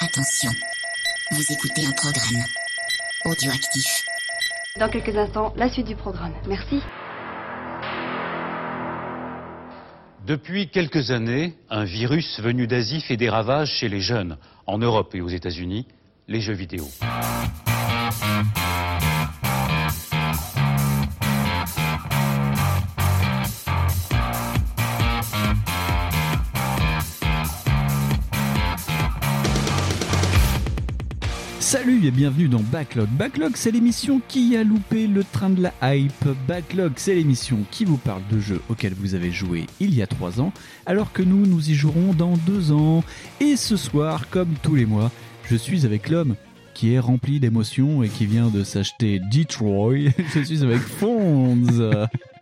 Attention, vous écoutez un programme audioactif. Dans quelques instants, la suite du programme. Merci. Depuis quelques années, un virus venu d'Asie fait des ravages chez les jeunes, en Europe et aux États-Unis, les jeux vidéo. Et bienvenue dans Backlog. Backlog, c'est l'émission qui a loupé le train de la hype. Backlog, c'est l'émission qui vous parle de jeux auxquels vous avez joué il y a 3 ans, alors que nous, nous y jouerons dans 2 ans. Et ce soir, comme tous les mois, je suis avec l'homme qui est rempli d'émotions et qui vient de s'acheter Detroit. Je suis avec Fonz.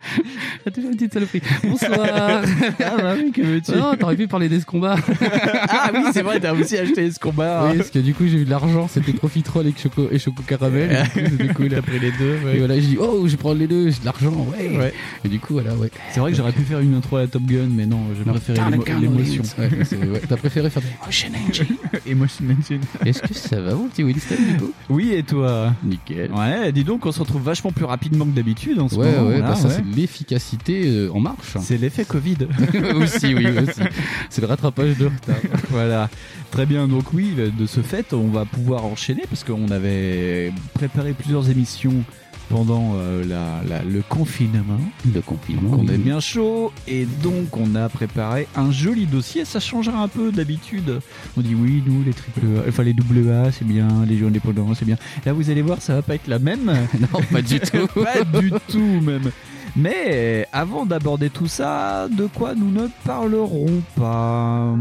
Ah, toujours une petite saloperie. Bonsoir. ah bah oui, que veux-tu non, t'aurais pu parler des combats. Ah oui, c'est vrai, t'as aussi acheté ce combat. Oui, parce que du coup, j'ai eu de l'argent. C'était Profiterol et Choco, et Choco Caramel. Du coup, C'était cool. T'as pris les deux. ouais. Et voilà, j'ai dit, oh, je vais prendre les deux, j'ai de l'argent, ouais. Ouais. Et du coup, voilà, ouais. C'est vrai que j'aurais pu faire une intro à la Top Gun, mais non, j'ai préféré l'émo- l'émotion. Ouais, ouais. T'as préféré faire des Motion Engine. Emotion Engine. Est-ce que ça va, mon petit Winston, du coup? Oui, et toi? Nickel. Ouais, dis donc, on se retrouve vachement plus rapidement que d'habitude en ce Ouais, moment. ouais, là, bah ça, ouais. c'est l'efficacité euh, en marche. C'est l'effet Covid. aussi, oui, aussi. C'est le rattrapage de retard. voilà. Très bien. Donc oui, de ce fait, on va pouvoir enchaîner parce qu'on avait préparé plusieurs émissions pendant euh, la, la- le confinement. Le confinement. On oui. est bien chaud et donc on a préparé un joli dossier. Ça changera un peu d'habitude. On dit oui, nous les triple A, enfin les double A, c'est bien, les jeux indépendants, c'est bien. Là, vous allez voir, ça va pas être la même. Non, pas du tout. pas du tout même. Mais avant d'aborder tout ça, de quoi nous ne parlerons pas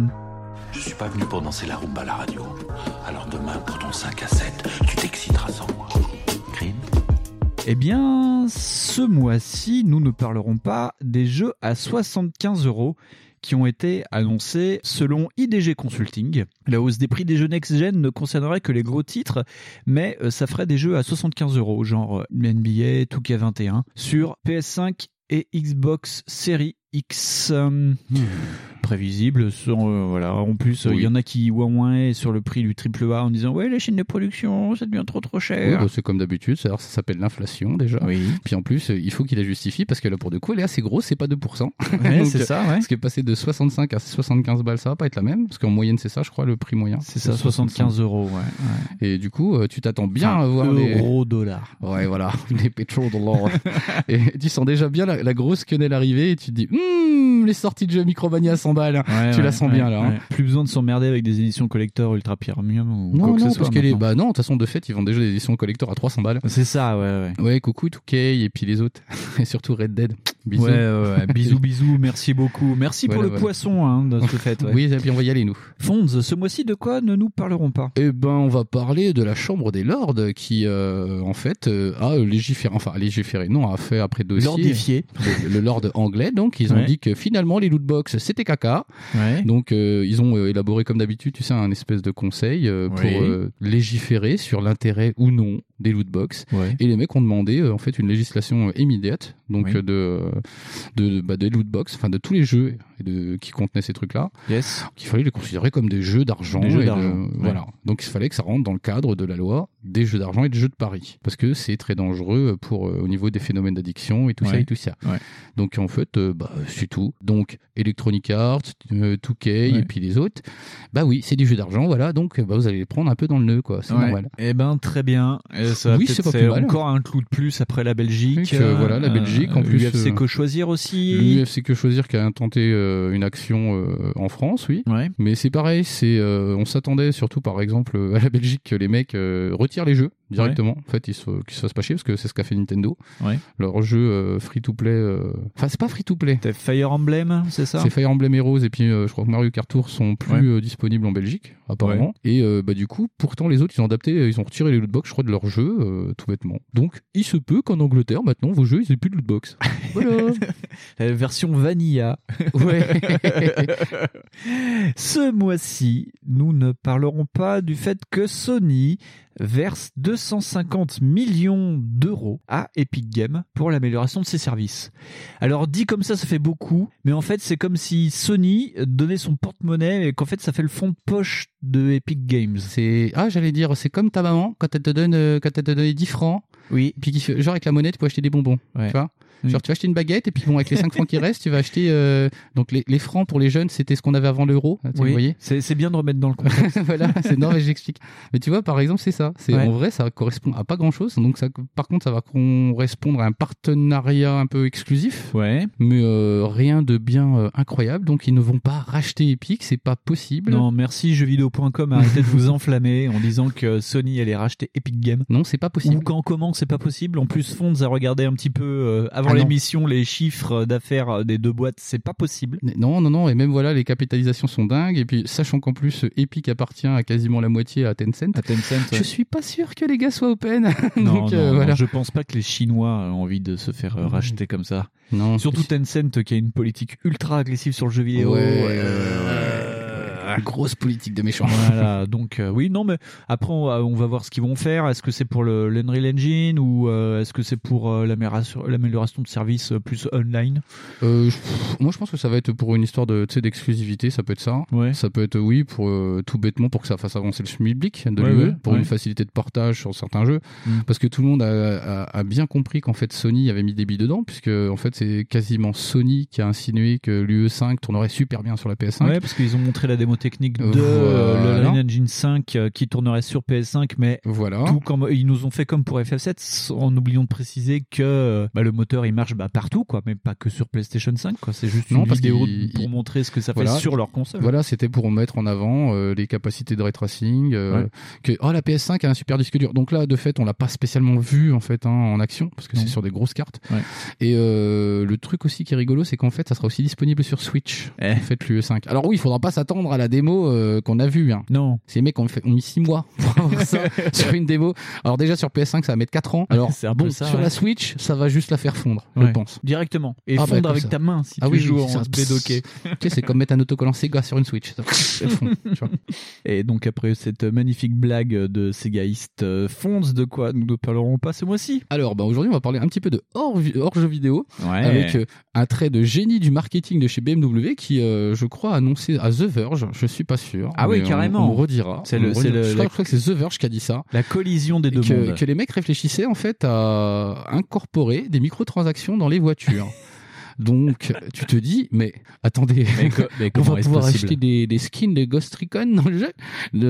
Je suis pas venu pour danser la rumba à la radio. Alors demain, pour ton 5 à 7, tu t'exciteras sans moi. Crime Eh bien, ce mois-ci, nous ne parlerons pas des jeux à 75 euros qui ont été annoncés selon IDG Consulting. La hausse des prix des jeux next-gen ne concernerait que les gros titres, mais euh, ça ferait des jeux à 75 euros, genre euh, NBA, 2K21, sur PS5 et Xbox Series X. Euh, prévisible. Sans, euh, voilà. En plus, euh, il Oui. y en a qui ouin sur le prix du triple A en disant ouais les chaînes de production ça devient trop trop Oui, cher. bah, c'est comme d'habitude, c'est-à-dire ça s'appelle l'inflation déjà. Oui, Puis en plus, euh, il faut qu'il la justifie parce que là, pour de coup, elle est assez grosse, c'est pas 2%. Ouais, c'est ça, ouais. Parce que passer de 65 à 75 balles, ça va pas être la même. Parce qu'en moyenne, c'est ça, je crois, le prix moyen. C'est ça, 75 euros, ouais. ouais. Et du coup, tu t'attends bien Enfin, à voir les. euros, dollars. Ouais, voilà, les pétrodollars. et tu sens déjà bien la, la grosse quenelle arriver et tu te dis, hum, les sorties de jeux Micromania 100 balles. Ouais, Tu la sens bien, là, hein. Plus besoin de s'emmerder avec des éditions collector ultra premium ou quoi Non, que non, ce soit. parce maintenant. Bah non, de toute façon, de fait, ils vendent déjà des éditions collector à 300 balles. C'est ça, ouais, ouais. Ouais, coucou, 2K et puis les autres. et surtout Red Dead. Bisous. Ouais, ouais, bisous, bisous, merci beaucoup. Merci pour le voilà. poisson hein, de ce fait. Ouais. Oui, et puis on va y aller, nous. Fonds, ce mois-ci, de quoi ne nous parlerons pas? Eh ben, on va parler de la Chambre des Lords qui, euh, en fait, euh, a légiféré, enfin, a légiféré, non, a fait après dossier. Lordifié. Le, le Lord anglais, donc, ils ont Ouais. dit que finalement, les lootbox, c'était caca. Ouais. Donc, euh, ils ont euh, élaboré, comme d'habitude, tu sais, un espèce de conseil euh, pour Oui. légiférer sur l'intérêt ou non des lootbox. Ouais. Et les mecs ont demandé, euh, en fait, une législation euh, immédiate, donc Oui. euh, de, de, bah, des lootbox, enfin, de tous les jeux de, qui contenaient ces trucs-là Yes. qu'il fallait les considérer comme des jeux d'argent. Des jeux de- ouais. Voilà. Donc il fallait que ça rentre dans le cadre de la loi des jeux d'argent et des jeux de paris. Parce que c'est très dangereux pour, au niveau des phénomènes d'addiction et tout ça et tout ça. Donc en fait, euh, bah, c'est tout. Donc Electronic Arts, euh, 2K Ouais. et puis les autres, bah oui, c'est du jeu d'argent, voilà. Donc bah, vous allez les prendre un peu dans le nœud, quoi. C'est normal. Eh ben, très bien. Et ça va Oui, c'est pas plus mal. encore un clou de plus après la Belgique. Euh, voilà, la Belgique, en plus, L'UFC euh, que choisir aussi. L'UFC que choisir qui a intenté euh, une action euh, en France, oui. Ouais. Mais c'est pareil, c'est on s'attendait surtout par exemple à la Belgique que les mecs euh, retirent les jeux directement. En fait, ils se, qu'ils se fassent pas chier parce que c'est ce qu'a fait Nintendo. Ouais. Leur jeu free to play, enfin c'est pas free to play. T'as Fire Emblem, c'est ça? C'est Fire Emblem Heroes et puis euh, je crois que Mario Kart Tour sont plus Ouais. euh, disponibles en Belgique apparemment. Et euh, bah du coup, pourtant les autres ils ont adapté, euh, ils ont retiré les lootbox je crois de leur jeu euh, tout bêtement. Donc il se peut qu'en Angleterre maintenant vos jeux ils aient plus de lootbox. voilà. La version vanilla. Ouais. Ce mois-ci, nous ne parlerons pas du fait que Sony verse 250 millions d'euros à Epic Games pour l'amélioration de ses services. Alors dit comme ça, ça fait beaucoup, mais en fait c'est comme si Sony donnait son porte-monnaie et qu'en fait ça fait le fond de poche de Epic Games. C'est ah j'allais dire c'est comme ta maman quand elle te donne euh, quand elle te donne 10 francs Oui. puis genre avec la monnaie tu peux acheter des bonbons Ouais. tu vois Oui. genre tu vas acheter une baguette et puis bon avec les 5 francs qui restent tu vas acheter euh, donc les, les francs pour les jeunes c'était ce qu'on avait avant l'euro voyez c'est bien de remettre dans le contexte. voilà, c'est non mais j'explique. Mais tu vois, par exemple, c'est ça. C'est Ouais. en vrai, ça correspond à pas grand chose. Donc ça, par contre, ça va correspondre à un partenariat un peu exclusif, ouais. mais euh, rien de bien euh, incroyable. Donc ils ne vont pas racheter Epic, c'est pas possible. Non, merci jeuxvideo.com, arrêtez de vous enflammer en disant que Sony allait racheter Epic Games. Non, c'est pas possible. Ou quand comment, c'est pas possible. En plus, Fonds a regardé un petit peu euh, avant Ah l'émission les chiffres d'affaires des deux boîtes, c'est pas possible. Non, non, non. Et même voilà, les capitalisations sont dingues. Et puis sachant qu'en plus, Epic appartient à quasiment la moitié à Tencent. À Tencent, Je suis pas sûr que les gars soient open. Non, Donc non, euh, non, je pense pas que les Chinois ont envie de se faire euh, racheter comme ça. Non, Surtout Tencent qui a une politique ultra agressive sur le jeu vidéo. Ouais, Euh, grosse politique de méchants. Voilà, donc euh, oui, non, mais après on va, on va voir ce qu'ils vont faire. Est-ce que c'est pour le l'Unreal Engine ou euh, est-ce que c'est pour euh, l'amélioration l'amélioration de services plus online? Je- moi, je pense que ça va être pour une histoire de, d'exclusivité, ça peut être ça. Ouais. Ça peut être, oui, pour tout bêtement, pour que ça fasse avancer le schmilblick de Ouais, l'UE, ouais, pour une facilité de portage sur certains jeux. Mm. Parce que tout le monde a, a- a bien compris qu'en fait Sony avait mis des billes dedans, puisque en fait c'est quasiment Sony qui a insinué que l'UE5 tournerait super bien sur la PS5. Ouais, parce qu'ils ont montré la démo technique de Voilà. euh, le Unreal Engine 5 euh, qui tournerait sur PS5, mais Voilà. tout comme ils nous ont fait comme pour FF7 en oubliant de préciser que euh, bah, le moteur il marche bah, partout quoi mais pas que sur PlayStation 5 quoi c'est juste Non, une parce vidéo pour il- montrer ce que ça Voilà. fait sur leur console Voilà, c'était pour mettre en avant euh, les capacités de ray tracing, euh, Ouais. que oh la PS5 a un super disque dur. Donc là, de fait, on l'a pas spécialement vu en fait hein, en action parce que c'est sur des grosses cartes. Ouais. Et euh, le truc aussi qui est rigolo, c'est qu'en fait, ça sera aussi disponible sur Switch. Eh. En fait, l'UE5. Alors oui, il faudra pas s'attendre à la démo euh, qu'on a vue. Hein. non Ces mecs ont, fait, ont mis 6 mois pour avoir ça sur une démo. Alors déjà sur PS5, ça va mettre 4 ans. Alors C'est un bon, ça, sur ouais. la Switch, ça va juste la faire fondre, Ouais. je pense. directement et Ah, bah, fondre comme avec ça. ta main si Ah tu oui, joues en bédoqué Ok, c'est comme mettre un autocollant Sega sur une Switch. Ça, elle fond, tu vois. et donc après cette magnifique blague de Segaïste euh, Fonds de quoi nous ne parlerons pas ce mois-ci Alors, bah, aujourd'hui, on va parler un petit peu de hors, hors jeu vidéo. ouais avec euh, un trait de génie du marketing de chez BMW qui, euh, je crois, a annoncé à The Verge, je suis pas sûr. Ah oui, on- carrément. On, redira. C'est le- redira. le- je, crois, la- je crois que c'est The Verge qui a dit ça. la collision des deux que, mondes que les mecs réfléchissaient en fait à incorporer des microtransactions dans les voitures. Donc, tu te dis, mais attendez, mais, on va pouvoir acheter des, des skins de Ghost Recon dans le jeu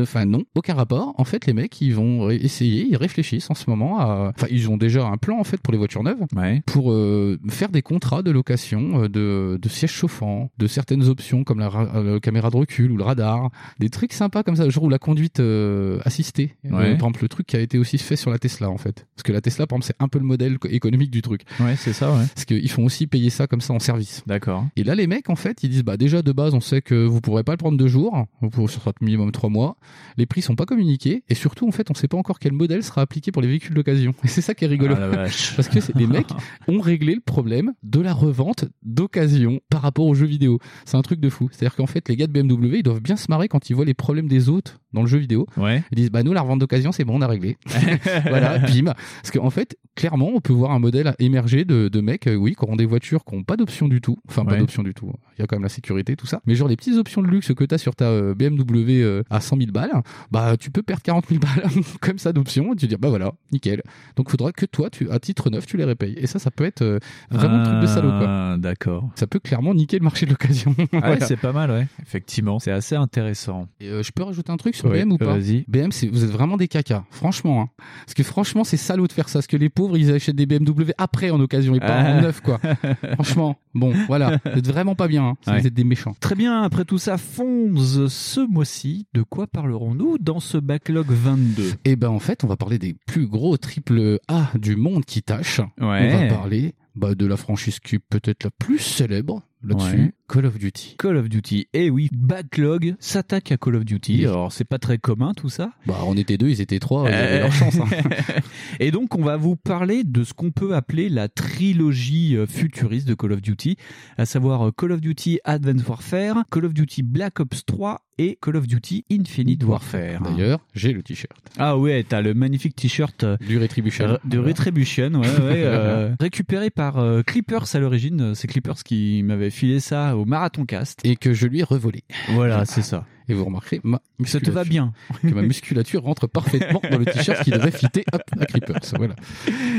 Enfin non, aucun rapport. En fait, les mecs, ils vont essayer, ils réfléchissent en ce moment à... Enfin, ils ont déjà un plan en fait pour les voitures neuves ouais pour euh, faire des contrats de location euh, de, de sièges chauffants, de certaines options comme la, euh, caméra de recul ou le radar, des trucs sympas comme ça, genre ou la conduite euh, assistée. Euh, par exemple, le truc qui a été aussi fait sur la Tesla en fait. Parce que la Tesla, par exemple, c'est un peu le modèle co- économique du truc. ouais c'est ça ouais Parce qu'ils font aussi payer ça comme ça en service. d'accord Et là, les mecs, en fait, ils disent, bah, déjà, de base, on sait que vous pourrez pas le prendre deux jours. Vous pourrez, sera minimum trois mois. Les prix sont pas communiqués. Et surtout, en fait, on sait pas encore quel modèle sera appliqué pour les véhicules d'occasion. Et c'est ça qui est rigolo. Ah. Parce que les mecs ont réglé le problème de la revente d'occasion par rapport aux jeux vidéo. C'est un truc de fou. C'est-à-dire qu'en fait, les gars de BMW, ils doivent bien se marrer quand ils voient les problèmes des autres dans le jeu vidéo. ouais Ils disent, bah, nous, la revente d'occasion, c'est bon, on a réglé. voilà, bim. Parce qu'en fait, clairement, on peut voir un modèle émerger de, de mecs, euh, oui, qui auront des voitures qui n'ont pas d'option du tout. Enfin, pas d'option du tout. Il y a quand même la sécurité, tout ça. Mais genre, les petites options de luxe que tu as sur ta euh, BMW euh, à 100 000 balles, bah, tu peux perdre 40 000 balles comme ça d'options et tu dis, bah voilà, nickel. Donc, il faudra que toi, tu, à titre neuf, tu les repayes. Et ça, ça peut être euh, vraiment un truc de salaud, quoi. Ah, d'accord Ça peut clairement niquer le marché de l'occasion. Ah ouais, Voilà. c'est pas mal, ouais. Effectivement, c'est assez intéressant. Et, je peux rajouter un truc sur BM ou pas vas-y. BM, vous êtes vraiment des cacas, franchement. Hein. Parce que franchement, c'est salaud de faire ça. Parce que les pauvres, ils achètent des BMW après en occasion et pas Ah. en neuf, quoi. franchement, bon, voilà, vous êtes vraiment pas bien. Hein. Ouais. Vous êtes des méchants. Très bien, après tout ça, Fonz, ce mois-ci, de quoi parlerons-nous dans ce backlog 22 Et ben en fait, on va parler des plus gros triple A du monde qui tâchent. On va parler bah, de la franchise qui est peut-être la plus célèbre là-dessus. Ouais. Call of Duty. Call of Duty. Et oui, Backlog s'attaque à Call of Duty. Oui. Alors, c'est pas très commun tout ça. Bah, on était deux, ils étaient trois, ils Euh, avaient leur chance. hein. Et donc, on va vous parler de ce qu'on peut appeler la trilogie euh, futuriste de Call of Duty, à savoir euh, Call of Duty Advanced Warfare, Call of Duty Black Ops 3 et Call of Duty Infinite Warfare. D'ailleurs, j'ai le t-shirt Ah ouais, t'as le magnifique t-shirt euh, du Retribution. De Retribution, ouais, ouais, euh, récupéré par euh, Clippers à l'origine. C'est Clippers qui m'avait filé ça au Marathon Cast. Et que je lui ai revolé. Voilà, c'est ça. Et vous remarquerez, ma Ça te va musculature- bien. que ma musculature rentre parfaitement dans le t-shirt qui devrait fitter hop, à Creepers. Voilà,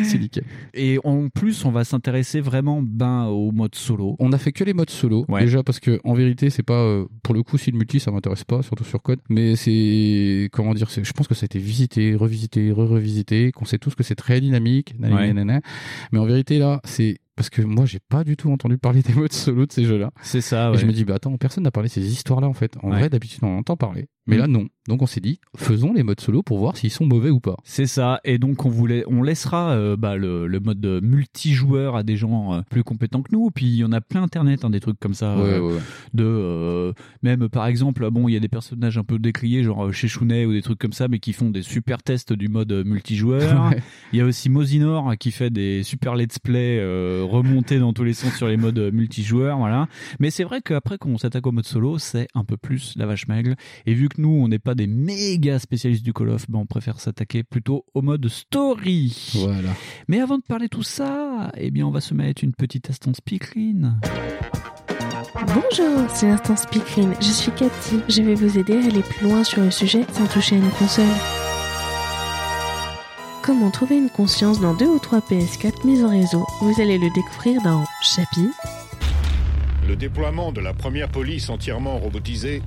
c'est nickel. Et en plus, on va s'intéresser vraiment ben au mode solo. On a fait que les modes solo Ouais. déjà parce que en vérité c'est pas euh, pour le coup si le multi ça m'intéresse pas surtout sur code mais c'est comment dire c'est je pense que ça a été visité revisité re-revisité qu'on sait tous que c'est très dynamique nanana, Ouais. nanana. mais en vérité là c'est parce que moi j'ai pas du tout entendu parler des modes solo de ces jeux là C'est ça, et je me dis bah attends personne n'a parlé de ces histoires là en fait. En Ouais. vrai d'habitude on en entend parler mais Mm. là non donc on s'est dit faisons les modes solo pour voir s'ils sont mauvais ou pas C'est ça, et donc on voulait, on laissera euh, bah, le, le mode multijoueur à des gens euh, plus compétents que nous. Puis il y en a plein internet, hein, des trucs comme ça. Ouais, euh, ouais, ouais. De même par exemple, bon, il y a des personnages un peu décriés, genre chez Chounet ou des trucs comme ça, mais qui font des super tests du mode multijoueur. Il y a aussi Mosinor qui fait des super let's play remontés dans tous les sens sur les modes multijoueurs, voilà. Mais c'est vrai qu'après qu'on s'attaque au mode solo, c'est un peu plus la vache maigre. Et vu que nous, on n'est pas des méga spécialistes du Call of, ben on préfère s'attaquer plutôt au mode story. voilà Mais avant de parler tout ça, eh bien, on va se mettre une petite instance speakerine. Bonjour, c'est l'instant Speakerine. Je suis Cathy. Je vais vous aider à aller plus loin sur le sujet sans toucher à une console. Comment trouver une conscience dans deux ou trois PS4 mises en réseau? Vous allez le découvrir dans Chapi. Le déploiement de la première police entièrement robotisée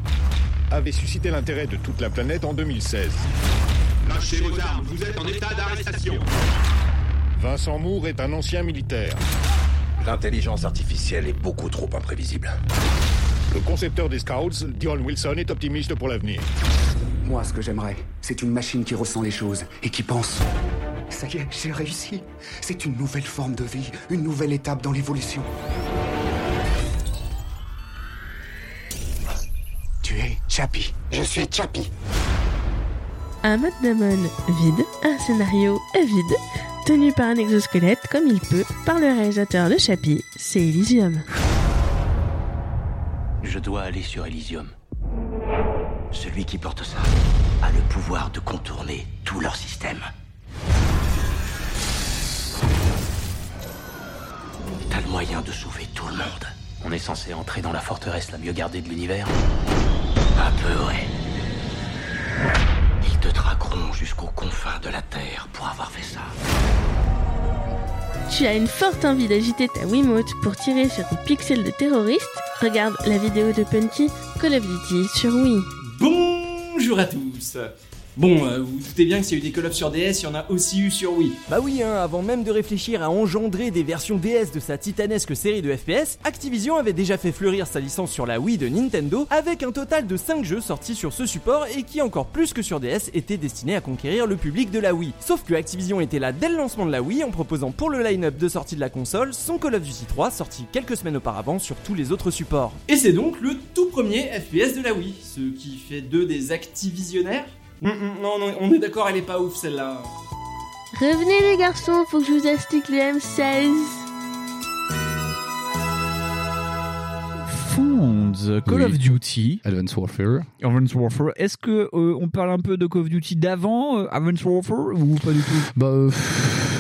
avait suscité l'intérêt de toute la planète en 2016. Lâchez vos armes, vous êtes en état d'arrestation. Vincent Moore est un ancien militaire. L'intelligence artificielle est beaucoup trop imprévisible. Le concepteur des Scouts, Dion Wilson, est optimiste pour l'avenir. Moi, ce que j'aimerais, c'est une machine qui ressent les choses et qui pense. Ça y est, j'ai réussi. C'est une nouvelle forme de vie, une nouvelle étape dans l'évolution. Chappie. Je suis Chappie. Un mode Damon vide, un scénario vide, tenu par un exosquelette comme il peut par le réalisateur de Chapi, c'est Elysium. Je dois aller sur Elysium. Celui qui porte ça a le pouvoir de contourner tout leur système. T'as le moyen de sauver tout le monde. On est censé entrer dans la forteresse la mieux gardée de l'univers Un peu, ouais. Ils te traqueront jusqu'aux confins de la Terre pour avoir fait ça. Tu as une forte envie d'agiter ta Wiimote pour tirer sur des pixels de terroristes? Regarde la vidéo de Punky Call of Duty sur Wii. Bonjour à tous Bon, euh, vous vous doutez bien que s'il y a eu des Call of sur DS, il y en a aussi eu sur Wii. Bah oui, hein, avant même de réfléchir à engendrer des versions DS de sa titanesque série de FPS, Activision avait déjà fait fleurir sa licence sur la Wii de Nintendo avec un total de 5 jeux sortis sur ce support et qui encore plus que sur DS étaient destinés à conquérir le public de la Wii. Sauf que Activision était là dès le lancement de la Wii en proposant pour le line-up de sortie de la console son Call of Duty 3 sorti quelques semaines auparavant sur tous les autres supports. Et c'est donc le tout premier FPS de la Wii, ce qui fait d'eux des Activisionnaires. Hum, hum, non, non, on est d'accord, elle est pas ouf celle-là. Revenez les garçons, faut que je vous explique le M16. Fonds, Call Oui. of Duty, Advanced Warfare Advanced Warfare. Est-ce que euh, on parle un peu de Call of Duty d'avant euh, Advanced Warfare ou pas du tout? Bah, euh,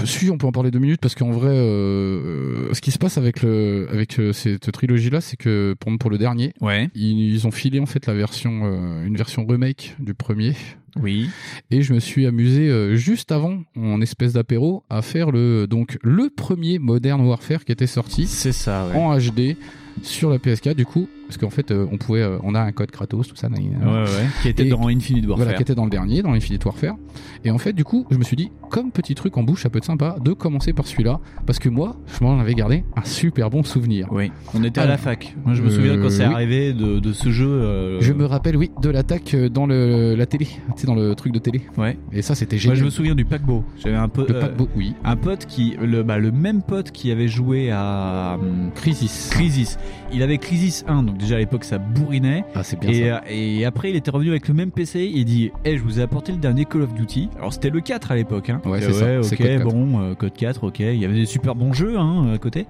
si, on peut en parler deux minutes parce qu'en vrai, euh, euh, ce qui se passe avec le, avec euh, cette trilogie-là, c'est que pour, pour le dernier, Ouais. ils, ils ont filé en fait la version, euh, une version remake du premier. Oui. Et je me suis amusé euh, juste avant, en espèce d'apéro, à faire le donc le premier Modern Warfare qui était sorti C'est ça, ouais. en HD sur la PS4. Du coup, parce qu'en fait, euh, on pouvait, euh, on a un code Kratos, tout ça. nan. Ouais, ouais, qui était dans Infinite Warfare. Voilà, qui était dans le dernier, dans Infinite Warfare. Et en fait, du coup, je me suis dit, comme petit truc en bouche, ça peut être sympa de commencer par celui-là, parce que moi, je m'en avais gardé un super bon souvenir. Oui. On était à la fac. Moi, je me souviens quand c'est oui. arrivé de, de ce jeu. euh, Je me rappelle, oui, de l'attaque euh, dans le, la télé, tu sais, dans le truc de télé. Ouais. Et ça, c'était Moi, génial. je me souviens du paquebot. J'avais un peu. Le paquebot, oui. Un pote qui, le, bah, le même pote qui avait joué à hum, Crisis. Crisis. Il avait Crisis 1, donc déjà à l'époque ça bourrinait. Ah, c'est bien Et, ça. euh, et après, il était revenu avec le même PC. Il dit Eh, je vous ai apporté le dernier Call of Duty. Alors, c'était le 4 à l'époque. Hein. Ouais, Et c'est ça, c'est Ok, Code 4. bon, euh, Code 4, ok. Il y avait des super bons jeux hein, à côté.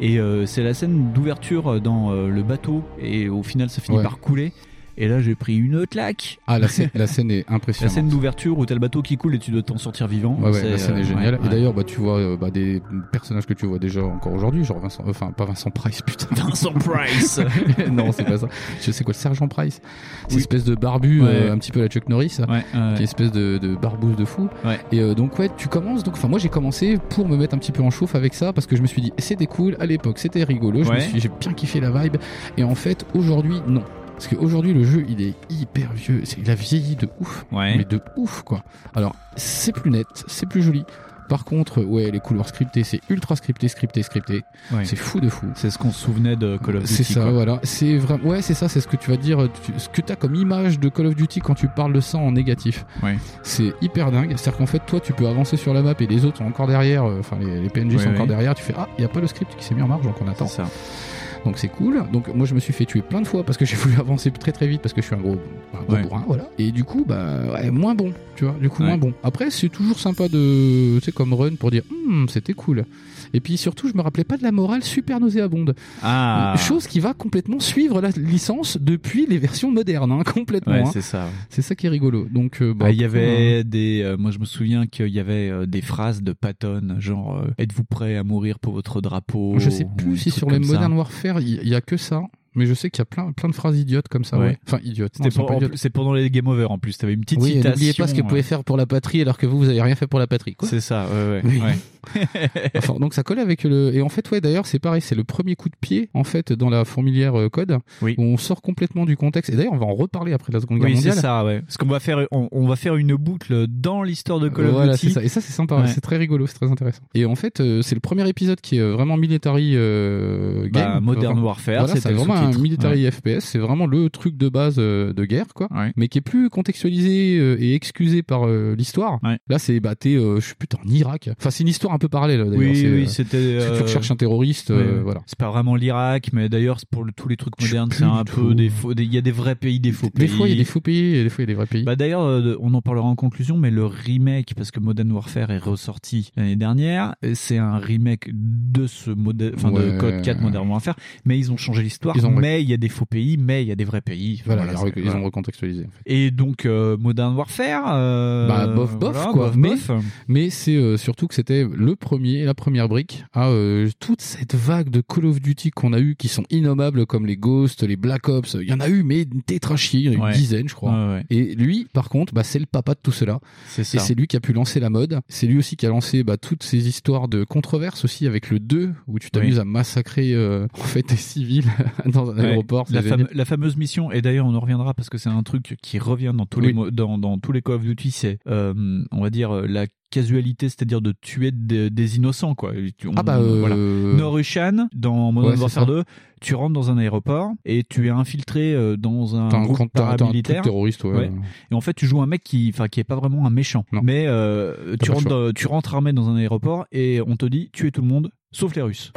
Et euh, c'est la scène d'ouverture dans euh, le bateau. Et au final, ça finit Ouais. par couler. Et là, j'ai pris une claque. Ah, la scène, la scène est La impressionnante. scène d'ouverture où t'as le bateau qui coule et tu dois t'en sortir vivant. Ouais, ouais, la scène euh, est géniale. ouais, Et d'ailleurs, bah, tu vois euh, bah, des personnages que tu vois déjà encore aujourd'hui, genre Vincent, euh, enfin pas Vincent Price, putain. Vincent Price. non, c'est pas ça. Je sais quoi, le sergent Price. C'est Oui. espèce de barbu, euh, un petit peu la Chuck Norris, Ouais, ouais. qui est espèce de, de barbouze de fou. Ouais. Et euh, donc ouais, tu commences. Donc, enfin moi j'ai commencé pour me mettre un petit peu en chauffe avec ça parce que je me suis dit c'était cool à l'époque, c'était rigolo. J'ai bien kiffé la vibe. Et en fait aujourd'hui non. Parce qu'aujourd'hui le jeu il est hyper vieux, il a vieilli de ouf, Ouais. mais de ouf quoi. Alors c'est plus net, c'est plus joli. Par contre, ouais, les couloirs scriptés, c'est ultra scripté, scripté, scripté. Ouais. C'est fou de fou. C'est ce qu'on se souvenait de Call of Duty. C'est ça, quoi. voilà. C'est vraiment, ouais, c'est ça, c'est ce que tu vas dire, tu- ce que tu as comme image de Call of Duty quand tu parles de ça en négatif. Ouais. C'est hyper dingue. C'est-à-dire qu'en fait, toi, tu peux avancer sur la map et les autres sont encore derrière, euh, enfin, les, les PNJ Ouais, sont encore derrière. Tu fais, ah, il n'y a pas le script qui s'est mis en marche, donc on attend. C'est ça. Donc c'est cool. Donc moi, je me suis fait tuer plein de fois parce que j'ai voulu avancer très très vite parce que je suis un gros, un gros Ouais. bourrin, voilà. Et du coup, bah, ouais, moins bon, tu vois, du coup, Ouais. moins bon. Après, c'est toujours sympa de, tu sais, comme run pour dire, Hum, c'était cool. Et puis surtout, je me rappelais pas de la morale super nauséabonde. Ah. Chose qui va complètement suivre la licence depuis les versions modernes, hein, complètement. Ouais, hein. c'est ça. C'est ça qui est rigolo. Donc, euh, bah, il y avait des. euh, moi, je me souviens qu'il y avait euh, des phrases de Patton, genre Êtes-vous prêt à mourir pour votre drapeau Je sais plus si sur les. Modern Warfare, il il y, a que ça. Mais je sais qu'il y a plein, plein de phrases idiotes comme ça. Ouais. Ouais. Enfin, idiotes. c'est pendant les Game Over en plus. T'avais une petite Oui, citation. n'oubliez pas ce que vous pouvez euh, faire pour la patrie alors que vous, vous avez rien fait pour la patrie. C'est ça, ouais, ouais. Oui. ouais. Enfin, donc ça colle avec le. Et en fait, ouais, d'ailleurs, c'est pareil, c'est le premier coup de pied en fait dans la fourmilière euh, code Oui. où on sort complètement du contexte. Et d'ailleurs, on va en reparler après la Seconde Guerre Oui, c'est ça, ouais. Parce qu'on va faire, on, on va faire une boucle dans l'histoire de Call of voilà, Duty. ça. Et ça, c'est sympa. Ouais. C'est très rigolo, c'est très intéressant. Et en fait, euh, c'est le premier épisode qui est vraiment military euh, Bah, game. Modern Vraiment. Warfare, Voilà, c'est vraiment un sous-titre. military FPS. C'est vraiment le truc de base euh, de guerre, quoi. Ouais. Mais qui est plus contextualisé euh, et excusé par euh, l'histoire. Ouais. Là, c'est bah t'es, je plus, t'es en Irak. Enfin, c'est une histoire un peu parallèle. D'ailleurs. Oui, C'est, oui, c'était. si tu recherches un terroriste, voilà. C'est pas vraiment l'Irak, mais d'ailleurs, pour le- tous les trucs modernes, c'est un peu des faux. Il y a des vrais pays, des faux pays. Des fois, il y a des faux pays et des fois, il y a des vrais pays. Bah d'ailleurs, on en parlera en conclusion, mais le remake, parce que Modern Warfare est ressorti l'année dernière, c'est un remake de ce modèle, enfin Ouais. de Code 4 Modern Warfare, mais ils ont changé l'histoire. Ils ont- Mais il y a des faux pays, mais il y a des vrais pays. voilà, Voilà, ils, voilà. ont recontextualisé. En fait. Et donc euh, Modern Warfare, euh, Bah, bof, bof, voilà, quoi. bof, mais bof. mais c'est euh, surtout que c'était le premier, la première brique à toute cette vague de Call of Duty qu'on a eu qui sont innommables comme les Ghosts, les Black Ops. Il y en a eu, mais une tétrachier, il y en a eu Ouais. une dizaine, je crois. Ouais, ouais. Et lui, par contre, bah, c'est le papa de tout cela. C'est Et c'est lui qui a pu lancer la mode. C'est lui aussi qui a lancé bah, toutes ces histoires de controverses aussi avec le 2 où tu t'amuses Oui. à massacrer euh, en fait des civils dans un Ouais, aéroport. c'est la, génial. fame- la fameuse mission, et d'ailleurs on en reviendra parce que c'est un truc qui revient dans tous les Oui. dans, dans tous les Call of Duty, c'est euh, on va dire euh, la casualité, c'est-à-dire de tuer des, des innocents quoi. On- Ah bah euh, voilà. Norushan dans Modern Warfare ça. 2, tu rentres dans un aéroport et tu es infiltré dans un un- groupe un paramilitaire. truc terroriste, ouais. Ouais. Et en fait, tu joues un mec qui, enfin, qui est pas vraiment un méchant, Non. mais euh, tu rentres, dans- tu rentres armé dans un aéroport et on te dit tuer tout le monde, sauf les Russes.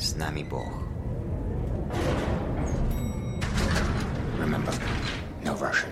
Snami Bor. Remember, no Russian.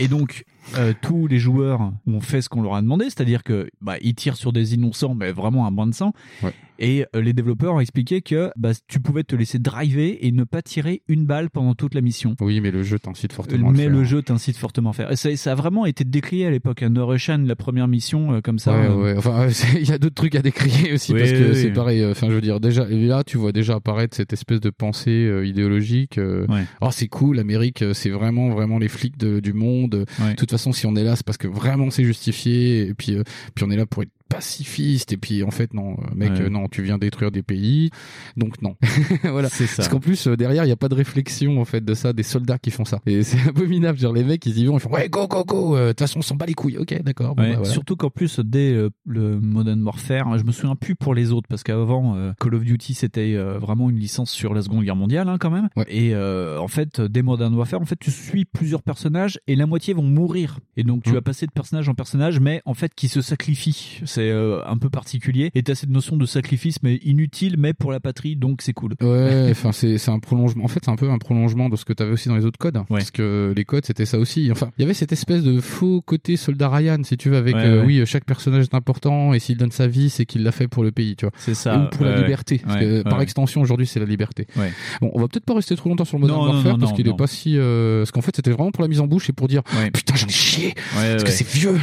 Et donc, euh, tous les joueurs ont fait ce qu'on leur a demandé, c'est-à-dire que bah, ils tirent sur des innocents, mais vraiment un bain de sang. Ouais. Et euh, les développeurs ont expliqué que bah, tu pouvais te laisser driver et ne pas tirer une balle pendant toute la mission. Oui, mais le jeu t'incite fortement. à Mais le le faire. jeu t'incite fortement à faire. Ça, ça a vraiment été décrié à l'époque. Un Russian, la première mission euh, comme ça. Ouais, euh, ouais. Enfin, il y a d'autres trucs à décrier aussi Oui, parce que oui, c'est oui. pareil. euh, Enfin, je veux dire, déjà là, tu vois déjà apparaître cette espèce de pensée euh, idéologique. Ouais. Oh, c'est cool, l'Amérique, c'est vraiment, vraiment les flics de- du monde. Ouais. De toute façon, si on est là, c'est parce que vraiment c'est justifié. Et puis, euh, puis on est là pour être pacifiste. Et puis, en fait, non, euh, mec, Ouais. euh, non, tu viens détruire des pays, donc non. voilà. C'est ça. Parce qu'en plus, euh, derrière, il n'y a pas de réflexion en fait de ça, des soldats qui font ça. Et c'est abominable. Genre les mecs, ils y vont, ils font ouais, go, go, go. euh, De toute façon, on s'en bat les couilles. Ok, d'accord. bon, Ouais, bah, voilà. Surtout qu'en plus, dès euh, le Modern Warfare, hein, je me souviens plus pour les autres, parce qu'avant, euh, Call of Duty, c'était euh, vraiment une licence sur la Seconde Guerre mondiale, hein, quand même. Et euh, en fait, dès Modern Warfare, en fait, tu suis plusieurs personnages et la moitié vont mourir. Et donc, tu Mm. vas passer de personnage en personnage, mais en fait, qui se sacrifie. C'est euh, un peu particulier. Et t'as cette notion de sacrifice, mais inutile, mais pour la patrie, donc c'est cool. Ouais, enfin c'est c'est un prolongement. En fait, c'est un peu un prolongement de ce que tu avais aussi dans les autres codes, parce que les codes c'était ça aussi. Enfin, il y avait cette espèce de faux côté soldat Ryan, si tu veux, avec Ouais, euh, ouais. oui, chaque personnage est important et s'il donne sa vie, c'est qu'il l'a fait pour le pays, tu vois. C'est ça. Ou pour la liberté, parce que par extension aujourd'hui c'est la liberté. Ouais. Bon, on va peut-être pas rester trop longtemps sur le Modern Non, Warfare non, parce qu'il est pas si, euh, parce qu'en fait c'était vraiment pour la mise en bouche et pour dire putain j'en ai chié parce que c'est vieux.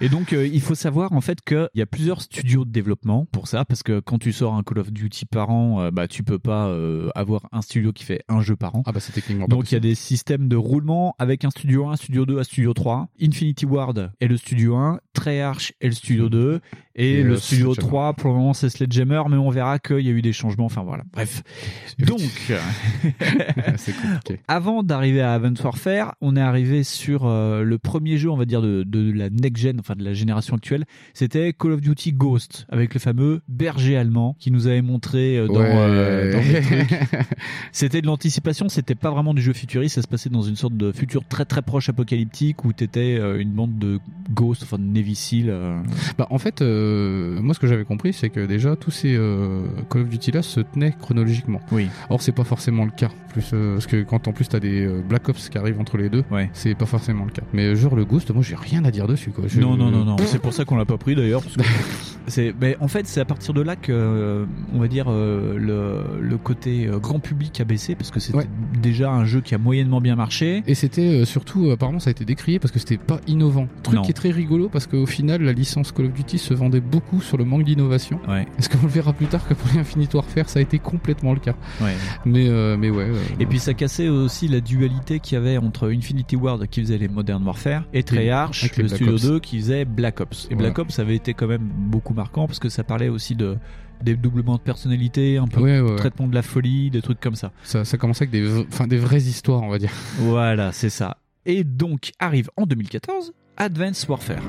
Et donc, euh, il faut savoir en fait qu'il y a plusieurs studios de développement pour ça, parce que quand tu sors un Call of Duty par an, euh, bah tu peux pas euh, avoir un studio qui fait un jeu par an. Ah bah c'est techniquement Donc il y a des systèmes de roulement avec un studio 1, studio 2, un studio 3. Infinity Ward est le studio 1, Treyarch est le studio 2 et, Et, le euh, studio Sledgehammer. 3 pour le moment c'est Sledgehammer, mais on verra qu'il y a eu des changements. Enfin voilà, bref. Donc avant d'arriver à Advanced Warfare, on est arrivé sur euh, le premier jeu, on va dire, de, de la next-gen, enfin de la génération actuelle. C'était Call of Duty Ghost, avec le fameux berger allemand qui nous avait montré euh, dans, Ouais. euh, dans les trucs. C'était de l'anticipation, c'était pas vraiment du jeu futuriste, ça se passait dans une sorte de futur très très proche apocalyptique où t'étais une bande de ghosts, enfin de Navy Seal. Bah, en fait, euh, moi, ce que j'avais compris, c'est que déjà tous ces euh, Call of Duty là se tenaient chronologiquement. Oui. Or, c'est pas forcément le cas. Plus, euh, parce que quand en plus t'as des Black Ops qui arrivent entre les deux, c'est pas forcément le cas. Mais genre le Ghost, moi, j'ai rien à dire dessus, quoi. Je- Non, non, non, non. C'est pour ça qu'on l'a pas pris d'ailleurs. c'est, mais en fait, c'est à partir de là que, on va dire, le, le côté grand public a baissé parce que c'était Ouais. déjà un jeu qui a moyennement bien marché. Et c'était surtout, apparemment, ça a été décrié parce que c'était pas innovant. Truc Non. qui est très rigolo parce qu'au final, la licence Call of Duty se beaucoup sur le manque d'innovation. Ouais. Est-ce qu'on le verra plus tard que pour les Infinite Warfare, ça a été complètement le cas. Ouais. Mais, euh, mais ouais. euh, Et puis ça cassait aussi la dualité qu'il y avait entre Infinity Ward qui faisait les Modern Warfare et Treyarch, le studio Ops. 2 qui faisait Black Ops. Et Black. Ops avait été quand même beaucoup marquant parce que ça parlait aussi de des doublements de personnalité, un peu Ouais, ouais, ouais. traitement de la folie, des trucs comme ça. ça, ça commençait avec des, enfin, des vraies histoires, on va dire. Voilà, c'est ça. Et donc arrive en 2014 Advanced Warfare.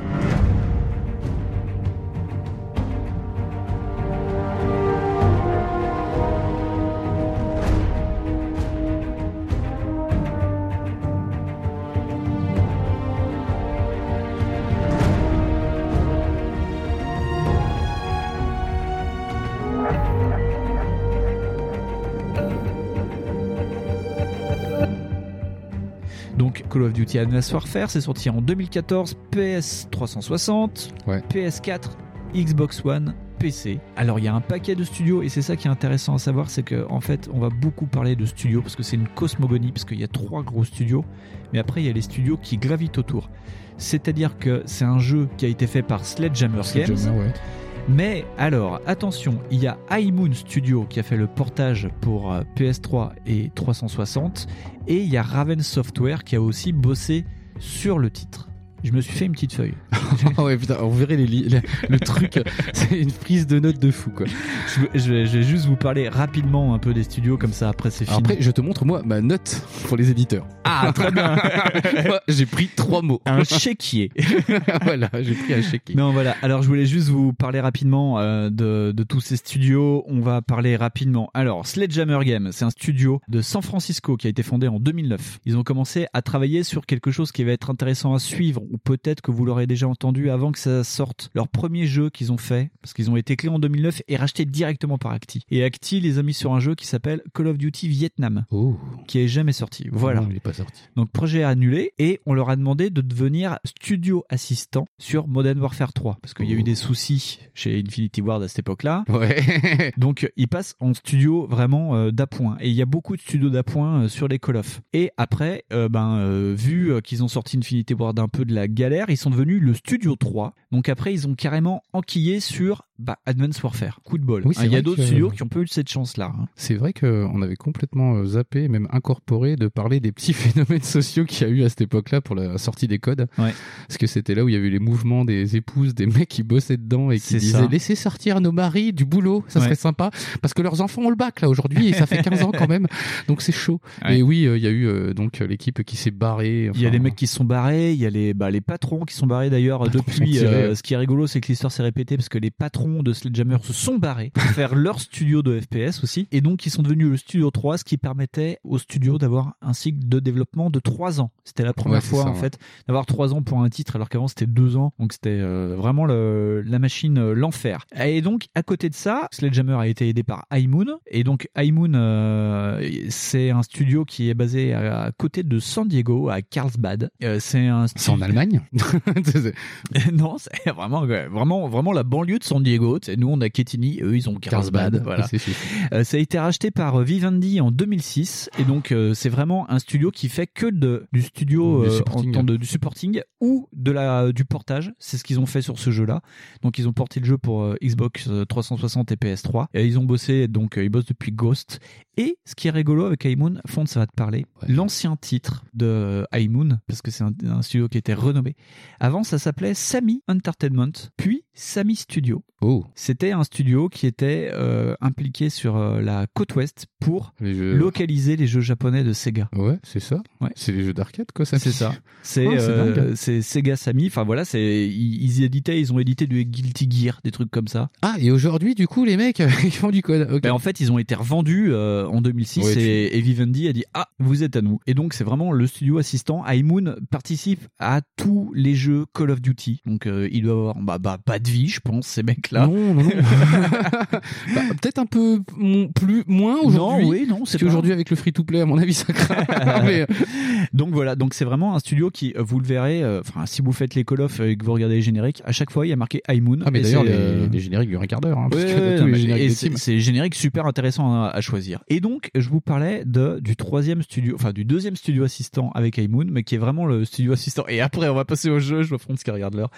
Donc Call of Duty Advanced Warfare, c'est sorti en 2014, PS 360, PS4, Xbox One, PC. Alors il y a un paquet de studios et c'est ça qui est intéressant à savoir, c'est que en fait on va beaucoup parler de studios parce que c'est une cosmogonie parce qu'il y a trois gros studios, mais après il y a les studios qui gravitent autour. C'est-à-dire que c'est un jeu qui a été fait par Sledgehammer, Games. Sledgehammer, ouais. Mais alors, attention, il y a High Moon Studio qui a fait le portage pour euh, PS3 et 360, et il y a Raven Software qui a aussi bossé sur le titre. Je me suis fait une petite feuille. Ouais, putain, on verrait les le, truc, c'est une prise de notes de fou, quoi. Je, je vais, je vais juste vous parler rapidement un peu des studios, comme ça après c'est fini. Après, je te montre, moi, ma note pour les éditeurs. Ah, très bien. Moi, j'ai pris trois mots. Un chéquier. voilà, j'ai pris un chéquier. Non, voilà. Alors, je voulais juste vous parler rapidement euh, de, de tous ces studios. On va parler rapidement. Alors, Sledgehammer Games, c'est un studio de San Francisco qui a été fondé en 2009. Ils ont commencé à travailler sur quelque chose qui va être intéressant à suivre ou peut-être que vous l'aurez déjà entendu avant que ça sorte, leur premier jeu qu'ils ont fait, parce qu'ils ont été clés en 2009 et rachetés directement par Acti. Et Acti les a mis sur un jeu qui s'appelle Call of Duty Vietnam, qui est jamais sorti. Voilà. Non, il est pas sorti. Donc projet annulé et on leur a demandé de devenir studio assistant sur Modern Warfare 3 parce qu'il y a eu des soucis chez Infinity Ward à cette époque-là. Ouais. Donc ils passent en studio vraiment euh, d'appoint et il y a beaucoup de studios d'appoint euh, sur les Call of. Et après, euh, ben vu qu'ils ont sorti Infinity Ward un peu de la galère, ils sont devenus le studio 3. Donc après ils ont carrément enquillé sur bah, Advanced Warfare. Coup de bol. Oui, Hein, il y a d'autres que- studios qui ont pas eu cette chance-là. hein. C'est vrai qu'on avait complètement euh, zappé, même incorporé, de parler des petits phénomènes sociaux qu'il y a eu à cette époque-là pour la sortie des codes. Parce que c'était là où il y avait eu les mouvements des épouses, des mecs qui bossaient dedans et qui disaient ça. laissez sortir nos maris du boulot, ça Ouais. serait sympa. Parce que leurs enfants ont le bac là aujourd'hui et ça fait 15 ans quand même. Donc c'est chaud. Ouais. Et oui, euh, il y a eu euh, donc l'équipe qui s'est barrée. Il y a des mecs qui se sont barrés, il y a les, bah, les patrons qui sont barrés d'ailleurs depuis. euh, ce qui est rigolo, c'est que l'histoire s'est répétée parce que les patrons de Sledgehammer se sont barrés pour faire leur studio de FPS aussi. Et donc, ils sont devenus le studio 3, ce qui permettait au studio d'avoir un cycle de développement de 3 ans. C'était la première Ouais, fois, ça, en ouais. fait, d'avoir 3 ans pour un titre alors qu'avant c'était 2 ans. Donc, c'était euh, vraiment le, la machine, euh, l'enfer. Et donc, à côté de ça, Sledgehammer a été aidé par High Moon. Et donc, High Moon, euh, c'est un studio qui est basé à, à côté de San Diego, à Carlsbad. C'est un C'est en Allemagne? Non, c'est vraiment, vraiment, vraiment la banlieue de San Diego. Sais, nous, on a Kettini, eux, ils ont Carlsbad. Voilà. Euh, ça a été racheté par euh, Vivendi en 2006 et donc euh, c'est vraiment un studio qui fait que de, du studio euh, en temps de, du supporting ou de la du portage. C'est ce qu'ils ont fait sur ce jeu-là. Donc ils ont porté le jeu pour Xbox euh, 360 et PS3 et ils ont bossé donc ils bossent depuis Ghost. Et ce qui est rigolo avec High Moon, Fond, ça va te parler. L'ancien titre de High Moon, parce que c'est un, un studio qui était renommé. Avant, ça s'appelait Sammy Entertainment, puis Sammy Studio. Oh. C'était un studio qui était euh, impliqué sur euh, la côte ouest pour Les jeux- localiser les jeux japonais de Sega. Ouais, c'est ça. Ouais. C'est les jeux d'arcade, quoi, ça. C'est ça. C'est c'est euh, Sega Sammy. Enfin voilà, c'est ils, ils éditaient, ils ont édité du Guilty Gear, des trucs comme ça. Ah, et aujourd'hui, du coup, les mecs, ils font du code. Ben, en fait, ils ont été revendus euh, en 2006 Ouais, tu- et, Vivendi a dit ah vous êtes à nous. Et donc c'est vraiment le studio assistant. High Moon participe à tous les jeux Call of Duty. Donc euh, il doit avoir bah, bah pas de vie, je pense ces mecs là. Non, non, non. Bah, Peut-être un peu plus moins aujourd'hui. Non, oui, non, c'est qu'aujourd'hui, avec le free-to-play, à mon avis, ça craint. Mais, euh, donc voilà, donc c'est vraiment un studio qui, euh, vous le verrez, euh, enfin si vous faites les Call of et que vous regardez les génériques, à chaque fois il y a marqué High Moon. Ah, mais d'ailleurs, les, euh, les génériques durent un quart d'heure. Hein, Ouais, c'est générique super intéressant à, à choisir. Et donc, je vous parlais de du troisième studio, enfin du deuxième studio assistant avec High Moon, mais qui est vraiment le studio assistant. Et après, on va passer au jeu. Je vois Franz qui regarde l'heure.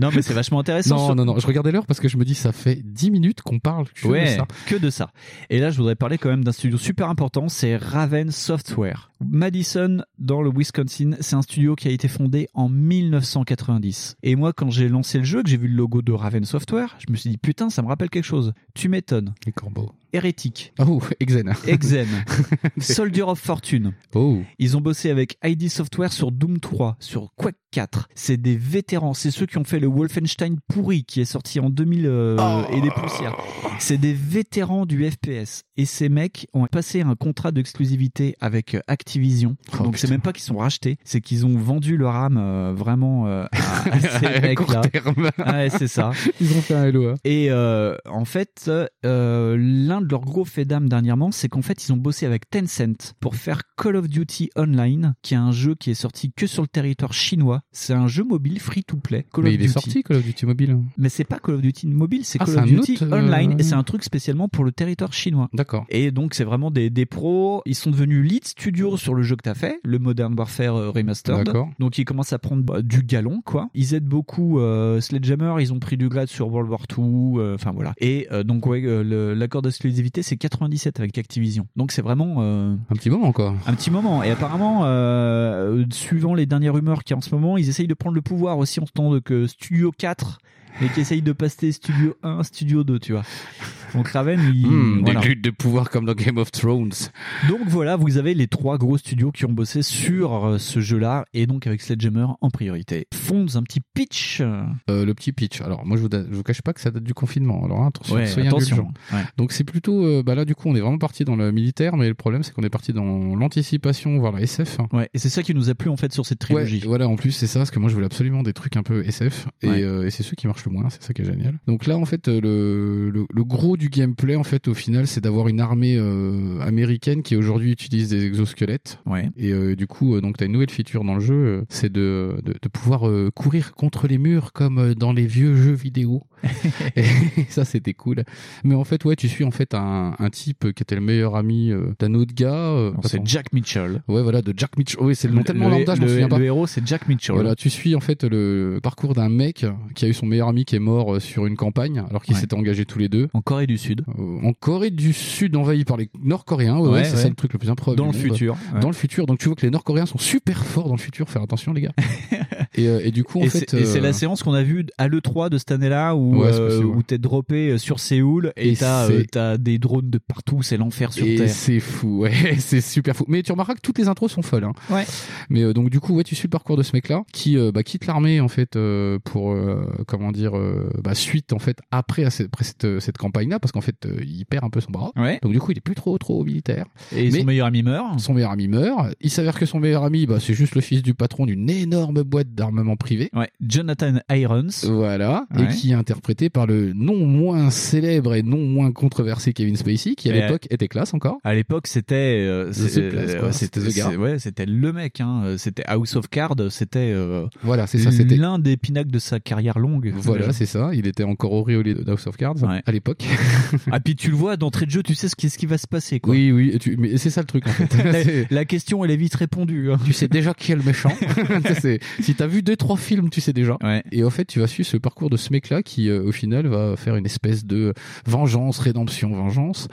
Non, mais c'est vachement intéressant. Non, sur- non, non, je regardais l'heure parce que je me dis, ça fait 10 minutes qu'on parle que de ça. que de ça. Et là, je voudrais parler quand même d'un studio super important, c'est Raven Software. Madison, dans le Wisconsin, c'est un studio qui a été fondé en 1990. Et moi, quand j'ai lancé le jeu, que j'ai vu le logo de Raven Software, je me suis dit, putain, ça me rappelle quelque chose. Tu m'étonnes. Les corbeaux. Hérétique. Oh, Exen. Exen. Soldier of Fortune. Oh. Ils ont bossé avec ID Software sur Doom 3, sur Quake 4. C'est des vétérans. C'est ceux qui ont fait le Wolfenstein pourri qui est sorti en 2000 euh, Oh. et des poussières. C'est des vétérans du FPS. Et ces mecs ont passé un contrat d'exclusivité avec euh, Activision. Oh, Donc c'est même pas qu'ils sont rachetés, c'est qu'ils ont vendu leur âme euh, vraiment euh, à, à ces À mecs-là. court terme. Ouais, c'est ça. Ils ont fait un LOA. Et euh, en fait, euh, l'un de leurs gros faits d'âme dernièrement, c'est qu'en fait, ils ont bossé avec Tencent pour faire Call of Duty Online, qui est un jeu qui est sorti que sur le territoire chinois. C'est un jeu mobile free-to-play. Call Mais of il est Duty. sorti, Call of Duty Mobile. Mais c'est pas Call of Duty mobile, c'est Ah, Call of Duty autre, euh, Online, et c'est un truc spécialement pour le territoire chinois. D'accord. Et donc c'est vraiment des, des pros. Ils sont devenus lead studio sur le jeu que t'as fait, le Modern Warfare euh, Remastered. D'accord. Donc ils commencent à prendre bah, du galon, quoi. Ils aident beaucoup euh, Sledgehammer. Ils ont pris du grade sur World War II. euh, Enfin voilà. Et donc ouais, euh, le- l'accord d'exclusivité c'est 97 avec Activision. Donc c'est vraiment euh, Un petit moment encore. un petit moment. Et apparemment, euh, suivant les dernières rumeurs qu'il y a en ce moment, ils essayent de prendre le pouvoir aussi en ce temps de que Studio 4 et qui essayent de passer Studio 1, Studio 2, tu vois. Donc Raven, il, voilà. Des luttes de pouvoir comme dans Game of Thrones. Donc voilà, vous avez les trois gros studios qui ont bossé sur euh, ce jeu-là, et donc avec Sledgehammer en priorité. Fonds, un petit pitch. Euh, le petit pitch. Alors moi je vous, je vous cache pas que ça date du confinement. Alors hein, attention, Ouais, soyez attention. Ouais. Donc c'est plutôt, euh, bah là du coup on est vraiment parti dans le militaire, mais le problème c'est qu'on est parti dans l'anticipation, voire la SF. Ouais, et c'est ça qui nous a plu en fait sur cette trilogie. Ouais, voilà, en plus c'est ça, parce que moi je voulais absolument des trucs un peu SF, euh, et c'est ceux qui marchent le moins, c'est ça qui est génial. Donc là en fait euh, le, le, le gros du gameplay en fait au final c'est d'avoir une armée euh, américaine qui aujourd'hui utilise des exosquelettes. Ouais. Et euh, du coup donc t'as une nouvelle feature dans le jeu, c'est de, de, de pouvoir courir contre les murs comme dans les vieux jeux vidéo. et ça c'était cool. Mais en fait ouais tu suis en fait un, un type qui était le meilleur ami euh, d'un autre gars. euh, c'est. Jack Mitchell. Ouais voilà de Jack Mitchell. Oui c'est le nom tellement le, lambda je m'en souviens pas. le héros, c'est Jack Mitchell. Voilà, tu suis en fait le parcours d'un mec qui a eu son meilleur ami qui est mort euh, sur une campagne alors qu'ils Ouais. s'étaient engagés tous les deux. En Corée du Sud. Euh, en Corée du Sud envahie par les Nord-Coréens, ouais, c'est ouais. ça le truc le plus improbable. Dans le futur. Dans le futur, donc tu vois que les Nord-Coréens sont super forts dans le futur, faire attention les gars. et, euh, et du coup en et fait, c'est et c'est la séance qu'on a vue à l'E3 de cette année-là où, Ouais, c'est euh, ouais. où t'es droppé euh, sur Séoul et Et t'as c'est- euh, t'as des drones de partout, c'est l'enfer sur et Terre. c'est fou, ouais, c'est super fou. Mais tu remarqueras que toutes les intros sont folles. Hein. Ouais. Mais euh, donc du coup, ouais, tu suis le parcours de ce mec-là qui euh, bah, quitte l'armée en fait euh, pour euh, comment dire euh, bah, suite en fait après, à cette, après cette, cette campagne-là parce qu'en fait euh, il perd un peu son bras. Ouais. Donc du coup, il est plus trop trop militaire. Et Mais son meilleur ami meurt. Son meilleur ami meurt. Il s'avère que son meilleur ami, bah, c'est juste le fils du patron d'une énorme boîte d'armement privé. Ouais, Jonathan Irons. Voilà, Ouais. et qui est interprété par le non moins célèbre et non moins controversé Kevin Spacey, qui à Et, l'époque était classe encore. À l'époque, c'était euh, euh, C'était ouais, c'était le mec hein, euh, c'était House of Cards, c'était euh, Voilà, c'est ça, c'était- l'un des pinacles de sa carrière longue. Voilà, c'est ça. Il était encore auréolé de House of Cards à l'époque. ah puis tu le vois d'entrée de jeu, tu sais ce qui, ce qui va se passer quoi. Oui, oui, tu- mais c'est ça le truc en fait. la, question elle est vite répondue. hein. tu sais déjà qui est le méchant. Si t'as vu deux trois films, tu sais déjà. Et en fait, tu vas suivre ce parcours de ce mec-là qui, euh, au final, va faire une espèce de vengeance, rédemption, vengeance.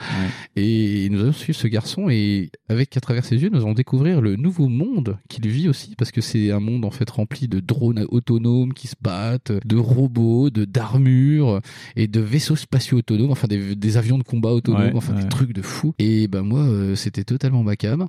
Et nous allons suivre ce garçon et avec à travers ses yeux, nous allons découvrir le nouveau monde qu'il vit aussi parce que c'est un monde en fait rempli de drones autonomes qui se battent, de robots, de d'armures et de vaisseaux spatiaux autonomes, enfin des, des avions de combat autonomes, Ouais, enfin ouais. des trucs de fou. Et ben moi, euh, c'était totalement ma cam.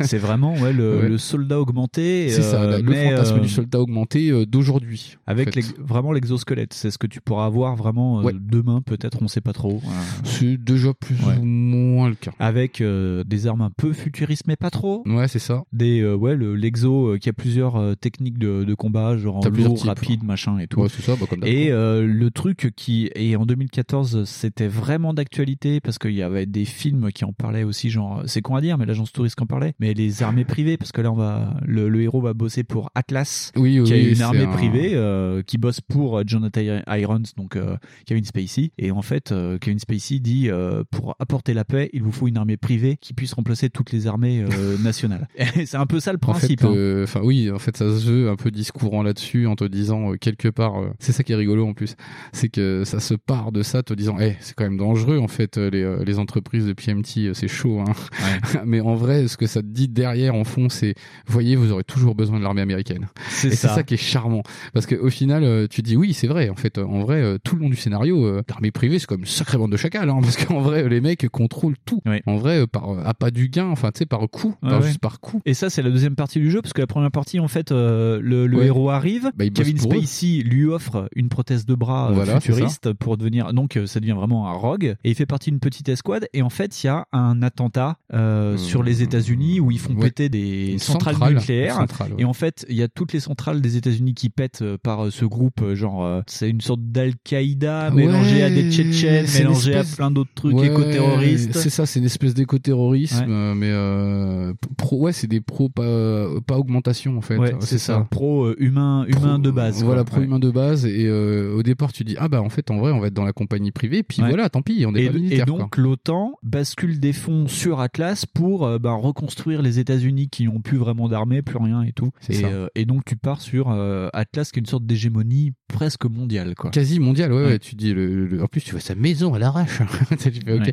c'est vraiment ouais, le, soldat augmenté. C'est ça, euh, le fantasme euh, du soldat augmenté d'aujourd'hui. en Avec fait. l'ex- vraiment l'exosquelette, c'est ce que tu pourras avoir vraiment euh, Ouais. demain, peut-être, on sait pas trop. C'est déjà plus Ouais. ou moins le cas. Avec euh, des armes un peu futuristes, mais pas trop. Ouais, c'est ça. Des euh, ouais, le- l'exo euh, qui a plusieurs euh, techniques de, de combat, genre plusieurs lourd, types. rapide, machin et tout. Ouais, c'est ça, bah, comme et euh, le truc qui et en 2014, c'était vraiment d'actualité parce qu'il y avait des films qui en parlaient aussi, genre c'est con à dire, mais l'agence touriste en parlait, mais les armées privées parce que là on va le, le héros va bosser pour Atlas, Oui, qui a oui, une armée un- privée euh, qui bosse pour Jonathan Irons, donc euh, Kevin Spacey. Et en fait, euh, Kevin Spacey dit euh, pour apporter la paix, il vous faut une armée privée qui puisse remplacer toutes les armées nationales. C'est un peu ça le En principe. hein. enfin oui, en fait, ça se veut un peu discourant là-dessus en te disant quelque part, c'est ça qui est rigolo en plus, c'est que ça se part de ça te disant, eh, c'est quand même dangereux en fait les, les entreprises de PMT, c'est chaud, hein. Mais en vrai, ce que ça te dit derrière en fond, c'est, voyez, vous aurez toujours besoin de l'armée américaine. C'est ça. ça qui est charmant, parce qu'au final, tu dis oui, c'est vrai. En fait, en vrai, euh, tout le long du scénario, euh, l'armée privée, c'est comme une sacrée bande de chacals, hein, parce qu'en vrai, euh, les mecs contrôlent tout. En vrai, euh, par euh, à pas du gain, enfin, tu sais, par coup, Ouais, par- ouais. juste par coup. Et ça, c'est la deuxième partie du jeu, parce que la première partie, en fait, euh, le, le Ouais. héros arrive, Bah, Kevin. Spacey lui offre une prothèse de bras euh, Voilà, futuriste pour devenir, donc euh, ça devient vraiment un rogue, et il fait partie d'une petite escouade, et en fait, il y a un attentat euh, sur les États-Unis où ils font péter des centrales centrale, nucléaires, centrale, et en fait, il y a toutes les centrales des États-Unis qui pètent euh, par euh, ce groupe, euh, genre, euh, c'est une sorte d'Al-Qaïda mélangé à des Tchétchènes, mélangé espèce- à plein d'autres trucs Ouais, éco-terroristes. C'est ça, c'est une espèce d'éco-terrorisme, Ouais. euh, mais euh, pro, ouais, c'est des pros pas, pas augmentation en fait. C'est ça. Pro euh, humain, humain de base. Voilà, quoi. pro humain de base. Et euh, au départ, tu dis ah bah en fait en vrai on va être dans la compagnie privée. Puis voilà, tant pis, on est et, pas et militaire. donc quoi. l'OTAN bascule des fonds sur Atlas pour euh, ben, reconstruire les États-Unis qui n'ont plus vraiment d'armée, plus rien et tout. Et, ça. euh, et donc tu pars sur euh, Atlas qui est une sorte d'hégémonie presque mondiale quoi. Quasi mondial, ouais, ouais. Ouais. Tu dis le, le- en plus tu vois sa maison à l'arrache. tu fais ok. Ouais.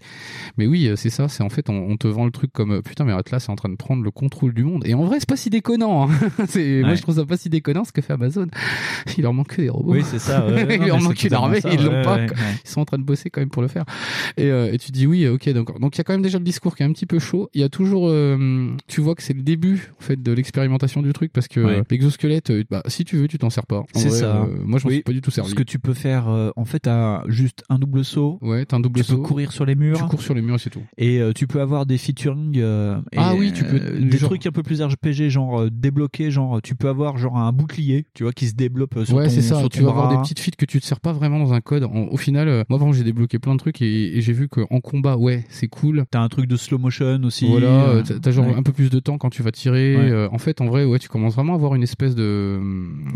Mais oui, euh, c'est ça. C'est en fait on, on te vend le truc comme euh, putain mais Atlas est en train de prendre le contrôle du monde. Et en vrai c'est pas si déconnant. hein. c'est moi je trouve ça pas si déconnant ce que fait Amazon. Il leur manque que des robots. Oui, c'est ça, Il non, leur manque une armée, ça, ils l'ont pas. Ils sont en train de bosser quand même pour le faire. Et, euh, et tu dis oui, ok. Donc donc il y a quand même déjà le discours qui est un petit peu chaud. Il y a toujours, euh, tu vois que c'est le début en fait de l'expérimentation du truc parce que l'exosquelette, bah si tu veux, tu t'en sers pas. C'est ça. moi, je m'en suis pas du tout servi. Ce que tu peux faire, euh, en fait, t'as juste un double saut. Ouais, t'as un double tu saut. peux courir sur les murs. Tu cours sur les murs et c'est tout. Et euh, tu peux avoir des featuring. euh, et, Ah oui, tu peux- des genre- trucs un peu plus RPG, genre débloquer, genre tu peux avoir genre un bouclier, tu vois, qui se développe sur ouais, ton c'est ça. sur Tu ton vas avoir des petites feats que tu te sers pas vraiment dans un code. En- au final, moi, exemple, j'ai débloqué plein de trucs et, et j'ai vu qu'en combat, ouais, c'est cool. T'as un truc de slow motion aussi. Voilà, t'as genre ouais. un peu plus de temps quand tu vas tirer. Ouais. En fait, en vrai, ouais, tu commences vraiment à avoir une espèce de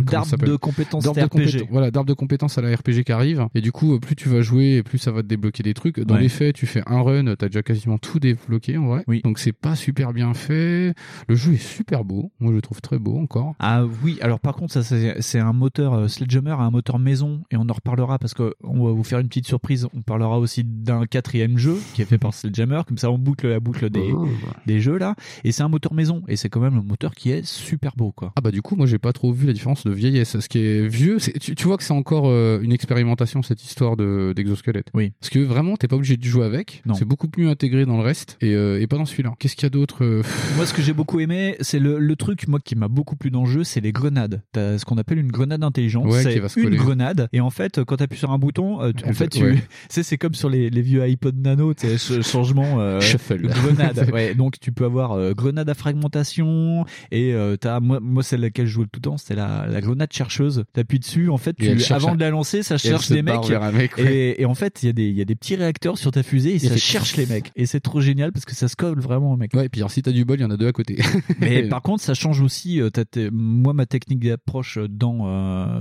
D'arbre de compétences D'arbre de RPG. compétences- Voilà, d'arbre de compétences à la RPG qui arrive. Et du coup, plus tu vas jouer, plus ça va te débloquer des trucs. Dans Ouais. les faits, tu fais un run, t'as déjà quasiment tout débloqué en vrai. Donc c'est pas super bien fait. Le jeu est super beau. Moi, je le trouve très beau encore. Ah oui, alors par contre, ça c'est un moteur euh, Sledgehammer, un moteur maison, et on en reparlera parce que on va vous faire une petite surprise. On parlera aussi d'un quatrième jeu qui est fait par Sledgehammer, comme ça on boucle la boucle des, Oh. des jeux là. Et c'est un moteur maison, et c'est quand même un moteur qui est super beau quoi. Ah bah du coup moi j'ai pas trop vu la différence de vieillesse. Ce qui est vieux, c'est tu, tu vois que c'est encore euh, une expérimentation cette histoire de d'exosquelette. Oui. Parce que vraiment t'es pas obligé de jouer avec. C'est beaucoup mieux intégré dans le reste et, euh, et pas dans celui-là. Qu'est-ce qu'il y a d'autre euh, Moi, ce que j'ai beaucoup aimé, c'est le, le truc moi qui m'a beaucoup plu dans le jeu, c'est les grenades. T'as ce qu'on appelle une grenade intelligente. Ouais, c'est une grenade, et en fait, quand t'appuies sur un bouton, euh, tu- en fait, tu, ouais. sais, c'est comme sur les, les vieux iPod Nano, tu sais, ce changement euh, Shuffle. grenade. ouais, donc tu peux avoir euh, grenade à fragmentation et t'as moi, moi celle laquelle je jouais tout le temps, c'était la, la grenade chercheuse. T'appuies dessus, en fait, tu, avant de la lancer, ça cherche des mecs. mec, ouais. et, et en fait, il y a des il y a des petits réacteurs sur ta fusée et ça cherche les mecs. Et c'est trop génial parce que ça se colle vraiment au mec. Ouais, et puis alors si t'as du bol, il y en a deux à côté. Mais par contre, ça change aussi. euh, moi, ma technique d'approche dans euh,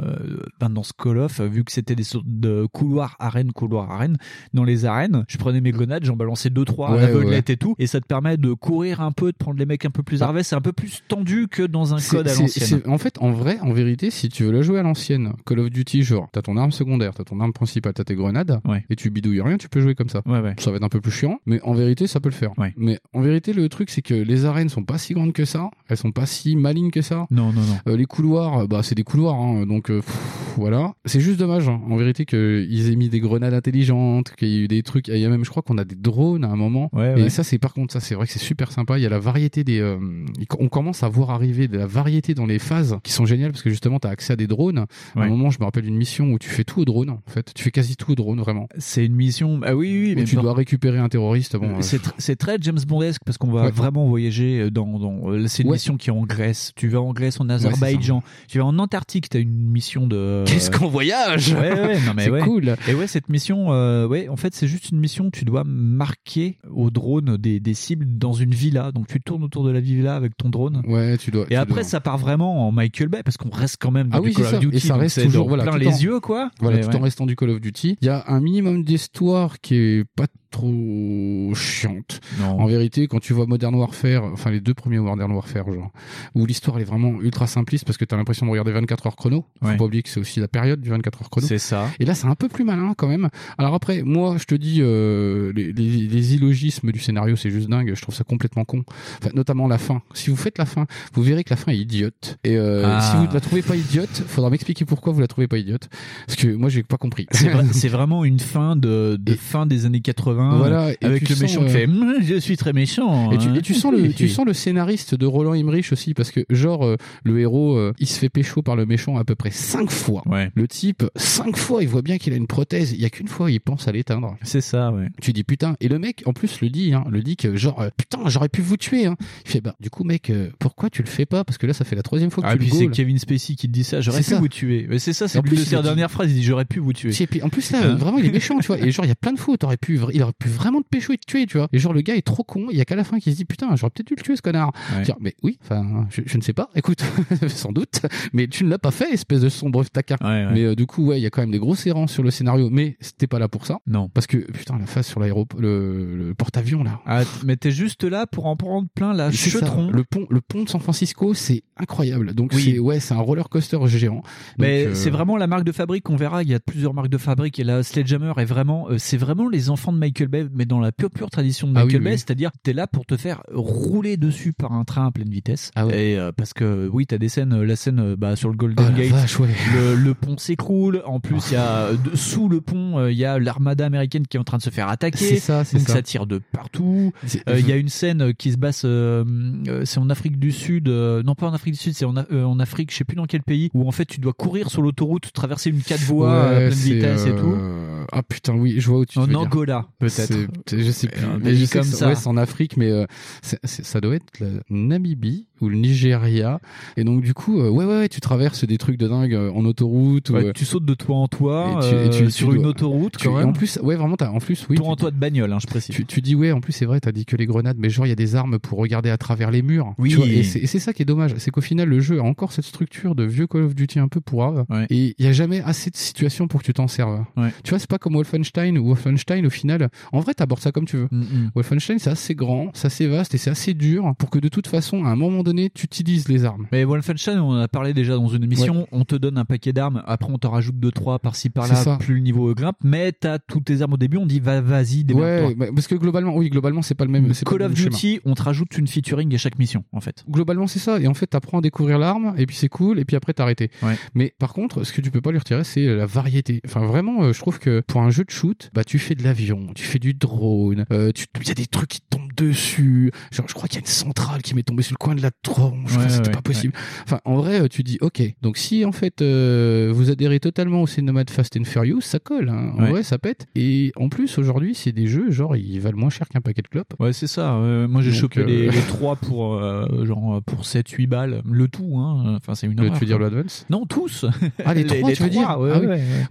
ben, dans ce Call of, vu que c'était des sortes de couloirs arène, couloirs arène, dans les arènes, je prenais mes grenades, j'en balançais deux trois à Ouais, l'aveuglette ouais. et tout, et ça te permet de courir un peu, de prendre les mecs un peu plus Bah. arvés. C'est un peu plus tendu que dans un code à l'ancienne. En fait, en vrai, en vérité, si tu veux la jouer à l'ancienne, Call of Duty, genre, t'as ton arme secondaire, t'as ton arme principale, t'as tes grenades, et tu bidouilles rien, tu peux jouer comme ça. Ça va être un peu plus chiant, mais en vérité, ça peut le faire. Mais en vérité, le truc, c'est que les arènes sont pas si grandes que ça, elles sont pas si malignes que ça. Non, non, non. Euh, les couloirs, bah, c'est des couloirs, hein, donc euh, pff, voilà. C'est juste dommage, hein, en vérité, qu'ils aient mis des grenades intelligentes, qu'il y ait eu des trucs. Il y a même, je crois qu'on a des drones à un moment. Ouais, et ouais. ça, c'est par contre, ça, c'est vrai que c'est super sympa. Il y a la variété des. euh, on commence à voir arriver de la variété dans les phases qui sont géniales parce que justement, tu as accès à des drones. À un moment, je me rappelle d'une mission où tu fais tout au drone, en fait. Tu fais quasi tout au drone, vraiment. C'est une mission. Ah oui, oui, Où mais tu dois récupérer un terroriste. Bon, euh, c'est tr- c'est très James Bondesque parce qu'on va vraiment voyager dans. dans euh, c'est une mission qui est en Grèce. Tu vas en Grèce, en. Azerbaïdjan. tu vas en Antarctique. T'as une mission de. Qu'est-ce qu'on voyage Ouais, ouais, non mais C'est ouais. cool. Et ouais, cette mission, euh, ouais, en fait, c'est juste une mission. Tu dois marquer au drone des, des cibles dans une villa. Donc tu tournes autour de la villa avec ton drone. Ouais, tu dois. Et tu après, dois- ça part vraiment en Michael Bay parce qu'on reste quand même dans Ah du oui, Call c'est of ça. Duty. Et ça donc reste toujours voilà, plein les en- yeux, quoi. Voilà, Mais tout ouais. en restant du Call of Duty. Il y a un minimum d'histoire qui est pas trop chiante. Non. En vérité, quand tu vois Modern Warfare, enfin les deux premiers Modern Warfare, genre, où l'histoire est vraiment ultra simpliste parce que t'as l'impression de regarder 24 heures chrono. Faut Ouais. pas oublier que c'est aussi la période du 24 heures chrono. C'est ça. Et là, c'est un peu plus malin quand même. Alors après, moi, je te dis, euh, les, les, les illogismes du scénario, c'est juste dingue. Je trouve ça complètement con. Enfin, notamment la fin. Si vous faites la fin, vous verrez que la fin est idiote. Et euh, Ah. si vous ne la trouvez pas idiote, faudra m'expliquer pourquoi vous la trouvez pas idiote. Parce que moi, j'ai pas compris. C'est vrai- c'est vraiment une fin de, de fin des années 80 Voilà, et avec le méchant qui euh, fait Hum, je suis très méchant Et tu, hein. et tu sens le, tu sens le scénariste de Roland Emmerich aussi parce que genre euh, le héros euh, il se fait pécho par le méchant à peu près cinq fois. Le type cinq fois il voit bien qu'il a une prothèse. Il y a qu'une fois il pense à l'éteindre. C'est ça ouais. Tu dis putain et le mec en plus le dit hein, le dit que genre putain j'aurais pu vous tuer. Hein. Il fait bah du coup mec pourquoi tu le fais pas? Parce que là ça fait la troisième fois que Ah, tu puis le c'est. Kevin Spacey qui te dit ça, j'aurais pu ça. vous tuer. Mais c'est ça, c'est de sa dernière phrase, il dit j'aurais pu vous tuer. Et puis en plus là, vraiment il est méchant, tu vois. Et genre il y a plein de fois où t'aurais pu, il aurait pu vraiment te pécho et te tuer, tu vois. Et genre le gars est trop con. Il y a qu'à la fin qu'il se dit putain j'aurais peut-être dû le tuer ce connard. Ouais. Dire, mais oui, enfin je, je ne sais pas. Écoute, sans doute, mais tu ne l'as pas fait espèce de sombre taquin. ouais. Mais euh, du coup ouais il y a quand même des grosses errances sur le scénario, mais c'était pas là pour ça. Non. Parce que putain la phase sur l'aéroport, le, le porte-avions là. Ah, mais t'es juste là pour en prendre plein la chetron. Le pont, le pont de San Francisco, c'est incroyable. Donc Oui. c'est ouais, c'est un roller coaster géant. Mais euh, c'est vraiment la marque de fabrique. On verra, il y a plusieurs marques de fabrique. Et là, Sledgehammer est vraiment, euh, c'est vraiment les enfants de Michael Michael Bay, mais dans la pure pure tradition de Ah oui, Michael oui. Bay, c'est-à-dire t'es là pour te faire rouler dessus par un train à pleine vitesse. Ah. Et euh, parce que oui, t'as des scènes, euh, la scène euh, bah, sur le Golden Oh Gate, vache, ouais. le, le pont s'écroule. En plus, il y a euh, de- sous le pont, euh, il y a l'armada américaine qui est en train de se faire attaquer. C'est ça, c'est Donc ça. ça tire de partout. Euh, Il y a une scène qui se passe, euh, euh, c'est en Afrique du Sud, euh, non pas en Afrique du Sud, c'est en, euh, Afrique, je sais plus dans quel pays, où en fait tu dois courir sur l'autoroute, traverser une quatre voies à pleine vitesse et tout. euh, Ah putain, oui, je vois où tu En dire. Peut-être. Je sais plus. Un mais je sais que ça. Ouais, c'est en Afrique, mais euh, ça doit être la Namibie ou le Nigeria. Et donc du coup, euh, ouais, ouais, ouais, tu traverses des trucs de dingue euh, en autoroute. Ouais, ou, euh, tu sautes de toit en toit et tu- et tu- tu sur dois- une autoroute quand et même. en plus, ouais, vraiment, t'as, en plus, oui. toit en toit de bagnole, hein, je précise. tu, dis ouais en plus c'est vrai t'as dit que les grenades mais genre il y a des armes pour regarder à travers les murs Oui. Vois, et c'est ça qui est dommage c'est qu'au final le jeu a encore cette structure de vieux Call of Duty un peu pourrave Ouais. et il y a jamais assez de situations pour que tu t'en serves Ouais. tu vois c'est pas comme Wolfenstein où Wolfenstein au final en vrai t'abordes ça comme tu veux Mm, mm. Wolfenstein c'est assez grand c'est assez vaste et c'est assez dur pour que de toute façon à un moment donné tu utilises les armes Mais Wolfenstein, on en a parlé déjà dans une émission, on te donne un paquet d'armes, après on t'en rajoute deux trois par-ci C'est ça. par-là, plus le niveau grimpe, mais t'as toutes tes armes au début, on dit va vas-y, démerde-toi. ouais bah, parce que globalement oui globalement c'est pas le même Call of schéma. Duty, on te rajoute une featuring à chaque mission, en fait. globalement c'est ça et en fait t'apprends à découvrir l'arme et puis c'est cool et puis après t'arrêter Ouais. mais par contre ce que tu peux pas lui retirer c'est la variété enfin vraiment euh, je trouve que pour un jeu de shoot bah tu fais de l'avion tu fais du drone euh, il y a des trucs qui te tombent dessus genre je crois qu'il y a une centrale qui m'est tombée sur le coin de la tronche Ouais, c'était ouais, pas possible enfin en vrai euh, tu dis ok donc si en fait euh, vous adhérez totalement au cinéma de Fast and Furious ça colle hein. en vrai ça pète et en plus aujourd'hui c'est des jeux genre ils valent moins cher qu'un paquet de clopes Ouais, c'est ça. euh, moi, j'ai chopé euh, les, les trois pour euh, genre pour 7 8 balles, le tout hein. Enfin, c'est une Le- horreur, tu veux dire le Advance? Non, tous. Ah les, trois, tu veux dire? Ah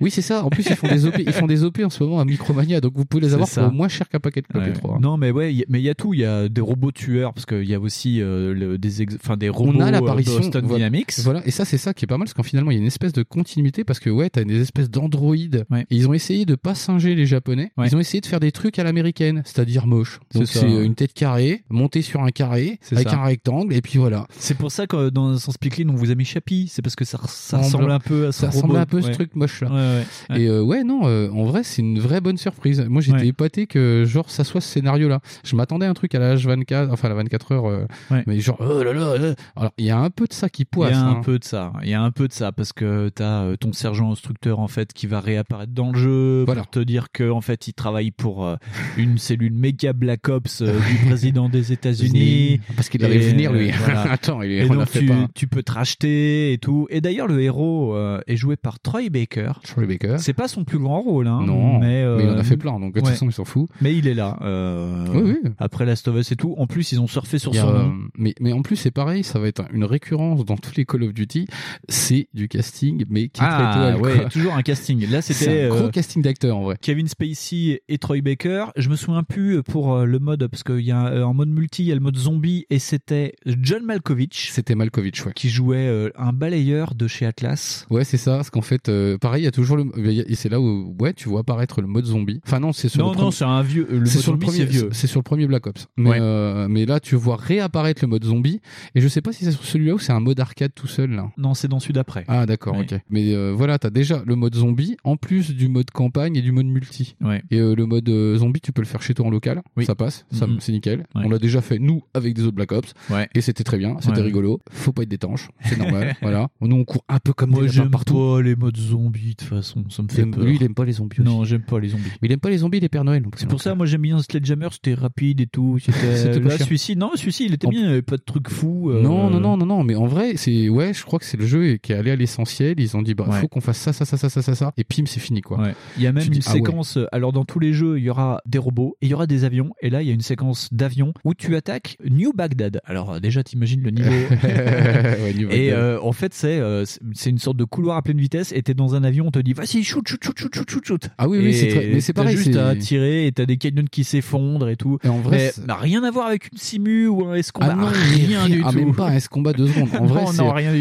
oui. c'est ça. En plus, ils font des OP, ils font des OP en ce moment à Micromania, donc vous pouvez les avoir pour moins cher qu'un paquet de clopes les trois. hein. Non, mais ouais, y a- mais il y a tout. Il y a des robots tueurs parce qu'il y a aussi euh, le- des, ex- enfin des robots On a euh, l'apparition Boston voilà, Dynamics. Voilà, et ça c'est ça qui est pas mal parce qu'en finalement il y a une espèce de continuité parce que ouais, t'as des espèces d'androïdes. Ouais. Et ils ont essayé de pas singer les japonais. Ouais. Ils ont essayé de faire des trucs à l'américaine, c'est-à-dire moche. Donc C'est euh, une tête carrée, montée sur un carré avec ça. un rectangle et puis voilà. C'est pour ça que dans Sens Pickling, on vous a mis Chappie. C'est parce que ça, ça Semble- ressemble un peu à ce Ça ressemble un peu à ce Ouais. truc moche là. Ouais, ouais, ouais. Et euh, ouais, non, euh, en vrai, c'est une vraie bonne surprise. Moi, j'étais Ouais. épaté que genre ça soit ce scénario-là. Je m'attendais à un truc à la H24, enfin à la 24 heures, euh, Ouais. mais genre oh là là. là. Alors il y a un peu de ça qui Il poisse. y a un hein. peu de ça. Il y a un peu de ça parce que t'as euh, ton sergent instructeur en fait qui va réapparaître dans le jeu Voilà. pour te dire que en fait il travaille pour euh, une cellule méga Black Ops euh, du président des États-Unis. Parce qu'il Et, venir lui. euh, voilà. Attends, il est, on donc fait tu, pas. tu peux te racheter et tout. Et d'ailleurs le héros euh, est joué par Troy Baker. Troy Baker. C'est pas son plus grand rôle, hein, Non, mais, euh, mais il en a fait plein, donc de toute ouais. façon il s'en fout. Mais il est là. euh, Oui, oui. Après Last of Us et tout. En plus ils ont surfé sur Il son euh, nom. mais, mais en plus c'est pareil, ça va être une récurrence dans tous les Call of Duty. C'est du casting, mais qui est Ah très étoile, ouais, toujours un casting. Là c'était un gros euh, casting d'acteurs en vrai. Kevin Spacey et Troy Baker. Je me souviens plus pour euh, le mode parce qu'il y a euh, en mode multi, il y a le mode zombie et c'était John Malkovich C'était Malkovich, ouais. qui jouait euh, un balayeur de chez Atlas. Ouais, c'est ça. Parce qu'en fait, euh, pareil, il y a toujours le. Et c'est là où, ouais, tu vois apparaître le mode zombie. Enfin, non, c'est sur Non le non, premier- c'est un vieux. euh, Le c'est mode sur le premier, c'est vieux. c'est sur le premier Black Ops. Mais, Ouais. euh, mais là, tu vois réapparaître le mode zombie. Et je sais pas si c'est sur celui-là ou c'est un mode arcade tout seul là. Non, c'est dans celui d'après. Ah d'accord, Ouais. ok. Mais euh, voilà, t'as déjà le mode zombie en plus du mode campagne et du mode multi. Ouais. Et euh, le mode euh, zombie, tu peux le faire chez toi en local, Oui. ça passe, ça, Mhm. c'est nickel. Ouais. On l'a déjà fait nous avec des autres Black Ops Ouais. et c'était très bien, c'était rigolo. Faut pas être d'étanche, c'est normal. voilà. Nous on court un peu comme Moi j'aime partout. pas les modes zombies de toute façon, ça me fait aime- peur. lui, il aime pas les zombies. aussi. Non, j'aime pas les zombies. Mais il aime pas les zombies, les Pères Noël. C'est pour ça, moi j'aime bien Sledgehammer, c'était rapide et tout. C'était là, celui-ci, non, celui-ci il était En- bien, il avait pas de trucs euh, Non, non, non, non, non, mais en vrai, c'est, ouais, je crois que c'est le jeu qui est allé à l'essentiel. Ils ont dit, bah, Ouais. faut qu'on fasse ça, ça, ça, ça, ça, ça, ça, et pim, c'est fini, quoi. Ouais. Il y a même Tu une dis, ah ouais. séquence. euh, Alors dans tous les jeux, il y aura des robots et il y aura des avions. Et là, il y a une séquence d'avions où tu attaques New Baghdad. Alors euh, déjà, t'imagines le niveau. Et euh, en fait, c'est c'est- une sorte de couloir à pleine vitesse. Et t'es dans un avion, on te dit vas-y shoot shoot shoot shoot shoot shoot. Ah oui, oui, Et c'est très- mais c'est pareil, Juste à tirer et t'as des canyons qui s'effondrent et tout. Et en vrai, mais rien à voir avec une simu ou un escombat. Ah rien, rien du ah, tout. même pas un S-combat deux secondes. En vrai,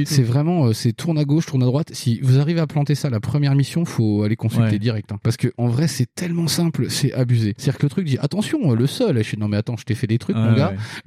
c'est vraiment, euh, c'est tourne à gauche, tourne à droite. Si vous arrivez à planter ça la première mission, faut aller consulter Ouais. direct. hein. Parce que en vrai, c'est tellement simple, c'est abusé. C'est-à-dire que le truc dit attention, euh, le sol. Et je suis non mais attends, je t'ai fait des trucs, mon Ouais, gars.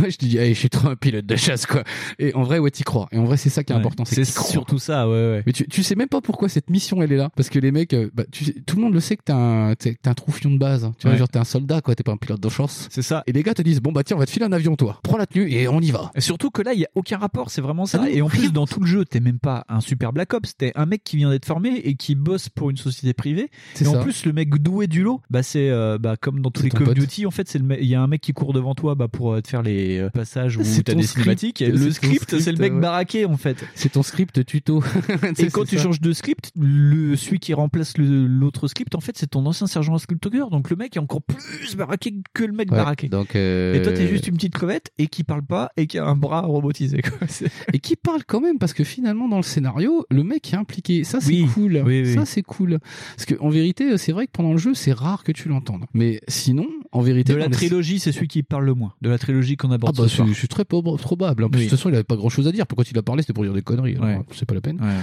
Moi, je te dis, hey, je suis trop un pilote de chasse quoi. Et en vrai, ouais, t'y crois. Et en vrai, c'est ça qui est Ouais. important, c'est surtout ça, ouais, ouais. Mais tu, tu sais même pas pourquoi cette mission elle est là parce que les mecs euh, bah, tu sais, tout le monde le sait que t'es un t'es, un troufion de base tu vois Ouais. genre t'es un soldat quoi t'es pas un pilote de chasse C'est ça. et les gars te disent bon bah tiens on va te filer un avion toi prends la tenue et on y va Et surtout que là, il y a aucun rapport, c'est vraiment ça. Ah non, et en plus, dans tout le jeu, t'es même pas un super Black Ops, t'es un mec qui vient d'être formé et qui bosse pour une société privée. C'est Et en ça. plus, le mec doué du lot, bah c'est euh, bah comme dans tous les Call of. Duty, en fait, c'est le me- il y a un mec qui court devant toi bah pour euh, te faire les euh, passages où C'est t'as ton des script. cinématiques. Le ton script, script, c'est le mec ouais. baraqué en fait. c'est ton script tuto Et quand tu changes de script, le celui qui remplace l'autre script, en fait, c'est ton ancien sergent scriptographe. Donc le mec est encore plus baraqué que le mec Ouais, baraqué. donc euh, Et toi, t'es juste une petite crevette et qui parle pas et qui a un bras robotisé. Quoi. Et qui parle quand même parce que finalement dans le scénario le mec est impliqué ça c'est Oui. cool Oui, oui. ça c'est cool parce que en vérité c'est vrai que pendant le jeu c'est rare que tu l'entendes mais sinon en vérité De la trilogie, c'est celui qui parle le moins. De la trilogie qu'on Ah aborde bah ce soir. c'est c'est très prob- probable. En plus, Oui. De toute façon, il avait pas grand chose à dire. Pourquoi il a parlé C'était pour dire des conneries. Ouais. C'est pas la peine. Ouais.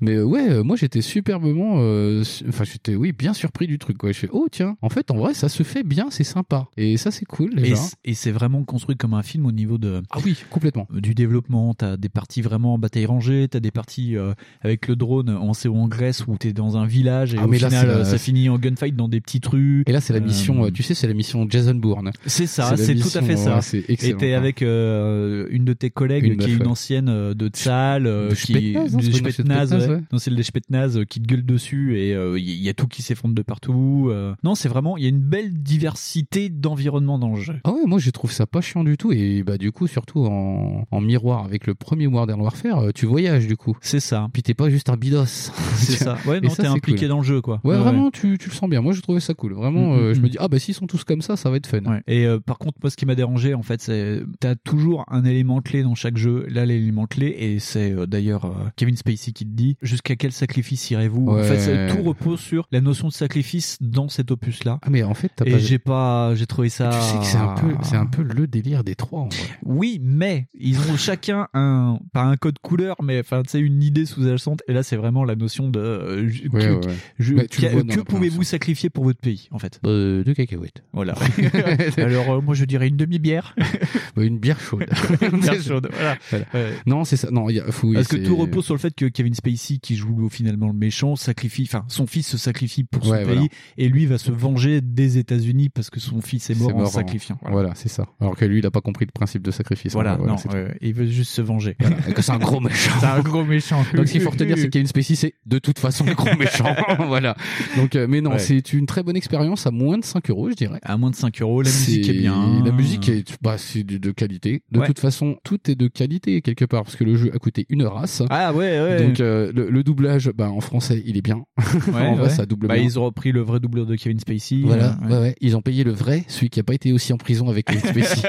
Mais euh, ouais, euh, moi j'étais superbement, euh, enfin j'étais oui bien surpris du truc. Quoi. Je fais oh tiens, en fait en vrai ça se fait bien, c'est sympa. Et ça c'est cool déjà. Et c'est vraiment construit comme un film au niveau de Ah oui, complètement. du développement. T'as des parties vraiment en bataille rangée, t'as des parties euh, avec le drone en CO en Grèce où t'es dans un village et Ah, au mais final euh, ça finit en gunfight dans des petites rues. Et là c'est la Euh, mission, euh, tu sais, c'est la mission Jason Bourne. C'est ça, c'est tout à fait ça. ouais, c'est Et hein. avec euh, une de tes collègues Une qui est une ancienne euh, de Tsal, euh, De qui Spetsnaz, non, des c'est le Spetsnaz euh, qui te gueule dessus et euh, il y, y a tout qui s'effondre de partout. euh. Non, c'est vraiment, il y a une belle diversité d'environnement dans le jeu. Ah ouais, moi je trouve ça pas chiant du tout et bah du coup surtout en, en miroir avec le premier Modern Warfare, euh, tu voyages du coup. C'est ça. Puis t'es pas juste un bidos. C'est ça. Ouais, Et non, t'es impliqué cool. dans le jeu, quoi. Ouais, vraiment, Tu, tu le sens bien. Moi, je trouvais ça cool. Vraiment, Mm, euh, mm, je mm. me dis, ah bah s'ils sont tous comme ça, ça va être fun. Ouais. Et euh, par contre, moi, ce qui m'a dérangé, en fait, c'est t'as toujours un élément clé dans chaque jeu. Là, l'élément clé, et c'est euh, d'ailleurs euh, Kevin Spacey qui te dit jusqu'à quel sacrifice irez-vous? En fait, tout repose sur la notion de sacrifice dans cet opus-là. Ah mais en fait, t'as Et pas. j'ai pas, j'ai trouvé ça. Tu sais que c'est un peu, c'est un peu le délire des trois. En vrai. Oui, mais ils ont chacun un, pas un code couleur, mais enfin, tu sais, une idée sous-jacente. Et là, c'est vraiment la notion de euh, ju- Ouais, que, ouais, pouvez-vous sacrifier pour votre pays, en fait? Euh, deux cacahuètes. Voilà. Alors, euh, moi, je dirais une demi-bière. Bah, une bière chaude. Une bière chaude, voilà. Voilà. Ouais. Non, c'est ça. Non, il y a, faut, Parce que tout repose sur le fait que Kevin Spacey, qui joue finalement le méchant, sacrifie, enfin, son fils se sacrifie pour son Ouais, pays voilà. et lui va se venger des États-Unis parce que son fils est mort, c'est en mort sacrifiant. Voilà, Voilà, c'est ça. Alors que lui, il a pas compris le principe de sacrifice. Voilà, Voilà, non, il veut juste se venger. Et que c'est un gros méchant. C'est un gros méchant. Donc, ce qu'il faut retenir, c'est que Kevin Spacey, c'est de toute façon un gros méchant. voilà. Donc, euh, mais non, Ouais. c'est une très bonne expérience à moins de 5 euros, je dirais. À moins de 5 euros, la musique est bien. La musique est, bah, c'est de, de qualité. De Ouais. toute façon, tout est de qualité quelque part parce que le jeu a coûté une race. Ah ouais, ouais. Donc euh, le, le doublage, bah, en français, il est bien. Ouais, en vrai, ouais. ça double Bah, bien. ils ont repris le vrai doubleur de Kevin Spacey. Voilà, euh, ouais. ouais, Ils ont payé le vrai, celui qui a pas été aussi en prison avec Kevin Spacey.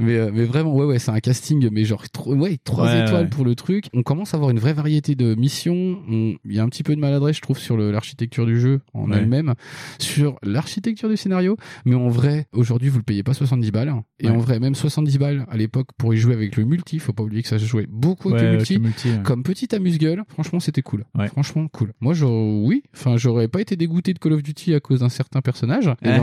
mais, euh, mais vraiment, ouais, ouais, c'est un casting, mais genre, tro- ouais, trois Ouais, étoiles ouais. pour le truc. On commence à avoir une vraie variété de missions. On- Il y a un petit peu de maladresse, je trouve, sur l'architecture du jeu en Ouais. elle-même, sur l'architecture du scénario. Mais en vrai, aujourd'hui, vous le payez pas 70 balles. Et en vrai, même 70 balles à l'époque pour y jouer avec le multi, faut pas oublier que ça se jouait beaucoup avec le avec multi. le multi, ouais. Comme petit amuse-gueule, franchement, c'était cool. Franchement, cool. Moi, j'aurais, oui, enfin, j'aurais pas été dégoûté de Call of Duty à cause d'un certain personnage. Mais-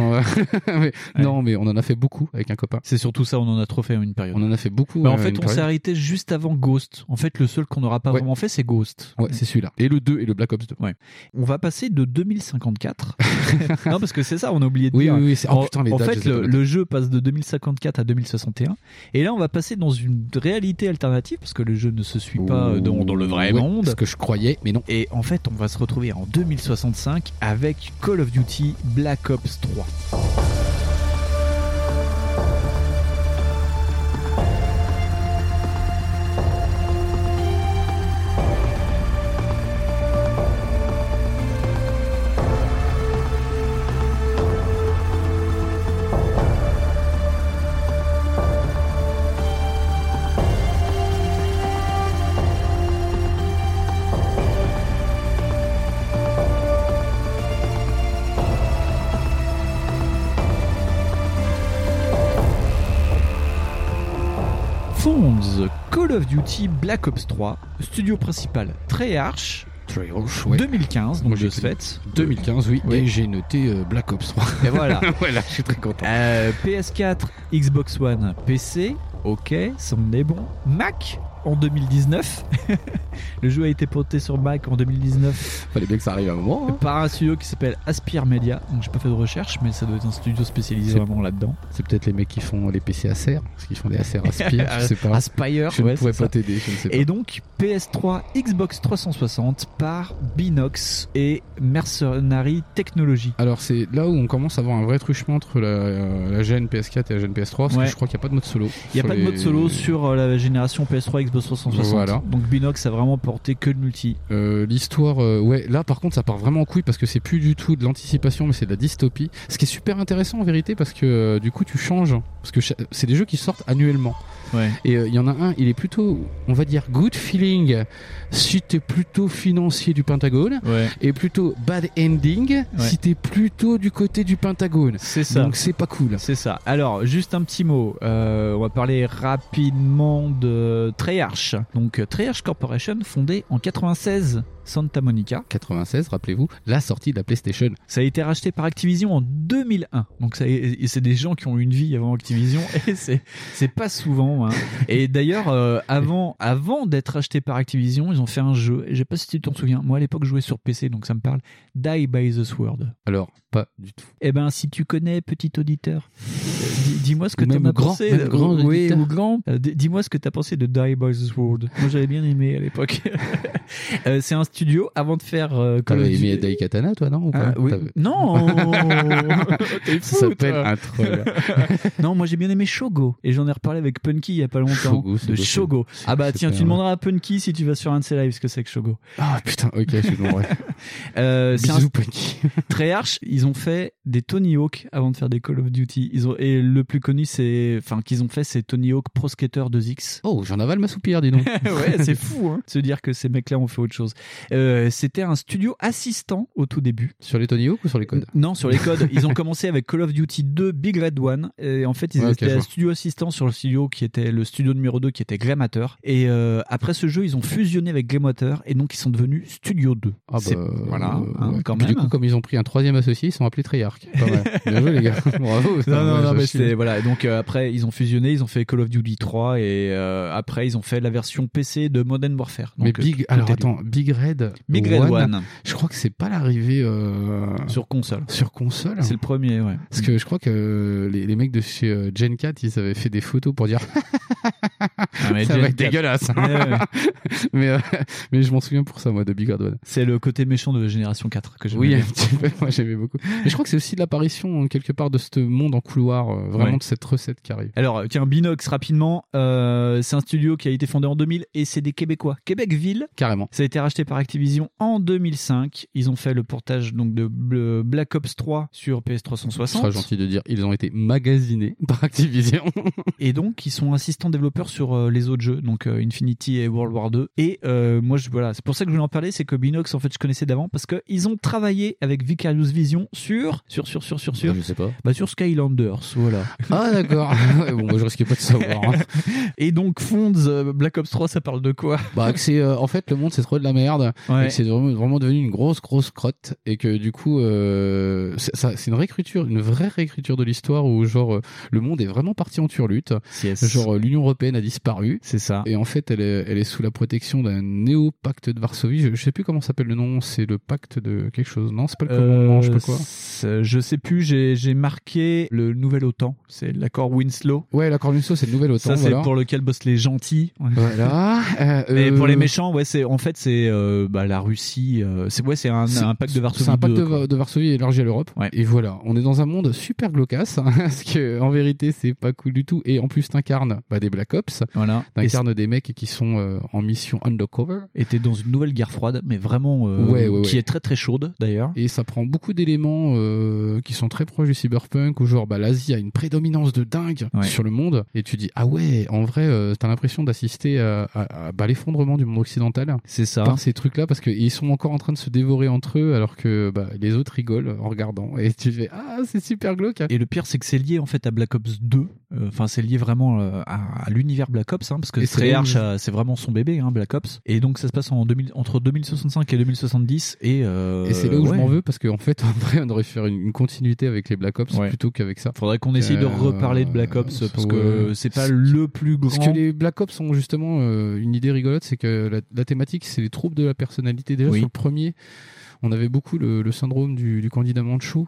Ouais. Non, mais on en a fait beaucoup avec un copain. C'est surtout ça, on en a trop fait une période. On en a fait beaucoup. Bah, en euh, fait, on s'est arrêté juste avant Ghost. En fait, le seul qu'on n'aura pas Ouais. vraiment fait, c'est Ghost. Ouais, c'est celui-là. Et le 2 et le Black Ops 2. Ouais. On va passer de 2054. non, parce que c'est ça, on a oublié de Oui, dire. oui, oui, c'est- oh, en, putain, les en dates, je fait, le, jeu passe de 2054 à 2061. Et là, on va passer dans une réalité alternative, parce que le jeu ne se suit pas euh, dans, dans le vrai Ouais, monde. Ce que je croyais, mais non. Et en fait, on va se retrouver en 2065 avec Call of Duty Black Ops 3. Black Ops 3, studio principal Treyarch, ouais. 2015, donc de fait. 2015, oui. Oui. Et j'ai noté euh, Black Ops 3. Et voilà. voilà, je suis très content. Euh, PS4, Xbox One, PC, ok, ça on est bon. Mac en 2019. Le jeu a été porté sur Mac en 2019 Fallait bien que ça arrive à un moment. hein. par un studio qui s'appelle Aspire Media. Donc j'ai pas fait de recherche, mais ça doit être un studio spécialisé vraiment là-dedans. C'est peut-être les mecs qui font les PC Acer, parce qu'ils font des Acer Aspire, je sais pas. Aspire, je ouais, ne pourrais pas t'aider, je ne sais pas. Et donc PS3, Xbox 360 par Binox et Mercenary Technology. Alors c'est là où on commence à avoir un vrai truchement entre la, euh, la gêne PS4 et la gêne PS3, parce Ouais. que je crois qu'il n'y a pas de mode solo. Il n'y a pas de mode solo sur euh, la génération PS3 Xbox 360. Voilà. Donc Binox a vraiment porté que le multi. Euh, L'histoire, euh, ouais, là par contre ça part vraiment en couille parce que c'est plus du tout de l'anticipation mais c'est de la dystopie. Ce qui est super intéressant en vérité parce que euh, du coup tu changes, parce que c'est des jeux qui sortent annuellement. Ouais. Et il y en a un, il est plutôt, on va dire, good feeling si t'es plutôt financier du Pentagone, Ouais. et plutôt bad ending si t'es plutôt du côté du Pentagone. C'est ça. Donc c'est pas cool. C'est ça. Alors, juste un petit mot. On va parler rapidement de Treyarch. Donc, euh, Treyarch Corporation, fondée en 96, Santa Monica. 96, rappelez-vous, la sortie de la PlayStation. Ça a été racheté par Activision en 2001. Donc, c'est des gens qui ont eu une vie avant Activision et c'est pas souvent. hein. Et d'ailleurs, euh, avant avant d'être racheté par Activision, ils ont fait un jeu. Je sais pas si tu t'en souviens. Moi, à l'époque, je jouais sur PC, donc ça me parle. Die by the Sword. Alors, pas du tout. Eh ben, si tu connais, petit auditeur, dis-moi ce que tu as grand, pensé. même grand oui, auditeur. ou grand. Euh, dis-moi ce que tu as pensé de Die by the Sword. Moi, j'avais bien aimé à l'époque. Euh, c'est un studio avant de faire. Euh, T'avais aimé Daikatana, toi, non ou pas? Ah, oui. Non T'es Ça fou, s'appelle un troll. non, moi j'ai bien aimé Shogo et j'en ai reparlé avec Punky il y a pas longtemps. Shogo, de. Shogo. Ah bah tiens, tu vrai. demanderas à Punky si tu vas sur un de ses lives ce que c'est que Shogo. Ah putain, ok, je suis bon, ouais. Euh, Bisous, un- Punky. Treyarch, ils ont fait des Tony Hawk avant de faire des Call of Duty. Ils ont et le plus connu c'est enfin qu'ils ont fait c'est Tony Hawk Pro Skater 2X. Oh, j'en avale ma soupière, dis donc. ouais, c'est fou hein, de se dire que ces mecs-là ont fait autre chose. Euh, c'était un studio assistant au tout début. Sur les Tony Hawk ou sur les codes Non, sur les codes. ils ont commencé avec Call of Duty 2 Big Red One. Et en fait, ils Ouais, étaient vois. studio assistant sur le studio qui était le studio numéro 2 qui était Glamater. Et euh, après ce jeu, ils ont fusionné avec Glamater et donc ils sont devenus Studio 2. Ah bah, voilà, euh, hein, quand même. Du coup, comme ils ont pris un troisième associé, ils sont appelés Treyarch. Bien joué, les gars. Bravo. non, non, non, mais c'est voilà. Donc euh, après, ils ont fusionné, ils ont fait Call of Duty 3 et euh, après ils ont fait la version PC de Modern Warfare. Donc, Mais euh, Big, tout alors attends, Big Red, Big Red One. je crois que c'est pas l'arrivée sur console. sur console. C'est le premier, ouais. Parce que je crois que les, les mecs de chez Gen 4, ils avaient fait des photos pour dire Ah, mais ça Gen va être 4. dégueulasse. Ouais, ouais. mais, mais je m'en souviens pour ça, moi, de Big Red One. C'est le côté méchant de Génération 4 que j'aime Oui, un petit peu. Moi, j'aimais beaucoup. Mais je crois que c'est aussi l'apparition, euh, quelque part, de ce monde en couloir, vraiment De cette recette qui arrive. Alors, euh, tiens, Binox, rapidement, euh, c'est un studio qui a été fondé en 2000 et c'est des Québécois. Québecville. Carrément. Ça a été racheté par Activision en 2005. Ils ont fait le portage donc de Bl- Black Ops 3 sur Ce PS360. sera gentil de dire, ils ont été magasinés par Activision. Et donc, ils sont assistants développeurs sur euh, les autres jeux, donc euh, Infinity et World War 2. Et euh, moi, je, voilà, c'est pour ça que je voulais en parler, c'est que Binox, en fait, je connaissais d'avant parce qu'ils ont travaillé avec Vicarious Vision sur, sur, sur, sur, sur, sur, je sais pas. bah, sur Skylanders, voilà. Ah, d'accord. Bon, moi, je risquais pas de savoir. hein. Et donc, Fonds, euh, Black Ops 3, ça parle de quoi? Bah, que c'est, euh, en fait, le monde, c'est trop de la merde. Ouais. Et que c'est vraiment, vraiment devenu une grosse, grosse crotte. Et que, du coup, euh, c'est ça- c'est une réécriture, une vraie réécriture de l'histoire où, genre, euh, le monde est vraiment parti en turlute. Yes. Genre, euh, l'Union Européenne a disparu. C'est ça. Et en fait, elle est, elle est sous la protection d'un néo-pacte de Varsovie. Je, je sais plus comment s'appelle le nom. C'est le pacte de quelque chose. Non, c'est pas le commandement, je sais pas quoi. C'est- je sais plus, j'ai j'ai marqué le nouvel OTAN, c'est l'accord Winslow. Ouais, l'accord Lusso, c'est le nouvel OTAN. Ça, c'est voilà. pour lequel bossent les gentils. Voilà. Euh, Mais euh, pour les méchants, ouais, c'est en fait c'est euh, bah, la Russie. euh, c'est ouais, c'est un, un pacte de Varsovie. C'est un pacte 2, de, Varsovie élargi à l'Europe. Ouais. Et voilà, on est dans un monde super glaucasse, hein, parce que en vérité, c'est pas cool du tout. Et en plus, t'incarnes bah, des Black Ops, Voilà. T'incarnes des mecs qui sont euh, en mission undercover. Et t'es dans une nouvelle guerre froide, mais vraiment euh, Ouais, ouais, qui est très très chaude d'ailleurs. Et ça prend beaucoup d'éléments euh, qui sont très proches du cyberpunk, où genre bah, l'Asie a une prédominance de dingue Ouais. sur le monde. Et tu dis, ah ouais, en vrai, euh, t'as l'impression d'assister à, à- à, bah, l'effondrement du monde occidental. C'est ça. par ces trucs-là parce qu'ils sont encore en train de se dévorer entre eux alors que bah, les autres rigolent en regardant et tu fais ah c'est super glauque Et le pire, c'est que c'est lié en fait à Black Ops 2, Euh, Enfin, c'est lié vraiment euh, à, à l'univers Black Ops, hein, parce que Treyarch, là euh, c'est vraiment son bébé, hein, Black Ops. Et donc, ça se passe en 2000, entre 2065 et 2070. Et, euh, Et c'est là où je m'en veux parce qu'en fait, en vrai, on aurait fait une, une continuité avec les Black Ops Ouais. plutôt qu'avec ça. Faudrait qu'on essaye de reparler de Black Ops parce que c'est pas le plus grand. Parce que les Black Ops ont justement euh, une idée rigolote, c'est que la, la thématique, c'est les troubles de la personnalité. Déjà Oui. sur le premier, on avait beaucoup le, le syndrome du, du candidat manchou.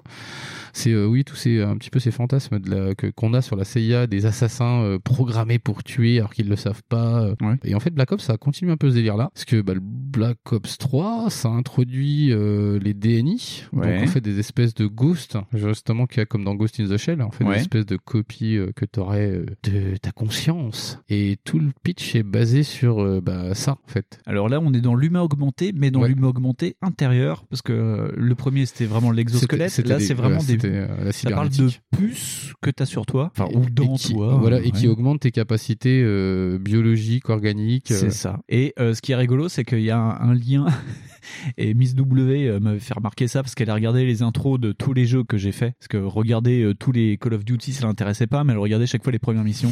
C'est euh, oui, tous ces un petit peu ces fantasmes de la- que qu'on a sur la CIA, des assassins euh, programmés pour tuer alors qu'ils le savent pas. euh. Et en fait, Black Ops, ça a continué un peu ce délire-là, parce que bah, le Black Ops 3, ça introduit euh, les DNI, Ouais. donc en fait des espèces de ghosts, justement qu'il y a comme dans Ghost in the Shell, en fait Ouais. des espèces de copies euh, que tu aurais de ta conscience. Et tout le pitch est basé sur bah, ça, en fait. Alors là, on est dans l'humain augmenté, mais dans Ouais. l'humain augmenté intérieur, parce que euh, le premier c'était vraiment l'exosquelette. Là, c'est vraiment ouais, des. Euh, la ça parle de puces que tu as sur toi, enfin ou dans qui, toi. Voilà, et qui augmente tes capacités euh, biologiques, organiques. euh. C'est ça. Et euh, ce qui est rigolo, c'est qu'il y a un, un lien. Et Miss W euh, m'avait fait remarquer ça parce qu'elle a regardé les intros de tous les jeux que j'ai fait. Parce que regarder euh, tous les Call of Duty, ça l'intéressait pas, mais elle regardait chaque fois les premières missions.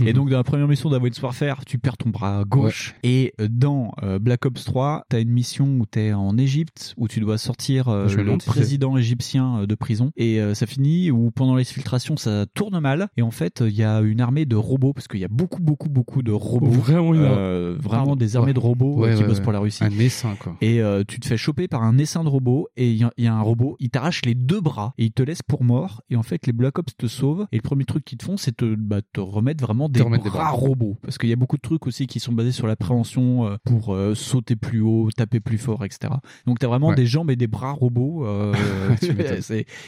et donc, dans la première mission d'Advanced Warfare, tu perds ton bras gauche. Et euh, dans euh, Black Ops 3, t'as une mission où t'es en Égypte, où tu dois sortir euh, le président égyptien euh, de prison. Et euh, ça finit où pendant l'exfiltration, ça tourne mal. Et en fait, il y a une armée de robots, parce qu'il y a beaucoup, beaucoup, beaucoup de robots. Vraiment, il y a- Euh, vraiment des armées Ouais. de robots Ouais, qui ouais, bossent ouais. pour la Russie. Un essaim, quoi. Et euh, tu te fais choper par un essaim de robot et il y, y a un robot, il t'arrache les deux bras et il te laisse pour mort. Et en fait, les Black Ops te sauvent. Et le premier truc qu'ils te font, c'est te, bah, te remettre vraiment des, remettre des bras, bras. robots. Parce qu'il y a beaucoup de trucs aussi qui sont basés sur la préhension euh, pour euh, sauter plus haut, taper plus fort, etc. Donc t'as vraiment Ouais. des jambes et des bras robots. euh, Tu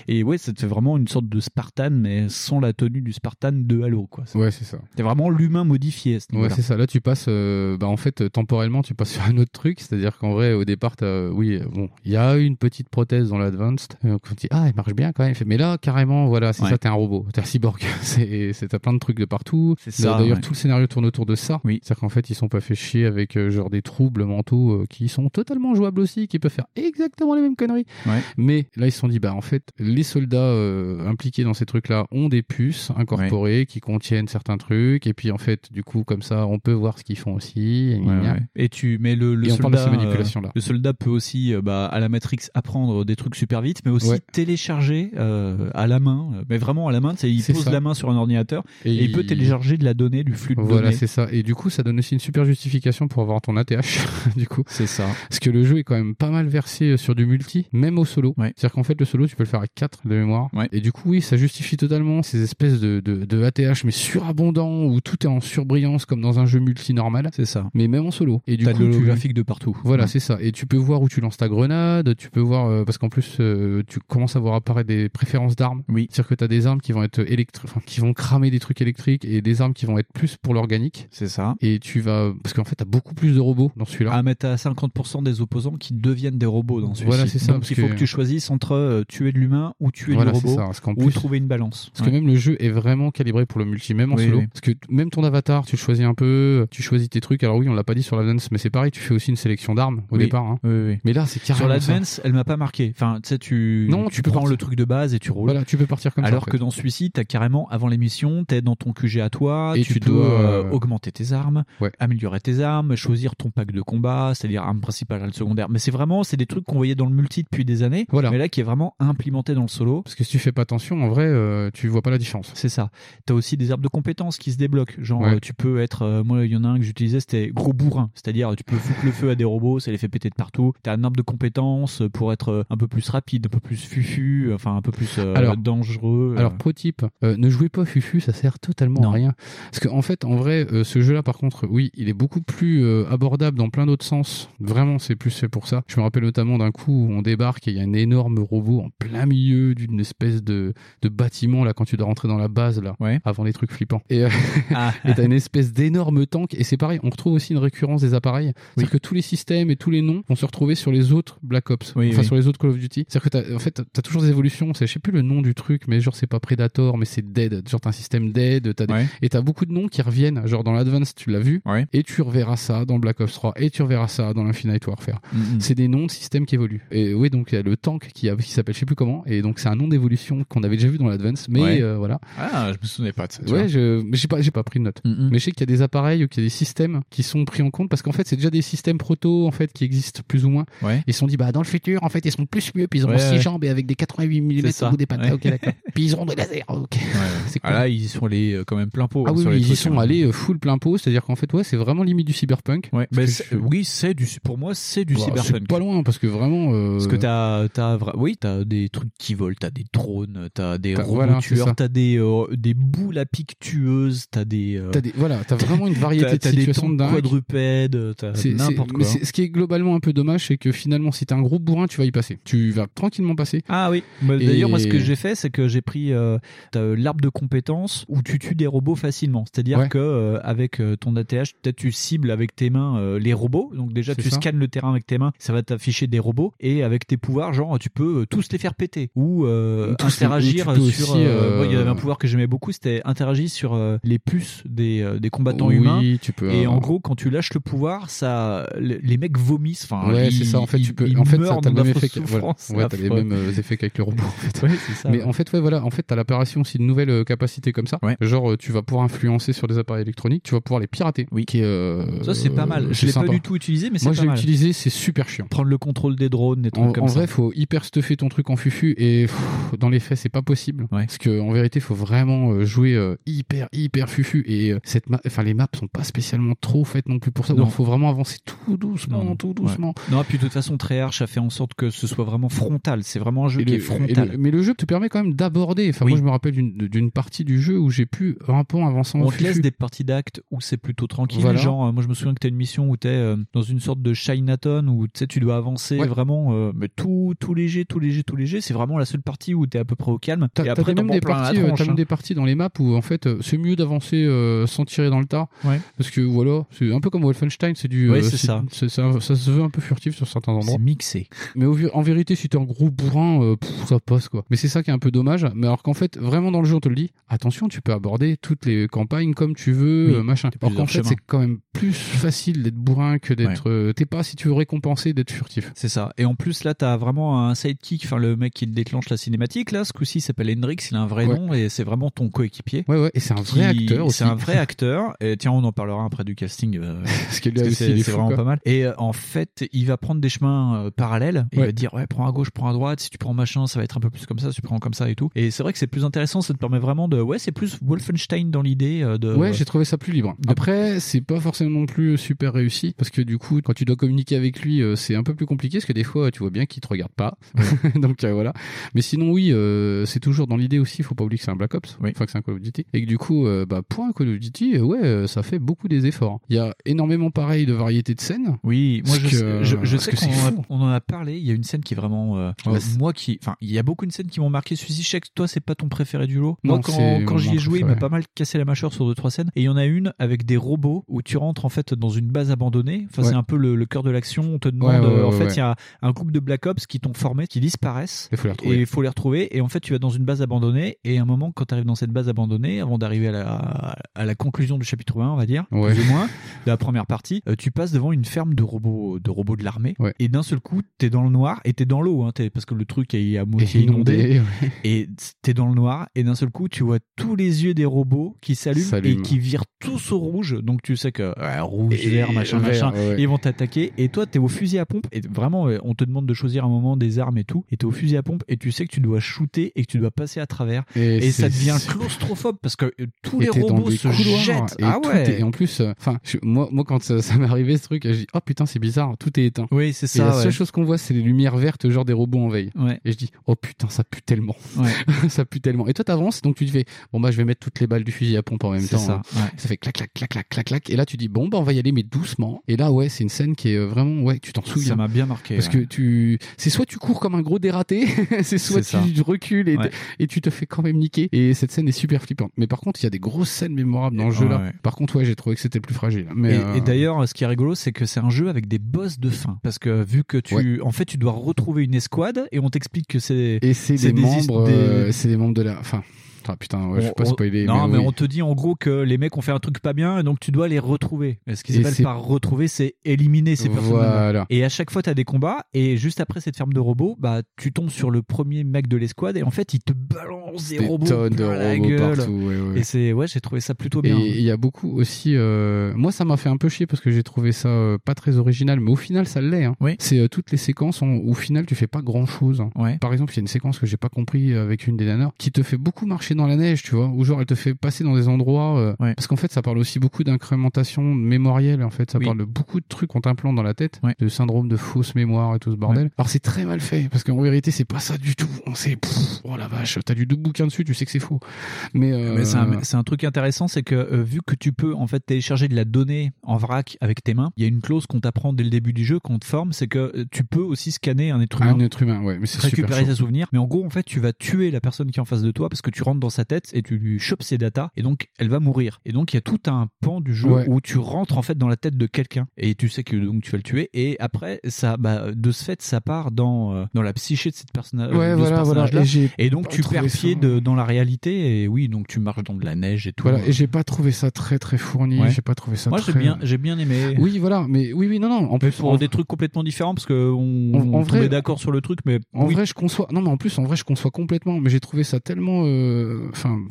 et ouais, ça te fait vraiment une sorte de Spartan, mais sans la tenue du Spartan de Halo. Quoi. Ouais, c'est ça. T'es vraiment l'humain modifié à ce Ouais, c'est ça. Là, tu passes, euh, bah, en fait, temporellement, tu passes sur un autre truc. C'est-à-dire qu'en vrai, au départ, oui, bon, il y a une petite prothèse dans l'Advanced. Quand tu dis, ah, elle marche bien quand même. Mais là, carrément, voilà, c'est Ouais. ça, t'es un robot. T'es un cyborg. T'as plein de trucs de partout. C'est ça, D'ailleurs, ouais. tout le scénario tourne autour de ça. Oui. C'est-à-dire qu'en fait, ils sont pas fait chier avec, euh, genre, des troubles mentaux euh, qui sont totalement jouables aussi, qui peuvent faire exactement les mêmes conneries. Ouais. Mais là, ils se sont dit, bah, en fait, les soldats euh, impliqués dans ces trucs-là ont des puces incorporées qui contiennent certains trucs. Et puis, en fait, du coup, comme ça, on peut voir ce qu'ils font aussi. Et, Ouais, gna. ouais. Et tu mets le, le Et on parle de soldat. ces manipulations-là. euh, le soldat peut aussi, euh, bah, à la Matrix, apprendre des trucs super vite, mais aussi Ouais. télécharger euh, à la main. Mais vraiment à la main, il pose ça. la main sur un ordinateur et, Et il peut télécharger de la donnée, du flux de Voilà, données. c'est ça. Et du coup, ça donne aussi une super justification pour avoir ton ATH, du coup. C'est ça. Parce que le jeu est quand même pas mal versé sur du multi, même au solo. C'est-à-dire qu'en fait, le solo, tu peux le faire avec 4 de mémoire. Et du coup, oui, ça justifie totalement ces espèces de, de, de ATH, mais surabondants, où tout est en surbrillance, comme dans un jeu multi normal. C'est ça. Mais même en solo. Et du T'as coup, de tu- l'holographique de partout. Voilà, Ouais. c'est ça. Et tu peux voir où tu lances ta grenade, tu peux voir, euh, parce qu'en plus, euh, tu commences à voir apparaître des préférences d'armes. Oui. C'est-à-dire que tu as des armes qui vont être électriques, enfin, qui vont cramer des trucs électriques et des armes qui vont être plus pour l'organique. C'est ça. Et tu vas, parce qu'en fait, tu as beaucoup plus de robots dans celui-là. Ah, mais t'as 50% des opposants qui deviennent des robots dans celui-ci. Voilà, c'est ça, Donc parce il faut que- que tu choisisses entre euh, tuer de l'humain ou tuer Voilà, du c'est robot ça, parce qu'en ou plus- trouver une balance. Parce que même le jeu est vraiment calibré pour le multi, même en Oui, solo. oui. Parce que même ton avatar, tu le choisis un peu, tu choisis tes trucs. Alors oui, on l'a pas dit sur l'Advance, mais c'est pareil, tu fais aussi une sélection d'armes au Oui. départ. hein. Oui, oui. Mais là, c'est Sur carrément ça. l'Advance, elle m'a pas marqué. Enfin, tu sais, tu, Non, tu, tu peux prends partir. le truc de base et tu roules. Voilà, tu peux partir comme ça, Alors que dans celui-ci, t'as carrément, avant l'émission, t'es dans ton QG à toi, Et tu, tu peux dois, euh, euh, augmenter tes armes, Ouais. améliorer tes armes, choisir ton pack de combat, c'est-à-dire arme principale, arme secondaire. Mais c'est vraiment, c'est des trucs qu'on voyait dans le multi depuis des années, Voilà. mais là qui est vraiment implémenté dans le solo. Parce que si tu fais pas attention, en vrai, euh, tu vois pas la différence. C'est ça. T'as aussi des arbres de compétences qui se débloquent. Genre, Ouais. euh, tu peux être, moi, il y en a un que j'utilisais, c'était gros bourrin. C'est-à-dire, tu peux foutre le feu à des robots, ça les fait péter de partout. T'as un arbre de compétences pour être un peu plus rapide, un peu plus fufu, enfin, un peu plus euh, Alors- dangereux. Alors pro type, euh, ne jouez pas Fufu, ça sert totalement Non. à rien. Parce qu'en en fait, en vrai, euh, ce jeu-là, par contre, oui, il est beaucoup plus euh, abordable dans plein d'autres sens. Vraiment, c'est plus fait pour ça. Je me rappelle notamment d'un coup où on débarque et il y a un énorme robot en plein milieu d'une espèce de, de bâtiment là quand tu dois rentrer dans la base là, avant les trucs flippants. Et euh, Ah. t'as une espèce d'énorme tank et c'est pareil. On retrouve aussi une récurrence des appareils. C'est-à-dire que tous les systèmes et tous les noms vont se retrouver sur les autres Black Ops, Oui, enfin oui. sur les autres Call of Duty. C'est-à-dire que t'as, en fait, t'as- toujours des évolutions. Je sais plus le nom du truc, mais genre c'est pas Predator, mais c'est Dead. Genre t'as un système Dead, t'as des, Ouais. et t'as beaucoup de noms qui reviennent. Genre dans l'Advance, tu l'as vu. Et tu reverras ça dans Black Ops 3. Et tu reverras ça dans l'Infinite Warfare. Mhm. C'est des noms de systèmes qui évoluent. Et oui, donc il y a le tank qui, qui s'appelle je sais plus comment. Et donc c'est un nom d'évolution qu'on avait déjà vu dans l'Advance. Mais Ouais. euh, voilà. Ah, je me souvenais pas de ça. Ouais, je, mais j'ai pas, pas pris de note. Mhm. Mais je sais qu'il y a des appareils, qu'il y a des systèmes qui sont pris en compte parce qu'en fait, c'est déjà des systèmes proto, en fait, qui existent plus ou moins. Ouais. Ils se sont dit, bah, dans le futur, en fait, ils sont plus mieux, puis ils ont Ouais, 6 ouais. jambes et avec des 88 mm au bout des pattes. Ouais. Ok, d'accord. puis ils auront des lasers. Ok. C'est Ah cool. là, ils sont allés euh, quand même plein pot. Ah hein, oui, sur oui, les ils y sont hein. allés euh, full plein pot, c'est-à-dire qu'en fait, ouais, c'est vraiment limite du cyberpunk. Ouais, bah, je- oui, c'est du, pour moi, c'est du Bah, cyberpunk. pas loin parce que vraiment. euh, Parce que t'as, t'as, vra- oui, t'as des trucs qui volent, t'as des drones, t'as des T'as- robots voilà, tueurs, t'as des, euh, des boules à pique tueuses, t'as des, euh, T'as des, voilà, t'as vraiment une variété t'as- de t'as des situations tanks de dingue. quadrupèdes, t'as n'importe mais quoi. c'est- ce qui est globalement un peu dommage, c'est que finalement, si t'es un gros bourrin, tu vas y passer. Tu vas tranquillement passer. Ah oui. D'ailleurs, moi, ce que j'ai fait, c'est que j'ai pris t'as, l'arbre de compétences où tu tues des robots facilement. C'est-à-dire Ouais. que euh, avec euh, ton ATH, peut-être tu cibles avec tes mains euh, les robots. Donc déjà, tu ça. scannes le terrain avec tes mains, ça va t'afficher des robots. Et avec tes pouvoirs, genre, tu peux tous les faire péter ou euh, les- interagir sur. il y avait un pouvoir que j'aimais beaucoup, c'était interagir sur les puces des, des combattants Oui, humains. tu peux, Et en gros, quand tu lâches le pouvoir, ça, les mecs vomissent. Enfin, ouais, c'est ça. En fait, ils- tu peux. En fait, ça t'as le même effet. que- Voilà. souffrances. Ouais, t'as les mêmes effets qu'avec le robot. En fait. Ouais, c'est ça, Mais en fait, ouais, voilà. En fait, t'as l'apparition aussi de nouvelles capacités comme ça. Genre, tu vas pouvoir influencer sur des appareils électroniques. Tu vas pouvoir les pirater. Oui. Qui est. euh, Ça, c'est pas mal. Je c'est l'ai pas du tout utilisé, mais c'est Moi, pas je l'ai mal. utilisé. C'est super chiant. Prendre le contrôle des drones, des trucs En, comme en ça. vrai, faut hyper stuffer ton truc en fufu et pff, dans les faits, c'est pas possible. Parce que en vérité, faut vraiment euh, jouer euh, hyper hyper fufu et euh, cette enfin les maps sont pas spécialement trop faites non plus pour ça. Non. Il faut vraiment avancer tout doucement, tout doucement. Ouais. Non, puis de toute façon, Treyarch a fait en sorte que ce soit vraiment frontal. C'est vraiment un jeu Et qui le- est frontal. et le- mais le jeu te permet quand même d'aborder. Enfin, Oui. moi, je me rappelle d'une d'une partie du jeu où j'ai pu un peu On te laisse des parties d'actes où c'est plutôt tranquille. Voilà. Genre, euh, moi je me souviens que t'as une mission où t'es euh, dans une sorte de Chinatown où tu sais, tu dois avancer Ouais. vraiment, euh, mais tout, tout léger, tout léger, tout léger. C'est vraiment la seule partie où t'es à peu près au calme. T'as Et t'as après, même des parties, tronche, même hein. des parties dans les maps où en fait c'est mieux d'avancer euh, sans tirer dans le tas. Ouais. Parce que voilà, c'est un peu comme Wolfenstein, c'est du. Ouais, euh, c'est ça. c'est- ça. Ça se veut un peu furtif sur certains endroits. C'est mixé. Mais au, en vérité, si t'es un gros bourrin, euh, pff, ça passe quoi. Mais c'est ça qui est un peu dommage. Mais alors qu'en fait, vraiment dans le jeu, on te le dit, attention, tu peux aborder toutes les campagnes comme tu veux, Oui, euh, machin. Alors qu'en fait, c'est quand même plus facile d'être bourrin que d'être. euh, T'es pas si tu veux récompenser d'être furtif. C'est ça. Et en plus, là, t'as vraiment un sidekick, enfin, le mec qui déclenche la cinématique, là, ce coup-ci, il s'appelle Hendrix, il a un vrai Ouais. nom et c'est vraiment ton coéquipier. Ouais, ouais, et c'est un vrai acteur aussi. C'est un vrai acteur. Et tiens, on en parlera après du casting. euh, Parce que c'est vraiment quoi. pas mal. Et euh, en fait, il va prendre des chemins euh, parallèles. Et Il Ouais. va dire, ouais, prends à gauche, prends à droite. Si tu prends machin, ça va être un peu plus comme ça. Si tu prends comme ça et tout. Et c'est vrai que c'est plus intéressant. Ça te permet vraiment de, ouais, c'est plus Wolfenstein dans l'idée euh, de. Ouais, j'ai trouvé ça plus libre. Après, c'est pas forcément non plus super réussi parce que du coup, quand tu dois communiquer avec lui, euh, c'est un peu plus compliqué parce que des fois, tu vois bien qu'il te regarde pas. Donc euh, voilà. Mais sinon, oui, euh, c'est toujours dans l'idée aussi. Faut pas oublier que c'est un Black Ops, enfin que c'est un Call of Duty, et que du coup, euh, bah pour un Call of Duty, euh, ouais, euh, ça fait beaucoup des efforts. Il y a énormément pareil de variété de scènes. Oui, moi je, que- je, sais qu'on on en a parlé. Il y a une scène qui est vraiment euh, euh, moi qui, enfin, il y a beaucoup de scènes qui m'ont marqué. Celui-ci, je sais que toi c'est pas ton préféré du lot. Non, moi quand, quand j'y ai joué, il m'a pas mal cassé la mâchoire sur deux trois scènes. Et il y en a une avec des robots où tu rentres en fait dans une base abandonnée. Enfin, Ouais. c'est un peu le, le cœur de l'action. On te demande, Ouais, ouais, euh, en fait, il y a un groupe de Black Ops qui t'ont formé, qui disparaissent. Il faut les retrouver. Et il faut les retrouver. Et en fait, tu vas dans une base abandonnée. Et à un moment, quand tu arrives dans cette base abandonnée, avant d'arriver à la, à la conclusion du chapitre 1, on va dire, Ouais. plus ou moins, de la première partie, euh, tu passes devant une ferme de robots, de robots de l'armée. Et d'un seul coup, t'es dans le noir et t'es dans l'eau, hein, parce que le truc est à moitié inondé, inondé. Et t'es dans le noir. Et d'un seul coup, tu vois tous les yeux des robots qui s'allument et qui virent tous au rouge. Donc tu sais que ouais, rouge, Et vert, machin, vert, machin, ouais, ils vont t'attaquer. Et toi, t'es au fusil à pompe. Et vraiment, euh, on te demande de choisir un moment des armes et tout. Et t'es au fusil à pompe et tu sais que tu dois shooter et que tu dois passer à travers. Et Et, ça devient claustrophobe parce que euh, tous Et les robots se couloirs, jettent. Et ah ouais. est- et en plus, euh, enfin, moi, moi, quand ça, ça m'est arrivé ce truc, je dis, oh putain, c'est bizarre, tout est éteint. Oui, c'est Et ça, la ouais. seule chose qu'on voit, c'est les lumières vertes, genre des robots en veille. Ouais. Et je dis, oh putain, ça pue tellement. Ouais. ça pue tellement. Et toi, t'avances, donc tu te fais, bon bah, je vais mettre toutes les balles du fusil à pompe en même temps. ça, hein. ouais. Ça fait clac, clac, clac, clac, clac, clac. Et là, tu dis, bon bah, on va y aller, mais doucement. Et là, ouais, c'est une scène qui est euh, vraiment, ouais, tu t'en souviens. Ça m'a bien marqué. Parce ouais. que tu, c'est soit tu cours comme un gros dératé, c'est soit C'est ça. tu recules et, Ouais. et tu te fais quand même niquer. Et cette scène est super flippante. Mais par contre, il y a des grosses scènes mémorables dans le jeu là. Par contre, ouais, j'ai trouvé que c'était plus fragile. Mais et, euh, et d'ailleurs, ce qui est rigolo, c'est que c'est un jeu avec des boss de fin. Parce que vu que tu, en fait, tu dois retrouver une escouade et on t'explique que c'est et c'est des, membres, des- euh, c'est des membres de la, enfin. Ah putain, ouais, je vais On- pas on- spoiler. Non, mais, oui. on te dit en gros que les mecs ont fait un truc pas bien, et donc tu dois les retrouver. Et Ce qu'ils appellent par retrouver, c'est éliminer ces personnes. Voilà. Et à chaque fois, tu as des combats, et juste après cette ferme de robots, bah, tu tombes sur le premier mec de l'escouade, et en fait, il te balance des, Des robots tonnes de la robots gueule. partout, ouais, ouais. Et c'est, ouais, j'ai trouvé ça plutôt bien. Et il y a beaucoup aussi. euh, Moi, ça m'a fait un peu chier parce que j'ai trouvé ça euh, pas très original, mais au final, ça l'est. hein. C'est euh, toutes les séquences où, au final, tu fais pas grand chose. Par exemple, il y a une séquence que j'ai pas compris avec une des nanas qui te fait beaucoup marcher dans la neige, tu vois, où genre elle te fait passer dans des endroits. euh, Parce qu'en fait, ça parle aussi beaucoup d'incrémentation mémorielle. En fait, ça parle de beaucoup de trucs qu'on t'implante dans la tête, de syndrome de fausse mémoire et tout ce bordel. Alors c'est très mal fait parce qu'en vérité, c'est pas ça du tout. On sait, pff, oh la vache, t'as lu deux bouquins dessus, tu sais que c'est faux. Mais, euh, Mais c'est un, c'est un truc intéressant, c'est que euh, vu que tu peux en fait télécharger de la donnée en vrac avec tes mains, il y a une clause qu'on t'apprend dès le début du jeu, qu'on te forme, c'est que tu peux aussi scanner un être humain. Un être humain, ouais, mais c'est super récupérer ses souvenirs. Mais en gros, en fait, tu vas tuer la personne qui est en face de toi parce que tu rentres dans sa tête et tu lui chopes ses datas et donc elle va mourir. Et donc il y a tout un pan du jeu Ouais. où tu rentres en fait dans la tête de quelqu'un et tu sais que donc tu vas le tuer et après ça, bah, de ce fait, ça part dans euh, dans la psyché de cette personne. Ouais, voilà, voilà. Et donc tu perds pied de- dans la réalité et oui, donc tu marches dans de la neige et tout. Voilà, et j'ai pas trouvé ça très très fourni, Ouais. j'ai pas trouvé ça Moi, très... j'ai bien, j'ai bien aimé. Oui, voilà, mais oui, oui, non, non, en plus... pour en- des trucs complètement différents parce que on, En- on vrai- d'accord sur le truc, mais En oui. vrai, je conçois. Non, mais en plus, en vrai, je conçois complètement. Mais j'ai trouvé ça tellement. euh, Enfin.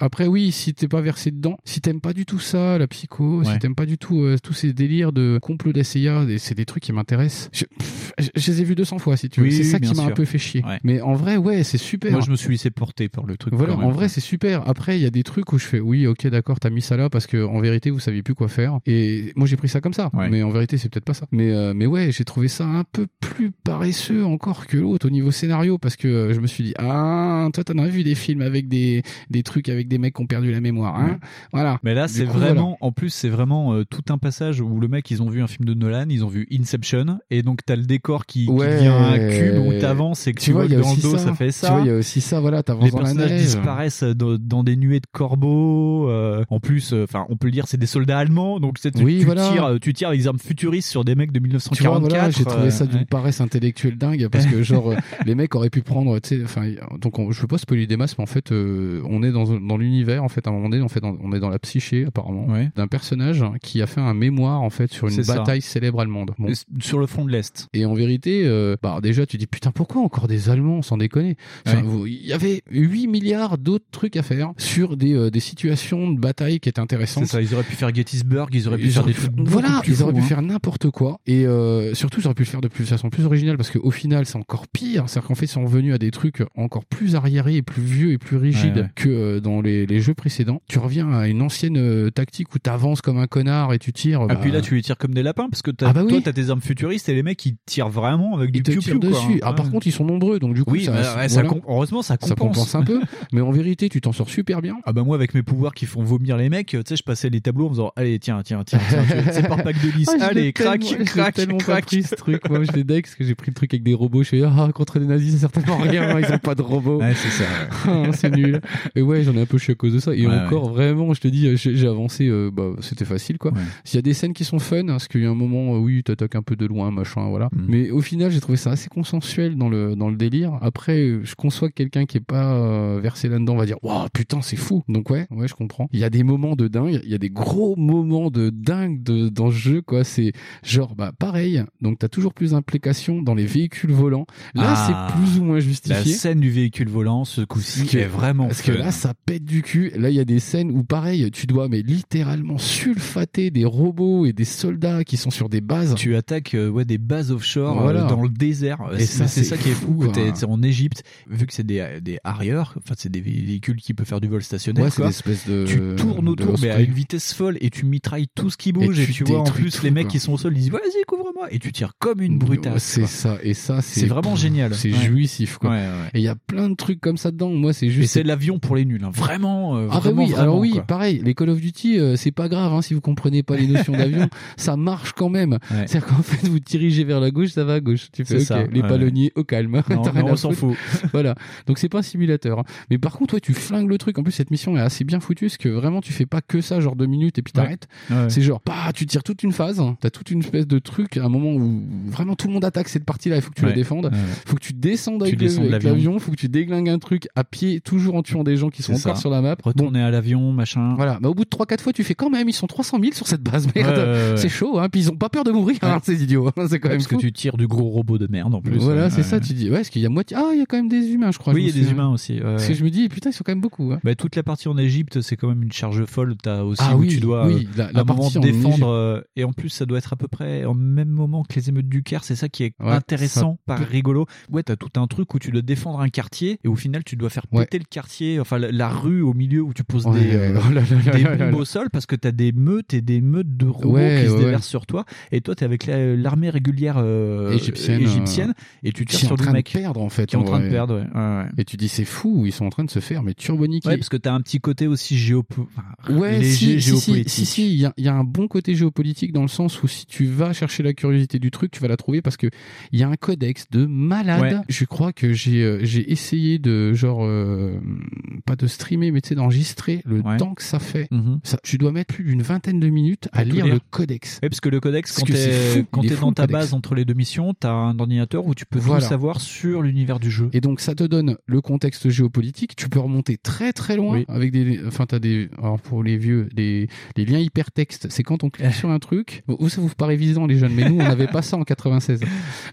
Après, oui, si t'es pas versé dedans, si t'aimes pas du tout ça, la psycho, Ouais. si t'aimes pas du tout euh, tous ces délires de complot d'SIA, c'est des trucs qui m'intéressent. Je, pff, je- je les ai vus 200 fois, si tu veux. Oui, c'est oui, ça qui m'a un peu fait chier. Ouais. Mais en vrai, ouais, c'est super. Moi, je me suis laissé porter par le truc. Voilà, en vrai, c'est super. Après, il y a des trucs où je fais, oui, ok, d'accord, t'as mis ça là parce que en vérité, vous saviez plus quoi faire. Et moi, j'ai pris ça comme ça. Ouais. Mais en vérité, c'est peut-être pas ça. Mais, euh, mais ouais, j'ai trouvé ça un peu plus paresseux encore que l'autre au niveau scénario parce que euh, je me suis dit, ah, toi, t'en as vu des films avec des, des trucs avec des mecs qui ont perdu la mémoire, hein. Voilà. Mais là, c'est vraiment, en plus, c'est vraiment euh, tout un passage où le mec, ils ont vu un film de Nolan, ils ont vu Inception, et donc t'as le décor qui, qui Ouais. devient un cube où t'avances et que tu, vois il que y a dans le dos, ça. ça. fait ça. Tu vois, il y a aussi ça, voilà, t'avances Les dans la personnages neige. disparaissent dans, dans des nuées de corbeaux. euh, en plus, euh, enfin, on peut le dire, c'est des soldats allemands, donc tu, sais, tu, Oui, tu voilà. tires, tu tires avec des armes futuristes sur des mecs de Tu vois, 1944. voilà, j'ai trouvé ça d'une ouais. paresse intellectuelle dingue parce que genre les mecs auraient pu prendre, tu sais, enfin, donc on, je veux pas spoiler des masses, mais en fait, euh, on est dans, dans l'univers, en fait, à un moment donné, en fait, on est dans la psyché apparemment d'un personnage qui a fait un mémoire en fait sur une ça. bataille célèbre allemande. Bon. Sur le front de l'Est. Et en vérité, euh, bah déjà tu dis putain pourquoi encore des Allemands sans déconner? Enfin, Ouais. Il y avait 8 milliards d'autres trucs à faire sur des, euh, des situations de bataille qui étaient intéressantes. Ça, ils auraient pu faire Gettysburg, ils auraient pu Ils faire auraient des trucs. Voilà, ils auraient pu hein. faire n'importe quoi. Et euh, surtout, ils auraient pu le faire de plus, façon plus originale parce qu'au final, c'est encore pire. C'est-à-dire qu'en fait, ils sont revenus à des trucs encore plus arriérés et plus vieux et plus rigides Ouais, ouais. que euh, dans les, les jeux précédents. Tu reviens à une ancienne euh, tactique où t'avances comme un connard et tu tires. Et bah, puis là, tu les tires comme des lapins parce que t'as, Ah bah toi, oui. t'as tes armes futuristes et les mecs ils tirent vraiment avec du piou dessus. hein. Ah, par contre, ils sont nombreux, donc du coup, Oui, ça, bah, ça voilà. heureusement ça compense. Ça compense un peu, mais en vérité, tu t'en sors super bien. Ah bah moi avec mes pouvoirs qui font vomir les mecs, tu sais, je passais les tableaux en faisant allez tiens tiens tiens, tiens tu- c'est par pack de 10, Ah, allez crac crac crac. pris ce truc. Moi, je l'ai deck parce que j'ai pris le truc avec des robots. Je fais ah contre les nazis, c'est certainement rien. Ils ont pas de robots. Ouais, c'est ça. Ah, c'est nul. Et ouais, j'en ai un peu chié à cause de ça. Et Ouais, encore, vraiment, je te dis, j'ai avancé. euh, bah, c'était facile, quoi. S'il y a des scènes qui sont fun, parce qu'il y a un moment, euh, oui, t'attaques un peu de loin, machin, voilà. Mm. Mais au final, j'ai trouvé ça assez consensuel dans le dans le délire. Après, je conçois que quelqu'un qui est pas euh, versé là-dedans va dire, waouh, putain, c'est fou. Donc ouais, ouais, je comprends. Il y a des moments de dingue. Il y a des gros moments de dingue de, dans le jeu, quoi. C'est genre, bah, pareil. Donc t'as toujours plus d'implication dans les véhicules volants. Là, Ah. c'est plus ou moins La justifié. scène du véhicule volant ce coup-ci est vraiment Parce que là, ça pète du cul. Là, il y a des scènes où, pareil, tu dois mais littéralement sulfater des robots et des soldats qui sont sur des bases. tu attaques euh, ouais, des bases offshore euh, dans le désert. Et Et ça, ça, c'est c'est ça qui est fou, t'es en Égypte, vu que c'est des, des Harrier, enfin c'est des véhicules qui peuvent faire du vol stationnaire. Ouais, c'est quoi. des espèces de- tu tournes autour, mais à une vitesse folle, et tu mitrailles tout ce qui bouge. Et Et, tu tu vois en plus tout, les mecs quoi. qui sont au sol, ils disent vas-y couvre-moi, et tu tires comme une brutasse. C'est ça. Et ça, c'est C'est vraiment génial. C'est Ouais. jouissif, quoi. Ouais. Et il y a plein de trucs comme ça dedans. Moi, c'est Et juste. c'est l'avion pour les nuls, hein. vraiment. Euh, Ah bah vraiment, oui, vraiment, alors oui, quoi. pareil, les Call of Duty, euh, c'est pas grave hein, si vous comprenez pas les notions d'avion, ça marche quand même. Ouais. C'est-à-dire qu'en fait, vous dirigez vers la gauche, ça va à gauche. Tu fais C'est ok, ça, les ouais. palonniers au calme. Non, à on s'en fout. voilà. Donc c'est pas un simulateur. hein. Mais par contre, ouais, tu flingues le truc. En plus, cette mission est assez bien foutue, parce que vraiment, tu fais pas que ça, genre deux minutes et puis t'arrêtes. C'est genre, bah, tu tires toute une phase. T'as toute une espèce de truc, un moment où vraiment tout le monde attaque cette partie-là, il faut que tu la défendes. Faut que tu descendes avec, l'avion. faut que tu déglingues un truc à pied, toujours en tuant des gens qui sont encore. Sur la map. Retourner à l'avion, machin. Voilà, mais au bout de 3-4 fois, tu fais quand même, ils sont 300 000 sur cette base, merde. Ouais. C'est chaud, hein. Puis ils ont pas peur de mourir, hein, ces idiots. C'est quand même parce que fou. tu tires du gros robot de merde en plus. Voilà, c'est ça, tu dis, ouais, parce qu'il y a moitié, ah, il y a quand même des humains, je crois. Oui, il y a des humains aussi. Parce que je me dis, putain, ils sont quand même beaucoup, hein. Bah, toute la partie en Égypte, c'est quand même une charge folle. T'as aussi Ah où tu dois euh, la- à la un moment partie en défendre. Euh, et en plus, ça doit être à peu près au même moment que les émeutes du Caire. C'est ça qui est intéressant, peut- rigolo. Ouais, t'as tout un truc où tu dois défendre un quartier et au final, tu dois faire péter le quartier, enfin la, la rue au milieu où tu poses Ouais, des, euh, oh là là là des là là bombes là. au sol parce que t'as des meutes et des meutes de robots Ouais, qui se déversent sur toi. Et toi, t'es avec la- l'armée régulière euh, Égyptienne, égyptienne euh, et tu qui tires est sur en le train mec de perdre, en fait. qui est en train de perdre. Ouais. Ouais, ouais. Et tu dis, c'est fou, ils sont en train de se faire, mais turboniquer. Ouais, parce que t'as un petit côté aussi géopo... Ouais, léger si, si, si, géopolitique. si, si, il y a, il y a un bon côté géopolitique dans le sens où si tu vas chercher la curiosité du truc, tu vas la trouver parce que il y a un codex de malade. Ouais. Je crois que j'ai euh, j'ai essayé de genre euh, pas de streamer, mais tu sais d'enregistrer le Ouais. temps que ça fait. Mhm. Ça, tu dois mettre plus d'une vingtaine de minutes à lire lire. le codex. Ouais, parce que le codex, Parce quand t'es fou, dans ta codex. base entre les deux missions, t'as un ordinateur où tu peux Voilà. tout savoir sur l'univers du jeu. Et donc ça te donne le contexte géopolitique. Tu peux remonter très très loin Oui. avec des, enfin t'as des, alors pour les vieux, les liens hypertextes. C'est quand on clique sur un truc. Vous ça vous paraît évident les jeunes, mais nous on n'avait pas ça en 96.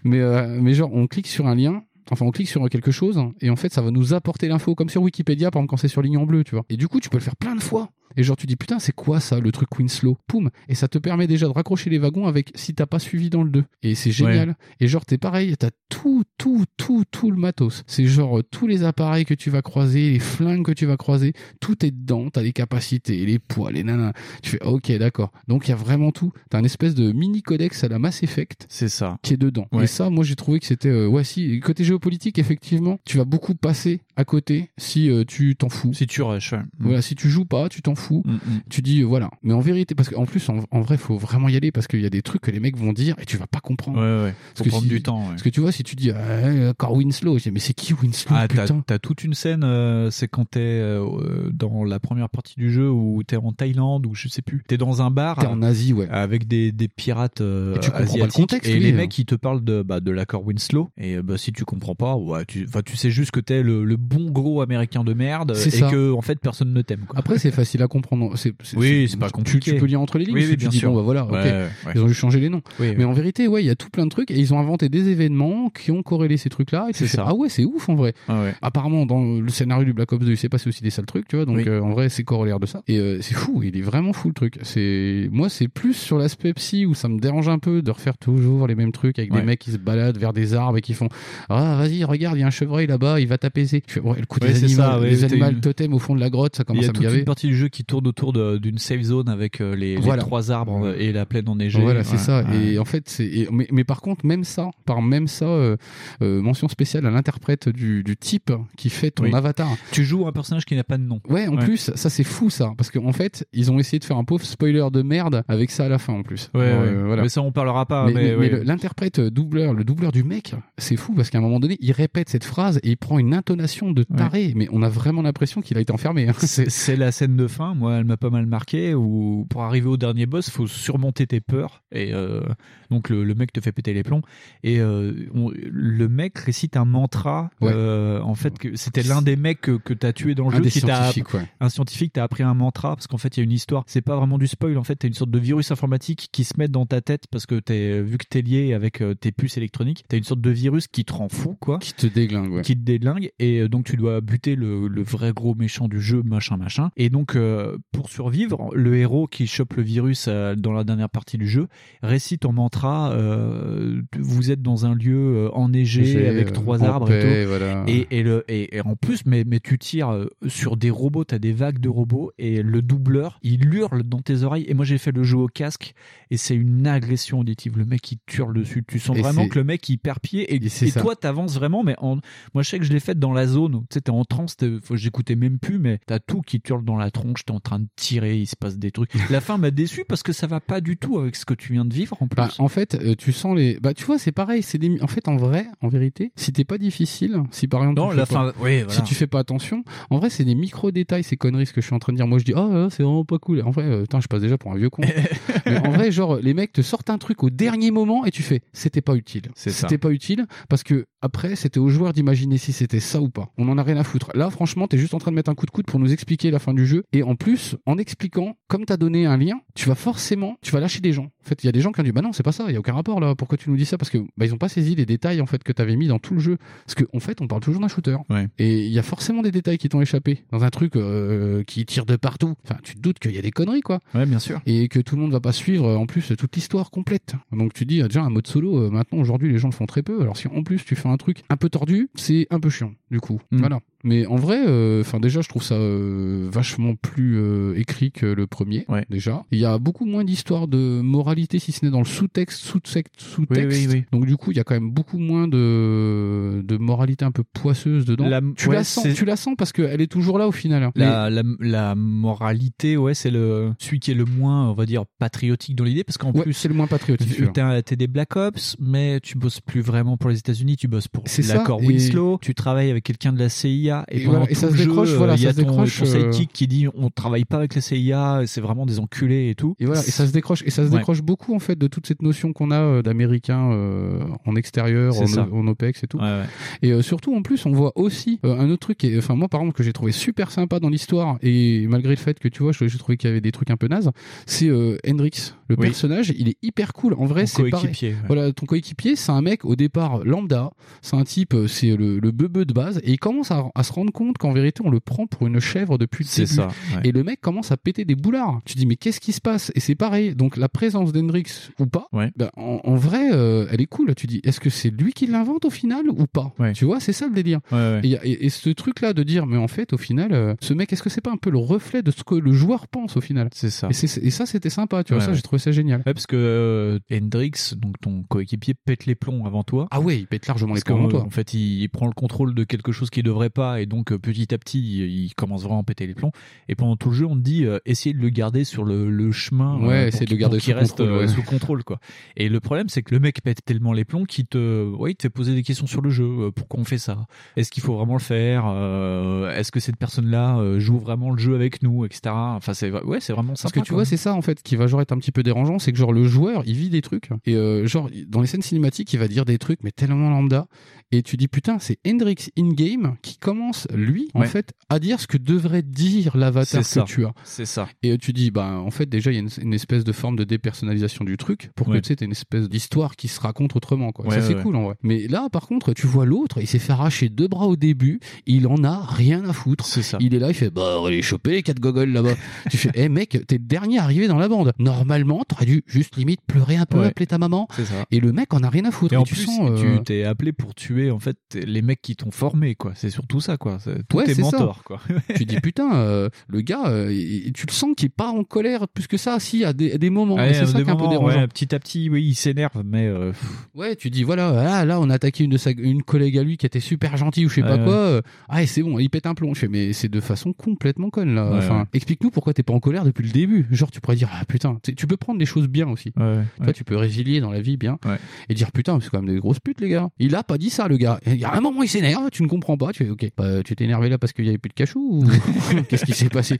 Mais euh, mais genre on clique sur un lien. Enfin, on clique sur quelque chose et en fait, ça va nous apporter l'info comme sur Wikipédia, par exemple, quand c'est sur ligne en bleu, tu vois. Et du coup, tu peux le faire plein de fois. Et genre, tu dis putain, c'est quoi ça, le truc Winslow? Poum Et ça te permet déjà de raccrocher les wagons avec si t'as pas suivi dans le 2. Et c'est génial. Et genre, t'es pareil, t'as tout, tout, tout, tout le matos. C'est genre euh, tous les appareils que tu vas croiser, les flingues que tu vas croiser, tout est dedans. T'as les capacités, les poids, les nanas. Tu fais ok, d'accord. Donc il y a vraiment tout. T'as un espèce de mini codex à la Mass Effect C'est ça. qui est dedans. Ouais. Et ça, moi, j'ai trouvé que c'était, euh, ouais, si, côté géopolitique, effectivement, tu vas beaucoup passer à côté si euh, tu t'en fous. Si tu rush. ouais. Voilà, si tu joues pas, tu t'en fous. Mm, mm. Tu dis, euh, voilà. Mais en vérité, parce qu'en plus, en, en vrai, faut vraiment y aller parce qu'il y a des trucs que les mecs vont dire et tu vas pas comprendre. Ouais, ouais. Faut que prendre si- du temps. ouais. Parce que tu vois, si tu dis, ah, encore Winslow, je dis, mais c'est qui Winslow, Ah, t'as, putain? t'as toute une scène, euh, c'est quand t'es euh, dans la première partie du jeu où t'es en Thaïlande ou je sais plus. T'es dans un bar T'es en Asie, ouais. avec des, des pirates euh, Et tu comprends pas le asiatiques contexte, et les hein. mecs ils te parlent de, bah, de l'accord Winslow et euh, bah, si tu comprends pas, ouais, tu, tu sais juste que t'es le, le bon gros américain de merde C'est et ça. que en fait personne ne t'aime. Quoi. Après, c'est facile à comprendre. C'est, c'est- Oui, c'est pas compliqué. Tu, peux lire entre les lignes. Oui, oui, bien dis, sûr. bon, bah voilà. Ouais, ouais. Ils ont juste changé les noms. Oui, Mais en vérité, ouais, il y a tout plein de trucs et ils ont inventé des événements qui ont corrélé ces trucs-là. Et tu C'est fais, ça. ah ouais, c'est ouf en vrai. Ah. Apparemment, dans le scénario du Black Ops 2, il s'est passé aussi des sales trucs, tu vois. Donc euh, en vrai, c'est corollaire de ça. Et euh, c'est fou. Il est vraiment fou le truc. C'est moi, c'est plus sur l'aspect psy où ça me dérange un peu de refaire toujours les mêmes trucs avec des mecs qui se baladent vers des arbres et qui font ah vas-y regarde, il y a un chevreuil là-bas, il va t'apaiser. Ouais, le coup des animaux, les animaux totems au fond de la grotte, ça Il commence y a à me toute gaver. une partie du jeu qui tourne autour d'une safe zone avec euh, les, trois arbres euh, et la plaine enneigée. Voilà, c'est Ouais, ça. ouais. Et en fait, c'est. Mais, mais par contre, même ça, par même ça, euh, euh, mention spéciale à l'interprète du, du type qui fait ton Oui. avatar. Tu joues un personnage qui n'a pas de nom. Ouais, en Ouais. plus, ça c'est fou ça, parce qu'en fait, ils ont essayé de faire un pauvre spoiler de merde avec ça à la fin en plus. Ouais, euh, voilà. Mais ça on parlera pas. Mais, l'interprète doubleur, le doubleur du mec, c'est fou parce qu'à un moment donné, il répète cette phrase et il prend une intonation de taré, mais on a vraiment l'impression qu'il a été enfermé. hein. c'est la scène de fin, moi elle m'a pas mal marqué, où pour arriver au dernier boss, faut surmonter tes peurs, et euh, donc le, le mec te fait péter les plombs, et euh, on- le mec récite un mantra, Ouais. euh, en fait c'était l'un des mecs que, que t'as tué dans le Un jeu, des qui t'a- scientifiques, ouais. un scientifique t'a appris un mantra, parce qu'en fait il y a une histoire, c'est pas vraiment du spoil, en fait t'as une sorte de virus informatique qui se met dans ta tête, parce que t'es, vu que t'es lié avec tes puces électroniques, t'as une sorte de virus qui te rend fou, quoi. Qui te déglingue, ouais. Qui te déglingue, et donc tu dois buter le, le vrai gros méchant du jeu, machin, machin. Et donc, euh, pour survivre, le héros qui chope le virus euh, dans la dernière partie du jeu récite en mantra euh, vous êtes dans un lieu euh, enneigé avec euh, trois arbres paix, et tout. voilà. Et, et, le, et, et en plus, mais, mais tu tires euh, sur des robots, t'as des vagues de robots, et le doubleur, il hurle dans tes oreilles. Et moi, j'ai fait le jeu au casque, et c'est une agression auditive. Le mec, il hurle dessus. Tu sens vraiment que le mec, il perd pied, et, Et toi, t'avances vraiment, mais en... moi, je sais que je l'ai fait dans la zone, où, tu sais, t'es en transe, j'écoutais même plus, mais t'as tout qui hurle dans la tronche, t'es en train de tirer, il se passe des trucs. La fin m'a déçu parce que ça va pas du tout avec ce que tu viens de vivre en plus. Bah, en fait, euh, tu sens les. Bah, tu vois, c'est pareil. C'est des. En fait, en vrai, en vérité, si t'es pas difficile, si par exemple, Non, la pas- fin- oui, voilà. si tu fais pas attention, en vrai, c'est des micro détails, ces conneries, ce que je suis en train de dire. Moi, je dis, oh, c'est vraiment pas cool. En vrai, euh, putain, je passe déjà pour un vieux con. Mais en vrai, genre, les mecs te sortent un truc au dernier moment et tu fais, c'était pas utile. C'était pas utile parce que après, c'était aux joueurs d'imaginer si c'était ça ou pas. On en a rien à foutre. Là, franchement, t'es juste en train de mettre un coup de coude pour nous expliquer la fin du jeu. Et en plus, en expliquant, comme t'as donné un lien, tu vas forcément, tu vas lâcher des gens. En fait, il y a des gens qui ont dit, bah non, c'est pas ça, il y a aucun rapport là. Pourquoi tu nous dis ça? Parce que bah, ils ont pas saisi les détails en fait que t'avais mis dans tout le jeu. Parce que en fait, on parle toujours d'un shooter. Et il y a forcément des détails qui t'ont échappé dans un truc euh, qui tire de partout. Enfin, tu te doutes qu'il y a des conneries quoi. Ouais, bien sûr. Et que tout le monde va pas suivre euh, en plus toute l'histoire complète. Donc tu dis ah, déjà un mode solo. euh, maintenant aujourd'hui les gens le font très peu. Alors si en plus tu fais un truc un peu tordu, c'est un peu chiant du coup. Mm. Voilà. Mais en vrai, euh, enfin déjà je trouve ça vachement plus écrit que le premier. Déjà, il y a beaucoup moins d'histoires de moralité si ce n'est dans le sous-texte, sous-texte, sous-texte. Oui, oui, oui. Donc du coup il y a quand même beaucoup moins de de moralité un peu poisseuse dedans. La- tu ouais, la sens, tu la sens parce qu'elle est toujours là au final. La, la, la moralité, ouais, c'est le celui qui est le moins, on va dire, patriotique dans l'idée, parce qu'en Ouais, plus, c'est le moins patriotique. T'es des Black Ops, mais tu bosses plus vraiment pour les États-Unis, tu bosses pour l'accord et- Winslow. Tu travailles avec quelqu'un de la CIA et, Et pendant voilà, et tout ça le se jeu, décroche, euh, voilà, il y a ça se ton, décroche, ton euh, qui dit on travaille pas avec la CIA, c'est vraiment des enculés et tout. Et voilà, et ça se décroche, et ça se Ouais. Beaucoup en fait de toute cette notion qu'on a euh, d'américains euh, en extérieur, en, OPEX et tout. Ouais, ouais. Et euh, surtout en plus, on voit aussi un autre truc, qui est- enfin moi par exemple que j'ai trouvé super sympa dans l'histoire et malgré le fait que tu vois, je- j'ai trouvé qu'il y avait des trucs un peu nazes, c'est Hendrix, le Oui. personnage, il est hyper cool. En vrai, Ton c'est coéquipier, ouais. Voilà, ton coéquipier, c'est un mec au départ lambda, c'est un type, c'est le, le beubeu de base, et il commence à, à se rendre compte qu'en vérité, on le prend pour une chèvre depuis le début. ça, ouais. Et le mec commence à péter des boulards. Tu dis, mais qu'est-ce qui se passe? Et c'est pareil. Donc la présence d'Hendrix ou pas, ben, en, en vrai, euh, elle est cool. Tu dis, est-ce que c'est lui qui l'invente au final ou pas? Tu vois, c'est ça le délire. ouais. Et, ce truc-là de dire, mais en fait, au final, euh, ce mec, est-ce que c'est pas un peu le reflet de ce que le joueur pense au final? C'est ça. Et, ça, c'était sympa. Tu vois, Ouais, ça, ouais. j'ai trouvé ça génial. Ouais, parce que euh, Hendrix, donc ton coéquipier, pète les plombs avant toi. Ah ouais, il pète largement les plombs avant toi. En fait, il, il prend le contrôle de quelque chose qu'il devrait pas, et donc euh, petit à petit, il, il commence vraiment à péter les plombs. Et pendant tout le jeu, on te dit, euh, essayez de le garder sur le, le chemin, Ouais, essayez de le garder qu'il sous reste contrôle, euh, ouais. sous contrôle, quoi. Et le problème, c'est que le mec pète tellement les plombs qu'il te, ouais, il te fait poser des questions sur le jeu. Euh, Pourquoi on fait ça? Est-ce qu'il faut vraiment le faire? Euh, Est-ce que cette personne-là joue vraiment le jeu avec nous, etc. Enfin, c'est ouais, c'est vraiment Parce sympa. que tu vois, c'est ça en fait qui va genre être un petit peu dérangeant, c'est que genre le joueur il vit des trucs et euh, genre dans les scènes cinématiques il va dire des trucs mais tellement lambda et tu dis putain c'est Hendrix in game qui commence lui en Ouais. fait à dire ce que devrait dire l'avatar que ça. tu as. C'est ça. Et tu dis bah en fait déjà il y a une, une espèce de forme de dépersonnalisation du truc pour Ouais. que tu sais t'aies une espèce d'histoire qui se raconte autrement quoi. Ouais, ça c'est ouais, cool en vrai. Mais là par contre tu vois l'autre il s'est fait arracher deux bras au début il en a rien à foutre. C'est ça. Il est là il fait bah les choper les quatre gogoles là-bas. tu fais eh mec t'es le dernier arrivé dans la bande. Normalement t'aurais dû juste limite pleurer un peu Ouais. appeler ta maman. Ça. Et le mec en a rien à foutre. Et en tu plus, sens, euh, tu t'es appelé pour tuer en fait les mecs qui t'ont formé, quoi. C'est surtout ça, quoi. Tous Ouais, ça. mentors, quoi. tu dis putain, euh, le gars, euh, tu le sens qu'il est pas en colère plus que ça. Si, à des, à des moments, Ouais, et c'est ça des un peu dérangeant. ouais, petit à petit, oui, il s'énerve, mais euh, Ouais, tu dis voilà, là, là, on a attaqué une de sa, une collègue à lui qui était super gentille ou je sais pas Ouais, quoi. ah, et c'est bon, il pète un plomb. Je fais mais c'est de façon complètement conne là. Ouais, enfin, ouais. explique-nous pourquoi t'es pas en colère depuis le début. Genre, tu pourrais dire ah putain, tu peux prendre les choses bien aussi. ouais, Tu vois, tu peux résilier dans la vie bien Ouais. et dire putain, c'est quand même des grosses putes les gars. Il a pas dit ça le gars. Il y a un moment il s'énerve, tu ne comprends pas. Tu fais ok, bah, tu t'es énervé là parce qu'il y avait plus de cachou ou qu'est-ce qui s'est passé?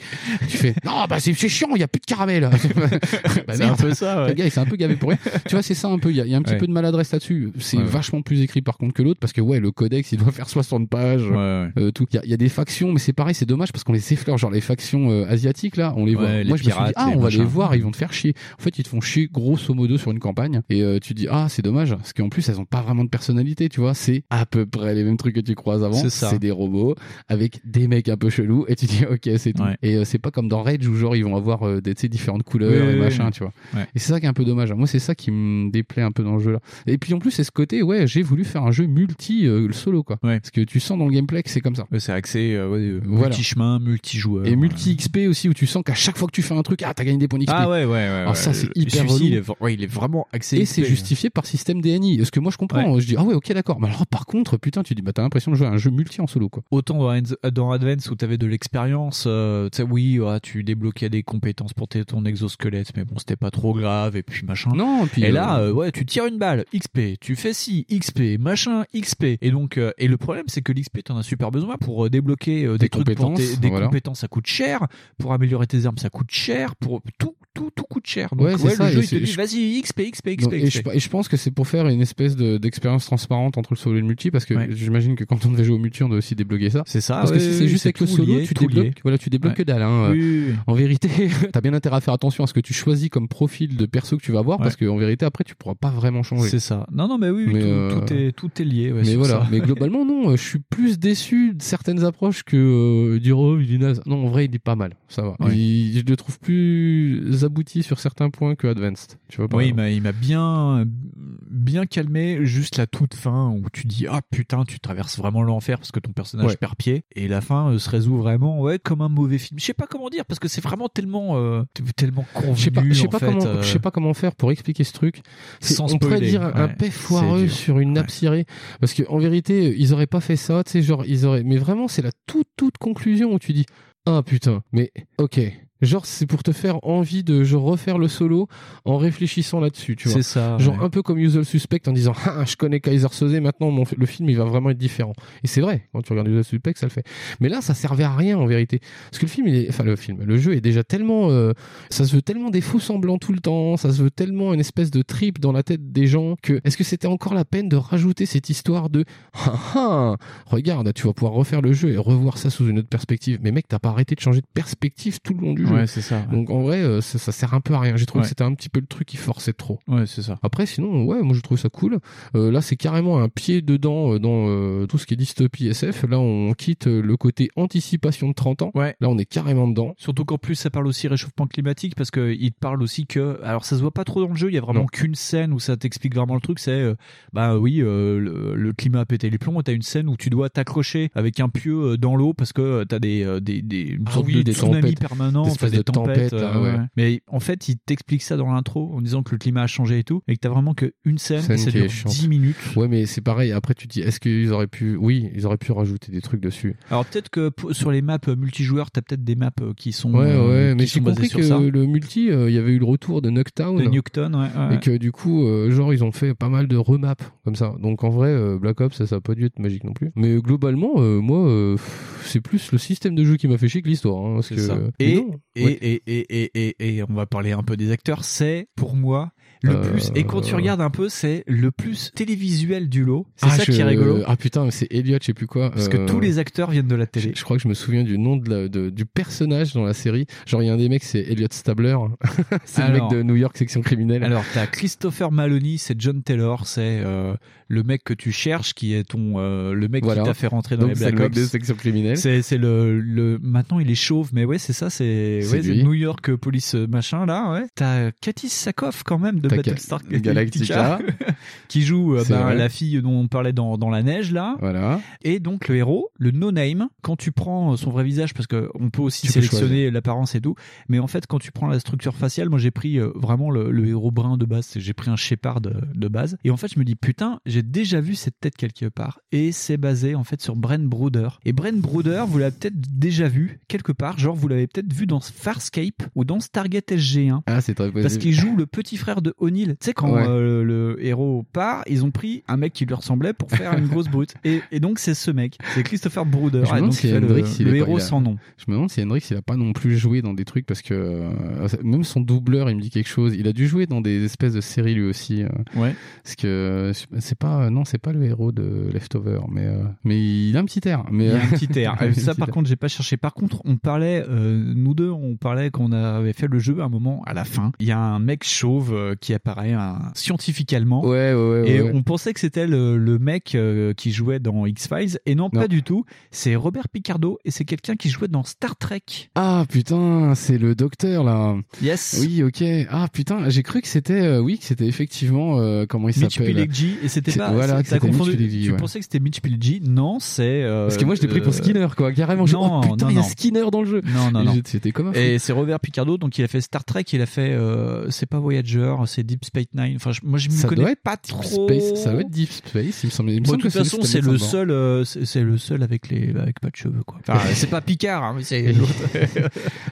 Tu fais non bah c'est chiant, il y a plus de caramel. Bah, C'est un peu ça, ouais. Le gars il s'est un peu gavé pour rien. tu vois c'est ça un peu. Il y y a un petit Ouais. peu de maladresse là-dessus. C'est Ouais. vachement plus écrit par contre que l'autre parce que ouais le codex il doit faire 60 pages. Euh, tout. Il y a, il y a des factions mais c'est pareil c'est dommage parce qu'on les effleure genre les factions euh, asiatiques là on les voit. Les Moi je me suis dit ah on va les voir ils vont te faire chier. En fait ils te font chier grosso modo sur une campagne et euh, tu dis ah c'est dommage parce qu'en plus elles ont pas vraiment de personnalité tu vois c'est à peu près les mêmes trucs que tu croises avant. C'est ça. des robots avec des mecs un peu chelous et tu dis ok c'est tout. Et euh, c'est pas comme dans Rage où genre ils vont avoir euh, des différentes couleurs et machin tu vois. C'est ça qui est un peu dommage. Moi, c'est ça qui me déplaît un peu dans le jeu là. Et puis en plus, c'est ce côté, ouais, j'ai voulu faire un jeu multi euh, solo quoi. Parce que tu sens dans le gameplay que c'est comme ça. c'est axé euh, ouais, euh, Voilà. multi-chemin, multi-joueur. Et multi XP aussi où tu sens qu'à chaque fois que tu fais un truc, ah t'as gagné des points XP. Ah ouais, ouais, ouais. Alors ouais. ça c'est hyper relou. il est, ouais, il est vraiment axé. Et c'est justifié par système DNI. Ce que moi je comprends. Je dis ah ouais ok d'accord. Mais alors par contre putain tu dis bah t'as l'impression de jouer à un jeu multi en solo quoi. Autant dans, Advance- où t'avais de l'expérience, euh, tu sais, oui, ouais, tu débloquais des compétences pour ton exosquelette, mais bon, c'était pas trop grave, et puis machin. Non, puis, et là, euh, euh, ouais, tu tires une balle, XP, tu fais ci, XP, machin, XP. Et donc, euh, et le problème, c'est que l'XP, t'en as super besoin pour débloquer des, Des trucs pour tes- compétences, des voilà. compétences, ça coûte cher. Pour améliorer tes armes, ça coûte cher. Pour tout, tout, tout coûte cher. Donc, Ouais, c'est ça, le jeu, il te dit, je- vas-y, XP, XP, XP, Donc, et, je, et je pense que c'est pour faire une espèce de- d'expérience transparente entre le solo et le multi parce que Ouais. j'imagine que quand on devait jouer au multi on doit aussi débloquer ça C'est ça, parce que si c'est juste avec le solo lié, tu débloques lié. voilà tu débloques Ouais. que dalle hein. Oui, oui, oui. en vérité t'as bien intérêt à faire attention à ce que tu choisis comme profil de perso que tu vas avoir parce que en vérité après tu pourras pas vraiment changer C'est ça. Non, non, mais oui, oui, Mais, tout, euh, tout est, tout est lié. ouais, mais voilà ça. mais globalement non euh, je suis plus déçu de certaines approches que euh, dire oh il est naze non en vrai il est pas mal ça va je le trouve plus abouti sur certains points que Advanced tu vois Oui, il exemple. m'a, il m'a bien, bien calmé juste la toute fin où tu dis ah putain tu traverses vraiment l'enfer parce que ton personnage Ouais. perd pied et la fin euh, se résout vraiment ouais comme un mauvais film. Je sais pas comment dire parce que c'est vraiment tellement euh, tellement convenu Je sais pas, fait, comment, euh, je sais pas comment faire pour expliquer ce truc. C'est- Sans on pourrait dire un, paix foireux sur une nappe cirée, parce que en vérité, ils auraient pas fait ça, tu sais, genre ils auraient. Mais vraiment, c'est la toute toute conclusion où tu dis ah putain, mais ok. Genre c'est pour te faire envie de genre, refaire le solo en réfléchissant là-dessus, tu vois. C'est ça, Genre ouais. un peu comme Usual Suspect en disant ah je connais Kaiser Soze maintenant mon, le film il va vraiment être différent. Et c'est vrai quand tu regardes Usual Suspect ça le fait. Mais là ça servait à rien en vérité parce que le film il est enfin le film le jeu est déjà tellement euh, ça se veut tellement des faux semblants tout le temps, ça se veut tellement une espèce de trip dans la tête des gens que est-ce que c'était encore la peine de rajouter cette histoire de ah ah regarde tu vas pouvoir refaire le jeu et revoir ça sous une autre perspective. Mais mec t'as pas arrêté de changer de perspective tout le long du jeu. Ouais, c'est ça. Donc en vrai euh, ça, ça sert un peu à rien. J'ai trouvé que c'était un petit peu le truc qui forçait trop. Ouais, c'est ça. Après, sinon, ouais, moi je trouve ça cool. Euh, là, c'est carrément un pied dedans euh, dans euh, tout ce qui est dystopie SF. Là, on quitte euh, le côté anticipation de 30 ans. Ouais. Là, on est carrément dedans. Surtout qu'en plus ça parle aussi réchauffement climatique parce que il te parle aussi que alors ça se voit pas trop dans le jeu, il y a vraiment qu'une scène où ça t'explique vraiment le truc, c'est euh, bah oui euh, le, le climat a pété les plombs t'as une scène où tu dois t'accrocher avec un pieu dans l'eau parce que t'as des des des Ah oui, de des tempêtes, permanent, des de là, euh, ouais. ouais. Mais en fait il t'explique ça dans l'intro en disant que le climat a changé et tout et que t'as vraiment qu'une scène, Scène ça dure chiante. 10 minutes. Ouais, mais c'est pareil. Après, tu te dis, est-ce qu'ils auraient pu, oui, ils auraient pu rajouter des trucs dessus. Alors peut-être que sur les maps euh, multijoueurs, t'as peut-être des maps euh, qui sont Ouais, euh, ouais, mais qui j'ai compris que ça. le multi, euh, il y avait eu le retour de Nuketown. De Nuketown, ouais, ouais. Et que du coup, euh, genre, ils ont fait pas mal de remaps comme ça. Donc en vrai, euh, Black Ops, ça, ça a pas dû être magique non plus. Mais globalement, euh, moi, euh, c'est plus le système de jeu qui m'a fait chier que l'histoire. Hein, parce C'est que, ça. euh, Et, et, ouais. et, et, et, et, on va parler un peu des acteurs, c'est pour moi le Euh, plus. Et quand tu regardes un peu, c'est le plus télévisuel du lot. C'est Ah, ça qui est rigolo. Ah putain, mais c'est Elliot, je sais plus quoi. Parce que Euh, tous les acteurs viennent de la télé. Je, je crois que je me souviens du nom de la- de- du personnage dans la série. Genre, il y a un des mecs, c'est Elliot Stabler. c'est le mec de New York section criminelle. Alors, t'as Christopher Maloney, c'est John Taylor, c'est euh, le mec que tu cherches, qui est ton euh, le mec Voilà. qui t'a fait rentrer dans Donc, les c'est Black le mec Ops. de section criminelle. C'est c'est le le maintenant il est chauve, mais ouais c'est ça, c'est C'est ouais. New York euh, Police euh, machin là. Ouais. T'as Katis Sakoff quand même de Battlestar Ga- Galactica. qui joue euh, bah, la fille dont on parlait dans, dans la neige là. Voilà. Et donc le héros, le no name, quand tu prends son vrai visage, parce que on peut aussi Tu sélectionner l'apparence et tout, mais en fait quand tu prends la structure faciale, moi j'ai pris euh, vraiment le, le héros brun de base, j'ai pris un Shepard de, de base, et en fait je me dis putain, j'ai déjà vu cette tête quelque part, et c'est basé en fait sur Brent Brooder. Et Brent Brooder, vous l'avez peut-être déjà vu quelque part, genre vous l'avez peut-être vu dans Farscape ou dans Stargate SG1. Ah, c'est très Parce possible. qu'il joue le petit frère de O'Neill. Tu sais, quand Ouais. euh, le héros part, ils ont pris un mec qui lui ressemblait pour faire une grosse brute. Et, et donc, c'est ce mec. C'est Christopher Brooder. Je me demande si le, Hendrix, il le pas- héros il a- sans nom. Je me demande si Hendrix il a pas non plus joué dans des trucs parce que euh, même son doubleur il me dit quelque chose. Il a dû jouer dans des espèces de séries lui aussi. euh, Ouais. Parce que c'est pas non c'est pas le héros de Leftover mais mais il a un petit air. Mais Il a un petit air. ça, par contre, j'ai pas cherché. Par contre, on parlait, nous deux, on, parlait qu'on avait fait le jeu à un moment à la fin. Il y a un mec chauve euh, qui apparaît un scientifique allemand. Ouais, ouais, ouais. Et on pensait que c'était le, le mec euh, qui jouait dans X-Files. Et non, Non. pas du tout. C'est Robert Picardo et c'est quelqu'un qui jouait dans Star Trek. Ah putain, c'est le docteur là. Yes. Oui, ok. Ah putain, j'ai cru que c'était, euh, oui, que c'était effectivement euh, comment il Mitch s'appelle? Pileggi. Et c'était pas. Voilà, t'as Mitch confondu. Pileggi, tu pensais que c'était Mitch Pileggi? Non, c'est. euh, Parce que moi je l'ai pris pour Skinner quoi, carrément. J'ai- Non, oh, putain, il y a non. Skinner dans le jeu. Non, non, non. j'étais- C'était comme. Et c'est Robert Picardo, donc il a fait Star Trek, il a fait, euh, c'est pas Voyager, c'est Deep Space Nine. Enfin, je- moi je me connais pas Deep trop. Space, ça doit être Deep Space, il me semble. Il me Bon, semble de toute façon, c'est le seul, euh, c'est le seul avec les, avec pas de cheveux, quoi. Enfin, c'est pas Picard, hein, mais c'est l'autre.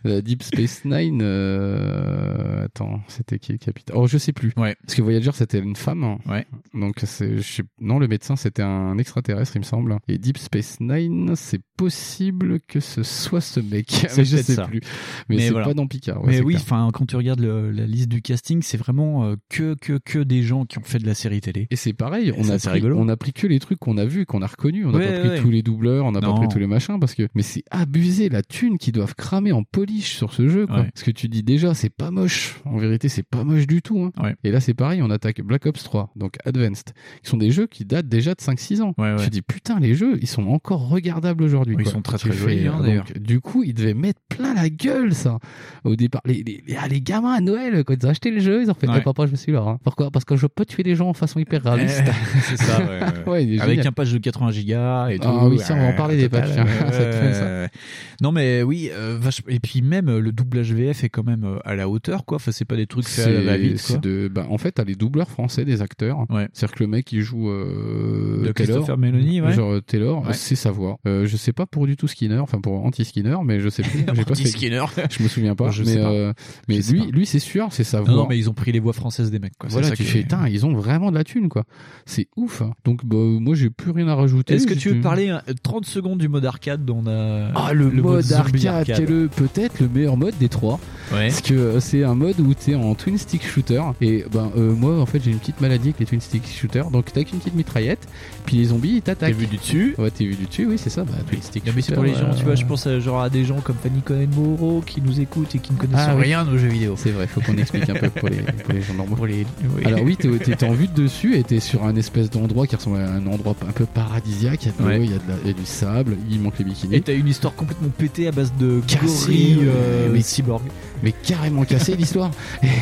Deep Space Nine, euh... attends, c'était qui le capitaine? Oh, je sais plus. Ouais. Parce que Voyager, c'était une femme. hein. Ouais. Donc, c'est, je sais... non, le médecin, c'était un extraterrestre, il me semble. Et Deep Space Nine, c'est possible que ce soit ce mec. Mais je sais ça. plus. Mais, c'est voilà. pas dans Picard. ouais, mais oui, enfin, quand tu regardes le- la liste du casting, c'est vraiment euh, que, que, que des gens qui ont fait de la série télé. Et c'est pareil, on a, pris, rigolo. on a pris que les trucs qu'on a vus, qu'on a reconnus. On n'a Ouais, pas pris ouais. tous les doubleurs, on n'a pas pris tous les machins parce que, mais c'est abusé la thune qu'ils doivent cramer en polish sur ce jeu, quoi. Parce que tu dis déjà, c'est pas moche. En vérité, c'est pas moche du tout, hein. Ouais. Et là, c'est pareil, on attaque Black Ops 3, donc Advanced, qui sont des jeux qui datent déjà de 5-6 ans. Ouais, ouais. Tu dis, putain, les jeux, ils sont encore regardables aujourd'hui, Oui, ils sont très, très jolis, hein, d'ailleurs. Du coup, ils devaient mettre plein la gueule, ça. Au départ, les, les, les, ah, les gamins à Noël, quand ils ont acheté le jeu, ils ont fait, Ouais. Eh, papa, je suis là, hein. Pourquoi? Parce que je peux tuer les gens en façon hyper réaliste. c'est ça, ouais, il Avec un patch de 80 gigas et tout. Ah oui, ça, on va en parler des patchs, ouais. Non, mais oui, euh, vache- et puis même euh, le doublage VF est quand même euh, à la hauteur, quoi. Enfin, c'est pas des trucs faits à la de, bah, en fait, t'as les doubleurs français des acteurs. C'est-à-dire que le mec qui joue euh, De Taylor, Christopher Meloni, ouais. genre euh, Taylor, c'est sa voix. Euh, je sais pas pour du tout Skinner, enfin pour anti-Skinner, mais je sais plus. J'ai pas fait- Je me souviens pas. Je mais sais pas. euh, mais Je sais lui, pas. lui c'est sûr, c'est sa voix. Non, non, mais ils ont pris les voix françaises des mecs, quoi. C'est voilà, ça tu qui fais, est- putain, ils ont vraiment de la thune, quoi. C'est ouf. hein. Donc, bah, moi, j'ai plus rien à rajouter. Est-ce que tu veux parler hein, 30 secondes du mode arcade dont on a Ah, le, mode, zombie arcade, qui est le- peut-être le meilleur mode des trois. Ouais. Parce que euh, c'est un mode où t'es en twin stick shooter. Et ben, euh, moi, en fait, j'ai une petite maladie avec les twin stick shooters. Donc, t'as qu'une petite mitraillette. Puis les zombies, ils t'attaquent. T'es vu du dessus? Ouais, t'es vu du dessus, oui, c'est ça. Bah, twin stick Non, mais c'est shooter, pour les gens, euh, tu vois, je pense à, genre à des gens comme Fanny Cohen Qui nous écoutent et qui ne connaissent Ah, oui. rien aux jeux vidéo. C'est vrai, faut qu'on explique un peu pour les, pour les gens normaux. Pour les, oui. Alors oui, t'es en vue de dessus et t'es sur un espèce d'endroit qui ressemble à un endroit un peu paradisiaque. Il y a, de l'eau, Ouais. il y a, de la- il y a du sable, il manque les bikinis. Et t'as une histoire complètement pétée à base de gorilles euh, mais- cyborg. Mais carrément cassé l'histoire.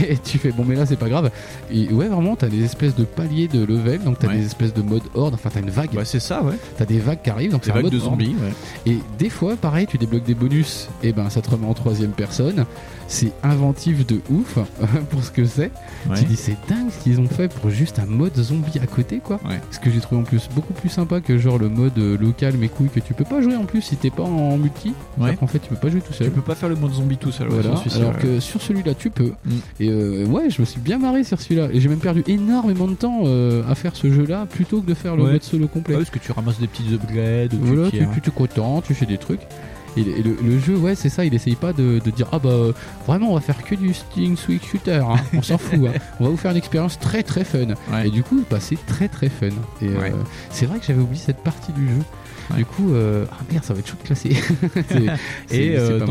Et tu fais bon mais là c'est pas grave. Et ouais vraiment t'as des espèces de paliers de level, donc t'as Ouais. des espèces de mode horde, enfin t'as une vague. Ouais, c'est ça, ouais. T'as des vagues qui arrivent, donc c'est un mode de zombies, ouais. Et des fois pareil tu débloques des bonus, et ben ça te remet en troisième personne. C'est inventif de ouf pour ce que c'est. Tu dis c'est dingue ce qu'ils ont fait pour juste un mode zombie à côté quoi. Ouais. Ce que j'ai trouvé en plus beaucoup plus sympa que genre le mode euh, local mes couilles que tu peux pas jouer en plus si t'es pas en multi. Ouais. En fait tu peux pas jouer tout seul. Tu peux pas faire le mode zombie tout seul. ouais, Voilà. Alors que sur celui-là, tu peux. Mm. Et euh, ouais, je me suis bien marré sur celui-là. Et j'ai même perdu énormément de temps euh, à faire ce jeu-là plutôt que de faire le mode solo complet. Ouais, parce que tu ramasses des petites upgrades. voilà, tu, es content, tu fais des trucs. Et, le- jeu, ouais, c'est ça, il essaye pas de, de dire Ah bah euh, vraiment, on va faire que du Sting Swing Shooter, hein. on s'en fout. hein. On va vous faire une expérience très très fun. Ouais. Et du coup, bah, c'est très très fun. Et euh, Ouais. c'est vrai que j'avais oublié cette partie du jeu. Ouais. Du coup, euh, ah merde, ça va être chaud de classer. Et euh, dans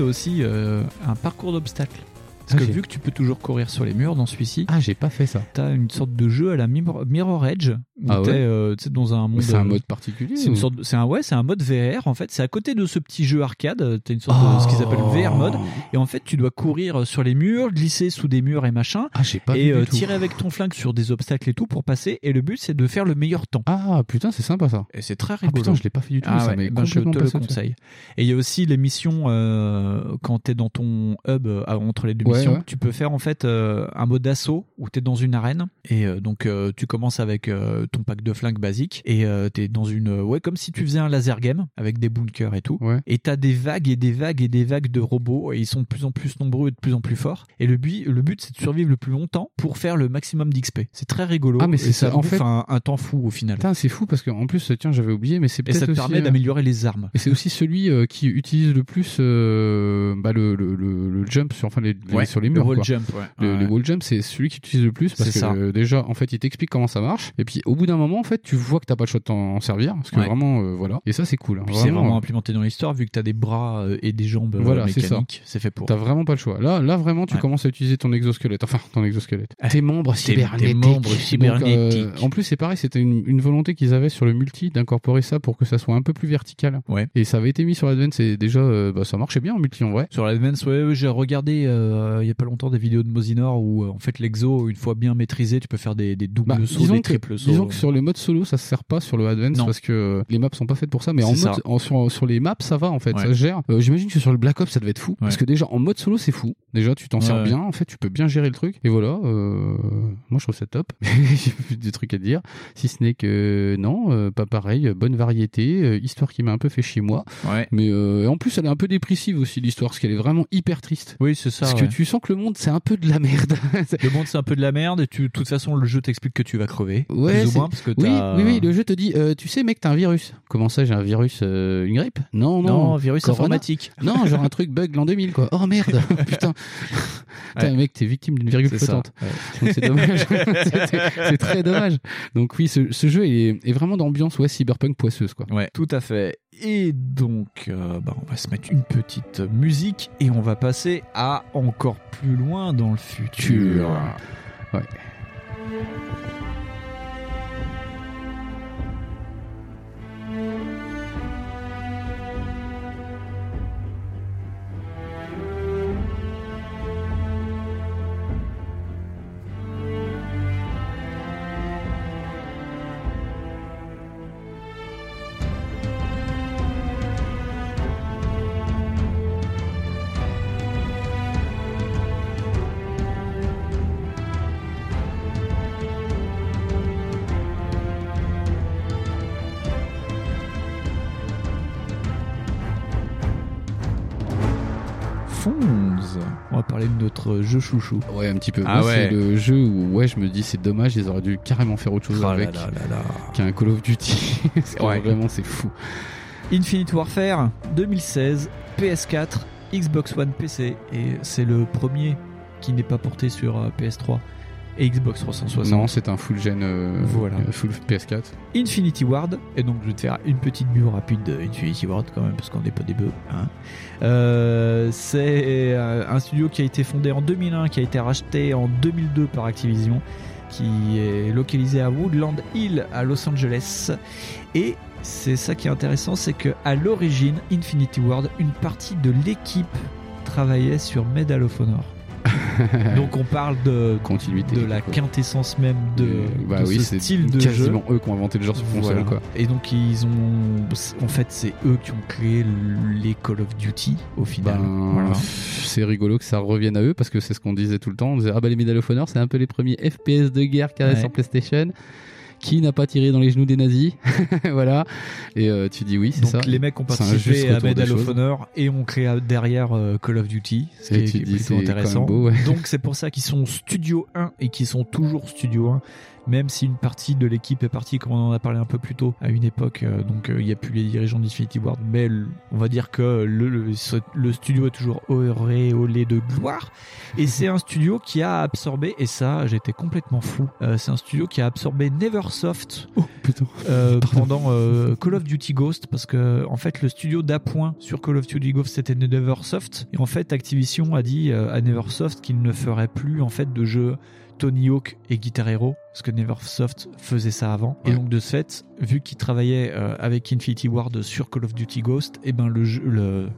aussi euh, un parcours d'obstacles. Ah, Parce que j'ai- vu que tu peux toujours courir sur les murs dans celui-ci, Ah, j'ai pas fait ça. t'as une sorte de jeu à la Mirror, Edge où Ah ouais t'es euh, dans un monde. C'est un euh, mode particulier C'est une sorte, c'est un ouais, c'est un mode VR en fait. C'est à côté de ce petit jeu arcade. T'as une sorte de ce qu'ils appellent Oh. VR mode. Et en fait, tu dois courir sur les murs, glisser sous des murs et machin, Ah, j'ai pas et euh, tirer avec ton flingue sur des obstacles et tout pour passer. Et le but, c'est de faire le meilleur temps. Ah putain, c'est sympa ça. Et c'est très Ah rigolo. putain, je l'ai pas fait du tout. Ah ça ouais, ben je te le conseille. Et il y a aussi les missions euh, quand t'es dans ton hub entre les deux Ouais, missions. ouais. Tu peux faire en fait euh, un mode d'assaut où t'es dans une arène et euh, donc euh, tu commences avec ton pack de flingues basique et euh, t'es dans une ouais comme si tu faisais un laser game avec des bunkers et tout. Ouais. Et t'as des vagues et des vagues et des vagues de robots et ils sont de plus en plus nombreux et de plus en plus forts. Et le but le but c'est de survivre le plus longtemps pour faire le maximum d'XP. C'est très rigolo. Ah, mais c'est ça, en bouffe fait- un, un temps fou au final. C'est fou parce qu'en plus, tiens, j'avais oublié, mais c'est Et peut-être ça te aussi, permet d'améliorer les armes. Et c'est aussi celui qui utilise le plus bah, le, le, le, le jump sur enfin les, les Ouais. Sur les le murs. wall quoi. jump, ouais. Le, Ouais. les wall jump, c'est celui qui utilise le plus parce que ça. euh, déjà, en fait, il t'explique comment ça marche. Et puis, au bout d'un moment, en fait, tu vois que t'as pas le choix de t'en servir parce que vraiment, euh, voilà. Et ça, c'est cool. hein. Puis c'est vraiment euh, implémenté dans l'histoire, vu que tu as des bras et des jambes Voilà, c'est ça. mécaniques, c'est fait pour. T'as vraiment pas le choix. Là, là vraiment, tu commences à utiliser ton exosquelette. Enfin, ton exosquelette. Tes membres tes cybernétiques. membres Donc, euh, cybernétiques. en plus, c'est pareil, c'était une, une volonté qu'ils avaient sur le multi d'incorporer ça pour que ça soit un peu plus vertical. Ouais. Et ça avait été mis sur l'Advance et déjà, euh, bah, ça marchait bien en multi en vrai. Sur l'Advance, ouais, ouais, j'ai regardé euh, il y a pas longtemps des vidéos de Mosinor où euh, en fait l'exo, une fois bien maîtrisé, tu peux faire des, des doubles Bah, sauts, des triples sauts. disons que sur les modes solo, ça se sert pas sur le Advance Non. parce que euh, les maps sont pas faites pour ça. Mais en mode, en- sur, sur les maps, ça va en fait, Ouais. ça se gère. Euh, J'imagine que sur le Black Ops, ça devait être fou. Parce que déjà, en mode solo, c'est fou. Déjà, tu t'en sers Ouais. bien. En fait, tu peux bien gérer le truc. Et voilà, euh, moi je trouve ça top. J'ai plus des trucs à dire. Si ce n'est que non, euh, pas pareil. Bonne variété. euh, histoire qui m'a un peu fait chier moi. Ouais. Mais euh, en plus, elle est un peu dépressive aussi l'histoire parce qu'elle est vraiment hyper triste. Oui, c'est ça. Parce ouais. que tu sens que le monde, c'est un peu de la merde. Le monde c'est un peu de la merde et tu, de toute façon le jeu t'explique que tu vas crever. Ouais, plus ou moins parce que oui, oui, oui, le jeu te dit, euh, tu sais, mec, t'as un virus. Comment ça, j'ai un virus, euh, une grippe? Non, non. Non, virus Corona? informatique. Non, genre un truc bug l'an 2000, quoi. Oh merde, putain. Putain, Ouais. mec, t'es victime d'une virgule. Donc c'est dommage. C'est- c'est très dommage. Donc oui, ce, ce jeu est, est vraiment d'ambiance, ouais, cyberpunk poisseuse, quoi. Ouais, tout à fait. Et donc, euh, bah, on va se mettre une petite musique et on va passer à encore plus loin dans le futur. Parler de notre jeu chouchou. Ouais, un petit peu. Ah ouais. c'est le jeu où, ouais, je me dis, c'est dommage, ils auraient dû carrément faire autre chose Oh là avec qu'un Call of Duty. Ouais. Vraiment, c'est fou. Infinite Warfare 2016, PS4, Xbox One PC et c'est le premier qui n'est pas porté sur euh, PS3 et Xbox 360. Non, c'est un full gen, euh, Voilà. euh, full PS4. Infinity Ward, et donc je vais te faire une petite bio rapide de Infinity Ward quand même, parce qu'on n'est pas des bœufs. hein. Euh, c'est un studio qui a été fondé en 2001, qui a été racheté en 2002 par Activision, qui est localisé à Woodland Hill à Los Angeles. Et c'est ça qui est intéressant, c'est que à l'origine, Infinity Ward, une partie de l'équipe travaillait sur Medal of Honor. Donc on parle de continuité de la quintessence même de, bah de oui, ce style de jeu. quasiment eux qui ont inventé le genre sur console, Voilà. quoi. Et donc ils ont, en fait, c'est eux qui ont créé les Call of Duty au final. Ben, Voilà. C'est rigolo que ça revienne à eux parce que c'est ce qu'on disait tout le temps. On disait ah bah les Medal of Honor c'est un peu les premiers FPS de guerre a Ouais. sur PlayStation. Qui n'a pas tiré dans les genoux des nazis Voilà. Et euh, tu dis oui, c'est Donc ça. les mecs ont participé à Medal of. Honor et ont créé derrière euh, Call of Duty, ce qui est, qui plutôt intéressant. beau, ouais. Donc c'est pour ça qu'ils sont Studio 1 et qu'ils sont toujours Studio 1, même si une partie de l'équipe est partie, comme on en a parlé un peu plus tôt, à une époque. euh, donc euh, il n'y a plus les dirigeants d'Infinity Ward, mais on va dire que le, le, ce- le studio est toujours auréolé de gloire. Et c'est un studio qui a absorbé, et ça j'étais complètement fou, euh, c'est un studio qui a absorbé Neversoft euh, pendant euh, Call of Duty Ghost parce que en fait le studio d'appoint sur Call of Duty Ghost c'était Neversoft et en fait Activision a dit à Neversoft qu'il ne ferait plus en fait de jeux Tony Hawk et Guitar Hero parce que Neversoft faisait ça avant et donc de ce fait vu qu'il travaillait euh, avec Infinity Ward sur Call of Duty Ghost et ben le jeu le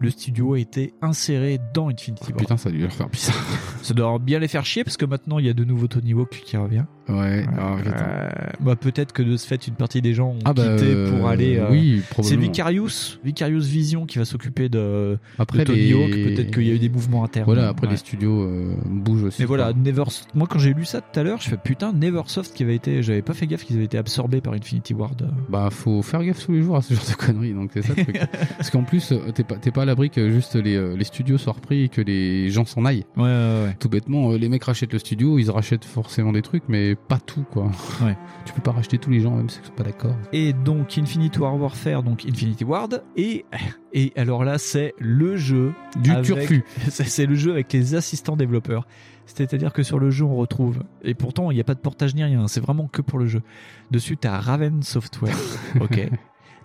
le studio a été inséré dans Infinity Ward. Putain, ça a dû leur faire bizarre. Ça doit bien les faire chier parce que maintenant il y a de nouveau Tony Hawk qui revient. Ouais. ah. Euh, bah peut-être que de ce fait une partie des gens ont Ah bah, quitté euh, pour aller. euh, oui, c'est. Vicarious, Vicarious Vision qui va s'occuper de, Après de Tony les- Hawk. Peut-être qu'il y a eu des mouvements internes. Voilà, après Ouais. les studios euh, bougent aussi. Mais voilà. Never... moi quand j'ai lu ça tout à l'heure, je fais putain Neversoft qui avait été, j'avais pas fait gaffe qu'ils avaient été absorbés par Infinity Ward. Bah, faut faire gaffe tous les jours à ce genre de conneries, donc c'est ça le truc. Parce qu'en plus, t'es pas, t'es pas à l'abri que juste les, les studios soient repris et que les gens s'en aillent. Ouais, ouais, ouais. Tout bêtement, les mecs rachètent le studio, ils rachètent forcément des trucs, mais pas tout, quoi. Ouais. Tu peux pas racheter tous les gens, même si ils sont pas d'accord. Et donc Infinity War Warfare, donc Infinity Ward, et, et alors là c'est le jeu Du avec- turfu. C'est le jeu avec les assistants développeurs. C'est-à-dire que sur le jeu on retrouve, et pourtant il n'y a pas de portage ni rien, c'est vraiment que pour le jeu. Dessus t'as Raven Software, ok.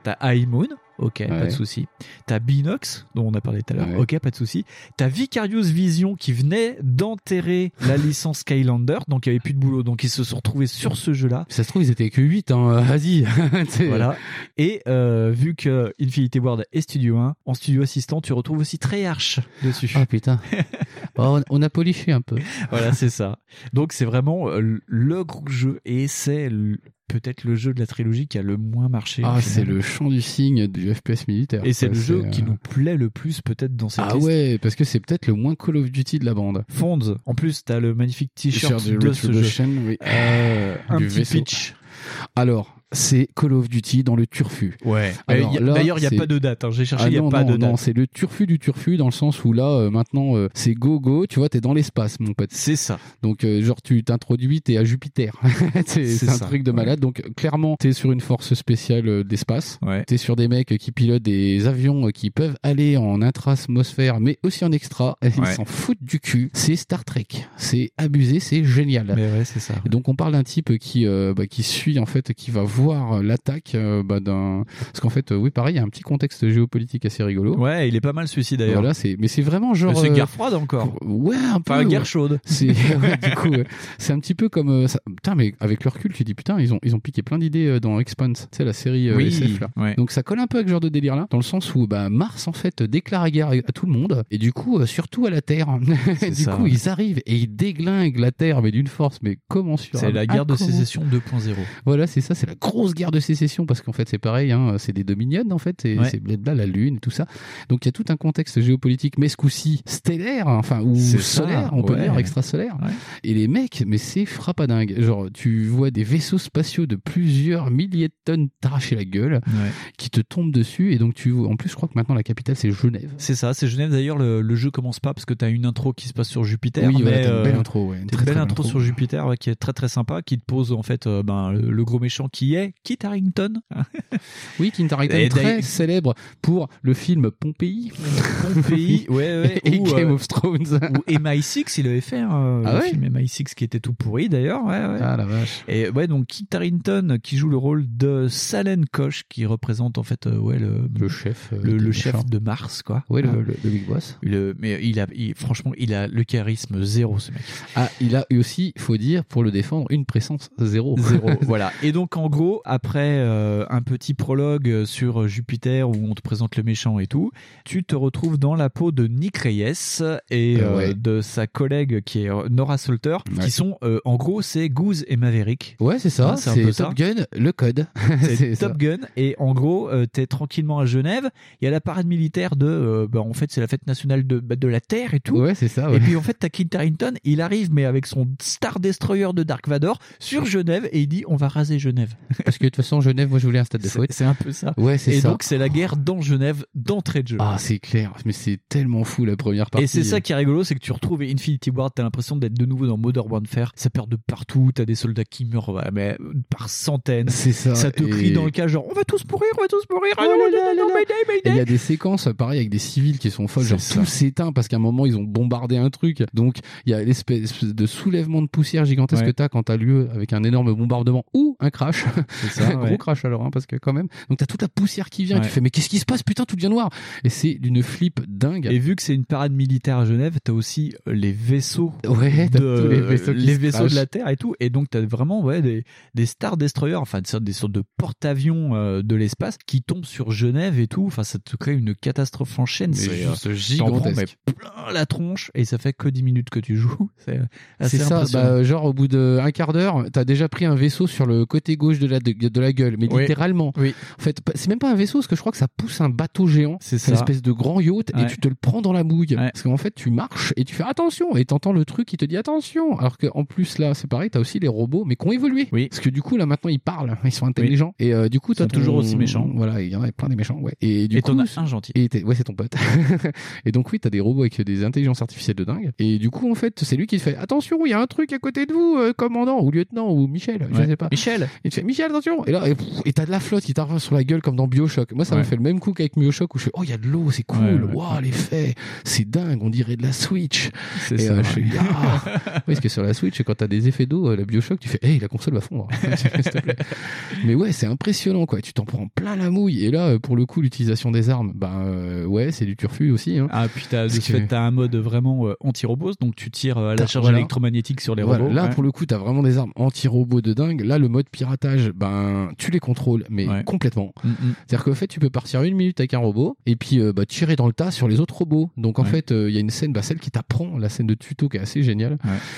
T'as High Moon, ok, pas de souci. T'as Binox, dont on a parlé tout à l'heure, Ouais. ok, pas de souci. T'as Vicarious Vision qui venait d'enterrer la licence Skylander, donc il n'y avait plus de boulot, donc ils se sont retrouvés sur ce jeu-là. Ça se trouve, ils étaient que 8, hein, vas-y. Voilà. Et euh, vu que Infinity Ward est Studio 1, en Studio Assistant, tu retrouves aussi Treyarch dessus. Ah putain. Bon, on, a poliché un peu. voilà, c'est ça. Donc c'est vraiment euh, le gros jeu et c'est peut-être le jeu de la trilogie qui a le moins marché. Ah, c'est le champ du signe du FPS militaire. Et c'est le jeu euh, qui nous plaît le plus peut-être dans cette Ah liste. ouais, parce que c'est peut-être le moins Call of Duty de la bande. Fonds. En plus, t'as le magnifique t-shirt T-shirt de ce jeu. Oui. Euh, un Du petit vaisseau. pitch. Alors, c'est Call of Duty dans le turfu. Ouais. D'ailleurs, il n'y a pas de date. hein. J'ai cherché, Ah il n'y a non, pas non, de date. non, c'est le turfu du turfu dans le sens où là, euh, maintenant, euh, c'est go go. Tu vois, t'es dans l'espace, mon pote. C'est ça. Donc, euh, genre, tu t'introduis, t'es à Jupiter. c'est un truc de ouais. malade. Donc, clairement, t'es sur une force spéciale d'espace. Ouais. T'es sur des mecs qui pilotent des avions qui peuvent aller en intra-atmosphère, mais aussi en extra. Ils Ouais. s'en foutent du cul. C'est Star Trek. C'est abusé, c'est génial. Mais ouais, c'est ça. Donc on parle d'un type qui bah, qui suit en fait, qui va voir l'attaque euh, bah, d'un. Parce qu'en fait, euh, oui, pareil, il y a un petit contexte géopolitique assez rigolo. Ouais, il est pas mal celui-ci d'ailleurs. Voilà, c'est mais c'est vraiment genre. C'est euh, guerre froide encore. Ouais, un peu. Enfin, guerre chaude. C'est ouais, du coup, c'est un petit peu comme ça. Putain, mais avec le recul, tu dis putain, ils ont ils ont piqué plein d'idées dans Expanse, tu sais la série Oui, SF là. ouais. Donc ça colle un peu avec ce genre de délire là, dans le sens où bah Mars en fait déclare la guerre à tout le monde et du coup surtout à la Terre. du ça, coup, ils arrivent et ils déglinguent la Terre mais d'une force mais comment sur C'est la guerre de sécession 2.0. voilà, c'est ça, c'est la grosse guerre de sécession parce qu'en fait c'est pareil, hein, c'est des dominions en fait, c'est Ouais. blabla, la lune et tout ça. Donc il y a tout un contexte géopolitique, mais ce coup-ci stellaire, enfin ou C'est ça, solaire, on peut ouais. dire extrasolaire. Ouais. Et les mecs, mais c'est frappadingue. Genre tu vois des vaisseaux spatiaux de plusieurs milliers de tonnes t'arracher la gueule, qui te tombent dessus et donc tu en plus je crois que maintenant la capitale c'est Genève. C'est ça, c'est Genève. D'ailleurs, le, le jeu commence pas parce que t'as une intro qui se passe sur Jupiter. Oui, mais, voilà, une euh, belle intro, une très, belle très intro sur. Jupiter qui est très très sympa, qui te pose en fait euh, ben, le, le gros méchant qui est Kit Harington. Oui, Kit Harington Et très célèbre pour le film Pompéi. Pompéi, ouais, ouais. et ou, Game euh, of Thrones. ou MI6, il avait fait Ah le ouais film MI6 qui était tout pourri d'ailleurs. Ouais, ouais. Ah la vache. Et ouais, donc Kit Harington qui joue le rôle de Salen Koch qui représente en fait euh, ouais le Le chef. euh, le, chef méchants. de Mars quoi. Ouais, le, Hein. le, Big Boss. Le- mais il a, il- franchement, il a le charisme zéro, ce mec. Ah, il a eu aussi, faut dire, pour le défendre, une présence zéro. Zéro, voilà. Et donc, en gros, après euh, un petit prologue sur Jupiter où on te présente le méchant et tout, tu te retrouves dans la peau de Nick Reyes et Euh, euh, ouais. de sa collègue qui est euh, Nora Salter, Ouais. qui sont, euh, en gros, c'est Goose et Maverick. Ouais, c'est ça. Hein, c'est un c'est peu Top ça. Gun, le code. C'est ça. Top Gun et en gros t'es tranquillement à Genève il y a la parade militaire de bah, en fait c'est la fête nationale de, bah, de la Terre et tout Ouais, c'est ça. ouais. et puis en fait t'as Kit Harington il arrive mais avec son Star Destroyer de Dark Vador sur Genève et il dit on va raser Genève Parce que de toute façon, Genève, moi, je voulais un stade de foot. c'est un peu ça Ouais, c'est et ça. donc c'est la guerre dans Genève d'entrée de jeu Ah, c'est clair. Mais c'est tellement fou la première partie. et c'est ça qui est rigolo, c'est que tu retrouves Infinity Ward, t'as l'impression d'être de nouveau dans Modern Warfare, ça perd de partout, t'as des soldats qui meurent mais, euh, par centaines, C'est ça. ça te et- crie dans le cas genre on va tous mourir, on va tous mourir, Oh Et il y a des séquences, pareil, avec des civils qui sont folles, genre ça. tout s'éteint parce qu'à un moment ils ont bombardé un truc. Donc il y a l'espèce de soulèvement de poussière gigantesque Ouais. que t'as quand t'as lieu avec un énorme bombardement ou un crash. C'est ça, un ouais. gros crash alors, hein, parce que quand même. Donc t'as toute la poussière qui vient et tu fais mais qu'est-ce qui se passe Putain, tout devient noir. Et c'est d'une flip dingue. Et vu que c'est une parade militaire à Genève, t'as aussi euh, les vaisseaux, Ouais, de, les vaisseaux, les de la Terre et tout, et donc t'as vraiment ouais des, des Star Destroyers, enfin des sortes, de porte-avions euh, de l'espace qui tombent sur Genève et tout. Enfin, ça te crée une catastrophe en chaîne. C'est juste euh, t'en prends, gigantesque. mais plein la tronche et ça fait que 10 minutes que tu joues. C'est ça, bah, genre au bout d'un quart d'heure, t'as déjà pris un vaisseau sur le côté gauche de la, de, de la gueule, mais Oui. littéralement. Oui. En fait, pas- c'est même pas un vaisseau, parce que je crois que ça pousse un bateau géant. C'est une ça. espèce de grand yacht, et tu te le prends dans la mouille. Parce qu'en fait, tu marches et tu fais attention, et t'entends le truc qui te dit attention. Alors qu'en plus, là, c'est pareil, t'as aussi les robots, mais qui ont évolué. Parce que du coup, là, maintenant, ils parlent, ils sont intelligents. Et euh, du coup, t'as toujours ton- aussi méchants. Voilà, il y en a plein des méchants, ouais. Et du Et coup, as un gentil. et ouais, c'est ton pote. et donc oui, t'as des robots avec des intelligences artificielles de dingue. Et du coup, en fait, c'est lui qui te fait attention, il y a un truc à côté de vous, euh, commandant ou lieutenant ou Michel, je Ouais. sais pas. Michel. Et tu fais Michel, attention. Et là, et t'as de la flotte qui t'arrive sur la gueule comme dans Bioshock. Moi, ça Ouais. me fait le même coup qu'avec Bioshock où je fais oh, il y a de l'eau, c'est cool. Ouais, ouais. Waouh, l'effet, c'est dingue, on dirait de la Switch. C'est Et ça, euh, je fais ah. Oui, parce que sur la Switch, quand t'as des effets d'eau, euh, la Bioshock, tu fais hey, la console va fondre. S'il te plaît. Mais ouais, c'est impressionnant quoi. Tu t'en prends plein la mouille. Et là, euh, pour le coup, l'utilisation des armes, ben euh, ouais, c'est du turfu aussi. Hein. Ah, puis t'as de que- fait, t'as un mode vraiment euh, anti-robot, donc tu tires à la charge voilà. électromagnétique sur les Voilà, robots. là, Ouais. pour le coup, t'as vraiment des armes anti-robots de dingue. Là, le mode piratage, ben, tu les contrôles, mais Ouais. complètement. Mm, mm. C'est-à-dire qu'en fait, tu peux partir une minute avec un robot et puis euh, bah, tirer dans le tas sur les autres robots. Donc en Ouais. fait, euh, il y a une scène, bah, celle qui t'apprend, la scène de tuto qui est assez géniale,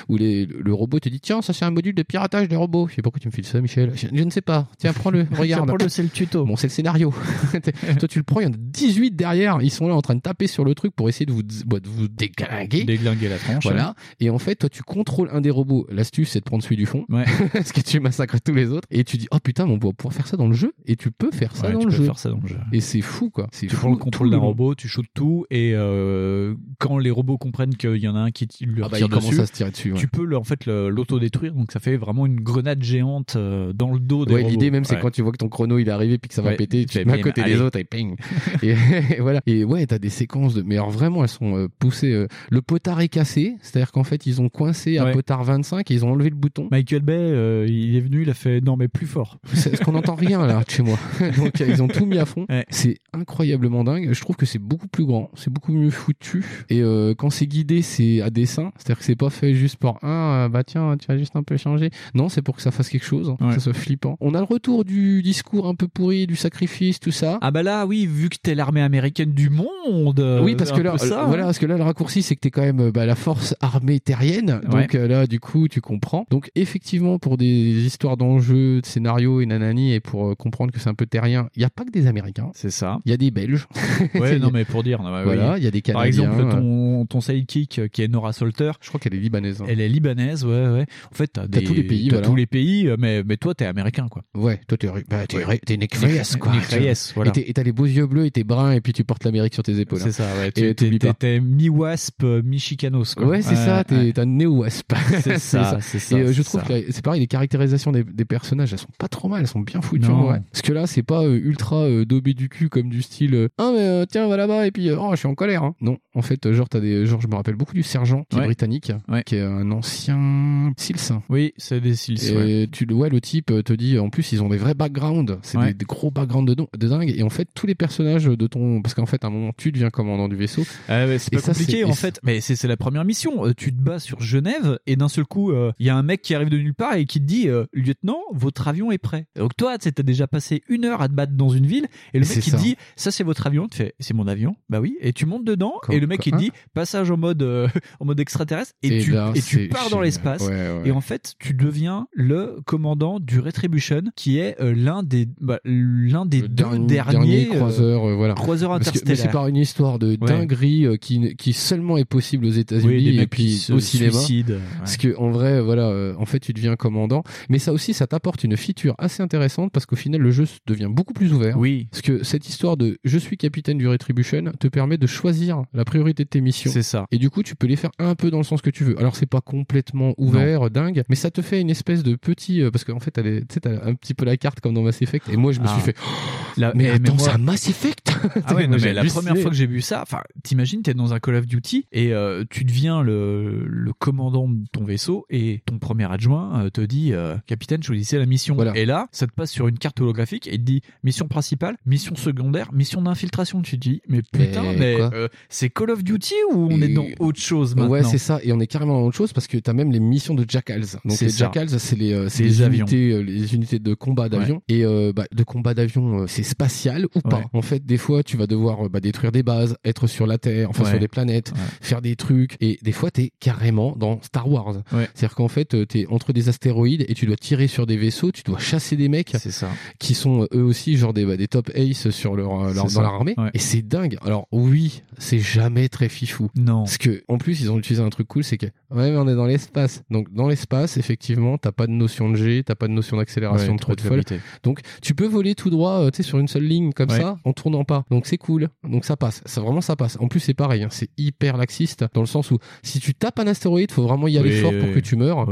où les, le robot te dit tiens, ça c'est un module de piratage des robots. Je sais pourquoi tu me files ça, Michel. Je, je ne sais pas. Tiens, prends-le, regarde. Prends-le, c'est le tuto. Bon, c'est le scénario. Toi, tu le prends, il y en a 18 derrière. Ils sont là en train de taper sur le truc pour essayer de vous, bah, de vous déglinguer. Déglinguer la tranche. Voilà. Et en fait, toi, tu contrôles un des robots. L'astuce, c'est de prendre celui du fond. Parce que tu massacres tous les autres. Et tu dis, oh putain, on va pouvoir faire ça dans le jeu. Et tu peux faire ça Ouais, dans tu le peux jeu. faire ça dans le jeu. Et c'est fou, quoi. C'est Tu fou prends le contrôle d'un robot, tu shootes tout, et euh, quand les robots comprennent qu'il y en a un qui lui Ah bah, tire dessus, à se tirer dessus, ouais. tu peux le- en fait l'autodétruire, donc ça fait vraiment une grenade géante euh, dans le dos des Ouais, l'idée même, c'est quand tu vois que ton chrono il est arrivé puis que ça va péter, tu te mets à côté allez. des autres et ping. et, et voilà. Et ouais, t'as des séquences de, mais alors vraiment, elles sont euh, poussées. Le potard est cassé, c'est-à-dire qu'en fait, ils ont coincé à Ouais. potard 25 et ils ont enlevé le bouton. Michael Bay, euh, il est venu, il a fait non mais plus fort. C'est parce qu'on n'entend rien là chez moi? Donc ils ont tout mis à fond. C'est incroyablement dingue. Je trouve que c'est beaucoup plus grand, c'est beaucoup mieux foutu. Et euh, quand c'est guidé, c'est à dessin. C'est-à-dire que c'est pas fait juste pour ah bah tiens tu vas juste un peu changer. Non, c'est pour que ça fasse quelque chose, que ça soit flippant. On a le retour du discours un peu pourri, du sacrifice, tout ça. Ah bah là, oui, vu que t'es l'armée américaine du monde. euh, oui, parce un que là, ça, euh, voilà, hein. parce que là, le raccourci, c'est que t'es quand même euh, bah, la force armée terrienne. Donc là, du coup, tu comprends. Donc effectivement, pour des histoires d'enjeux, de scénarios et nanani, et pour euh, comprendre que c'est un peu terrien, il y a pas que des Américains. C'est ça. Il y a des Belges. Ouais, non, mais pour dire. ouais, Voilà, oui. il y a des Par Canadiens. exemple, ton, ton sidekick euh, qui est Nora Salter. Je crois qu'elle est libanaise. hein. Elle est libanaise, ouais, ouais. En fait, t'as tous les pays, t'as voilà. tous les pays, euh, mais, mais toi, t'es américain, quoi. Ouais, toi t'es bah, t'es Ouais. Nick- Reyes, quoi. Reyes, vois. voilà. Et t'as les beaux yeux bleus et t'es brun et puis tu portes l'Amérique sur tes épaules. C'est ça, ouais. T'es- mi-wasp, euh, mi-chicanos, quoi. Ouais, c'est ça, t'es un néo-wasp. C'est ça, c'est ça, Et euh, je trouve que c'est pareil, les caractérisations des, personnages, sont pas trop mal, elles sont bien foutues. En vrai. Parce que là, c'est pas euh, ultra euh, daubé du cul comme du style euh, Ah, mais euh, tiens, va là-bas, et puis oh, je suis en colère. hein. Non, en fait, genre, t'as des. Genre, je me rappelle beaucoup du sergent qui Ouais. est britannique, qui est un ancien SEALs. Oui, c'est des Seals, Et ouais. tu le ouais, le type te dit, en plus, ils ont des vrais backgrounds. C'est des, des gros backgrounds de, dingue. Et en fait, tous les personnages de ton. Parce qu'en fait, à un moment, tu deviens commandant du vaisseau. Ah c'est pas ça, compliqué en fait, mais c'est la première mission. Tu te bats sur Genève et d'un seul coup, il y a un mec qui arrive de nulle part et qui te dit lieutenant, votre avion est prêt. Donc toi, tu t'as déjà passé une heure à te battre dans une ville et le mec qui te dit ça c'est votre avion. Tu fais c'est mon avion. Bah oui. Et tu montes dedans Comme- et le mec il te hein dit passage en mode euh, en mode extraterrestre et, Et tu là, et tu pars dans l'espace Ouais, ouais. et en fait tu deviens le commandant du Retribution qui est euh, l'un des bah, l'un des deux dernier, derniers, dernier euh, croiseur, euh, voilà. croiseurs interstellaires. c'est par une histoire de dinguerie qui, qui seulement est possible aux Oui, États-Unis des et puis qui au cinéma. suicident, ouais. Parce que en vrai, voilà, en fait, tu deviens commandant. Mais ça aussi, ça t'apporte une feature assez intéressante parce qu'au final, le jeu devient beaucoup plus ouvert. Oui. Parce que cette histoire de je suis capitaine du Retribution te permet de choisir la priorité de tes missions. C'est ça. Et du coup, tu peux les faire un peu dans le sens que tu veux. Alors, c'est pas complètement ouvert, dingue, mais ça te fait une espèce de petit. euh, parce qu'en fait, tu sais, t'as un petit peu la carte comme dans Mass Effect. Et moi, je me Ah. suis fait. La- mais mais attends, moi- c'est un Mass Effect Ah ouais, non, mais la halluciné. première fois que j'ai vu ça, enfin, t'imagines, t'es dans un Call of Duty et euh, tu deviens le, le commandant de ton vaisseau et ton premier adjoint euh, te dit, euh, capitaine, choisissez la mission. Et là, ça te passe sur une carte holographique et il te dit mission principale, mission secondaire, mission d'infiltration. Tu te dis, mais putain, Mais euh, c'est Call of Duty ou on est dans autre chose maintenant Ouais, c'est ça. Et on est carrément dans autre chose parce que t'as même les missions de Jackals. Donc les ça. Jackals, c'est les, euh, Les les, unités, euh, les unités de combat d'avion. Et euh, bah, de combat d'avion, euh, c'est spatial ou pas. Ouais. En fait, des fois, tu vas devoir bah, détruire des bases, être sur la Terre, enfin Ouais. sur des planètes, faire des trucs. Et des fois, t'es carrément dans Star Wars. Ouais. C'est-à-dire qu'en fait, euh, t'es entre des astéroïdes et tu dois tirer sur des vaisseaux. Tu dois chasser des mecs ça. qui sont euh, eux aussi genre des, bah, des top ace sur leur, euh, leur- dans ça. leur armée Ouais. et c'est dingue. Alors oui c'est jamais très fifou. Non. parce que en plus ils ont utilisé un truc cool c'est que ouais mais on est dans l'espace. Donc dans l'espace effectivement t'as pas de notion de G t'as pas de notion d'accélération Ouais, de trop de folle. donc tu peux voler tout droit euh, tu sais sur une seule ligne comme Ouais. ça en tournant pas. Donc c'est cool. Donc ça passe. Ça vraiment ça passe. En plus c'est pareil hein, c'est hyper laxiste dans le sens où si tu tapes un astéroïde faut vraiment y aller Oui, fort pour que tu meurs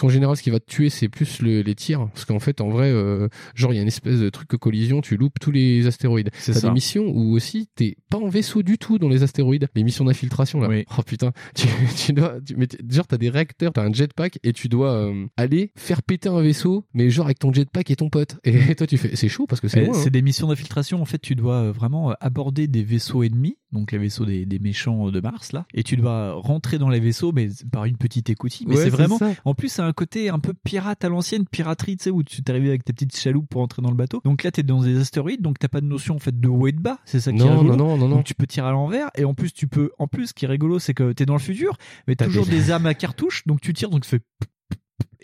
qu'en général, ce qui va te tuer, c'est plus le- les tirs. Parce qu'en fait, en vrai, euh, genre, il y a une espèce de truc de collision, tu loupes tous les astéroïdes. C'est ça. des missions où aussi, t'es pas en vaisseau du tout dans les astéroïdes. Les missions d'infiltration, là. Oui. Oh putain. Tu, tu dois, tu- mais genre, t'as des réacteurs, t'as un jetpack et tu dois euh, aller faire péter un vaisseau, mais genre avec ton jetpack et ton pote. Et toi, tu fais, c'est chaud parce que c'est loin. C'est hein. des missions d'infiltration. En fait, tu dois euh, vraiment aborder des vaisseaux ennemis, donc les vaisseaux des, des méchants de Mars là, et tu dois rentrer dans les vaisseaux, mais par une petite écoutille. Mais Ouais, c'est c'est vraiment. ça. En plus, c'est un côté un peu pirate à l'ancienne, piraterie, tu sais, où tu t'arrives avec ta petite chaloupe pour entrer dans le bateau. Donc là, t'es dans des astéroïdes, donc t'as pas de notion en fait de haut et de bas. C'est ça qui est Non, rigolo. non, non, non, non. Donc tu peux tirer à l'envers, et en plus tu peux. En plus, ce qui est rigolo, c'est que t'es dans le futur, mais t'as toujours des- des armes à cartouche, donc tu tires, donc tu fais.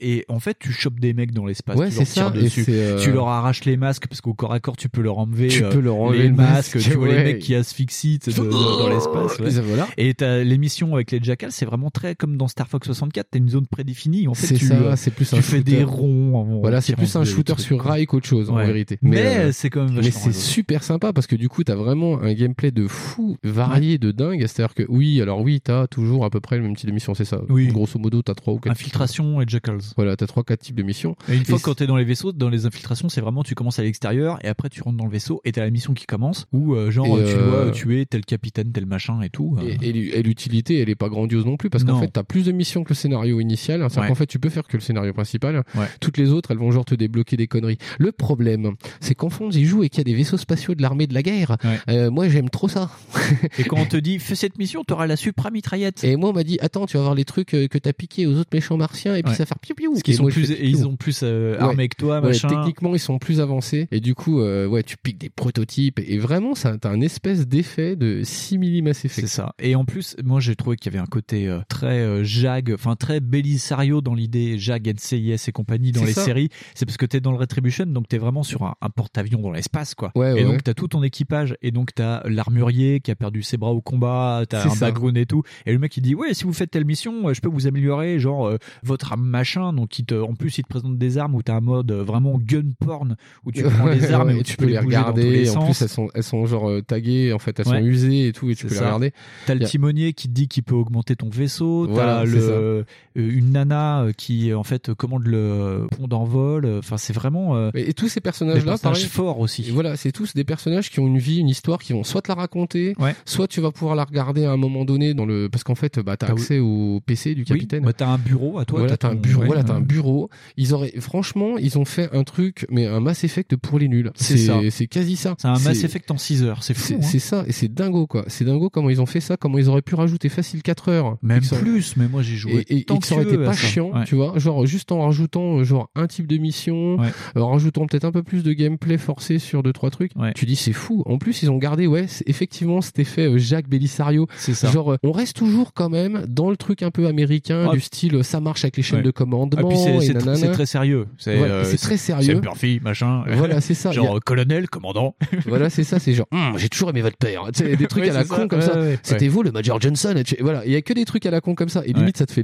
Et en fait, tu chopes des mecs dans l'espace. Ouais, tu leur c'est ça, dessus. c'est, euh, Tu leur arraches les masques parce qu'au corps à corps, tu peux leur enlever. Tu euh, peux leur enlever les le masques. masque, tu vois ouais. les mecs qui asphyxient de- de- dans l'espace. ouais. Et voilà. Et t'as l'émission avec les jackals, c'est vraiment très comme dans Star Fox 64. T'as une zone prédéfinie. En fait, C'est tu, ça, euh, c'est plus tu un fais shooter. des ronds. en- Voilà, c'est plus un shooter trucs. sur rail qu'autre chose en vérité. Mais, c'est quand même mais c'est super sympa parce que du coup t'as vraiment un gameplay de fou, varié, de dingue. C'est-à-dire que oui, alors oui, t'as toujours à peu près le même type de mission, c'est ça. Oui. Grosso modo, t'as trois ou quatre. Infiltration et jackals. Voilà, t'as trois quatre types de missions. Et une fois Et quand t'es dans les vaisseaux, dans les infiltrations, c'est vraiment tu commences à l'extérieur et après tu rentres dans le vaisseau et t'as la mission qui commence où euh, genre Et, tu euh, dois tuer tel capitaine, tel machin et tout. euh. Et, et l'u- et l'utilité, elle est pas grandiose non plus parce qu'en fait, t'as plus de missions que le scénario initial. C'est-à-dire Ouais. qu'en fait, tu peux faire que le scénario principal. Ouais. Toutes les autres, elles vont genre te débloquer des conneries. Le problème, c'est qu'en fond, j'y joue et qu'il y a des vaisseaux spatiaux de l'armée de la guerre. Euh, moi, j'aime trop ça. Et quand on te dit fais cette mission, t'auras la supra mitraillette. Et moi, on m'a dit, attends, tu vas voir les trucs que t'as piqué aux autres méchants martiens et puis ça va faire piou piou. Parce qu'ils sont moi, plus, et ils ont plus euh, Ouais. armés que toi, Ouais, machin. techniquement, ils sont plus avancés et du coup, euh, ouais, tu piques des prototypes et vraiment, ça, t'as un espèce d'effet de simili Mass Effect. C'est ça. Et en plus, moi j'ai trouvé qu'il y avait un côté euh, très euh, Jag, enfin très Belisario dans l'idée, Jag, NCIS et compagnie dans les ça. séries. C'est parce que t'es dans le Retribution, donc t'es vraiment sur un, un porte-avions dans l'espace, quoi. Ouais, et donc t'as tout ton équipage, et donc t'as l'armurier qui a perdu ses bras au combat, t'as un background et tout. Et le mec il dit ouais, si vous faites telle mission, je peux vous améliorer, genre votre machin. Donc il te, en plus il te présente des armes où t'as un mode vraiment gun porn où tu prends les armes Ouais, et tu peux les bouger dans tous regarder. en plus, elles sont, elles sont genre euh, taguées. En fait, elles Ouais. sont usées et tout, et tu peux les regarder. T'as le timonier qui te dit qu'il peut augmenter ton vaisseau. T'as le, euh, une nana euh, qui en fait commande le pont d'envol. Enfin, c'est vraiment. euh, Et, et tous ces personnages-là, personnages forts aussi. Et voilà, c'est tous des personnages qui ont une vie, une histoire, qui vont soit te la raconter, Ouais. soit tu vas pouvoir la regarder à un moment donné dans le, parce qu'en fait, bah, t'as T'as- accès au PC du Oui, capitaine. bah, t'as un bureau à toi. voilà, t'as un bureau. Voilà, t'as un ouais. bureau. Ils auraient, franchement, ils ont fait un truc, mais un Mass Effect pour les nuls. C'est ça. C'est quasi ça. C'est un Mass Effect en 6 heures. C'est fou. C'est hein. c'est ça, et c'est dingo quoi. C'est dingo comment ils ont fait ça, comment ils auraient pu rajouter facile 4 heures. Même ça- plus. Mais moi j'ai joué. Et, et, tant et que ça aurait été pas chiant, Ouais. tu vois, genre juste en rajoutant euh, genre un type de mission, Ouais. euh, en rajoutant peut-être un peu plus de gameplay forcé sur deux trois trucs. Ouais. Tu dis c'est fou. En plus ils ont gardé ouais effectivement cet effet euh, Jacques Bellisario. C'est ça. Genre on reste toujours quand même dans le truc un peu américain Ah. du style ça marche avec les chaînes de Ah, puis c'est c'est tr- c'est très sérieux. C'est Voilà, euh, c'est très sérieux. C'est Murphy, machin. Voilà, c'est ça. A- Genre euh, colonel, commandant. Voilà, c'est ça, c'est genre, Hum, j'ai toujours aimé votre père. Sais, des trucs Ouais, à la c'est ça. con comme Ouais, ça. ouais, C'était vous, le Major Johnson. Voilà, il y a que des trucs à la con comme ça. Et limite, ça te fait.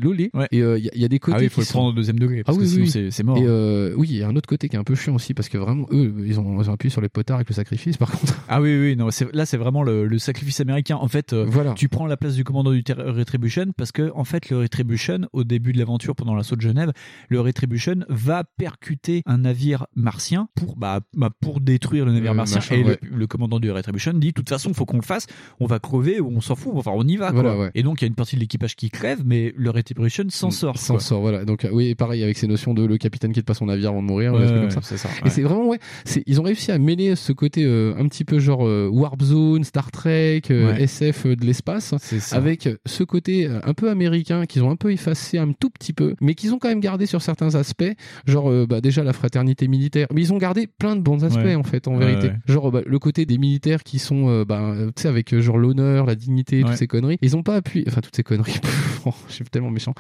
Et euh, il y, a- il y a des côtés. Ah oui, il faut le prendre au deuxième degré. Ah que oui, sinon oui. c'est c'est mort. Et euh, oui, il y a un autre côté qui est un peu chiant aussi parce que vraiment, eux, ils ont, ils ont appuyé sur les potards avec le sacrifice. Par contre, Ah oui, oui, non, c'est- là c'est vraiment le, le sacrifice américain. En fait, Voilà. tu prends la place du commandant du Retribution parce que en fait le Retribution, au début de l'aventure pendant l'assaut de Genève, le Retribution va percuter un navire martien pour bah, bah, pour détruire le navire Euh, martien. machin, et le- ouais. le, commandant du Retribution dit de toute façon, faut qu'on le fasse. On va crever ou on s'en fout. Enfin, on y va. Voilà, quoi. ouais. Et donc il y a une partie de l'équipage qui crève, mais le Retribution s'en sort. S'en sort, voilà. Donc, euh, oui, pareil, avec ces notions de le capitaine qui pas son navire avant de mourir, Ouais, comme ça. Et c'est vraiment, ouais, ils ont réussi à mêler ce côté euh, un petit peu genre euh, Warp Zone, Star Trek. SF de l'espace, ça. avec ce côté un peu américain qu'ils ont un peu effacé un tout petit peu, mais qu'ils ont quand même gardé sur certains aspects, genre euh, bah, déjà la fraternité militaire. Mais ils ont gardé plein de bons aspects Ouais. en fait, en vérité. ouais. Genre bah, le côté des militaires qui sont, euh, bah, tu sais, avec euh, genre l'honneur, la dignité, toutes ces conneries. Ils ont pas appuyé, enfin toutes ces conneries. je suis tellement méchant.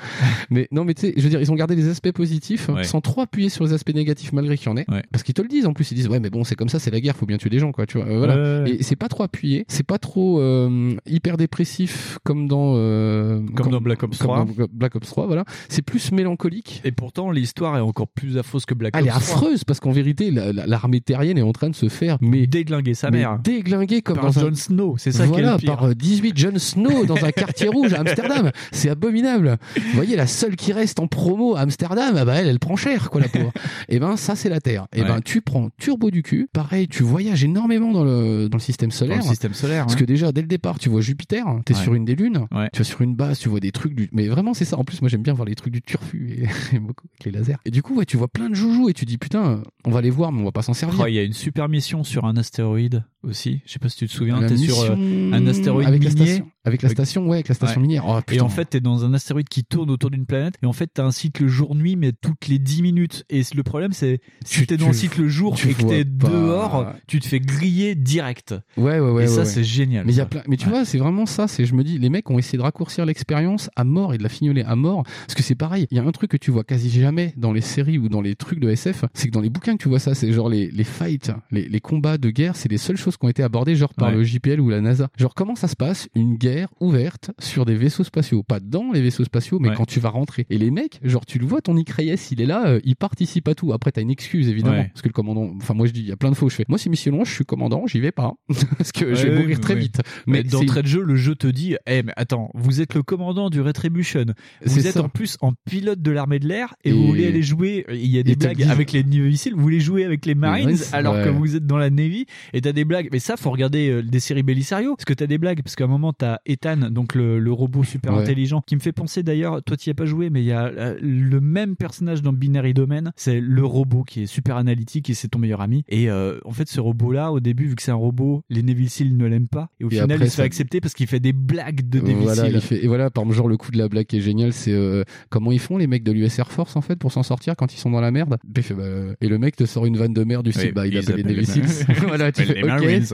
mais non, mais tu sais, je veux dire, ils ont gardé les aspects positifs Ouais. sans trop appuyer sur les aspects négatifs malgré qu'il y en ait. Ouais. Parce qu'ils te le disent en plus, ils disent ouais, mais bon, c'est comme ça, c'est la guerre, faut bien tuer des gens, quoi. Tu vois. euh, voilà. Et c'est pas trop appuyé, c'est pas trop euh, hyper dépressif comme dans euh, Comme dans Black Ops comme 3. dans Black Ops 3, voilà. C'est plus mélancolique. Et pourtant, l'histoire est encore plus affreuse que Black Elle est Ops 3. affreuse parce qu'en vérité, la- la- l'armée terrienne est en train de se faire mais Déglinguer sa mère. déglinguer comme Par dans Jon un Snow, c'est ça qui est voilà, le pire. par euh, 18 Jon Snow dans un quartier rouge à Amsterdam. C'est abominable. Vous voyez, la seule qui reste en promo à Amsterdam, ah bah elle, elle prend cher, quoi, la pauvre. Et ben, ça, c'est la Terre. Et Ouais. ben, tu prends turbo du cul. Pareil, tu voyages énormément dans le, dans le système solaire. Dans le système solaire, Parce ouais. que déjà, dès le départ, tu vois Jupiter, t'es Ouais. sur une des lunes, tu vas sur une base, tu vois des trucs du, mais vraiment, c'est ça. En plus, moi, j'aime bien voir les trucs du turfu et j'aime beaucoup avec les lasers. Et du coup, ouais, tu vois plein de joujoux et tu dis, putain, on va les voir, mais on va pas s'en servir. Oh, il y a une super mission sur un astéroïde aussi. Je sais pas si tu te souviens. La T'es sur euh, un astéroïde avec la minier. station, avec la station, ouais, avec la station Ouais. minière. Oh, et en fait, t'es dans un astéroïde qui tourne autour d'une planète. Et en fait, t'as un cycle jour-nuit, mais toutes les 10 minutes. Et le problème, c'est si Tu- t'es dans le cycle jour et que t'es dehors, tu te fais griller direct. Ouais, ouais, ouais. Et ouais, ça, ouais. c'est génial. Mais y a plein. Mais tu vois, c'est vraiment ça. C'est, je me dis, les mecs ont essayé de raccourcir l'expérience à mort et de la fignoler à mort. Parce que c'est pareil. Il y a un truc que tu vois quasi jamais dans les séries ou dans les trucs de SF, c'est que dans les bouquins que tu vois ça, c'est genre les, les fights, les, les combats de guerre, c'est les seules choses qui ont été abordées genre par le JPL ou la NASA. Genre comment ça se passe une guerre ouverte sur des vaisseaux spatiaux, pas dans les vaisseaux spatiaux, mais Ouais. quand tu vas rentrer. Et les mecs, genre tu le vois, ton Icrayes, il est là, euh, il participe à tout. Après, t'as une excuse évidemment, Ouais. parce que le commandant. Enfin, moi je dis, il y a plein de faux. Je fais, moi c'est mission longue, je suis commandant, j'y vais pas, parce que je vais mourir très vite. Mais, c'est- d'entrée de jeu, le jeu te dit Eh, mais attends, vous êtes le commandant du Retribution. Vous êtes ça. en plus en pilote de l'armée de l'air et, Et- vous voulez aller jouer. Il y a des blagues avec les missiles. Vous voulez jouer avec les Marines alors que vous êtes dans la Navy et t'as des blagues. Mais ça, faut regarder euh, des séries Bellisario parce que t'as des blagues. Parce qu'à un moment, t'as Ethan, donc le, le robot super Ouais. Qui me fait penser d'ailleurs. Toi, t'y as pas joué, mais il y a euh, le même personnage dans Binary Domain. C'est le robot qui est super analytique et c'est ton meilleur ami. Et euh, en fait, ce robot-là, au début, vu que c'est un robot, les Navy Seals ne l'aiment pas. Et au Et final, après, il se fait ça- accepter parce qu'il fait des blagues de Navy voilà, Seals. il fait, et voilà, par exemple, genre le coup de la blague qui est génial, c'est euh, comment ils font les mecs de l'US Air Force en fait pour s'en sortir quand ils sont dans la merde? Fait, bah, et le mec te sort une vanne de merde du style, Oui, bah il appelle les Navy les- Seals. voilà, tu fais, les ok. Marines.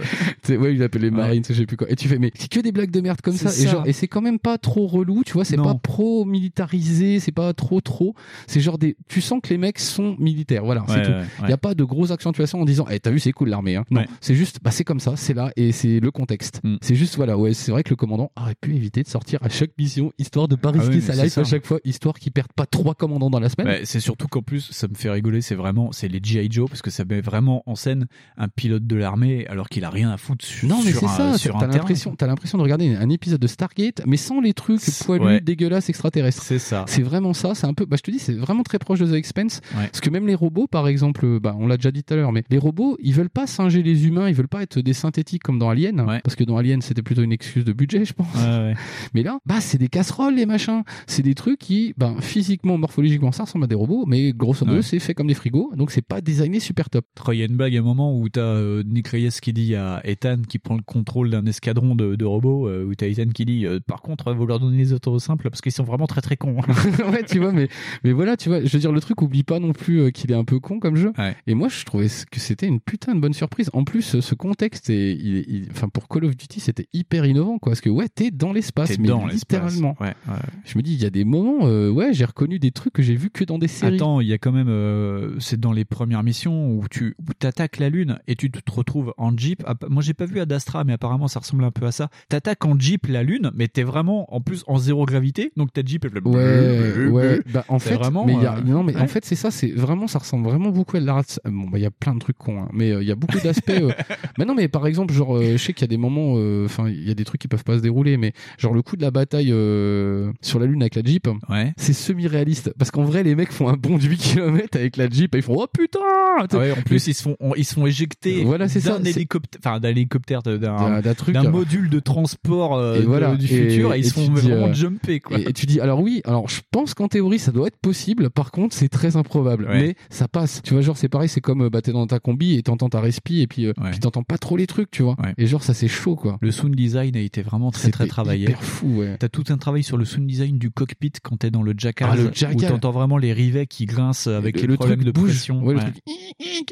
Ouais, il appelle les Marines, je sais plus quoi. Et tu fais, mais c'est que des blagues de merde comme ça. Et, genre, et c'est quand même pas trop relou, tu vois, c'est pas pro militarisé, c'est pas trop trop. C'est genre des, tu sens que les mecs sont militaires, voilà, c'est tout. Il ouais. y a pas de grosse accentuation en disant, eh, t'as vu, c'est cool l'armée, hein. Non, c'est juste, bah c'est comme ça, c'est là et c'est le contexte. Mm. C'est juste, voilà, ouais, c'est vrai que le commandant aurait pu éviter de sortir à chaque mission, histoire de pas Ah risquer oui, sa life à chaque fois, histoire qu'il perde pas trois commandants dans la semaine. C'est surtout qu'en plus, ça me fait rigoler, c'est vraiment, c'est les G.I. Joe, parce que ça met vraiment en scène un pilote de l'armée, alors qu'il a rien à foutre sur, Non, mais sur c'est un, ça. sur T'as l'impression, t'as l'impression de regarder un épisode de Stargate, mais sans les trucs poilus, ouais. dégueulasses, extraterrestres. C'est ça. C'est vraiment ça. C'est un peu, bah, je te dis, c'est vraiment très proche de The Expense. Ouais. Parce que même les robots, par exemple, bah, on l'a déjà dit tout à l'heure, mais les robots, ils veulent pas singer les humains, ils veulent pas être des synthétiques comme dans Alien. Ouais. Parce que dans Alien, c'était plutôt une excuse de budget, je pense. Mais là, bah, c'est des casseroles, les machins. C'est des trucs qui, bah, physiquement, morphologiquement, ça ressemble à des robots, mais grosso modo, c'est fait comme des frigos, donc c'est pas designé super top. Il y a une blague à un moment où t'as euh, Nick Reyes qui dit à Ethan qui prend le contrôle d'un escadron de, de robots, euh, où t'as Ethan qui dit euh, par contre, vous leur donnez les autos simples parce qu'ils sont vraiment très très cons. ouais, tu vois, mais, mais voilà, tu vois, je veux dire, le truc, oublie pas non plus euh, qu'il est un peu con comme jeu. Ouais. Et moi, je trouvais que c'était une putain de bonne surprise. En plus, ce contexte, est, il, est- il- enfin, pour Call of Duty, c'était hyper innovant, quoi. Parce que, ouais, t'es dans l'espace, mais dans littéralement. Ouais, ouais. Je me dis, il y a des moments, euh, ouais, j'ai reconnu des trucs que j'ai vus que dans des séries. Attends, il y a quand même, euh, c'est dans les premières missions où tu où t'attaques la lune et tu te retrouves en jeep. Ah, Moi, j'ai pas vu Ad Astra, mais apparemment, ça ressemble un peu à ça. T'attaques en jeep la lune, mais t'es vraiment en plus en zéro gravité, donc ta jeep. Elle... Ouais, ouais. Bah, en fait, vraiment, mais il y a, euh, non, mais en ouais. fait, c'est ça, c'est vraiment, ça ressemble vraiment beaucoup à de la race. Bon, bah, il y a plein de trucs cons, hein, mais euh, il y a beaucoup d'aspects. euh, mais non, mais par exemple, genre, euh, je sais qu'il y a des moments, euh, enfin, il y a des trucs qui peuvent pas se dérouler, mais genre le coup de la bataille euh, sur la lune avec la Jeep, Ouais. c'est semi-réaliste. Parce qu'en vrai, les mecs font un bond de 8 km avec la Jeep et ils font, oh putain! Ah ouais, en plus, ils se font, on- ils se font éjecter Voilà, d'un hélicoptère, enfin d'un hélicoptère, d'un euh, module de transport euh, Et voilà. du Et- futur, et, ils se font vraiment euh, jumper quoi. Et, et tu dis, alors oui, alors je pense qu'en théorie ça doit être possible, par contre c'est très improbable, Ouais. mais ça passe. Tu vois, genre c'est pareil, c'est comme euh, bah, t'es dans ta combi et t'entends ta respi et puis, euh, Ouais. puis t'entends pas trop les trucs, tu vois. Ouais. Et genre ça c'est chaud quoi. Le sound design a été vraiment très très travaillé. hyper fou, ouais. T'as tout un travail sur le sound design du cockpit quand t'es dans le jackal, Ah, le où jackal. t'entends vraiment les rivets qui grincent avec le, les le problèmes truc de bouge. pression. Ouais, le truc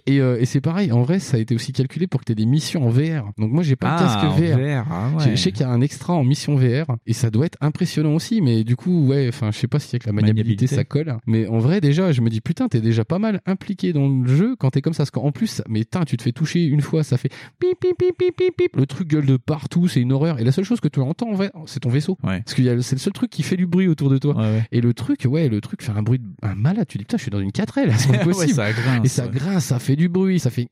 et, euh, et c'est pareil, en vrai ça a été aussi calculé pour que t'aies des missions en VR. Donc moi j'ai pas Ah, le en casque VR. VR, ah Je sais qu'il y a un extra en mission VR et ça doit être impressionnant aussi, mais du coup, ouais, enfin, je sais pas si avec la maniabilité, Maniabilité. ça colle. Mais en vrai, déjà, je me dis, putain, t'es déjà pas mal impliqué dans le jeu quand t'es comme ça. Parce qu'en plus, mais putain, tu te fais toucher une fois, ça fait pip, pip, pip, pip, pip, pip. Le truc gueule de partout, c'est une horreur. Et la seule chose que tu entends, en vrai, c'est ton vaisseau. Parce que c'est le seul truc qui fait du bruit autour de toi. Et le truc, ouais, le truc fait un bruit de un malade. Tu dis, putain, je suis dans une 4L, c'est pas Ouais, possible. ça grince, Et ça grince, ça fait du bruit, ça fait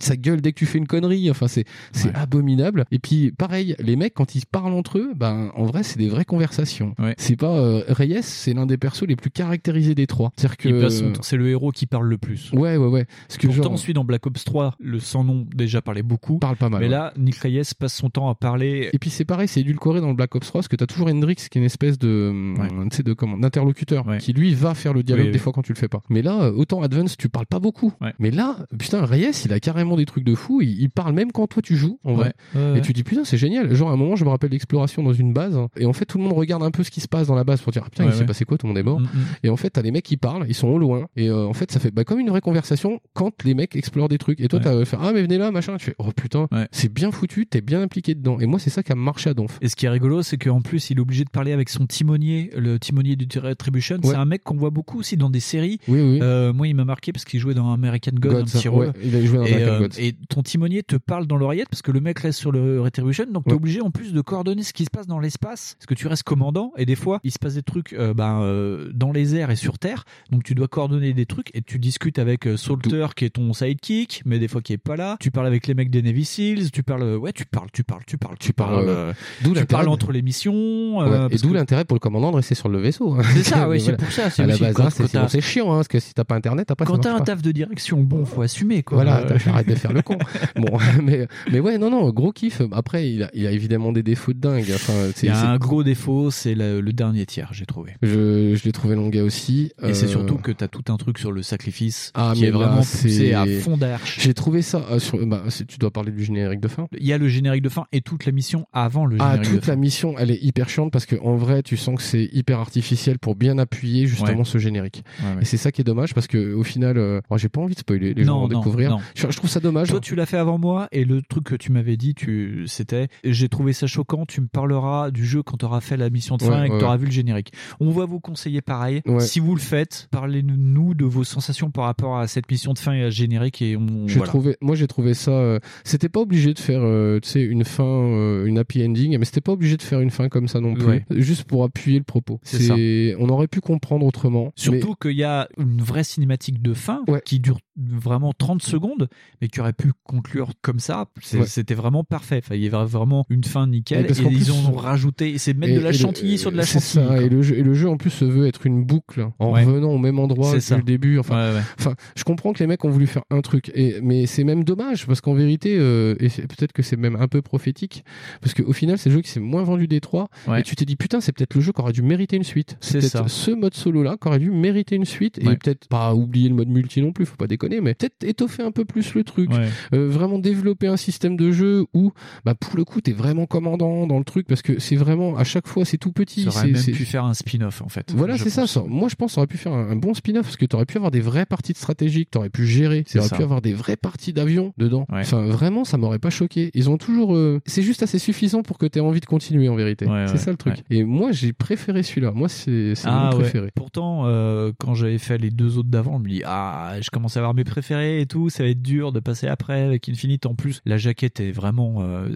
ça gueule dès que tu fais une connerie. Enfin, c'est c'est abominable. Et puis, pareil, les mecs quand ils parlent entre eux, ben en vrai, c'est des vraies conversations. C'est pas euh, Reyes, c'est l'un des persos les plus caractérisés des trois. Que C'est le héros qui parle le plus. Ouais, ouais, ouais. Parce que Pourtant, genre- celui dans Black Ops 3, le sans nom déjà parlait beaucoup. Parle pas mal. Mais ouais. là, Nick Reyes passe son temps à parler. Et puis c'est pareil, c'est édulcoré dans le Black Ops 3 parce que t'as toujours Hendrix qui est une espèce de, tu sais, de comment, d'interlocuteur qui lui va faire le dialogue Oui, des oui. fois quand tu le fais pas. Mais là, euh, autant Advance, tu parles pas beaucoup. Mais là, putain, Reyes, il a carrément des trucs de fou. Il, il parle même quand toi tu joues, en vrai. Ouais, ouais, et ouais. tu dis putain, c'est génial. Genre à un moment, je me rappelle l'exploration dans une base et en fait tout le monde regarde un peu ce qui se passe dans la base pour dire ah, putain, Ouais, il s'est ouais. passé quoi, tout le monde est mort. Et en fait, t'as les mecs qui parlent, ils sont au loin et euh, en fait, ça fait bah, comme une vraie conversation quand les mecs explorent des trucs. Et toi, t'as euh, fait ah mais venez là, machin. Tu fais oh putain, c'est bien foutu, t'es bien impliqué dedans. Et moi, c'est ça qui a marché à Donf. Et ce qui est rigolo, c'est qu'en plus, il est obligé de parler avec son timonier, le timonier du Retribution. C'est Ouais. un mec qu'on voit beaucoup aussi dans des séries. Oui, oui. Euh, moi, il m'a marqué parce qu'il jouait dans American God, Gods, un petit ouais, rôle. il a joué dans et, American Gods. et ton timonier te parle dans l'oreillette parce que le mec reste sur le Retribution. Donc, t'es Ouais. obligé en plus de coordonner ce qui se passe dans l'espace. Parce que tu restes commandant et des fois, il se passe des trucs euh, ben, euh, dans les airs et sur Terre. Donc, tu dois coordonner des trucs et tu discutes avec euh, Salter qui est ton sidekick, mais des fois qui est pas là. Tu parles avec les mecs des Navy Seals. Tu parles, ouais, tu parles, tu parles, tu parles, tu parles. ouais. euh, D'où tu parles entre les missions. Ouais, euh, et d'où que- l'intérêt pour le commandant de rester sur le vaisseau. hein. C'est ça, Mais c'est pour ça, c'est À la aussi base, quand- hein, c'est quand t'as- chiant, hein, parce que si t'as pas internet, après Quand ça t'as un pas. taf de direction, bon, faut assumer quoi. Voilà, Euh, t'as- arrête de faire le con. Bon, mais, mais ouais, non, non, gros kiff. Après, il a, il a évidemment des défauts de dingue. Enfin, c'est- un gros défaut, c'est le, le dernier tiers, j'ai trouvé. je, je l'ai trouvé longuet aussi. Et c'est Euh, surtout que t'as tout un truc sur le sacrifice Ah, qui mais est là, vraiment poussé à fond d'arche. J'ai trouvé ça euh, sur. Bah, tu dois parler du générique de fin. Il y a le générique de fin et toute la mission avant le Ah, générique de toute fin. la mission, elle est hyper chiante parce que en vrai, tu sens que c'est hyper artificiel pour bien appuyer justement Ouais. ce générique. Ouais, ouais. Et c'est ça qui est dommage parce que au final, euh, moi, j'ai pas envie de spoiler, les gens Non, vont non, découvrir. non. Je, je trouve ça dommage. Toi, tu l'as fait avant moi et le truc que tu m'avais dit, tu, c'était, j'ai trouvé ça choquant. Tu me parleras du jeu quand tu auras fait la mission de fin Ouais, et que ouais, tu auras vu le générique. On va vous conseiller pareil. Ouais. Si vous le faites, parlez-nous de vos sensations par rapport à cette mission de fin et à ce générique et on. Voilà. trouvé, moi j'ai trouvé ça. euh, c'était pas obligé de faire, euh, une fin, euh, une happy ending, mais c'était pas obligé de faire une fin comme ça non plus, juste pour appuyer le propos. C'est ça. On aurait pu comprendre autrement. Surtout qu'il y a une vraie cinématique de fin qui dure vraiment 30 secondes, mais qui aurait pu conclure comme ça. Ouais. C'était vraiment parfait. Enfin, il y avait vraiment une fin nickel. Et ils plus- ont rajouté. C'est mettre Et- de la le- chantilly sur de la chantilly. ça, et le, jeu, et le jeu en plus se veut être une boucle en Ouais. revenant au même endroit depuis le début. Enfin, Ouais, ouais. enfin, je comprends que les mecs ont voulu faire un truc, et, mais c'est même dommage parce qu'en vérité, euh, et peut-être que c'est même un peu prophétique, parce qu'au final, c'est le jeu qui s'est moins vendu des trois. Et tu t'es dit putain, c'est peut-être le jeu qui aurait dû mériter une suite. C'est peut-être ça. ce mode solo là qui aurait dû mériter une suite, et peut-être pas oublier le mode multi non plus, faut pas déconner, mais peut-être étoffer un peu plus le truc, Ouais. Euh, vraiment développer un système de jeu où, bah pour le coup, t'es vraiment commandant dans le truc parce que c'est vraiment à chaque fois c'est tout petit. Ça aurait c'est- même pu faire un spin-off en fait. voilà, c'est ça. Moi, je pense qu'on aurait pu faire un, un bon spin-off parce que tu aurais pu avoir des vraies parties de stratégie que tu aurais pu gérer. C'est Tu aurais ça. pu avoir des vraies parties d'avion dedans. Ouais. Enfin, vraiment, ça m'aurait pas choqué. Ils ont toujours. euh, C'est juste assez suffisant pour que tu aies envie de continuer en vérité. Ouais, c'est ça le truc. Et moi, j'ai préféré celui-là. Moi, c'est Ah mon préféré. Pourtant, euh, quand j'avais fait les deux autres d'avant, je me dis ah, je commence à avoir mes préférés et tout, ça va être dur de passer après avec Infinite. En plus, la jaquette est vraiment, euh,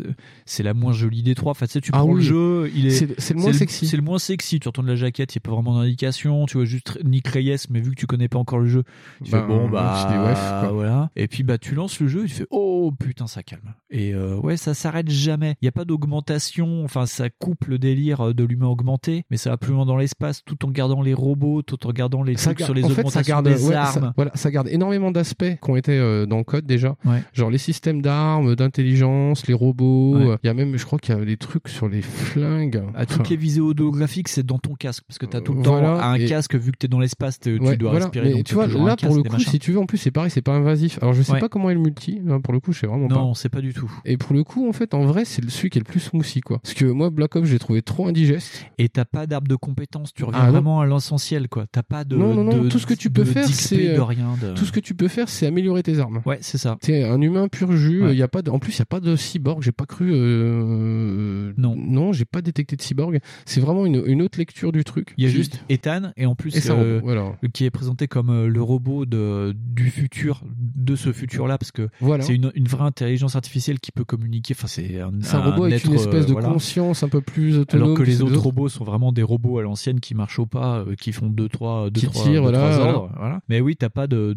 c'est la moins jolie des trois. Enfin, tu sais, tu Ah prends le jeu, il est, C'est- c'est le moins sexy. C'est le moins sexy. Tu retournes la jaquette, il n'y a pas vraiment d'indication. Tu vois juste Nick Reyes, mais vu que tu connais pas encore le jeu, tu fais bon bah ouais, quoi. voilà. Et puis bah tu lances le jeu, tu fais oh putain ça calme. Et euh, ouais, ça s'arrête jamais. Il y a pas d'augmentation. Enfin, ça coupe le délire euh, de l'humain augmenté, mais ça va plus loin dans l'espace, tout en gardant les robots, tout en gardant les Ça trucs sur les en fait, augmentations ça garde, des ouais, armes. ça, voilà, ça garde énormément d'aspects qui ont été euh, dans le code déjà. Ouais. Genre les systèmes d'armes, d'intelligence, les robots. Ouais. euh, Il y a même, je crois qu'il y a des trucs sur les flingues. À toutes Enfin, les visées holographiques, c'est dans ton casque parce que t'as tout le temps Voilà, un et- casque vu que t'es dans l'espace, tu Ouais, dois voilà. respirer. Mais donc tu vois, là pour le coup, si tu veux, en plus c'est pareil, c'est pas invasif. Alors je sais pas comment est le multi, hein, pour le coup, je sais vraiment pas. Non, c'est pas du tout. Et pour le coup, en fait, en vrai, c'est celui qui est le plus smoothie, quoi. Parce que moi, Black Ops, j'ai trouvé trop indigeste. Et t'as pas d'arbre de compétences, tu reviens Ah, non. vraiment à l'essentiel, quoi. T'as pas de. non, non, non, de- tout ce que tu peux faire, c'est. euh, Tout ce que tu tu peux faire, c'est améliorer tes armes. Ouais, c'est ça. C'est un humain pur jus. Ouais. Il y a pas de, en plus, il y a pas de cyborg. J'ai pas cru. euh, Non. Non, j'ai pas détecté de cyborg. C'est vraiment une, une autre lecture du truc. Il y a Qui- juste Ethan et en plus Et euh, robot, voilà. qui est présenté comme euh, le robot de, du futur, de ce futur-là, parce que Voilà. c'est une, une vraie intelligence artificielle qui peut communiquer. Enfin, c'est un, robot avec être, une espèce euh, de voilà. conscience un peu plus autonome. Alors que les autres robots sont vraiment des robots à l'ancienne qui marchent au pas, euh, qui font deux trois, deux, Qui trois, tirent, deux, voilà, trois ordres. Voilà. Mais oui, t'as pas de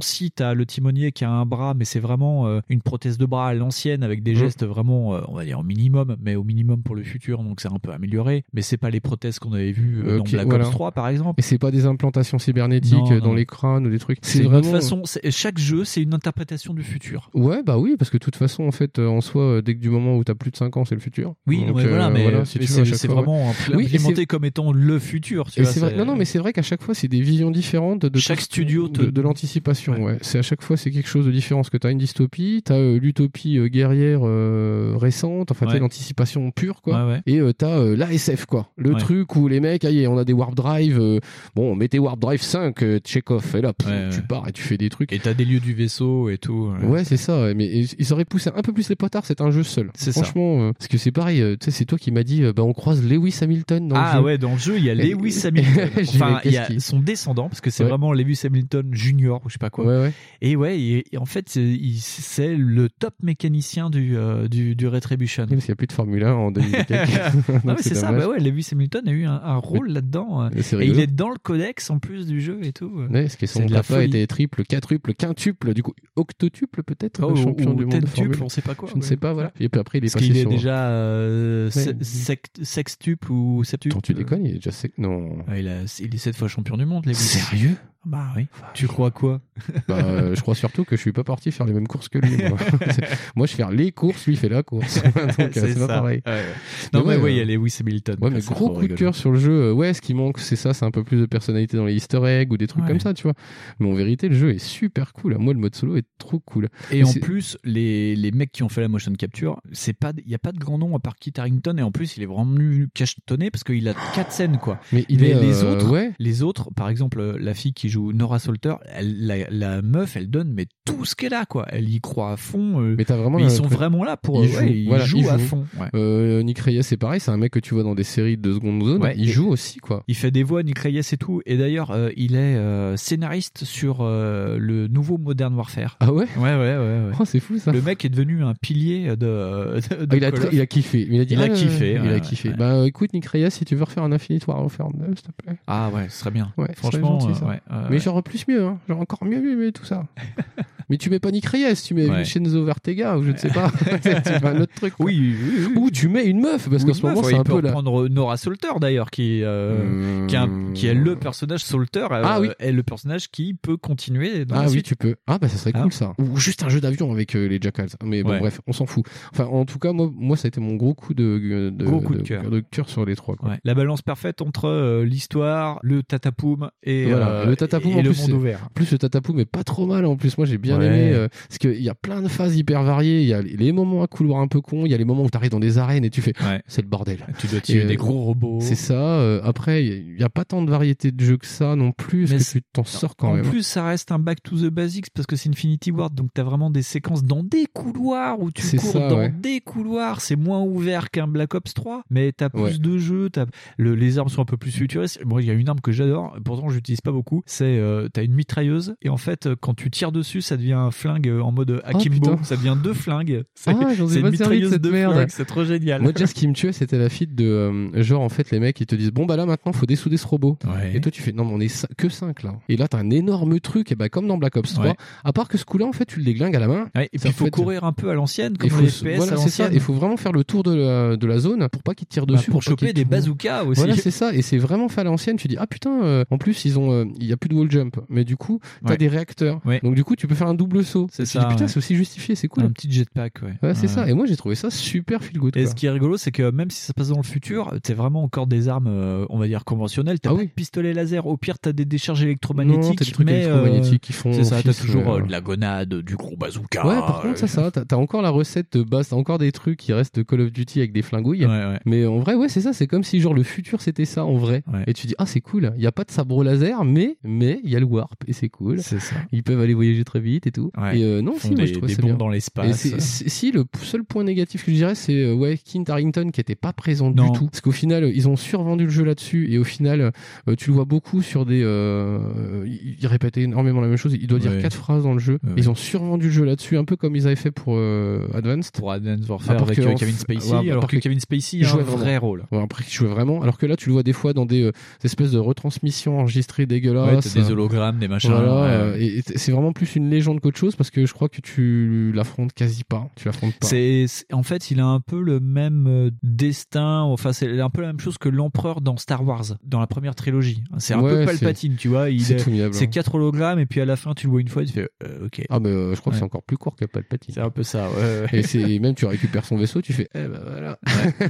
Si t'as le timonier qui a un bras, mais c'est vraiment euh, une prothèse de bras à l'ancienne avec des Mhm. gestes vraiment, euh, on va dire au minimum, mais au minimum pour le futur, donc c'est un peu amélioré. Mais c'est pas les prothèses qu'on avait vues euh, Ok, dans Black voilà. Ops 3 par exemple. Et c'est pas des implantations cybernétiques Non, euh, dans les crânes ou des trucs. C'est vraiment autre façon. Chaque jeu, c'est une interprétation du futur. Ouais, bah oui, parce que de toute façon, en fait, en soi, dès que du moment où t'as plus de 5 ans, c'est le futur. Oui, Donc, mais voilà, mais, si tu c'est ouais. vraiment Oui, implémenté comme étant le futur. Tu vois, Non, non, mais c'est vrai qu'à chaque fois, c'est des visions différentes de Chaque studio de, de l'anticipation. Ouais. C'est à chaque fois, c'est quelque chose de différent. Parce que t'as une dystopie, t'as euh, l'utopie euh, guerrière euh, récente, enfin t'as Ouais. l'anticipation pure, quoi. Ouais. Et t'as euh, l'ASF, quoi. Le truc où les mecs, aïe, on a des warp drive. bon, mettez warp drive 5, euh, Chekhov, et là, pff, tu pars et tu fais des trucs. Et t'as des lieux du vaisseau et tout. Ouais, c'est ça. Mais ils ils auraient poussé un peu plus les potards. C'est un jeu seul. C'est ça. Franchement, parce que c'est pareil. Tu sais, c'est toi qui m'as dit, bah, on croise Lewis Hamilton dans le ah jeu. ouais, dans le jeu, il y a Lewis Hamilton. Enfin, il y a son descendant, parce que c'est vraiment Lewis Hamilton Junior ou je sais pas quoi. Ouais, ouais. Et ouais, et, et en fait, c'est le top mécanicien du, euh, du, du Retribution. Oui, parce qu'il n'y a plus de Formule 1 en 2000 et quelques. non, Donc, mais c'est ça, bah ouais, Lewis Hamilton a eu un, un rôle là-dedans. euh, Et il est dans le codex en plus du jeu et tout. euh. Ouais, parce que son papa était triple, quadruple, quintuple, du coup octotuple peut-être, Oh, champion ou du monde de tentuple, on sait pas quoi, Je ne sais pas, voilà. Et puis après, il est Parce passé est sur. déjà euh, Ouais. sect- sextuple ou septuple. Attends, tu déconnes, il est déjà sec. Non. Ah, il, a, il est sept fois champion du monde, Lewis. Sérieux? Bah oui. Tu crois quoi? Bah, euh, je crois surtout que je suis pas parti faire les mêmes courses que lui. Moi, moi je fais les courses, lui il fait la course. Donc euh, c'est pas ça. pareil. Ouais, ouais. Non, mais ouais, oui, il y euh, a Lewis Hamilton. Ouais, mais C'est gros trop coup de cœur sur le jeu. Ouais, ce qui manque, c'est ça, c'est un peu plus de personnalité dans les Easter eggs ou des trucs Ouais. comme ça, tu vois. Mais en vérité, le jeu est super cool. Moi, le mode solo est trop cool. Et en c'est- plus, les, les mecs qui ont fait la motion capture, c'est pas, il y a pas de grand nom à part Kit Harington et en plus, il est vraiment cachetonné parce qu'il a quatre scènes quoi. Mais il est, les euh, autres, ouais. les autres, par exemple, la fille qui joue Nora Salter, elle, la, la meuf, elle donne mais tout ce qu'elle a quoi. Elle y croit à fond. euh, Mais t'as vraiment. mais ils sont vraiment là pour, il ouais, joue, ils voilà, jouent à fond. ouais. Euh, Nick Reyes, c'est pareil, c'est un mec que tu vois dans des séries de seconde zone. Ouais, il joue aussi, quoi. Il fait des voix, Nick Reyes et tout. Et d'ailleurs, euh, il est scénariste sur le nouveau Modern Warfare. Ah ouais? Ouais, ouais, ouais. ouais. Oh, c'est fou ça. Le mec est devenu un pilier de. de, de Ah, il, a il kiffé. Il a, dit, Il a ah, kiffé, Il ouais, a ouais, kiffé. ouais. Bah écoute, Nick Reyes, si tu veux refaire un Infinite Warfare 2, s'il te plaît. Ah ouais, ce serait bien. Ouais, Franchement, gentil, ça. ouais, mais genre plus mieux, hein. encore mieux, mieux, mieux tout ça. mais tu mets pas Nick Reyes, tu mets Ouais. Vincenzo Vertega ou je ne sais pas. tu mets un autre truc. Oui, oui, oui. Ou tu mets une meuf parce qu'en ce moment c'est un peut peu la. reprendre Nora Salter d'ailleurs, qui, euh, qui, est un- qui est le personnage Salter, euh, Ah oui. est le personnage qui peut continuer dans Ah la oui, suite. tu peux. Ah bah ça serait Ah. cool ça. Ou juste un jeu d'avion avec euh, les Jackals. Mais bon Ouais. bref, on s'en fout. Enfin en tout cas moi, moi ça a été mon gros coup de, de, Gros coup de cœur. de cœur sur les trois. Quoi. Ouais. La balance parfaite entre euh, l'histoire, le tatapoum et, Voilà, le tatapoum et en le plus, monde c'est- ouvert. Plus le tatapoum est pas trop mal en plus moi j'ai bien Ouais. aimé euh, parce qu'il y a plein de phases hyper variées il y a les moments à couloir un peu con il y a les moments où tu arrives dans des arènes et tu fais Ouais. c'est le bordel Tu dois tuer des euh, gros robots. c'est ça euh, après il y a pas tant de variété de jeux que ça non plus Mais que tu t'en sors quand en même plus, ça reste un back to the basics parce que c'est Infinity Ward, donc t'as vraiment des séquences dans des couloirs où tu cours ça, dans ouais. des couloirs. C'est moins ouvert qu'un Black Ops 3, mais t'as plus Ouais. de jeux. T'as le, les armes sont un peu plus futuristes. Moi, il y a une arme que j'adore, pourtant j'utilise pas beaucoup. C'est euh, t'as une mitrailleuse et en fait, quand tu tires dessus, ça devient un flingue en mode akimbo. putain. ça devient deux flingues. C'est Ah, c'est une de cette de merde. flingues. C'est trop génial. Moi, déjà, ce qui me tuait, c'était la feed de euh, genre, en fait, les mecs, ils te disent, bon, bah là, maintenant, faut dessouder ce robot. Ouais. Et toi, tu fais, non, mais on est que 5 là. Et là, t'as un énorme truc, et bah, comme dans Black Ops 3, Ouais. à part que ce coup-là, en fait, tu le déglingues à la main. Ouais, et puis il faut fait- courir un peu à l'ancienne, comme faut, les FPS voilà, à c'est ça. Il faut vraiment faire le tour de la, de la zone pour pas qu'ils tirent Bah, dessus. pour pas choper des bazookas aussi. Voilà, c'est ça. Et c'est vraiment fait à l'ancienne. Tu dis, ah putain, euh, en plus, ils ont, euh, il y a plus de wall jump. Mais du coup, t'as des réacteurs. Donc, du coup, tu peux faire un double saut. C'est ça, dis, putain, ouais. c'est aussi justifié, c'est cool. Un petit jetpack, ouais. Ouais, c'est Ouais. ça. Et moi, j'ai trouvé ça super feel good. Et quoi. ce qui est rigolo, c'est que même si ça se passe dans le futur, t'as vraiment encore des armes, euh, on va dire conventionnelles. T'as Ah pas oui. de pistolet laser. Au pire, t'as des décharges Non, électromagnétiques. t'as des trucs mais, électromagnétiques euh, qui font C'est ça. T'as toujours euh, euh, de la gonade, du gros bazooka. Ouais, par contre, ça, ça, t'as t'as encore la recette de base, t'as encore des trucs qui restent de Call of Duty avec des flingouilles. Ouais, ouais. Mais en vrai, ouais, c'est ça, c'est comme si genre le futur c'était ça en vrai. Ouais. Et tu dis, ah, c'est cool, il y a pas de sabre laser, mais mais il y a le warp et c'est cool. C'est ça. Ils peuvent aller voyager très vite et tout. Ouais. Et euh, non, Ils si, moi je des ça bien. dans l'espace. si le seul point négatif que je dirais, c'est euh, ouais, Kint Harrington qui était pas présent Non. du tout. Parce qu'au final, ils ont survendu le jeu là-dessus et au final, euh, tu le vois beaucoup sur des. Euh, il il répétait énormément la même chose. Il doit dire Ouais. quatre phrases dans le jeu. Ouais. Ils ont survendu le jeu là-dessus, un peu comme ils avaient fait pour Advanced. Pour Advanced Warfare Alors avec que Kevin Spacey, alors alors que que- Kevin Spacey il a un jouait vrai rôle. Après, il jouait vraiment. Alors que là, tu le vois des fois dans des, espèces de retransmissions enregistrées dégueulasses. des hologrammes, des machins. Voilà, et c'est vraiment plus une légende qu'autre chose parce que je crois que tu l'affrontes quasi pas. Tu l'affrontes pas. C'est en fait, il a un peu le même euh, destin. Enfin, c'est un peu la même chose que l'empereur dans Star Wars, dans la première trilogie. C'est un Ouais, peu Palpatine, tu vois. Il c'est hein. quatre hologrammes et puis à la fin, tu le vois une fois, tu fais euh, ok. Ah, mais euh, je crois que c'est encore plus court que Palpatine. C'est un peu ça. Ouais. Et c'est et même tu récupères son vaisseau, tu fais eh ben voilà.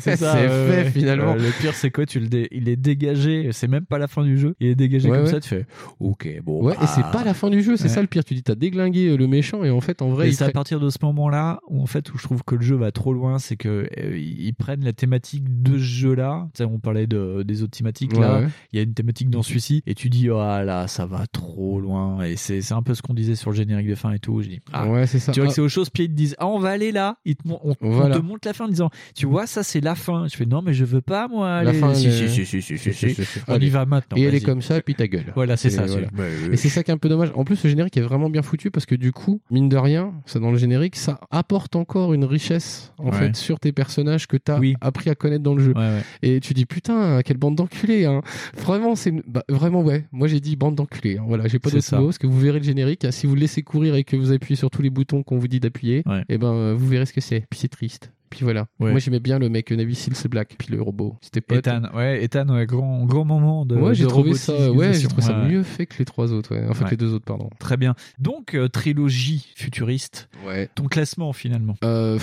c'est ça. c'est ouais, fait finalement. Le pire, c'est quoi Tu le dé- il est dégagé. C'est même pas la fin du jeu. Il est dégagé comme ça. Tu fais ok. Bon. Ouais, bah, et c'est pas la fin du jeu, c'est ça le pire. Tu dis t'as déglingué euh, le méchant et en fait en vrai et il c'est à partir de ce moment-là où en fait où je trouve que le jeu va trop loin, c'est que euh, ils prennent la thématique de ce jeu-là. Tu sais, on parlait de, des autres thématiques là. Ouais, ouais. Il y a une thématique dans celui-ci et tu dis oh là ça va trop loin et c'est c'est un peu ce qu'on disait sur le générique de fin et tout. Je dis ah, Ouais, c'est ça. Tu vois Ah. que c'est autre chose. Puis ils te disent ah on va aller là. Ils te, on, on Voilà. te montre la fin en disant tu vois ça c'est la fin. Je fais non mais je veux pas moi. La aller. fin, si, si, est- si, si, si, si, si. si. On Allez. y va maintenant. Et elle est comme ça, et puis ta gueule. Voilà, c'est ça, voilà. c'est- bah, Et c'est ça qui est un peu dommage. En plus, le générique est vraiment bien foutu parce que du coup, mine de rien, ça dans le générique, ça apporte encore une richesse en Ouais. fait sur tes personnages que t'as Oui. appris à connaître dans le jeu. Ouais, ouais. Et tu dis putain, quelle bande d'enculés. Hein. Vraiment, c'est bah, vraiment ouais. Moi j'ai dit bande d'enculés. hein. Voilà, j'ai pas C'est d'autre ça. mot parce que vous verrez le générique. Si vous le laissez courir et que vous appuyez sur tous les boutons qu'on vous dit d'appuyer, et ben euh, vous verrez ce que c'est. Puis c'est triste. Puis voilà. Ouais. Moi j'aimais bien le mec Navy Seals Black, puis le robot. C'était pas. Ethan, ouais, Ethan, ouais, grand, grand moment de. Ouais, j'ai trouvé ça. Ouais, j'ai trouvé ça mieux fait que les trois autres. Ouais. Enfin que les deux autres, pardon. Très bien. Donc, euh, trilogie futuriste. Ouais. Ton classement finalement. Euh,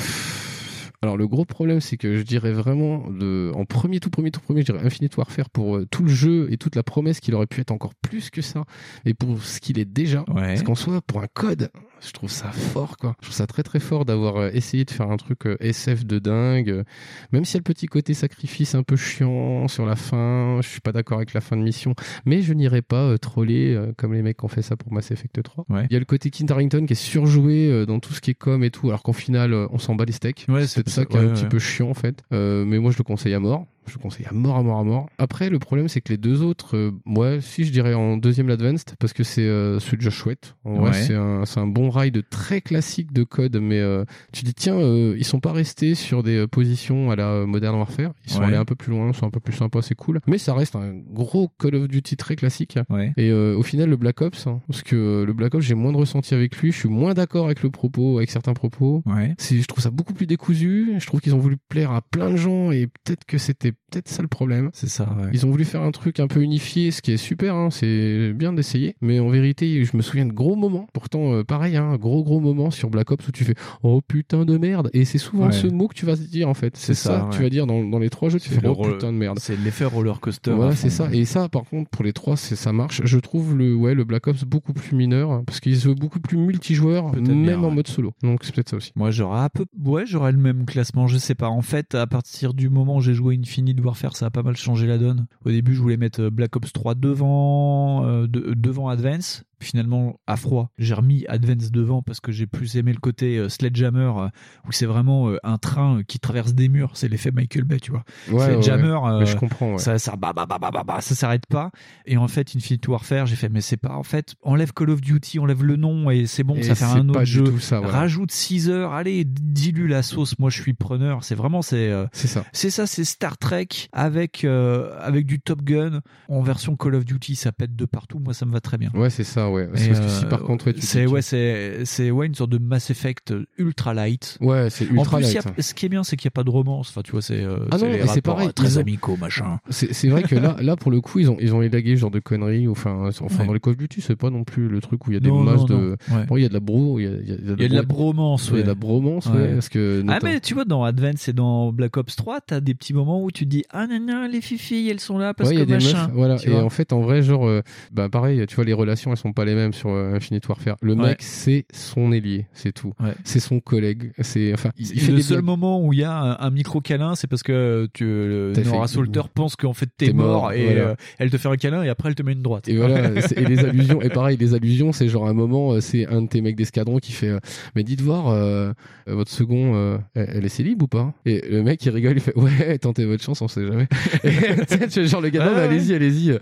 alors le gros problème c'est que je dirais vraiment le, en premier tout premier tout premier je dirais Infinite Warfare pour euh, tout le jeu et toute la promesse qu'il aurait pu être encore plus que ça et pour ce qu'il est déjà Ouais. parce qu'en soi pour un code je trouve ça fort quoi. Je trouve ça très très fort d'avoir euh, essayé de faire un truc euh, SF de dingue euh, même si y a le petit côté sacrifice un peu chiant sur la fin je suis pas d'accord avec la fin de mission mais je n'irai pas troller comme les mecs qui ont fait ça pour Mass Effect 3 Ouais. il y a le côté Harington qui est surjoué dans tout ce qui est com et tout alors qu'en final on s'en bat les steaks. Ouais, c'est ça qui est ouais, un petit peu chiant en fait. Euh, mais moi je le conseille à mort je le conseille à mort à mort à mort après le problème c'est que les deux autres euh, ouais si je dirais en deuxième l'Advanced parce que c'est euh, celui déjà chouette en vrai Ouais. c'est un, un bon ride très classique de code mais euh, tu dis tiens euh, ils sont pas restés sur des euh, positions à la Modern Warfare ils sont Ouais. allés un peu plus loin ils sont un peu plus sympas c'est cool mais ça reste un gros Call of Duty très classique Ouais. et au final, le Black Ops, hein, parce que le Black Ops, j'ai moins de ressenti avec lui, je suis moins d'accord avec le propos, avec certains propos. Ouais. Je trouve ça beaucoup plus décousu. Je trouve qu'ils ont voulu plaire à plein de gens et peut-être que c'était peut-être ça le problème. C'est ça. Ouais. Ils ont voulu faire un truc un peu unifié, ce qui est super, hein, c'est bien d'essayer. Mais en vérité, je me souviens de gros moments. Pourtant, euh, pareil, hein, gros gros moments sur Black Ops où tu fais oh putain de merde. Et c'est souvent Ouais. ce mot que tu vas dire en fait. C'est ça, tu vas dire dans, dans les trois jeux. Tu fais oh putain de merde. C'est l'effet roller coaster. Ouais, c'est ça. Et ça, par contre, pour les trois, ça marche. Je trouve le ouais le Black Ops beaucoup plus mineur hein, parce qu'il se veut beaucoup plus multijoueur, même bien, en mode solo. Donc c'est peut-être ça aussi. Moi, j'aurais un peu, ouais, j'aurais le même classement. Je sais pas. En fait, à partir du moment où j'ai joué Infinite Warfare, ça a pas mal changé la donne. Au début, je voulais mettre euh, Black Ops 3 devant, euh, de- devant Advance. Finalement, à froid, j'ai remis Advance devant parce que j'ai plus aimé le côté euh, Sledgehammer euh, où c'est vraiment euh, un train euh, qui traverse des murs. C'est l'effet Michael Bay, tu vois. Ouais, Sledgehammer, ouais, euh, je comprends. Ouais. ça, ça, bah, bah, bah, ça s'arrête pas. Et en fait, Infinite Warfare, j'ai fait, mais c'est pas, en fait, enlève Call of Duty, enlève le nom et c'est bon, Et ça fait un autre jeu. ça. Rajoute 6 heures, allez, dilue la sauce. Moi, je suis preneur. C'est vraiment, c'est, C'est ça. c'est ça, c'est Star Trek avec avec du Top Gun en version Call of Duty, ça pète de partout. Moi, ça me va très bien. Ouais, c'est ça, ouais. Et, C'est parce que si euh, par contre, ouais, c'est ouais, c'est c'est ouais une sorte de Mass Effect ultra light. Ouais, c'est En ultra plus, il y light. a- ce qui est bien, c'est qu'il n'y a pas de romance. Enfin, tu vois, c'est euh, Ah non, c'est pareil, euh, très ont- amicaux, machin. C'est c'est vrai que là, là pour le coup, ils ont ils ont élagué ce genre de conneries. Enfin, enfin Ouais. dans les Call of Duty, c'est pas non plus le truc où il y a des Non, masses non, de. non, ouais. Bon, il y a de la bro, il y a, il y a- Il y a de la bromance, Il y a de la ouais. bromance, ouais, Ouais. parce que. Ah mais tu vois dans Advance et dans Black Ops 3 t'as des petits moments où tu te dis ah non non les filles elles sont là parce ouais, il y que a des machin meufs, voilà. Et en fait, en vrai, genre, euh, bah pareil, tu vois, les relations, elles sont pas les mêmes sur euh, Infinite Warfare. Le Ouais. mec, c'est son ailier, c'est tout. C'est son collègue, c'est, enfin, il, il fait le seul blagues. moment où il y a un, un micro câlin c'est parce que tu le T'as Nora Salter pense qu'en fait t'es mort, mort, et voilà. euh, elle te fait un câlin et après elle te met une droite Et voilà, et les allusions, et pareil, les allusions, c'est genre un moment, euh, c'est un de tes mecs d'escadron qui fait, euh, mais dites voir, euh, euh, votre second, euh, elle, elle est célib ou pas? Et le mec il rigole, il fait, ouais, tentez votre chance, on sait jamais. Et, tu tu genre le gars, Ouais, allez-y, allez-y, euh,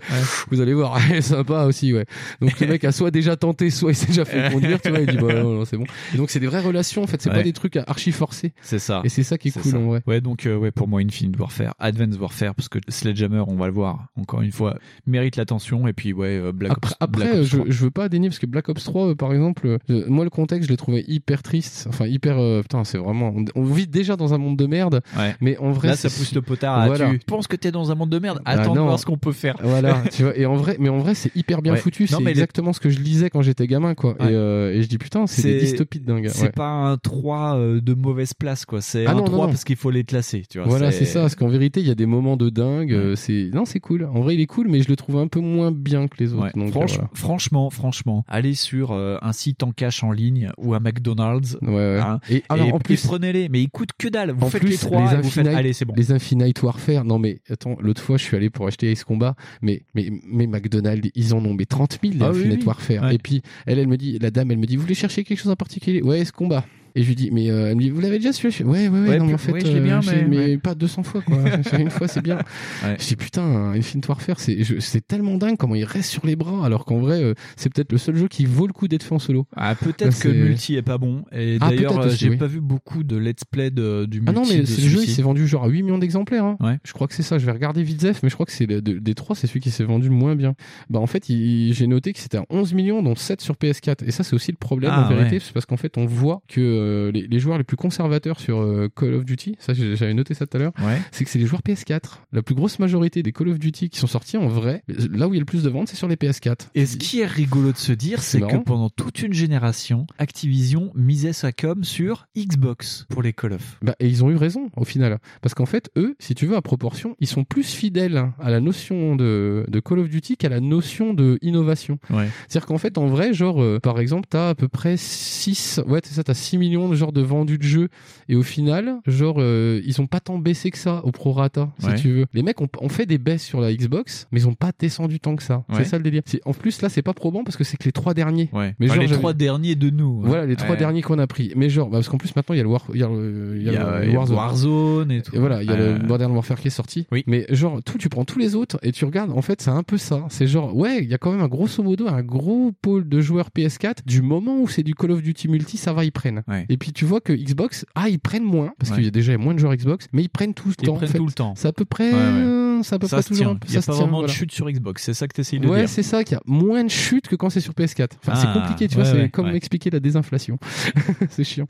vous allez voir, elle est sympa aussi, ouais. Donc le mec a soit déjà tenté, soit il s'est déjà fait conduire, tu vois, il dit, bah non, non, c'est bon. Et donc c'est des vraies relations, en fait, c'est Ouais. pas des trucs archi forcés. c'est ça Et c'est ça qui est cool ça. en vrai. ouais donc euh, ouais pour moi Infinite Warfare Advance Warfare parce que Sledgehammer on va le voir encore une fois mérite l'attention et puis ouais euh, Black Après, Ops après Black Ops je, 3. je veux pas dénier parce que Black Ops 3, euh, par exemple, euh, moi le contexte, je l'ai trouvé hyper triste. Enfin, hyper. euh, putain, c'est vraiment. On, on vit déjà dans un monde de merde. Ouais. Mais en vrai. là ça pousse le potard à Voilà. tu penses que t'es dans un monde de merde Bah attends de non. voir ce qu'on peut faire Voilà, tu vois. Et en vrai, mais en vrai, c'est hyper bien Ouais. foutu. C'est exactement ce que je lisais quand j'étais gamin, quoi. Ouais. Et, euh, et je dis putain, c'est des dystopies de dingue. C'est Ouais. pas un 3 euh, de mauvaise place, quoi. C'est Ah un non, non, 3 non. parce qu'il faut les classer, tu vois. Voilà, c'est ça. Parce qu'en vérité, il y a des moments de dingue. euh, C'est non, c'est cool. En vrai, il est cool, mais je le trouve un peu moins bien que les autres. Ouais. Donc, Franch- voilà. Franchement, franchement, allez sur euh, un site en cash en ligne ou un McDonald's. Ouais, ouais. hein, Et alors, en plus- prenez-les, mais ils coûtent que dalle. Vous en faites plus, les 3 et vous faites, allez, c'est bon. Les Infinite Warfare. Non, mais attends, l'autre fois, je suis allé pour acheter Ace Combat, mais, mais, mais McDonald's, ils en ont mais 30 000, les Ah oui. Ouais. Et puis, elle, elle me dit, la dame, elle me dit, vous voulez chercher quelque chose en particulier? Ouais, Ace Combat. Et je lui dis, mais euh, elle me dit, vous l'avez déjà su? Ouais, ouais, ouais, Ouais, non, mais en fait, je l'ai euh, bien, j'ai- mais- ouais. pas 200 fois, quoi. une fois, c'est bien. Ouais. Je dis, putain, Infinite Warfare, c'est tellement dingue comment il reste sur les bras, alors qu'en vrai, euh, c'est peut-être le seul jeu qui vaut le coup d'être fait en solo. Ah, peut-être que le multi est pas bon. Et Ah, d'ailleurs, j'ai oui. pas vu beaucoup de let's play de, du multi. Ah non, mais c'est le jeu, il s'est vendu genre à 8 millions d'exemplaires. Hein. Ouais. Je crois que c'est ça. Je vais regarder vite Zef, mais je crois que c'est de- des trois, c'est celui qui s'est vendu le moins bien. Bah en fait, j'ai noté que c'était à 11 millions, dont 7 sur PS4. Et ça, c'est aussi le problème Ah, en vérité, parce qu'en fait, on voit que euh, les, les joueurs les plus conservateurs sur euh, Call of Duty, ça j'avais noté ça tout à l'heure, Ouais. c'est que c'est les joueurs PS4. La plus grosse majorité des Call of Duty qui sont sortis en vrai, là où il y a le plus de ventes, c'est sur les PS4. Et ce qui est rigolo de se dire, c'est que pendant toute une génération, Activision misait sa com sur Xbox pour les Call of. Bah, et ils ont eu raison au final. Parce qu'en fait, eux, si tu veux, à proportion, ils sont plus fidèles à la notion de, de Call of Duty qu'à la notion de innovation. Ouais. C'est-à-dire qu'en fait, en vrai, genre, euh, par exemple, t'as à peu près 6, ouais, c'est ça, t'as 6 millions de genre de vendus de jeux. Et au final, genre, euh, ils ont pas tant baissé que ça au prorata, si Ouais. tu veux. Les mecs ont, ont fait des baisses sur la Xbox, mais ils ont pas descendu tant que ça. Ouais. C'est ça le délire. C'est- En plus, là, c'est pas probant parce que c'est que les trois derniers. Ouais. Mais Enfin, genre, les trois derniers de nous. hein. Voilà, les trois derniers qu'on a pris. Mais genre, bah, parce qu'en plus, maintenant, il y a le, War, il y a le, y a y le Warzone. Warzone et tout. Et voilà, il y a Euh, le Modern Warfare qui est sorti. Oui. Mais genre, tout, tu prends tous les autres et tu regardes, en fait, c'est un peu ça. C'est genre, ouais, il y a quand même un grosso modo un gros pôle de joueurs PS4. Du moment où c'est du Call of Duty multi, ça va, ils prennent. Ouais. Et puis tu vois que Xbox, ah, ils prennent moins, parce Ouais. qu'il y a déjà moins de joueurs Xbox, mais ils prennent tout le Ils temps. en prennent fait. tout le temps. C'est à peu près, Ouais, ouais. c'est à peu ça près se toujours. tient. Il n'y a ça pas tient, vraiment voilà. de chute sur Xbox. C'est ça que tu essayes de Ouais, dire. c'est ça, qu'il y a moins de chutes que quand c'est sur PS4. Enfin, Ah, c'est compliqué, tu vois, ouais, c'est ouais, comme ouais. expliquer la désinflation. c'est chiant.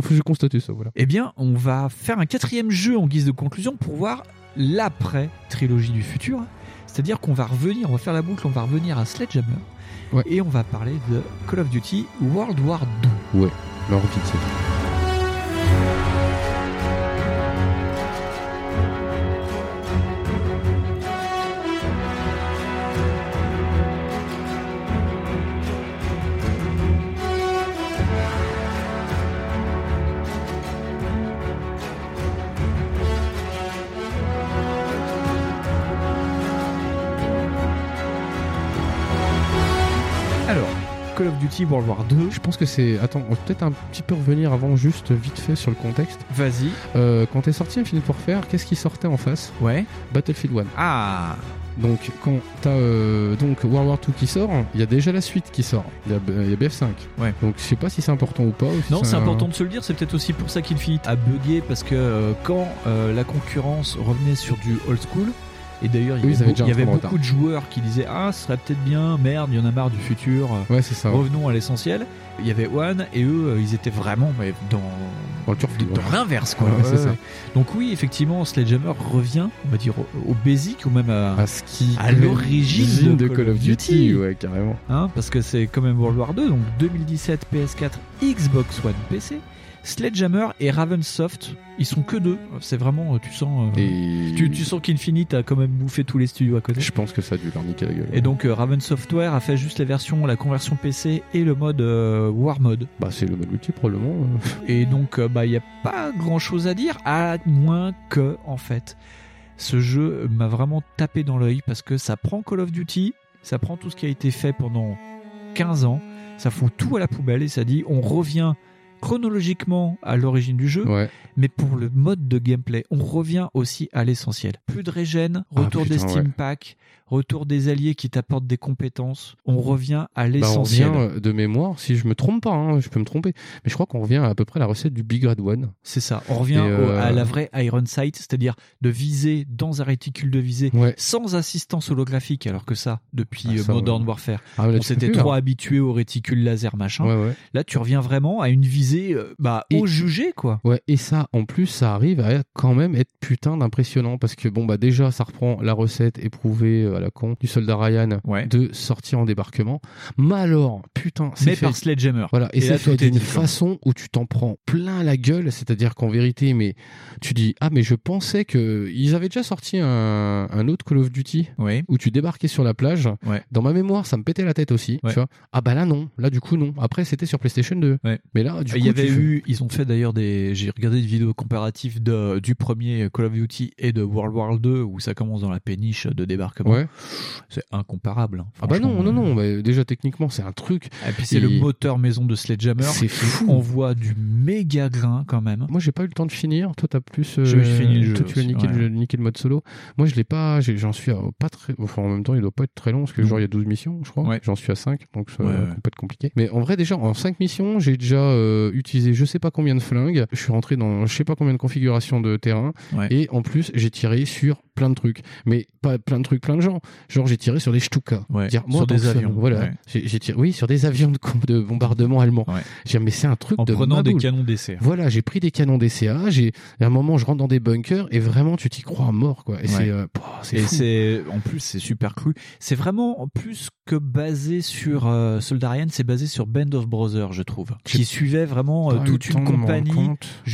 Faut que j'ai constaté ça, voilà. Eh bien, on va faire un quatrième jeu en guise de conclusion pour voir l'après trilogie du futur. C'est-à-dire qu'on va revenir, on va faire la boucle, on va revenir à Sledgehammer. Ouais. Et on va parler de Call of Duty World War 2. Ouais, alors vite, Call of Duty World War 2. Je pense que c'est. Attends, on va peut-être un petit peu revenir avant, juste vite fait sur le contexte. Vas-y. Euh, quand est sorti Infinite Warfare, qu'est-ce qui sortait en face? Ouais. Battlefield 1. Ah Donc quand t'as euh, donc World War 2 qui sort, il y a déjà la suite qui sort. Il y a, il y a BF5. Ouais. Donc je sais pas si c'est important ou pas. ou si Non, c'est un- important de se le dire, c'est peut-être aussi pour ça qu'Infinite a bugué, parce que euh, quand euh, la concurrence revenait sur du old school, et d'ailleurs il y Oui, avait, il y beaucoup de joueurs qui disaient Ah, ce serait peut-être bien, merde, il y en a marre du futur, Ouais, c'est ça. revenons à l'essentiel. Il y avait One, et eux, euh, ils étaient vraiment mais dans, Dans l'inverse, quoi. Ouais, Ouais, c'est ouais. ça. Donc, oui, effectivement, Sledgehammer revient, on va dire, au, au basic, ou même à, à l'origine de, Call of Duty, ouais, carrément. Hein, parce que c'est quand même World War 2, donc 2017 PS4, Xbox One, PC. Sledgehammer et Ravensoft, ils sont que deux. C'est vraiment, euh, tu sens, euh, Et tu, tu sens qu'Infinite a quand même bouffé tous les studios à côté. je pense que ça a dû leur niquer la gueule. Et donc euh, Raven Software a fait juste la version, la conversion PC et le mode euh, War Mode. Bah c'est le mode multi probablement. Et donc bah il y a pas grand chose à dire à moins que en fait ce jeu m'a vraiment tapé dans l'œil parce que ça prend Call of Duty, ça prend tout ce qui a été fait pendant 15 ans, ça fout tout à la poubelle et ça dit on revient chronologiquement à l'origine du jeu, Ouais. mais pour le mode de gameplay, on revient aussi à l'essentiel. Plus de régène, Ah, retour des putain, Steam ouais. Packs, retour des alliés qui t'apportent des compétences. On revient à Bah, on l'essentiel. revient euh, de mémoire, si je me trompe pas, hein, je peux me tromper, mais je crois qu'on revient à, à peu près à la recette du Big Red One. C'est ça. On revient au- euh, à la vraie Iron Sight, c'est-à-dire de viser dans un réticule de visée Ouais. sans assistance holographique, alors que ça, depuis Ah, euh, ça, Modern ouais. Warfare, Ah, là, on s'était trop là. habitué au réticule laser machin. Ouais. Là, tu reviens vraiment à une visée bah, Et- au jugé, quoi. Ouais, et ça, en plus, ça arrive à quand même être putain d'impressionnant parce que bon, bah déjà, ça reprend la recette éprouvée à la con du soldat Ryan Ouais. de sortir en débarquement. Mais alors, putain, c'est Mais fait. par Sledgehammer. Voilà, et, Et c'est fait d'une façon où tu t'en prends plein la gueule, c'est-à-dire qu'en vérité, mais tu dis ah mais je pensais que ils avaient déjà sorti un, un autre Call of Duty Oui. où tu débarquais sur la plage. Ouais. Dans ma mémoire, ça me pétait la tête aussi, Ouais. tu vois. Ah bah là non, là du coup non. Après c'était sur PlayStation 2. Ouais. Mais là du Il coup y avait eu, ils ont fait d'ailleurs des, j'ai regardé des vidéos comparatives de, du premier Call of Duty et de World War 2 où ça commence dans la péniche de débarquement. Ouais. C'est incomparable. hein, Ah bah non, non, non, bah, déjà techniquement c'est un truc. Et puis c'est Et- le moteur maison de Sledgehammer. C'est fou. On voit du méga grain quand même. Moi j'ai pas eu le temps de finir. Toi t'as plus. euh, J'ai fini le jeu Toi tu as niqué, ouais. le, niqué le mode solo. Moi je l'ai pas. J'en suis à pas très. Enfin en même temps il doit pas être très long parce que genre il y a 12 missions je crois. Ouais. J'en suis à 5 donc ça va pas être compliqué. Mais en vrai déjà en 5 missions j'ai déjà euh, utilisé je sais pas combien de flingues. Je suis rentré dans je sais pas combien de configurations de terrain. Et en plus j'ai tiré sur plein de trucs. Mais pas plein de trucs, plein de gens. Genre j'ai tiré sur des Stuka. Ouais, Dire, sur en des avions, Voilà. ouais. J'ai tiré. Oui sur des avions de, bombardement allemands. Ouais. J'ai dit, mais c'est un truc En de prenant des canons d'essai. Voilà, j'ai pris des canons DCA, j'ai à un moment je rentre dans des bunkers et vraiment tu t'y crois à mort quoi. Et c'est euh, c'est en plus c'est super cru. C'est vraiment plus que basé sur euh, Soldarian, c'est basé sur Band of Brothers, je trouve, qui suivait vraiment euh, toute une compagnie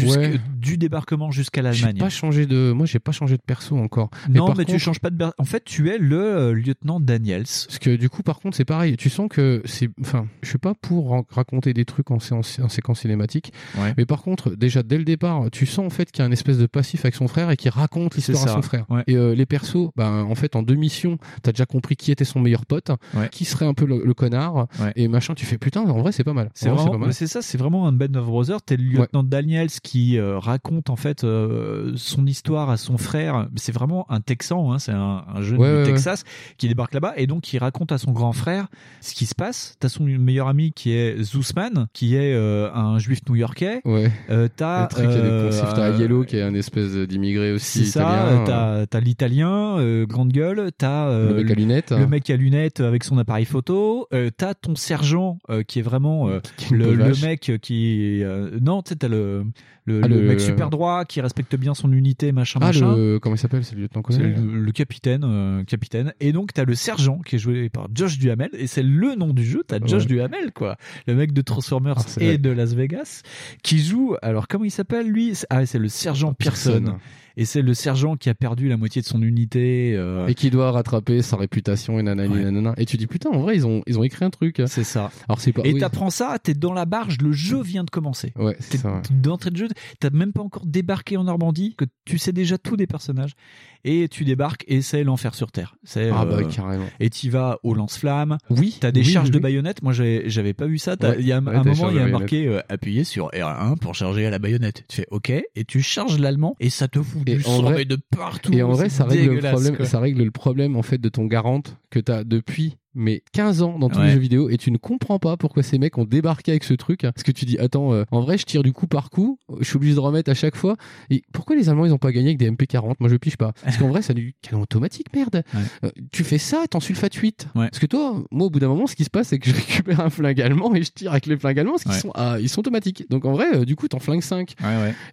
Ouais. du débarquement jusqu'à J'ai l'Allemagne. pas changé de moi j'ai pas changé de perso encore. Non, mais tu contre- changes pas de. En fait, tu es le euh, lieutenant Daniels. Parce que du coup, par contre, c'est pareil. Tu sens que c'est. Enfin, je suis pas pour ra- raconter des trucs en, séance- en séquence cinématique. Ouais. Mais par contre, déjà dès le départ, tu sens en fait qu'il y a un espèce de passif avec son frère et qui raconte l'histoire à son frère. Ouais. Et euh, les persos, ben en fait, en deux missions, t'as déjà compris qui était son meilleur pote, Ouais. Qui serait un peu le, le connard, Ouais. et machin. Tu fais putain, en vrai, c'est pas mal. C'est En vrai, vraiment, c'est ça, c'est vraiment un Band of Brothers. T'es le lieutenant Daniels qui euh, raconte en fait euh, son histoire à son frère. C'est vraiment un Texan, hein, c'est un, un jeune Ouais, du ouais, Texas qui débarque là-bas et donc qui raconte à son grand frère ce qui se passe. T'as son meilleur ami qui est Zussman, qui est euh, un juif new-yorkais. Ouais. T'as. T'as Yellow qui est un espèce d'immigré aussi c'est ça, t'as l'italien, grande gueule, t'as Le mec à lunettes. le mec à lunettes avec son appareil photo, euh, t'as ton sergent euh, qui est vraiment euh, Qui est une le, mec qui non, tu sais t'as le le, Ah, le le- mec super droit qui respecte bien son unité machin Ah, machin. le, comment il s'appelle C'est le lieutenant C'est colonel le, capitaine, capitaine. Et donc, t'as le sergent qui est joué par Josh Duhamel. Et c'est le nom du jeu. T'as Josh Ouais. Duhamel, quoi. Le mec de Transformers Ah, et vrai. de Las Vegas. Qui joue, alors, comment il s'appelle, lui? C'est- Ah, c'est le sergent Pearson. Pearson. Et c'est le sergent qui a perdu la moitié de son unité. euh, Et qui doit rattraper sa réputation et nanani Ouais. nanana. Et tu dis putain, en vrai, ils ont, ils ont écrit un truc. C'est ça. Alors c'est pas. Et oui. t'apprends ça, t'es dans la barge, le jeu vient de commencer. Ouais, c'est T'es ça. ouais. d'entrée de jeu, t'as même pas encore débarqué en Normandie, que tu sais déjà tout des personnages. Et tu débarques et c'est l'enfer sur Terre. C'est, Ah euh, bah carrément. et tu vas au lance-flamme. Oui. T'as des oui, charges oui, de baïonnette. Moi, j'avais pas vu ça. Ouais. Il y a un, moment, il y a marqué euh, appuyer sur R1 pour charger à la baïonnette. Tu fais OK et tu charges l'allemand et ça te fout du en sang vrai- mais de partout. Et en vrai, ça règle le problème, quoi. ça règle le problème en fait de ton garante que t'as depuis mais 15 ans dans tous Ouais. les jeux vidéo et tu ne comprends pas pourquoi ces mecs ont débarqué avec ce truc. Parce que tu dis attends euh, en vrai je tire du coup par coup je suis obligé de remettre à chaque fois. Et pourquoi les allemands ils ont pas gagné avec des MP40 moi je pige pas. Parce qu'en vrai c'est du canon automatique merde. Euh, tu fais ça t'en sulfate 8 parce que toi moi au bout d'un moment ce qui se passe c'est que je récupère un flingue allemand et je tire avec les flingues allemands parce qu'ils sont ah, ils sont automatiques. Donc en vrai euh, du coup t'en flingues 5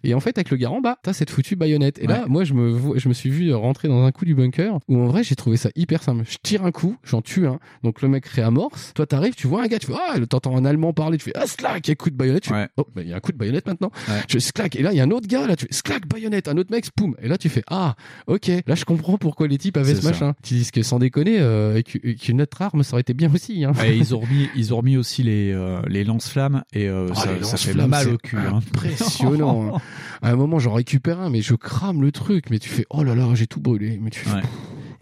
et en fait avec le garant bah t'as cette foutue baïonnette. Et là moi je me je me suis vu rentrer dans un coup du bunker où en vrai j'ai trouvé ça hyper simple. Je tire un coup j'en tue un donc le mec réamorce toi t'arrives tu vois un gars tu fais ah t'entends un allemand parler tu fais ah slack et coup de baïonnette tu fais, oh bah il y a un coup de baïonnette maintenant tu fais slack et là il y a un autre gars là tu fais slack baïonnette un autre mec poum et là tu fais ah ok là je comprends pourquoi les types avaient ce ça. machin tu dis que sans déconner euh, avec, avec une autre arme ça aurait été bien aussi hein. Et ils ont remis, ils ont remis aussi les, euh, les lance-flammes et euh, Ah, ça, les ça fait mal au cul. hein. Impressionnant. hein. À un moment, j'en récupère un, mais je crame le truc. Mais tu fais, oh là là, j'ai tout brûlé. Mais tu fais, Ouais.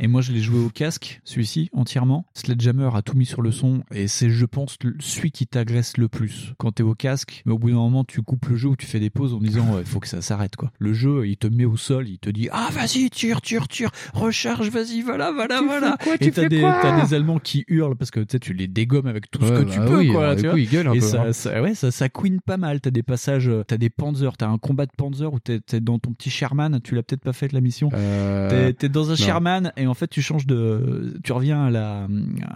Et moi, je l'ai joué au casque, celui-ci, entièrement. Sledgehammer a tout mis sur le son et c'est, je pense, celui qui t'agresse le plus quand t'es au casque. Mais au bout d'un moment, tu coupes le jeu ou tu fais des pauses en disant, il faut que ça s'arrête, quoi. Le jeu, il te met au sol, il te dit, ah, vas-y, tire, tire, tire, recharge, vas-y, voilà, voilà, Tu voilà. quoi, tu et t'as fais des, quoi t'as des Allemands qui hurlent parce que tu les dégommes avec tout ce que tu bah peux, oui, quoi. tu vois. coup, ils gueulent un et peu, ça, hein. ça, ouais, ça, ça queen pas mal. T'as des passages, t'as des panzers, t'as un combat de panzer où t'es, dans ton petit Sherman, tu l'as peut-être pas fait la mission. Euh, T'es, t'es dans un non. Sherman et en fait tu changes de, tu reviens à la,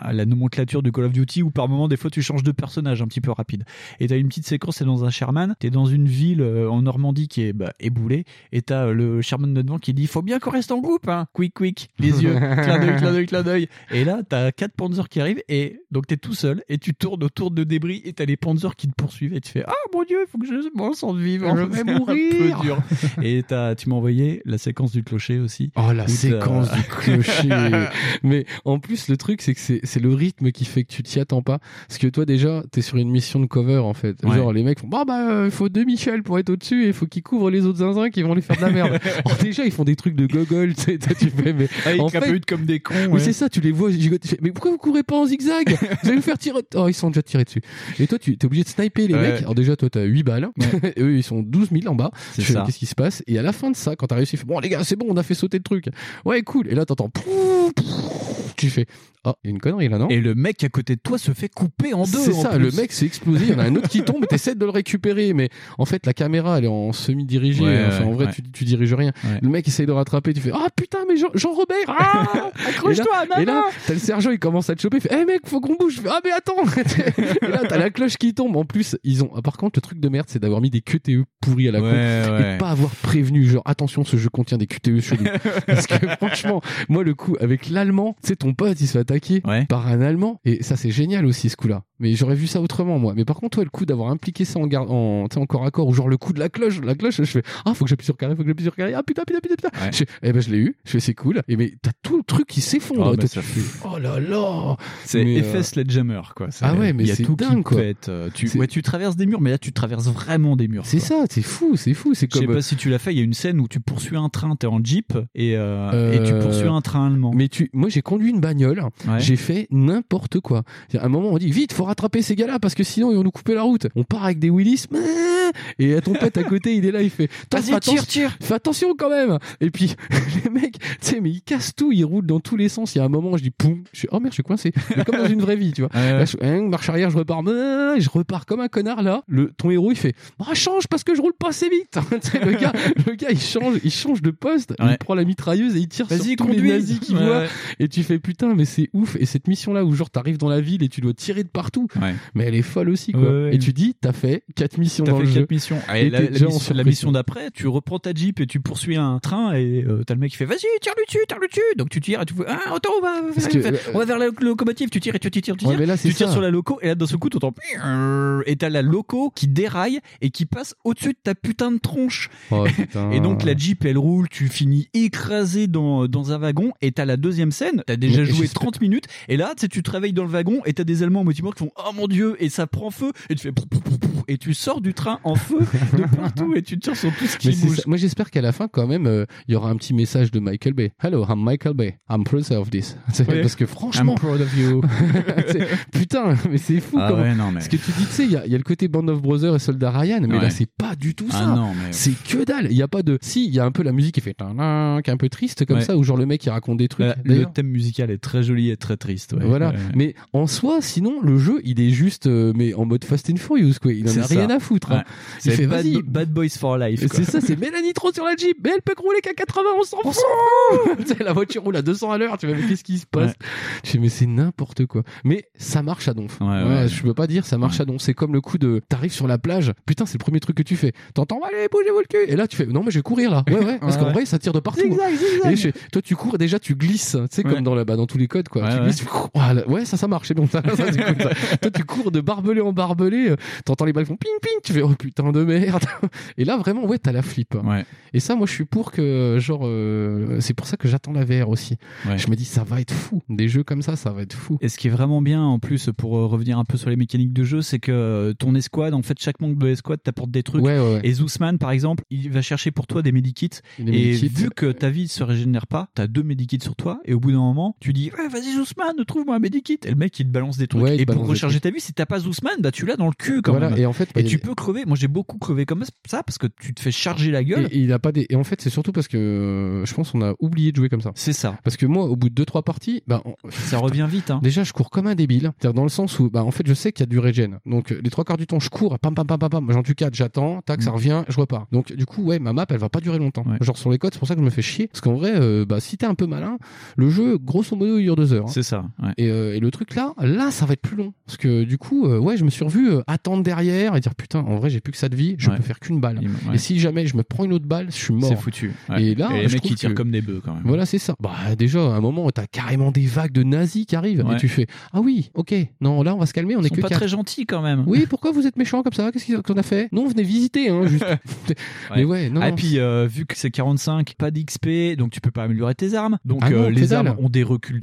à la nomenclature de Call of Duty où par moment des fois tu changes de personnage un petit peu rapide. Et t'as une petite séquence, c'est dans un Sherman, t'es dans une ville euh, en Normandie qui est bah, éboulée et t'as euh, le Sherman de devant qui dit faut bien qu'on reste en groupe, hein. Quick, quick, les yeux, clin d'œil, clin d'œil, clin d'œil. Et là t'as quatre Panzers qui arrivent et donc t'es tout seul et tu tournes autour de débris et t'as les Panzers qui te poursuivent et tu fais ah mon dieu, il faut que je m'en sente vivant, Je vais C'est un mourir. peu dur. Et t'as, tu m'as envoyé la séquence du clocher aussi. Oh la séquence du clocher. Mais en plus le truc c'est que c'est c'est le rythme qui fait que tu t'y attends pas. Parce que toi déjà t'es sur une mission de cover en fait. Ouais. Genre les mecs font bah bah il faut deux Michel pour être au dessus et il faut qu'ils couvrent les autres zinzins qui vont les faire de la merde. Alors déjà ils font des trucs de gogol tu sais toi, tu fais mais Ah, ils en fait comme des cons. Ouais. c'est ça, tu les vois gigoter. Mais pourquoi vous courez pas en zigzag? Vous allez vous faire tirer. Oh, ils sont déjà tirés dessus. Et toi, tu es obligé de sniper les Ouais. mecs. Alors, déjà, toi, t'as 8 balles. Et eux, ils sont 12 000 en bas. Qu'est-ce qui se passe? Et à la fin de ça, quand t'as réussi, Bon, les gars, c'est bon, on a fait sauter le truc. Ouais, cool. Et là, t'entends. Tu fais Oh, il y a une connerie là, non Et le mec à côté de toi se fait couper en deux. c'est ça, plus. le mec s'est explosé, il y en a un autre qui tombe et t'essaies de le récupérer, mais en fait la caméra elle est en semi-dirigée, Ouais, enfin en vrai ouais. tu, tu diriges rien. Le mec essaye de rattraper, tu fais Ah putain mais Jean, Jean Robert ah Accroche-toi, Et là- Et là, maman t'as le sergent, il commence à te choper, il fait Eh mec, faut qu'on bouge, je fais Ah mais attends Et là t'as la cloche qui tombe, en plus ils ont... ah, Par contre le truc de merde c'est d'avoir mis des QTE pourris à la con et pas avoir prévenu, genre attention ce jeu contient des QTE chelous. Parce que franchement, moi le coup avec l'allemand, sais ton pote il se fait par un allemand et ça c'est génial aussi ce coup-là. Mais j'aurais vu ça autrement moi. Mais par contre toi le coup d'avoir impliqué ça en garde en en corps à corps ou genre le coup de la cloche, la cloche, je fais ah faut que j'appuie sur carré, faut que j'appuie sur carré. Ah putain putain putain putain. Je fais, eh ben je l'ai eu. Je fais c'est cool. Et mais t'as tout le truc qui s'effondre. Ça fais, oh là là. C'est effet euh, Sledgehammer, quoi. Ah ouais, mais c'est tout dingue, quoi. pète. euh, Tu, ouais, tu traverses des murs, mais là, tu traverses vraiment des murs. C'est ça, c'est fou, c'est fou, c'est Je sais comme pas si tu l'as fait. Il y a une scène où tu poursuis un train, t'es en jeep et, euh, et tu Euh, poursuis un train allemand. Mais tu, moi j'ai conduit une bagnole, Ouais. j'ai fait n'importe quoi. À un moment on dit vite, faut rattraper ces gars-là parce que sinon ils vont nous couper la route. On part avec des Willis, et à ton pote à côté il est là, il fait fais tire, tire. Fais attention quand même. Et puis les mecs, tu sais, mais ils cassent tout, ils roulent dans tous les sens. Il y a un moment, je dis poum, je suis oh merde, je suis coincé. Mais comme dans une vraie vie, tu vois. Ouais, ouais. Là, je, hein, marche arrière, je repars, je repars comme un connard là. Le ton héros il fait ah change parce que je roule pas assez vite. Le gars, le gars il change, il change de poste, il prend la mitrailleuse et il tire sur tous les conduis. nazis qu'il Ouais, voit. Et tu fais putain, mais c'est ouf. Et cette mission-là où genre t'arrives dans la ville et tu dois tirer de partout, Ouais. mais elle est folle aussi quoi. Ouais, ouais. Et tu dis, t'as fait quatre missions T'as dans fait le quatre jeu. missions. Et Et la, la mission, la surpression. mission d'après, tu reprends ta jeep et tu poursuis un train et euh, t'as le mec qui fait vas-y tire-lui dessus, tire-lui dessus. Donc tu tires et tu fais ah attends on va, Parce que, euh, on va vers la locomotive. Tu tires et tu tires, tu tires. Mais là, tu tires ça. sur la loco et là d'un seul coup t'entends et t'as la loco qui déraille et qui passe au-dessus de ta putain de tronche. Oh, putain. Et donc la Jeep elle roule, tu finis écrasé dans, dans un wagon et t'as la deuxième scène, t'as déjà Mais joué j'espère- 30 minutes. Et là, tu te réveilles dans le wagon et t'as des Allemands en motimor qui font oh mon dieu et ça prend feu et tu fais pouf, pouf, pouf, pouf, et tu sors du train en feu de partout et tu tires sur tout ce qui bouge. Moi, j'espère qu'à la fin, quand même, euh, il y aura un petit message de Michael Bay. Hello, I'm Michael Bay. I'm proud of this. Ouais. Parce que franchement, I'm proud of you. c'est- putain, mais c'est fou. Ah comment- ouais, non, mais- Ce que tu dis, tu sais, il y a, il y a le côté Band of Brothers et Soldat Ryan, mais Ouais. là, c'est pas du tout Ah ça. mais- C'est que dalle. Il y a pas de. Si, il y a un peu la musique qui fait qui est un peu triste comme Ouais. ça, où genre le mec il raconte des trucs. Euh, le thème musical est très joli et très triste. ouais. Voilà. Ouais. Mais en soi, sinon, le jeu, il est juste, euh, mais en mode Fast and Furious, quoi. Il en a rien à foutre. hein. Il fait, bad, bad Boys for Life. C'est ça, c'est Mélanie trop sur la Jeep, mais elle peut rouler qu'à 80, on s'en fout. La voiture roule à 200 à l'heure, tu vois, mais qu'est-ce qui se passe? Je fais, mais c'est n'importe quoi. Mais ça marche à donf. Je peux pas dire, ça marche à donf. C'est comme le coup de, t'arrives sur la plage, putain, c'est le premier truc que tu fais. T'entends, allez, bougez-vous le cul. Et là, tu fais, non, mais je vais courir là. Ouais, ouais, parce qu'en vrai, ça tire de partout. Et je fais, toi, tu cours, déjà, tu glisses, tu sais, comme dans, la, bah, dans tous les codes, quoi. Ouais, tu ouais. glisses, tu fais, voilà. ouais, ça, ça marche, c'est bon, ça, ça, c'est cool, ça. Toi, tu cours de barbelé en barbelé, euh, t'entends les balles font ping ping, tu fais, oh putain de merde. Et là, vraiment, ouais, t'as la flip. Ouais. Et ça, moi, je suis pour que, genre, euh, c'est pour ça que j'attends la VR aussi. Je me dis, ça va être fou. Des jeux comme ça, ça va être fou. Et ce qui est vraiment bien en plus pour euh, revenir un peu sur les mécaniques de jeu, c'est que ton escouade, en fait, chaque membre de l'escouade t'apporte des trucs. Et Zoosman, par exemple, il va chercher pour toi des medikits. Et medikits. vu que ta vie se régénère pas, t'as deux medikits sur toi. Et au bout d'un moment, tu dis, ouais, vas-y Zoosman, trouve-moi un medikit. Et le mec, il te balance des trucs. Ouais, et pour recharger ta vie, si t'as pas Zoosman, bah tu l'as dans le cul quand Voilà, même. et en fait, bah, et tu peux crever. Moi, j'ai beaucoup crevé comme ça parce que tu te fais charger la gueule. Et, et il a pas des... et en fait, c'est surtout parce que euh, je pense qu'on a oublié de jouer comme ça. C'est ça. Parce que moi, au bout de 2-3 parties, bah, on- Ça revient vite. Hein. Déjà, je cours comme un débile. C'est-à-dire dans le sens où, bah, en fait, je sais qu'il y a du regen. Donc, les trois quarts du temps, je cours, pam, pam, pam, pam, pam. J'en tue quatre, j'attends, tac, ça Mm. revient, je repars. Donc, du coup, ouais, ma map, elle va pas durer longtemps. Ouais. Genre sur les codes, c'est pour ça que je me fais chier. Parce qu'en vrai, euh, bah, si t'es un peu malin, le jeu, grosso modo, il dure deux heures. hein. C'est ça. ouais. Et, euh, et le truc là, là, ça va être plus long. Parce que du coup, euh, ouais, je me suis revu euh, attendre derrière et dire putain, en vrai, j'ai plus que ça de vie, je Ouais. peux faire qu'une balle. Ouais. Et si jamais je me prends une autre balle, je suis mort. C'est foutu. Et là, les je mecs qui tirent que- comme des bœufs quand même. Voilà, c'est ça. Bah, déjà, à un moment, t'as carrément des vagues de nazis qui arrivent. Et tu fais, ah oui, ok. Non, là, on va se calmer, on Ils est sont que pas quatre. très gentils quand même. Oui, pourquoi vous êtes méchants comme ça? Qu'est-ce qu'on a fait? Non, venez visiter, hein, juste. Mais ouais, non. Ah, et puis vu que c'est 45, pas d'XP, donc tu peux pas améliorer tes armes. Donc Ah les armes ont des reculs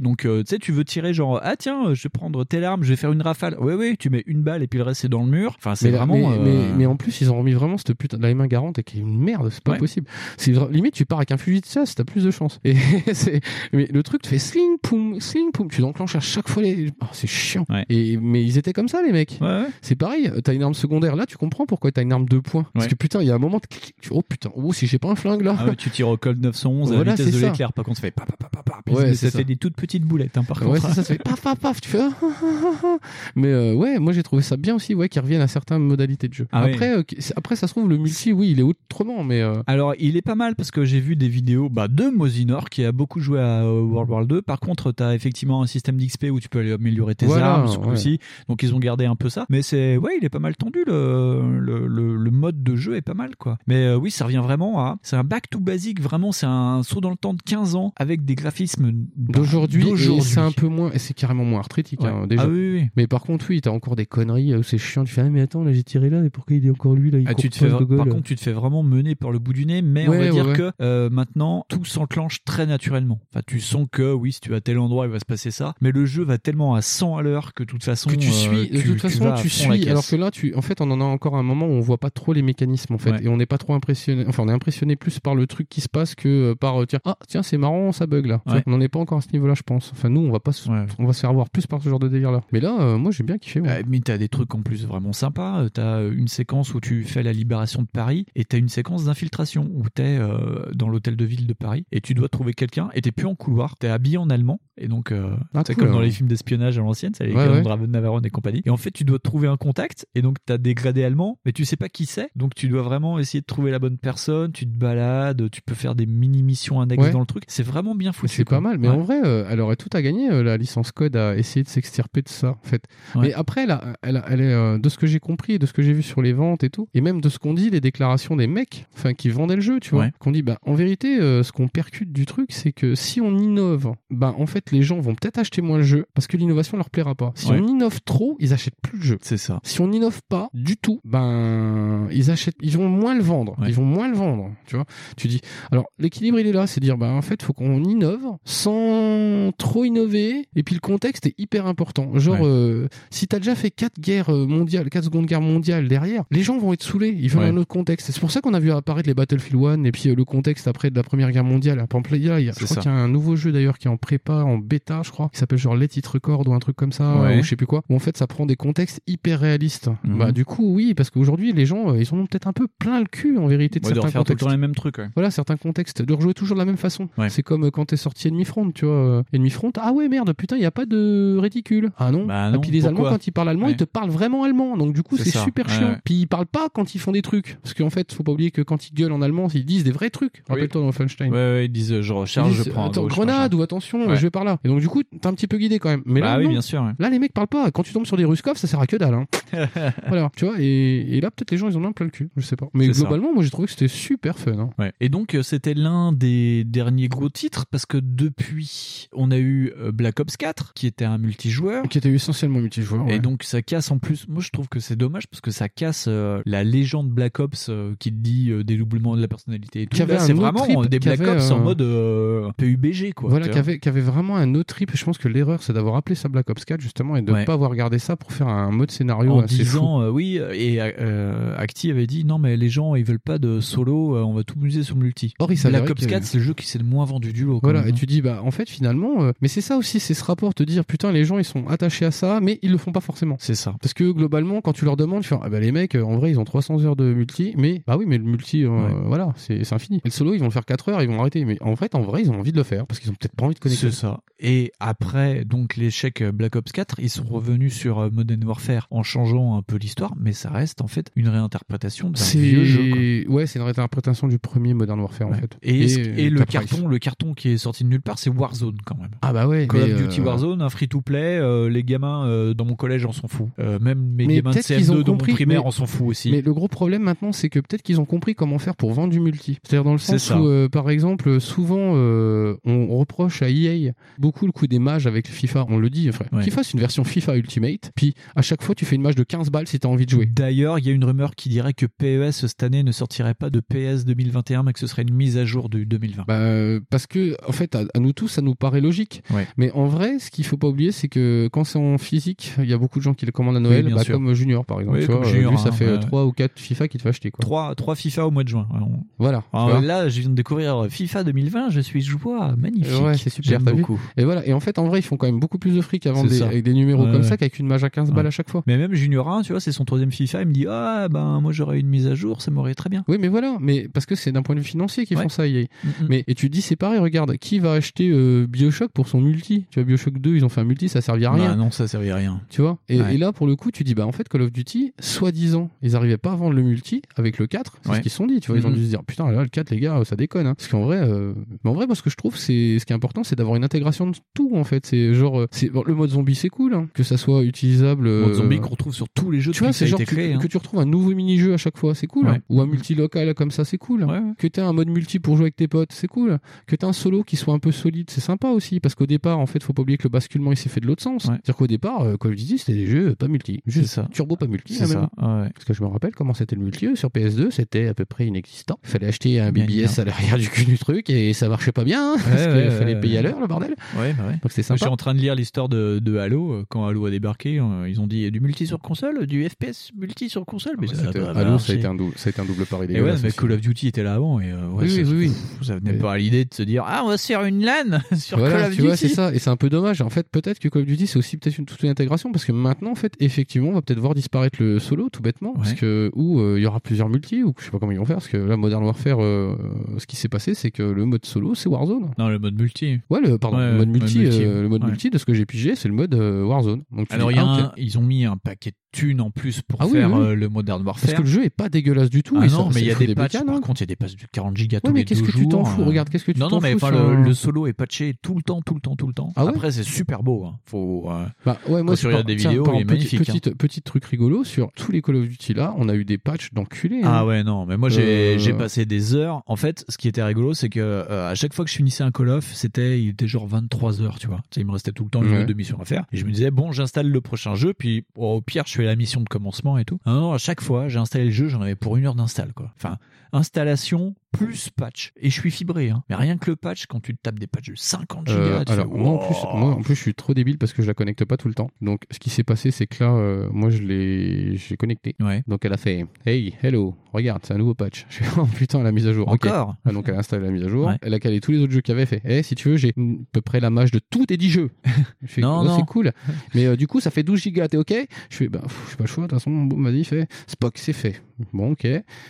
Donc euh, tu sais, tu veux tirer genre ah tiens, je vais prendre telle arme, je vais faire une rafale. Ouais ouais, tu mets une balle et puis le reste c'est dans le mur. Enfin c'est vraiment. mais, euh, mais, mais en plus, ils ont remis vraiment cette putain de la main garante et qui est une merde, c'est pas Ouais. possible. C'est limite, tu pars avec un fusil de chasse, t'as plus de chance. Et c'est, mais le truc te fait sling poum, sling poum, tu l'enclenches à chaque fois les, oh, c'est chiant. Ouais. Et, mais ils étaient comme ça, les mecs. Ouais. C'est pareil, t'as une arme secondaire là, tu comprends pourquoi t'as une arme de points. Parce que putain, il y a un moment, tu- tu- oh putain, oh si j'ai pas un flingue là. Ah tu tires au Colt 911 à Voilà, la vitesse de l'éclair. Par contre, ça fait pa pa pa pa Ouais, des toutes petites boulettes. Hein, par Ouais, contre. ça, ça fait paf paf paf, tu fais. ah, ah, ah. Mais euh, ouais, moi j'ai trouvé ça bien aussi, ouais, qu'ils reviennent à certaines modalités de jeu. Ah oui. après, euh, après, ça se trouve, le multi, oui, il est autrement, mais. euh, Alors, il est pas mal parce que j'ai vu des vidéos bah, de Mosinor qui a beaucoup joué à World War 2. Par contre, tu as effectivement un système d'XP où tu peux aller améliorer tes Voilà, armes, ce ouais. coup-ci. Donc, ils ont gardé un peu ça. Mais c'est, ouais, il est pas mal tendu. Le, le, le, le mode de jeu est pas mal, quoi. Mais euh, oui, ça revient vraiment à. C'est un back to basic, vraiment. C'est un saut dans le temps de 15 ans avec des graphismes bah, D'aujourd'hui, d'aujourd'hui. c'est un peu moins, c'est carrément moins arthritique, Ouais. hein, déjà. Ah oui, oui. Mais par contre, oui, t'as encore des conneries où c'est chiant. Tu fais, ah, mais attends, là, j'ai tiré là, et pourquoi il est encore lui, là, il Ah, tu te fais, par contre, tu te fais vraiment mener par le bout du nez, mais on va ouais, dire que euh, maintenant tout s'enclenche très naturellement. Enfin, tu sens que oui, si tu vas à tel endroit, il va se passer ça, mais le jeu va tellement à 100 à l'heure que de toute façon, que tu euh, suis, de toute façon, tu suis. Alors que là, tu, en fait, on en a encore un moment où on voit pas trop les mécanismes, en fait, et on n'est pas trop impressionné. Enfin, on est impressionné plus par le truc qui se passe que euh, par euh, tiens, ah tiens, c'est marrant, ça bug là. On n'en est pas encore à ce niveau-là, je pense. Enfin, nous, on va pas, se- Ouais. on va se faire avoir plus par ce genre de délire là. Mais là, euh, moi, j'ai bien kiffé. Euh, mais t'as des trucs en plus vraiment sympas. Euh, T'as une séquence où tu fais la libération de Paris et t'as une séquence d'infiltration où t'es euh, dans l'hôtel de ville de Paris et tu dois trouver quelqu'un et t'es plus en couloir. T'es habillé en allemand et donc euh, Ah, c'est cool, comme dans les films d'espionnage à l'ancienne, c'est les Ouais, Navarone et compagnie. Et en fait, tu dois trouver un contact et donc t'as des gradés allemands, mais tu sais pas qui c'est. Donc tu dois vraiment essayer de trouver la bonne personne. Tu te balades, tu peux faire des mini missions annexes dans le truc. C'est vraiment bien foutu. C'est pas mal, mais en vrai, euh, elle aurait tout à gagner, euh, la licence code, à essayer de s'extirper de ça, en fait. Ouais. Mais après, elle, a- elle, a- elle est, euh, de ce que j'ai compris et de ce que j'ai vu sur les ventes et tout, et même de ce qu'on dit, les déclarations des mecs, enfin, qui vendaient le jeu, tu vois, Ouais. qu'on dit, bah, en vérité, euh, ce qu'on percute du truc, c'est que si on innove, bah, en fait, les gens vont peut-être acheter moins le jeu parce que l'innovation leur plaira pas. Si Ouais. on innove trop, ils achètent plus le jeu. C'est ça. Si on n'innove pas du tout, ben ils achètent, ils vont moins le vendre. Ils vont moins le vendre. Tu vois. Tu dis. Alors l'équilibre il est là, c'est dire ben en fait faut qu'on innove sans sans trop innover. Et puis le contexte est hyper important. Genre, Ouais. euh, si t'as déjà fait quatre guerres euh, mondiales, quatre secondes guerres mondiales derrière, les gens vont être saoulés. Ils veulent Ouais. un autre contexte. C'est pour ça qu'on a vu apparaître les Battlefield 1 et puis euh, le contexte après de la Première Guerre mondiale. Par exemple, là, il y a, je C'est crois ça. qu'il y a un nouveau jeu d'ailleurs qui est en prépa, en bêta, je crois, qui s'appelle genre Let It Record ou un truc comme ça, Ouais. ou je sais plus quoi. Où en fait, ça prend des contextes hyper réalistes. Mhm. Bah, du coup, oui, parce qu'aujourd'hui, les gens, euh, ils en ont peut-être un peu plein le cul en vérité de de certains le contextes. les mêmes trucs. ouais. Voilà, certains contextes, de rejouer toujours de la même façon. C'est comme quand t'es sorti Enemy Front, tu vois. Euh, Enemy Front, ah ouais, merde, putain, il y a pas de réticule. Ah non. Bah Et non, puis les Allemands, quand ils parlent allemand, Ouais. ils te parlent vraiment allemand. Donc du coup, C'est super Ouais, chiant. ouais. Puis ils parlent pas quand ils font des trucs. Parce qu'en fait, faut pas oublier que quand ils gueulent en allemand, ils disent des vrais trucs. Oui. Rappelle-toi dans Wolfenstein. Ouais, ouais, ils disent euh, je recharge, Ils je disent, prends attends, gauche, grenade ou attention, je vais par là. Et donc du coup, t'es un petit peu guidé quand même. Mais bah là, oui, non. bien sûr. Là, les mecs parlent pas. Quand tu tombes sur des Ruskov, ça sert à que dalle. Hein. voilà, tu vois. Et, et là, peut-être les gens, ils en ont plein le cul. Je sais pas. Mais ça. globalement, moi, j'ai trouvé que c'était super fun. hein. Et donc euh, c'était l'un des derniers gros titres parce que depuis on a eu euh, Black Ops 4 qui était un multijoueur. Qui était essentiellement multijoueur. Et ouais. donc ça casse en plus. Moi je trouve que c'est dommage parce que ça casse euh, la légende Black Ops euh, qui dit euh, dédoublement de la personnalité et tout. Là, c'est vraiment trip, des Black avait, Ops en mode PUBG quoi. Voilà, qui avait, qui avait vraiment un autre trip. Je pense que l'erreur, c'est d'avoir appelé ça Black Ops 4, justement, et de ne Ouais. pas avoir gardé ça pour faire un mode scénario en assez disant oui et Acti avait dit non mais les gens ils veulent pas de solo on va tout muser sur multi Or, il Black Ops que- 4 c'est le jeu qui s'est le moins vendu du lot Voilà, même, et hein. tu dis, bah, en fait, finalement, euh, mais c'est ça aussi, c'est ce rapport, te dire, putain, les gens, ils sont attachés à ça, mais ils le font pas forcément. c'est ça Parce que globalement, quand tu leur demandes, tu fais, ah bah les mecs, euh, en vrai, ils ont 300 heures de multi, mais bah oui, mais le multi, euh, Ouais. voilà, c'est infini. Et le solo, ils vont le faire 4 heures, ils vont arrêter. Mais en fait, en vrai, ils ont envie de le faire parce qu'ils ont peut-être pas envie de connecter. C'est ça. Et après donc l'échec Black Ops 4, ils sont revenus sur Modern Warfare en changeant un peu l'histoire, mais ça reste en fait une réinterprétation d'un vieux jeu. quoi. Ouais, c'est une réinterprétation du premier Modern Warfare en fait. Et, et le carton, le carton qui est sorti de nulle part, c'est Warzone quand même. Ah bah ouais. Call of Duty euh, Warzone, un free-to-play, euh, les gamins euh, dans mon collège en foutent. Euh, même mes Mais gamins de peut-être qu'ils ont CM2 dans mon primaire mais- en s'en foutent aussi. Mais le gros problème maintenant, c'est que peut-être qu'ils ont compris comment faire pour vendre du multi. C'est-à-dire dans le sens où, euh, par exemple, souvent euh, on reproche à EA beaucoup le coup des mages avec FIFA. On le dit, frère. Ouais. FIFA c'est une version FIFA Ultimate. Puis à chaque fois, tu fais une mage de 15 balles si t'as envie de jouer. D'ailleurs, il y a une rumeur qui dirait que PES cette année ne sortirait pas de PS 2021, mais que ce serait une mise à jour du 2020. Bah, parce que en fait, à, à nous tous, ça nous paraît logique. Ouais. Mais en vrai, ce qu'il faut pas oublier, c'est que quand c'est en physique, il y a beaucoup de gens qui le commandent à Noël, bah, comme Junior par exemple. Oui, tu vois, Junior, lui, ça hein, fait ouais. 3 ou 4 FIFA qu'il te fait acheter. Quoi. Trois, trois FIFA au mois de juin. Alors, Voilà. alors vois. là, je viens de découvrir FIFA 2020, je suis joie, magnifique. Ouais, c'est super. Beaucoup. Et voilà. Et en fait, en vrai, ils font quand même beaucoup plus de fric C'est des, avec des numéros comme ça qu'avec une mage à 15 balles à chaque fois. Mais même Junior 1, tu vois, c'est son troisième FIFA, il me dit Ah, ben moi j'aurais une mise à jour, ça m'aurait très bien. Oui, mais voilà. Mais parce que c'est d'un point de vue financier qu'ils font ça. Mm, mm. Mais et tu dis c'est pareil. Regarde, qui va acheter euh, Bioshock pour son multi Tu vois, Bioshock 2, ils ont fait un multi, ça servait à rien. Bah non, ça servait à rien. Tu vois et, Ouais. et là, pour le coup, tu dis, bah en fait, Call of Duty, soi-disant, ils arrivaient pas à vendre le multi avec le 4. C'est Ouais. ce qu'ils se sont dit, tu vois. Ils ont Mhm. dû se dire, putain, là, le 4, les gars, ça déconne. Hein. Parce qu'en vrai, euh, mais en vrai, moi, ce que je trouve, c'est ce qui est important, c'est d'avoir une intégration de tout, en fait. C'est genre, euh, c'est bon, le mode zombie, c'est cool, hein, que ça soit utilisable. Le mode euh, zombie qu'on retrouve sur tous les jeux tu vois, c'est genre que, hein. que tu retrouves un nouveau mini-jeu à chaque fois, c'est cool. Ouais. hein. Ou un multi-local comme ça, c'est cool. Que tu un mode multi pour jouer avec tes potes, c'est cool. Que tu un solo qui soit un peu solide, c'est sympa aussi. Parce qu'au départ, en fait, faut pas oublier que le basculement, il s'est fait de l'autre sens. Ouais. C'est-à-dire qu'au départ, euh, Call of Duty, c'était des jeux pas multi. Juste ça. turbo pas multi. C'est ça. ouais. Parce que je me rappelle comment c'était le multi sur PS2, c'était à peu près inexistant. Il fallait acheter un BBS à l'arrière du cul du truc et ça marchait pas bien. hein, parce qu'il fallait payer à l'heure, le bordel. Ouais, bah ouais. Donc c'est Moi, Je sympa. suis en train de lire l'histoire de, de Halo. euh, Quand Halo a débarqué, euh, ils ont dit du multi sur console, du FPS multi sur console. Mais ça a C'était- pas Halo, ça a, été un double, ça a été un double pari dégueulasse mais. Call of Duty était là avant. Et euh, Oui, ça, oui, oui, ça venait pas à l'idée de se dire Ah, on va se faire une LAN sur Voilà, Call of tu Duty. vois, c'est ça. Et c'est un peu dommage. En fait, peut-être que Call of Duty, c'est aussi peut-être une toute une intégration parce que maintenant, en fait, effectivement, on va peut-être voir disparaître le solo, tout bêtement, parce que ou euh, il y aura plusieurs multi, ou je sais pas comment ils vont faire, parce que là, Modern Warfare, euh, ce qui s'est passé, c'est que le mode solo, c'est Warzone. Non, le mode multi. Ouais, le pardon, Ouais, le mode mode multi, multi, euh, le mode ouais. multi de ce que j'ai pigé, c'est le mode euh, Warzone. Donc tu Alors, dis, il y a ah, ils ont mis un paquet de thunes en plus pour Ah oui, faire oui, oui. euh, le Modern Warfare. Parce que le jeu est pas dégueulasse du tout. Ah et non, ça- mais il y a fout des patchs. bécanes, Par hein. contre, il y a des patchs de 40 gigas tous mais les qu'est-ce deux que tu t'en jours, fous euh. Regarde, qu'est-ce que tu Non, t'en non, mais fous enfin, sur le, solo est patché tout le temps, tout le temps, tout le temps. Ah ouais Après, c'est super beau. hein. Faut. euh, Bah ouais, moi regardes des tiens, vidéos, il est magnifique, Petit, petit, petit truc rigolo sur tous les Call of Duty là, on a eu des patchs d'enculés. hein. Ah ouais non mais moi j'ai Euh, j'ai passé des heures en fait ce qui était rigolo c'est que à chaque fois que je finissais un Call of c'était il était genre 23 heures tu vois il me restait tout le temps une missions à faire et je me disais bon j'installe le prochain jeu puis oh, au pire je la mission de commencement et tout. Non, non à chaque fois j'ai installé le jeu j'en avais pour une heure d'install quoi. Enfin installation plus patch. Et je suis fibré, hein. Mais rien que le patch, quand tu te tapes des patchs de 50 gigas, Euh, tu alors fais, moi en plus, wow. moi en plus je suis trop débile parce que je la connecte pas tout le temps. Donc ce qui s'est passé c'est que là euh, moi je l'ai j'ai connecté. Donc elle a fait hey hello regarde c'est un nouveau patch. Je fais oh putain la mise à jour. Encore Ah, donc elle a installé la mise à jour. Ouais. Elle a calé tous les autres jeux qu'il y avait fait. Eh si tu veux j'ai à peu près la mage de tous tes 10 jeux. Je fais, Non, oh, non. c'est cool. Mais euh, du coup ça fait 12 gigas t'es ok? Je fais bah pff, j'ai pas le choix de toute façon bon vas-y fais Spock c'est fait. Bon ok.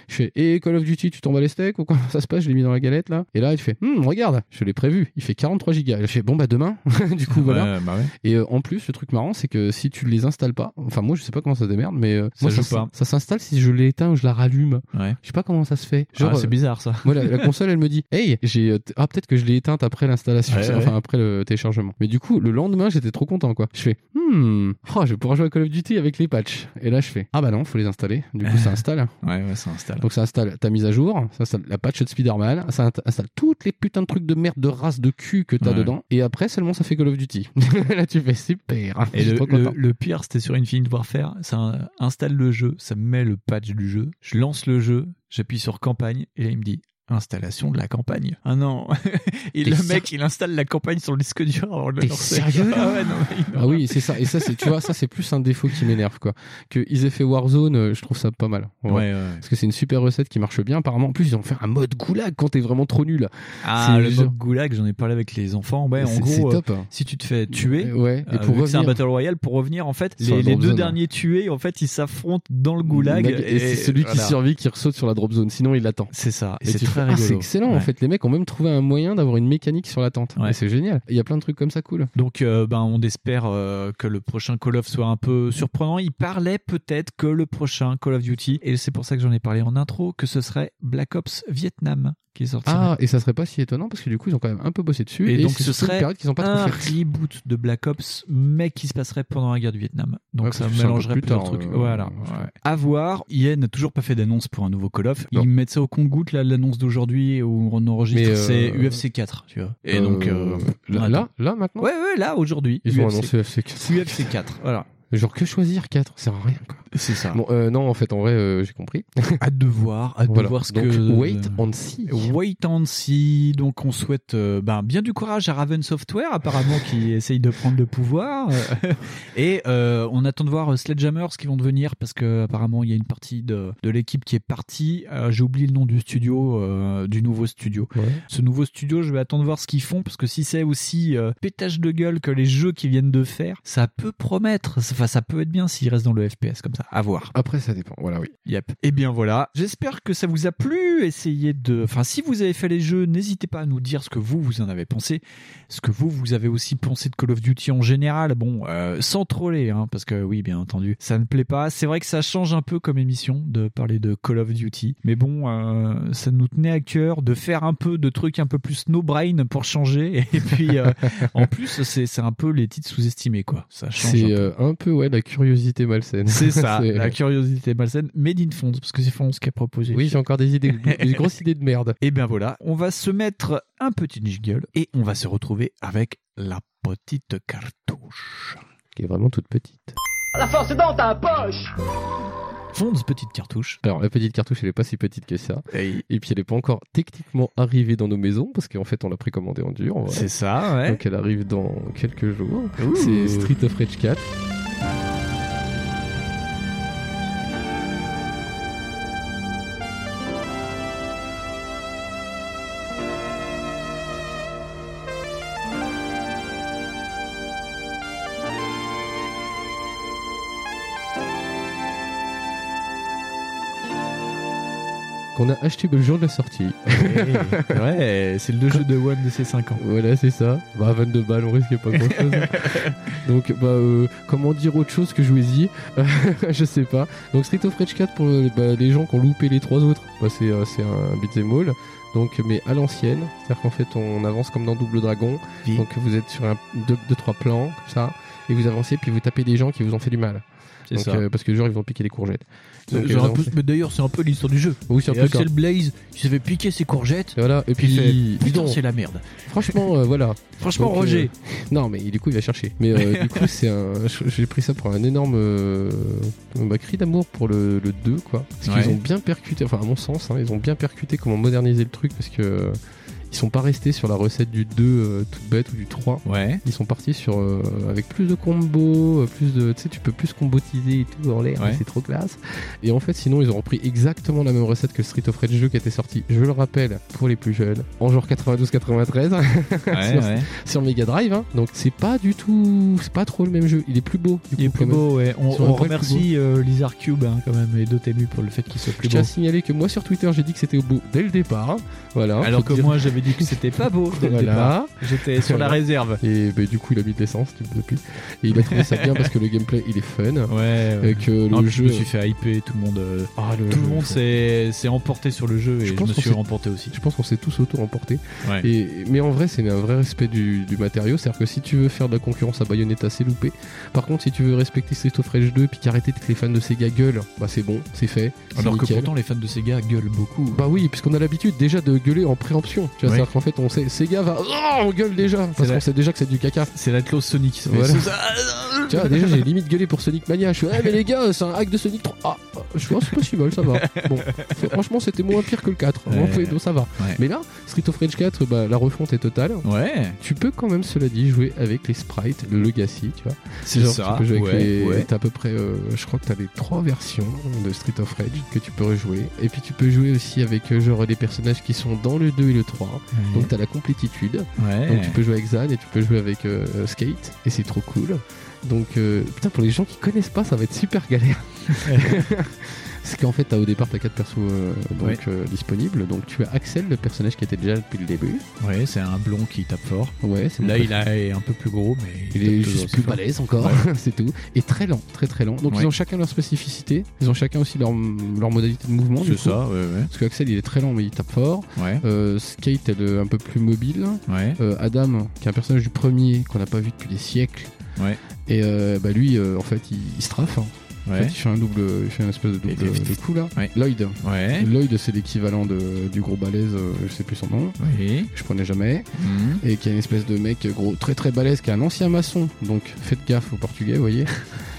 Je fais et Call of Duty tu tombes à les steaks ou quoi ça se passe je l'ai mis dans la galette là. Et là il fait Hum, regarde je l'ai prévu il fait 43 gigas. Je fais bon bah demain du coup voilà. Ouais, bah ouais. Et euh, en plus, le truc marrant, c'est que si tu les installes pas, enfin moi je sais pas comment ça démerde, mais euh, Ça moi, joue ça, pas. ça s'installe si je l'éteins ou je la rallume. Ouais. Je sais pas comment ça se fait. Ah, c'est euh, bizarre, ça. Moi la, console, elle me dit, hey, j'ai ah peut-être que je l'ai éteinte après l'installation, enfin après le téléchargement. Mais du coup, le lendemain, j'étais trop content quoi. Je fais, hmm, oh, je vais pouvoir jouer à Call of Duty avec les patchs. Et là, je fais, ah bah non, faut les installer. Du coup, ça installe. Ouais, ouais, ça installe. Donc ça installe ta mise à jour, ça installe la patch de Spider-Man, ça installe toutes les putains de trucs de merde de race de cul que t'as Ouais. dedans. Et après seulement ça fait Call of Duty. là tu fais super. Et Je suis le, le, pire, c'était sur Infinite Warfare. Ça installe le jeu, ça me met le patch du jeu. Je lance le jeu, j'appuie sur campagne, et là, il me dit installation de la campagne. Ah non. et le mec, il installe la campagne sur le disque dur avant de le lancer. sérieux là Ah ouais, non, Ah oui, c'est ça. Et ça, c'est, tu vois, ça, c'est plus un défaut qui m'énerve, quoi. Que ils aient fait Warzone, euh, je trouve ça pas mal. Ouais, ouais. Parce que c'est une super recette qui marche bien. Apparemment, en plus, ils ont fait un mode goulag quand t'es vraiment trop nul. Ah, le genre- mode goulag, j'en ai parlé avec les enfants. Ouais, en C'est- gros, c'est euh, top. si tu te fais tuer, ouais, et euh, pour que c'est un revenir- battle royale, pour revenir, en fait, les, les deux zone. derniers tués, en fait, ils s'affrontent dans le goulag. Et, c'est celui qui survit qui ressaute sur la drop zone. Sinon, il l'attend. C'est ça. Et très ah, c'est excellent en Ouais. fait. Les mecs ont même trouvé un moyen d'avoir une mécanique sur l'attente. Ouais. Et c'est génial. Il y a plein de trucs comme ça cool. Donc, euh, ben, on espère euh, que le prochain Call of soit un peu surprenant. Il parlait peut-être que le prochain Call of Duty, et c'est pour ça que j'en ai parlé en intro, que ce serait Black Ops Vietnam qui sortirait. Ah, et ça serait pas si étonnant parce que du coup, ils ont quand même un peu bossé dessus. Et, donc ce serait période qu'ils ont pas un trop fait. reboot de Black Ops, mais qui se passerait pendant la guerre du Vietnam. Donc Ouais, ça mélangerait plus plusieurs tard, trucs. euh, voilà. ouais. ouais. À voir. EA n'a toujours pas fait d'annonce pour un nouveau Call of. Non. Ils mettent ça au compte-goutte là, l'annonce d'aujourd'hui où on enregistre. Euh, C'est UFC 4, tu vois. Et Euh, donc euh, là, on là, là, maintenant? Ouais, ouais, là aujourd'hui. Ils ont UFC. annoncé UFC 4. UFC 4. Voilà. Genre que choisir 4, ça sert à rien quoi. C'est ça. Bon, euh, non, en fait, en vrai, euh, j'ai compris. Hâte de voir, hâte Voilà. de voir ce Donc, que. wait and see. Wait and see. Donc, on souhaite euh, ben, bien du courage à Raven Software, apparemment, qui essaye de prendre le pouvoir. Et on attend de voir Sledgehammer, ce qu'ils vont devenir, parce que apparemment, il y a une partie de, de l'équipe qui est partie. J'ai oublié le nom du studio, du nouveau studio. Ce nouveau studio, je vais attendre de voir ce qu'ils font, parce que si c'est aussi pétage de gueule que les jeux qu'ils viennent de faire, ça peut promettre. Enfin, ça peut être bien s'ils restent dans le FPS comme ça. À voir. Après, ça dépend. Voilà, oui. Yep. Et bien voilà. J'espère que ça vous a plu. Essayez de. Enfin, si vous avez fait les jeux, n'hésitez pas à nous dire ce que vous vous en avez pensé, ce que vous vous avez aussi pensé de Call of Duty en général. Bon, euh, sans troller, hein, parce que oui, bien entendu, ça ne plaît pas. C'est vrai que ça change un peu comme émission de parler de Call of Duty, mais bon, euh, ça nous tenait à cœur de faire un peu de trucs un peu plus no brain pour changer. Et puis, euh, en plus, c'est un peu les titres sous-estimés, quoi. Ça change. un C'est peu. un peu, ouais, la curiosité malsaine. C'est ça, la curiosité malsaine, made in Fonds, parce que c'est Fonds qui a proposé. Oui, j'ai encore des idées, des grosses idées de merde. Et bien voilà, on va se mettre un petit jingle et on va se retrouver avec la petite cartouche. Qui est vraiment toute petite. La force est dans ta poche Fonds, petite cartouche. Alors, la petite cartouche, elle est pas si petite que ça. Et puis, elle est pas encore techniquement arrivée dans nos maisons, parce qu'en fait, on l'a précommandée en dur. C'est ça, ouais. Donc, elle arrive dans quelques jours. C'est Street of Rage 4. Qu'on a acheté le jour de la sortie. ouais, c'est le jeu de One de ses 5 ans. Voilà, c'est ça. Bah, 22 balles, on risque pas grand chose. Donc, bah, euh, comment dire autre chose que jouez-y Je sais pas. Donc, Street of Rage 4 pour euh, bah, les gens qui ont loupé les trois autres, bah, c'est euh, c'est un beat'em all. Donc, mais à l'ancienne, c'est-à-dire qu'en fait, on avance comme dans Double Dragon. Donc, vous êtes sur un, deux, deux, trois plans, comme ça, et vous avancez, puis vous tapez des gens qui vous ont fait du mal. Donc, ça. euh, parce que genre ils vont piquer les courgettes. Euh, un peu- mais d'ailleurs, c'est un peu l'histoire du jeu. Oui, c'est un peu Axel. Blaze, il s'est fait piquer ses courgettes. Et voilà, et puis il Putain, c'est la merde. Franchement, euh, voilà. Franchement, Donc, euh, Roger. non, mais du coup, il va chercher. Mais euh, du coup, c'est un. J'ai pris ça pour un énorme euh, bah, cri d'amour pour le, le 2, quoi. Parce qu'ils ont bien percuté, enfin, à mon sens, hein, ils ont bien percuté comment moderniser le truc parce que. Ils sont pas restés sur la recette du 2 euh, toute bête ou du 3. Ouais. Ils sont partis sur euh, avec plus de combos, euh, plus de tu sais tu peux plus combotiser et tout en l'air, Ouais. c'est trop classe. Et en fait, sinon ils ont repris exactement la même recette que le Street of Rage 2 qui était sorti. Je le rappelle pour les plus jeunes, en genre 92-93 sur, ouais. sur Mega Drive. hein. Donc c'est pas du tout, c'est pas trop le même jeu. Il est plus beau. Du Il est plus beau, ouais. On, remercie euh, Lizard Cube hein, quand même et Dotemu pour le fait qu'il soit Je plus tiens beau. à signaler que moi sur Twitter j'ai dit que c'était beau dès le départ. hein. Voilà. Alors que dire- moi j'avais dit que c'était pas beau dès le départ. J'étais sur la réserve. Et bah, du coup, il a mis de l'essence depuis. Et il a trouvé ça bien parce que le gameplay il est fun. Ouais. Et que le jeu. Je me suis fait hyper, tout le monde, euh, Ah, le tout le monde s'est emporté sur le jeu et je, me suis remporté aussi. Je pense qu'on s'est tous auto-emportés. Ouais. Et, mais en vrai, c'est un vrai respect du, du matériau. C'est-à-dire que si tu veux faire de la concurrence à Bayonetta, c'est loupé. Par contre, si tu veux respecter Street of Rage 2 puis qu'arrêter que les fans de Sega gueulent, bah c'est bon, c'est fait. Alors que pourtant les fans de Sega gueulent beaucoup. Bah oui, puisqu'on a l'habitude déjà de gueuler en préemption. Tu vois, c'est-à-dire qu'en fait, on sait, Sega va. Oh, on gueule déjà Parce qu'on sait déjà que c'est du caca. C'est la clause Sonic. Voilà. Tu vois, déjà, j'ai limite gueulé pour Sonic Mania. Je suis, ouais, mais les gars, c'est un hack de Sonic 3. Ah, je suis, oh, c'est possible, ça va. Bon, franchement, c'était moins pire que le 4. Ouais. On fait- donc ça va. Ouais. Mais là, Street of Rage 4, bah, la refonte est totale. Ouais. Tu peux quand même, cela dit, jouer avec les sprites, le Legacy, tu vois. C'est ça, Tu peux jouer avec les. ouais. T'as à peu près, euh, je crois que t'as les trois versions de Street of Rage que tu peux rejouer. Et puis tu peux jouer aussi avec euh, genre des personnages qui sont dans le 2 et le 3. Donc t'as la complétitude. Ouais. Donc tu peux jouer avec Zan et tu peux jouer avec euh, Skate. Et c'est trop cool. Donc euh, putain, pour les gens qui connaissent pas, ça va être super galère. Parce qu'en fait, t'as au départ, t'as quatre persos euh, donc, euh, disponibles. Donc tu as Axel, le personnage qui était déjà là depuis le début. Ouais, c'est un blond qui tape fort. Ouais, c'est Là, il a- est un peu plus gros, mais Il tape est juste plus fort. balèze encore, Ouais. c'est tout. Et très lent, très très lent. Donc Ouais. ils ont chacun leur spécificité. Ils ont chacun aussi leur, leur modalité de mouvement. C'est ça, ouais, ouais. Parce que Axel il est très lent mais il tape fort. Ouais. Euh, Skate elle est un peu plus mobile. Ouais. Euh, Adam qui est un personnage du premier qu'on n'a pas vu depuis des siècles. Ouais. Et euh, bah lui en fait il, il strafe. hein. En fait, il fait un double, il fait un espèce de double de coup là. Ouais. Lloyd. Ouais. Lloyd c'est l'équivalent de, du gros balèze, euh, je sais plus son nom. Oui. Je prenais jamais. Mhm. Et qui est une espèce de mec gros, très très balèze, qui est un ancien maçon. Donc faites gaffe aux Portugais, vous voyez.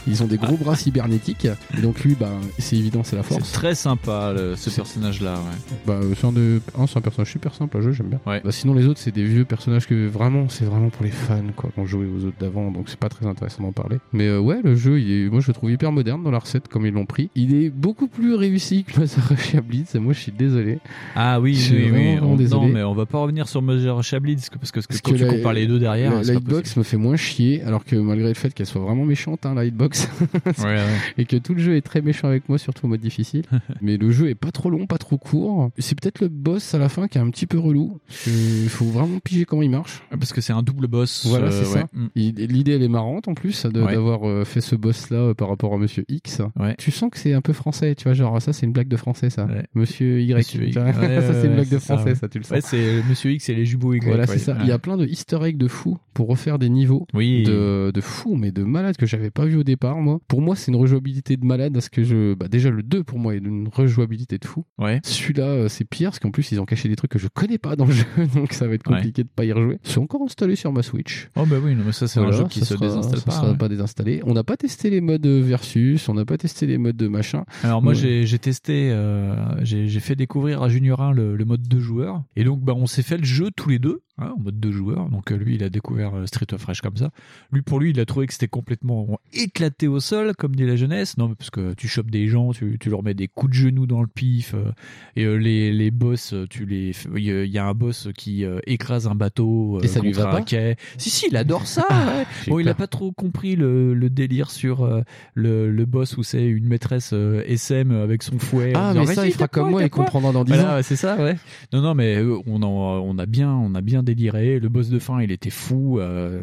Ils ont des gros bras cybernétiques. Et donc lui, bah, c'est évident, c'est la C'est force. très sympa le- ce personnage-là. Ouais. Bah, c'est un, de... un, c'est un personnage super simple à jouer, j'aime bien. Ouais. Bah, sinon, les autres, c'est des vieux personnages que vraiment, c'est vraiment pour les fans, quoi, qu'on jouait aux autres d'avant, donc c'est pas très intéressant d'en parler. Mais euh, ouais, le jeu, il est... moi, je le trouve hyper moderne dans la recette, comme ils l'ont pris. Il est beaucoup plus réussi que Mazar Blitz, et moi, je suis désolé. Ah oui, Je suis oui, oui. vraiment, On-. Non, mais on va pas revenir sur Measure Chablis parce que, parce que Parce quand que tu la- compares les deux derrière, La, c'est la hitbox me fait moins chier, alors que malgré le fait qu'elle soit vraiment méchante, hein, la hitbox, Ouais, ouais. et que tout le jeu est très méchant avec moi, surtout en mode difficile. Mais le jeu est pas trop long, pas trop court. C'est peut-être le boss à la fin qui est un petit peu relou. Il faut vraiment piger comment il marche. Parce que c'est un double boss. Voilà, euh, c'est ouais. ça. Mm. L'idée, elle est marrante en plus d'avoir euh, fait ce boss-là euh, par rapport à Monsieur X. Ouais. Tu sens que c'est un peu français, tu vois, genre ça, c'est une blague de français, ça. Monsieur Y. Monsieur ça, c'est une blague de ça, français, ça, tu le sens. Ouais, c'est Monsieur X et les jumeaux Y. Voilà, c'est ça. Il y a plein de easter eggs de fous pour refaire des niveaux Oui. de, de fous, mais de malades que j'avais pas vu au départ, moi. Pour moi, c'est une rejouabilité de malade parce que je, bah, déjà le 2 pour moi est d'une rejouabilité de fou. Ouais. Celui-là, euh, c'est pire parce qu'en plus, ils ont caché des trucs que je connais pas dans le jeu, donc ça va être compliqué de pas y rejouer. C'est encore installé sur ma Switch. Oh bah oui, non, mais ça c'est un Voilà, jeu qui se sera- désinstalle ça pas. sera ouais. pas désinstallé. On n'a pas testé les modes versus, on n'a pas testé les modes de machin. Alors moi j'ai testé, euh, j'ai fait découvrir à Junior 1 le, le mode deux joueurs et donc bah on s'est fait le jeu tous les deux hein, en mode deux joueurs. Donc euh, lui il a découvert euh, Street of Rage comme ça. Lui pour lui il a trouvé que c'était complètement éclaté au sol comme dit la jeunesse. Non mais parce que tu chopes des gens, tu, tu leur mets des coups de genoux dans le pif euh, et euh, les les boss euh, tu les il y a- un boss qui euh, écrase un bateau euh, Et ça lui va un pas quai. Si si il adore ça. Ah, ouais. Bon il a pas trop compris le, le délire sur euh, le, le boss où c'est une maîtresse euh, SM avec son fouet. Ah, mais ça, il fera comme moi, il tape-moi. comprendra dans 10 Voilà, ans. c'est ça, ouais. Non, non, mais euh, on, en- on a bien, on a bien déliré. Le boss de fin, il était fou. euh,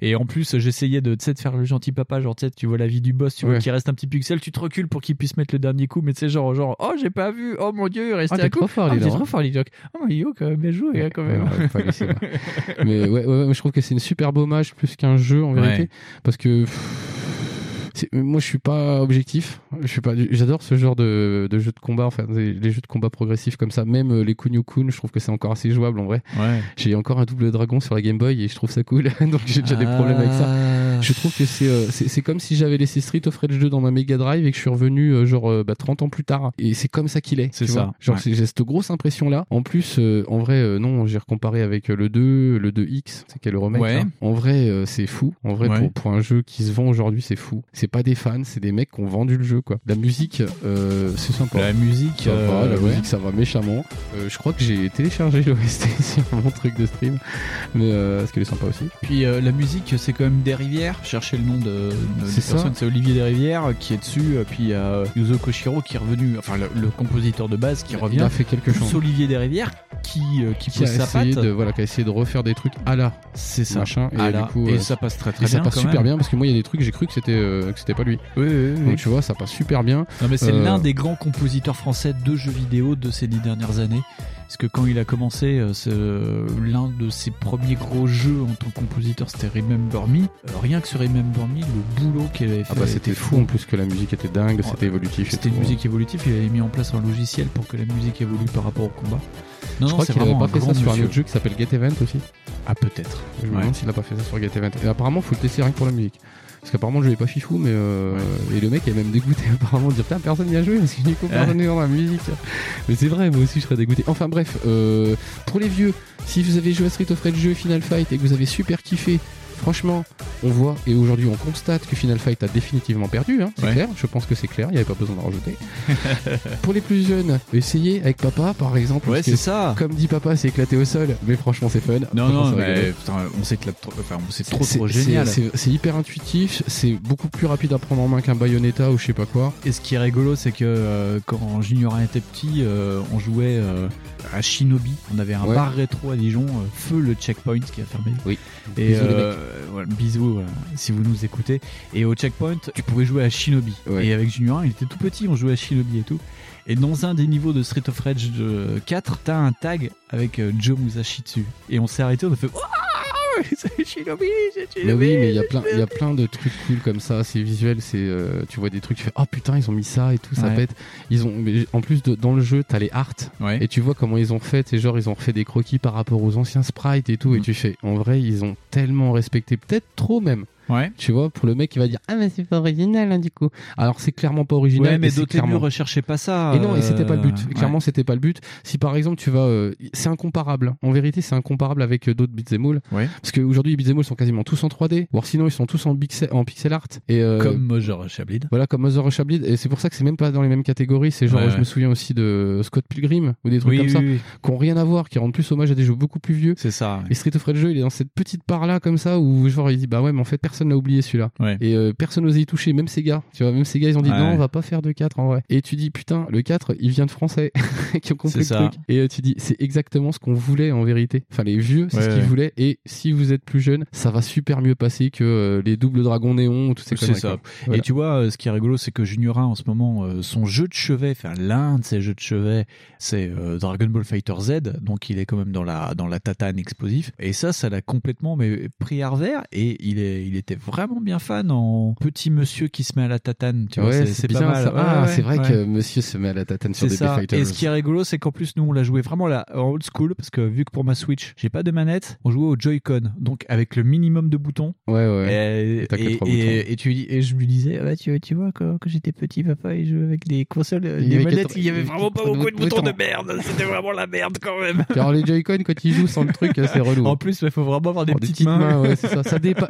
et en plus, j'essayais de, de faire le gentil papa, genre, tu vois la vie du boss, tu vois Ouais. qu'il reste un petit pixel, tu te recules pour qu'il puisse mettre le dernier coup, mais tu sais, genre, genre, oh, j'ai pas vu, oh mon dieu, il restait Ah, un coup. trop fort, ah, t'es trop fort, Lidioc. Oh, mais yo, quand même, bien joué, hein, quand même. Ouais, ouais, pas laisser, ouais. mais ouais, je trouve que c'est une super hommage plus qu'un jeu en vérité. Parce que. Moi, je suis pas objectif. Je suis pas. J'adore ce genre de, de jeux de combat. Enfin, les, les jeux de combat progressifs comme ça. Même euh, les Kunio Kun, je trouve que c'est encore assez jouable en vrai. Ouais. J'ai encore un double dragon sur la Game Boy et je trouve ça cool. Donc j'ai déjà des problèmes avec ça. Ah. Je trouve que c'est euh, c'est comme si j'avais laissé Street of Rage 2 dans ma Mega Drive et que je suis revenu euh, genre euh, bah, 30 ans plus tard. Et c'est comme ça qu'il est. C'est ça, vois. Genre ouais. j'ai cette grosse impression là. En plus, euh, en vrai, non, j'ai recomparé avec le 2, le 2X, c'est quel remake. Ouais. En vrai, c'est fou. En vrai, pour, pour un jeu qui se vend aujourd'hui, c'est fou. C'est pas des fans, c'est des mecs qui ont vendu le jeu quoi. La musique, euh, c'est sympa. La musique, ça va, euh, la ouais. musique ça va méchamment. Euh, je crois que j'ai téléchargé l'OST sur mon truc de stream, mais euh, parce qu'elle est sympa aussi. Puis euh, la musique, c'est quand même des rivières. Cherchez le nom de, de C'est des ça. personnes, c'est Olivier Desrivières qui est dessus. euh, Puis il y a Yuzo Koshiro qui est revenu, enfin le, le compositeur de base qui revient. Il a fait quelque chose. Olivier Desrivières qui, euh, qui, qui a sa essayé patte. de voilà qui a essayé de refaire des trucs à la C'est ça. machin et À du coup Et euh, ça passe très, très et ça bien, passe quand super même. bien parce que moi il y a des trucs j'ai cru que c'était euh, que c'était pas lui Oui, oui, oui. donc tu vois ça passe super bien Non mais c'est Euh, l'un des grands compositeurs français de jeux vidéo de ces dix dernières années. Parce que quand il a commencé, euh, l'un de ses premiers gros jeux en tant que compositeur, c'était Remember Me. Euh, rien que sur Remember Me, le boulot qu'il avait fait. ah bah c'était était fou en plus que la musique était dingue Ouais. c'était évolutif C'était une musique évolutive, il avait mis en place un logiciel pour que la musique évolue par rapport au combat. Non, je non, crois qu'il avait vraiment pas fait ça sur un autre jeu qui s'appelle Get Event aussi Ah peut-être. je me demande s'il a pas fait ça sur Get Event et apparemment faut le tester rien que pour la musique parce qu'apparemment jeu est pas fifou mais euh, et le mec est même dégoûté apparemment de dire putain personne n'y a joué parce qu'il n'y a personne dans la musique. Mais c'est vrai moi aussi je serais dégoûté. Enfin bref euh, pour les vieux si vous avez joué à Street of Rage 2 Final Fight et que vous avez super kiffé Franchement, on voit et aujourd'hui on constate que Final Fight a définitivement perdu, hein, c'est Ouais. clair. Je pense que c'est clair, il n'y avait pas besoin d'en rajouter. Pour les plus jeunes, essayez avec papa par exemple. Ouais, c'est ça. Comme dit papa, c'est éclaté au sol, mais franchement c'est fun. Non, non, c'est mais putain, on s'éclate trop, enfin, c'est trop, trop c'est- génial. C'est hyper intuitif, c'est beaucoup plus rapide à prendre en main qu'un Bayonetta ou je sais pas quoi. Et ce qui est rigolo, c'est que euh, quand Junior était petit, euh, on jouait euh, à Shinobi. On avait un Ouais. bar rétro à Dijon, euh, feu le checkpoint qui a fermé. Oui. Et voilà, bisous euh, si vous nous écoutez. Et au checkpoint, tu pouvais jouer à Shinobi. Ouais. Et avec Junior, il était tout petit, on jouait à Shinobi et tout. Et dans un des niveaux de Street of Rage euh, 4, t'as un tag avec euh, Joe Musashi dessus. Et on s'est arrêté, on a fait Shinobi, Mais oui, mais il y a plein, il y a plein de trucs cool comme ça. C'est visuel, c'est, euh, tu vois des trucs, tu fais, oh putain, ils ont mis ça et tout, ça Ouais. pète. Ils ont, mais en plus de, dans le jeu, t'as les art Ouais. et tu vois comment ils ont fait. C'est genre, ils ont refait des croquis par rapport aux anciens sprites et tout, Mm. et tu fais, en vrai, ils ont tellement respecté, peut-être trop même. Ouais. Tu vois, pour le mec qui va dire, ah mais c'est pas original, hein, du coup. Alors c'est clairement pas original. Ouais, mais Dotemu clairement- recherchait pas ça. et non, et c'était pas le but. euh, Clairement, ouais. c'était pas le but. Si par exemple tu vas, euh, c'est incomparable. En vérité, c'est incomparable avec euh, d'autres beat'em all. Ouais. Parce qu'aujourd'hui, les beat'em all sont quasiment tous en 3D. Ou sinon, ils sont tous en pixel, en pixel art. Et euh, Comme Mother Russia Bleed. voilà, comme Mother Russia Bleed. Et c'est pour ça que c'est même pas dans les mêmes catégories. C'est genre, je me souviens aussi de Scott Pilgrim ou des trucs Oui, comme oui, ça, oui. qui ont rien à voir, qui rendent plus hommage à des jeux beaucoup plus vieux. C'est ça. Et Street of Rage 2, il est dans cette petite part là comme ça où genre il dit bah ouais mais en fait personne n'a oublié celui-là. Ouais. Et euh, personne n'osait y toucher, même Sega. Tu vois, même Sega ils ont dit Ouais. non on va pas faire de 4 en vrai. Et tu dis putain le 4 il vient de français qui ont compris le ça. truc. Et euh, tu dis c'est exactement ce qu'on voulait en vérité. Enfin les vieux c'est Ouais, ce qu'ils voulaient et si vous êtes plus jeune ça va super mieux passer que euh, les doubles dragons néons ou tout ces C'est ça. Voilà. Et tu vois, ce qui est rigolo, c'est que Junior 1 en ce moment, son jeu de chevet, enfin l'un de ses jeux de chevet, c'est Dragon Ball Fighter Z, donc il est quand même dans la dans la tatane explosif. Et ça, ça l'a complètement mais pris à revers. Et il est, il était vraiment bien fan en petit monsieur qui se met à la tatane. Tu vois, Ouais, c'est- pas mal. ah, ouais, c'est vrai ouais. que monsieur se met à la tatane sur des ça. Fighters. Et ce qui est rigolo, c'est qu'en plus, nous, on l'a joué vraiment là, en old school, parce que vu que pour ma Switch, j'ai pas de manette, on jouait au Joy-Con, donc avec le minimum de boutons. Ouais, ouais. Et, Et tu dis, et je lui disais, ah tu, tu vois, quand, quand j'étais petit, papa, il jouait avec des consoles, euh, Il des manettes, il y avait vraiment pas beaucoup de boutons de merde. C'était vraiment la merde quand même. Alors les Joy-Con quand ils jouent sans le truc c'est relou. En plus, il faut vraiment avoir des petites, mains.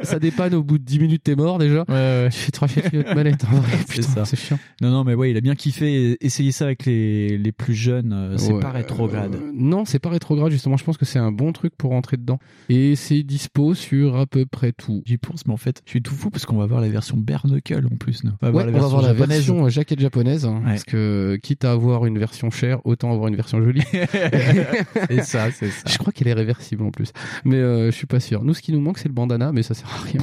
ça dépanne au bout de 10 minutes, t'es mort déjà. Ouais, ouais. Tu fais trois chiffres de manette. en vrai. C'est Putain, ça. c'est chiant. Non, non, mais ouais, il a bien kiffé. Essayer ça avec les, les plus jeunes, euh, c'est Ouais, pas rétrograde. euh, non, c'est pas rétrograde, justement. Je pense que c'est un bon truc pour rentrer dedans. Et c'est dispo sur à peu près tout. J'y pense, mais en fait, je suis tout fou parce qu'on va voir la version bare knuckle en plus. on va voir la version euh, jaquette japonaise. hein, Ouais. Parce que quitte à avoir une version chère, autant avoir une version jolie. c'est ça, c'est ça. Je crois qu'elle est réversible en plus. Mais euh, je suis pas sûr. Nous, ce qui nous manque, c'est le bandana, mais ça sert à rien.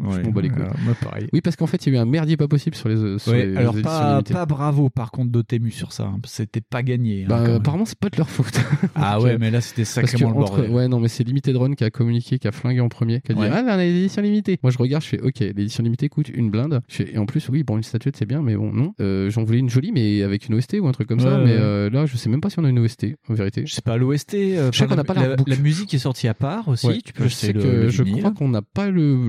Je m'en bats les couilles. euh, moi, pareil. Oui, parce qu'en fait, il y a eu un merdier pas possible sur les, sur Ouais, les, alors les pas, bravo par contre Dotemu sur ça, hein. c'était pas gagné. hein, Bah, apparemment, c'est pas de leur faute. Ah ouais, mais là c'était sacrément le entre- bordel. Ouais, non, mais c'est Limited Run qui a communiqué, qui a flingué en premier, qui a dit Ouais. Ah, là, on a les éditions limitées. Moi, je regarde, je fais Ok, l'édition limitée coûte une blinde. Je fais, et en plus, oui, bon, une statuette, c'est bien, mais bon, non. Euh, J'en voulais une jolie, mais avec une OST ou un truc comme ça. Ouais, Mais ouais. euh, là, je sais même pas si on a une OST, en vérité. Je sais pas, l'OST, euh, Je sais qu'on n'a pas la, l'artbook. la musique est sortie à part aussi, Ouais, tu peux je sais que je crois qu'on n'a pas le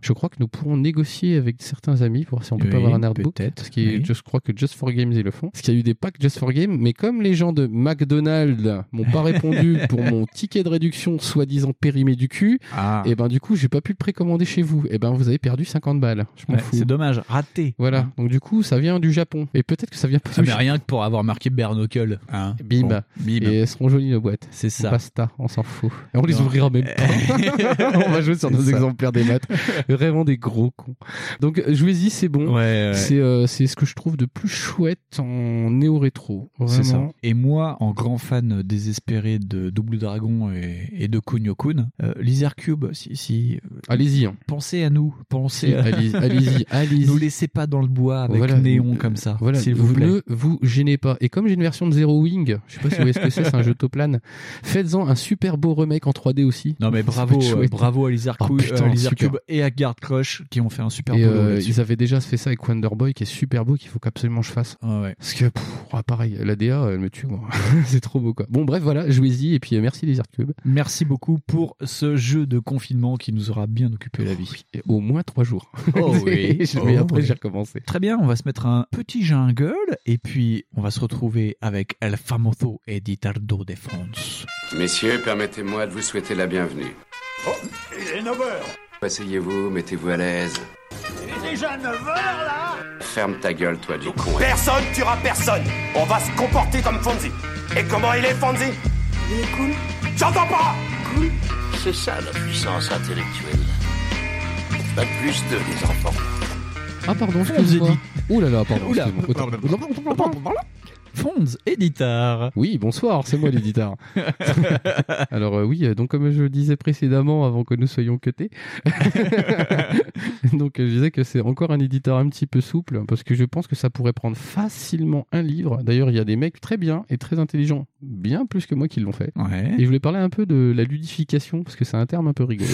Je crois que nous pourrons négocier avec certains amis pour voir si on peut Oui, pas avoir un artbook. peut-être, Parce oui. je crois que Just for Games ils le font. Parce qu'il y a eu des packs Just for Games, mais comme les gens de McDonald's m'ont pas répondu pour mon ticket de réduction soi-disant périmé du cul, Ah. et ben du coup j'ai pas pu le précommander chez vous. Et ben vous avez perdu 50 balles. Je m'en Ouais, fous. c'est dommage, raté. Voilà. Donc du coup ça vient du Japon. Et peut-être que ça vient pas Ah, du mais rien que pour avoir marqué Bernocle. Hein. Bim. Bon, bim. Et elles seront jolies nos boîtes. C'est ça. Basta, on s'en fout. Et on les ouvrira même pas. on va jouer sur nos ça. exemplaires des maths. Vraiment des gros cons. Donc jouez-y, c'est bon. Ouais, ouais. C'est euh, c'est ce que je trouve de plus chouette en néo-rétro. C'est ça. Et moi, en grand fan désespéré de Double Dragon et, et de Kunio-kun, euh, Lizard Cube, si, si euh, Allez-y. hein. pensez à nous, pensez à... allez-y, allez-y, allez-y. Nous laissez pas dans le bois avec Voilà. néon comme ça, Voilà, s'il vous plaît. ne vous gênez pas. Et comme j'ai une version de Zero Wing, je sais pas si vous voyez ce que c'est, c'est un jeu Toplan. Faites-en un super beau remake en 3D aussi. Non mais bravo, euh, bravo à Lizard, Oh, Cou- putain, euh, Lizard. Cube et à Guard Crush qui ont fait un super Et boulot euh, ils avaient déjà fait ça avec Wonder Boy qui est super beau qu'il faut qu'absolument je fasse. Ouais. Parce que pff, ah, pareil, la DA elle me tue moi. c'est trop beau quoi. Bon bref voilà, jouez-y et puis euh, merci les Cube. Merci beaucoup pour ce jeu de confinement qui nous aura bien occupé la vie. Et au moins trois jours. Oh oui. Je vais Oh après oui. j'ai recommencé. Très bien, on va se mettre un petit jungle et puis on va se retrouver avec El Famoso Editardo de France. Messieurs, permettez-moi de vous souhaiter la bienvenue. Oh, il est 9h Asseyez-vous, mettez-vous à l'aise. Il est déjà 9h là Ferme ta gueule, toi, du con. Personne tuera personne On va se comporter comme Fonzie Et comment il est, Fonzie? Il est cool J'entends pas Cool C'est ça la puissance intellectuelle. Pas plus de les enfants. Ah pardon, Fonds excuse-moi. Edit. Ouh là là, pardon. Oula. Fonds Editar. Oui, bonsoir, c'est moi l'éditeur. Alors euh, oui, euh, donc comme je le disais précédemment avant que nous soyons cutés, donc euh, je disais que c'est encore un éditeur un petit peu souple parce que je pense que ça pourrait prendre facilement un livre. D'ailleurs, il y a des mecs très bien et très intelligents, bien plus que moi qui l'ont fait. Ouais. Et je voulais parler un peu de la ludification parce que c'est un terme un peu rigolo.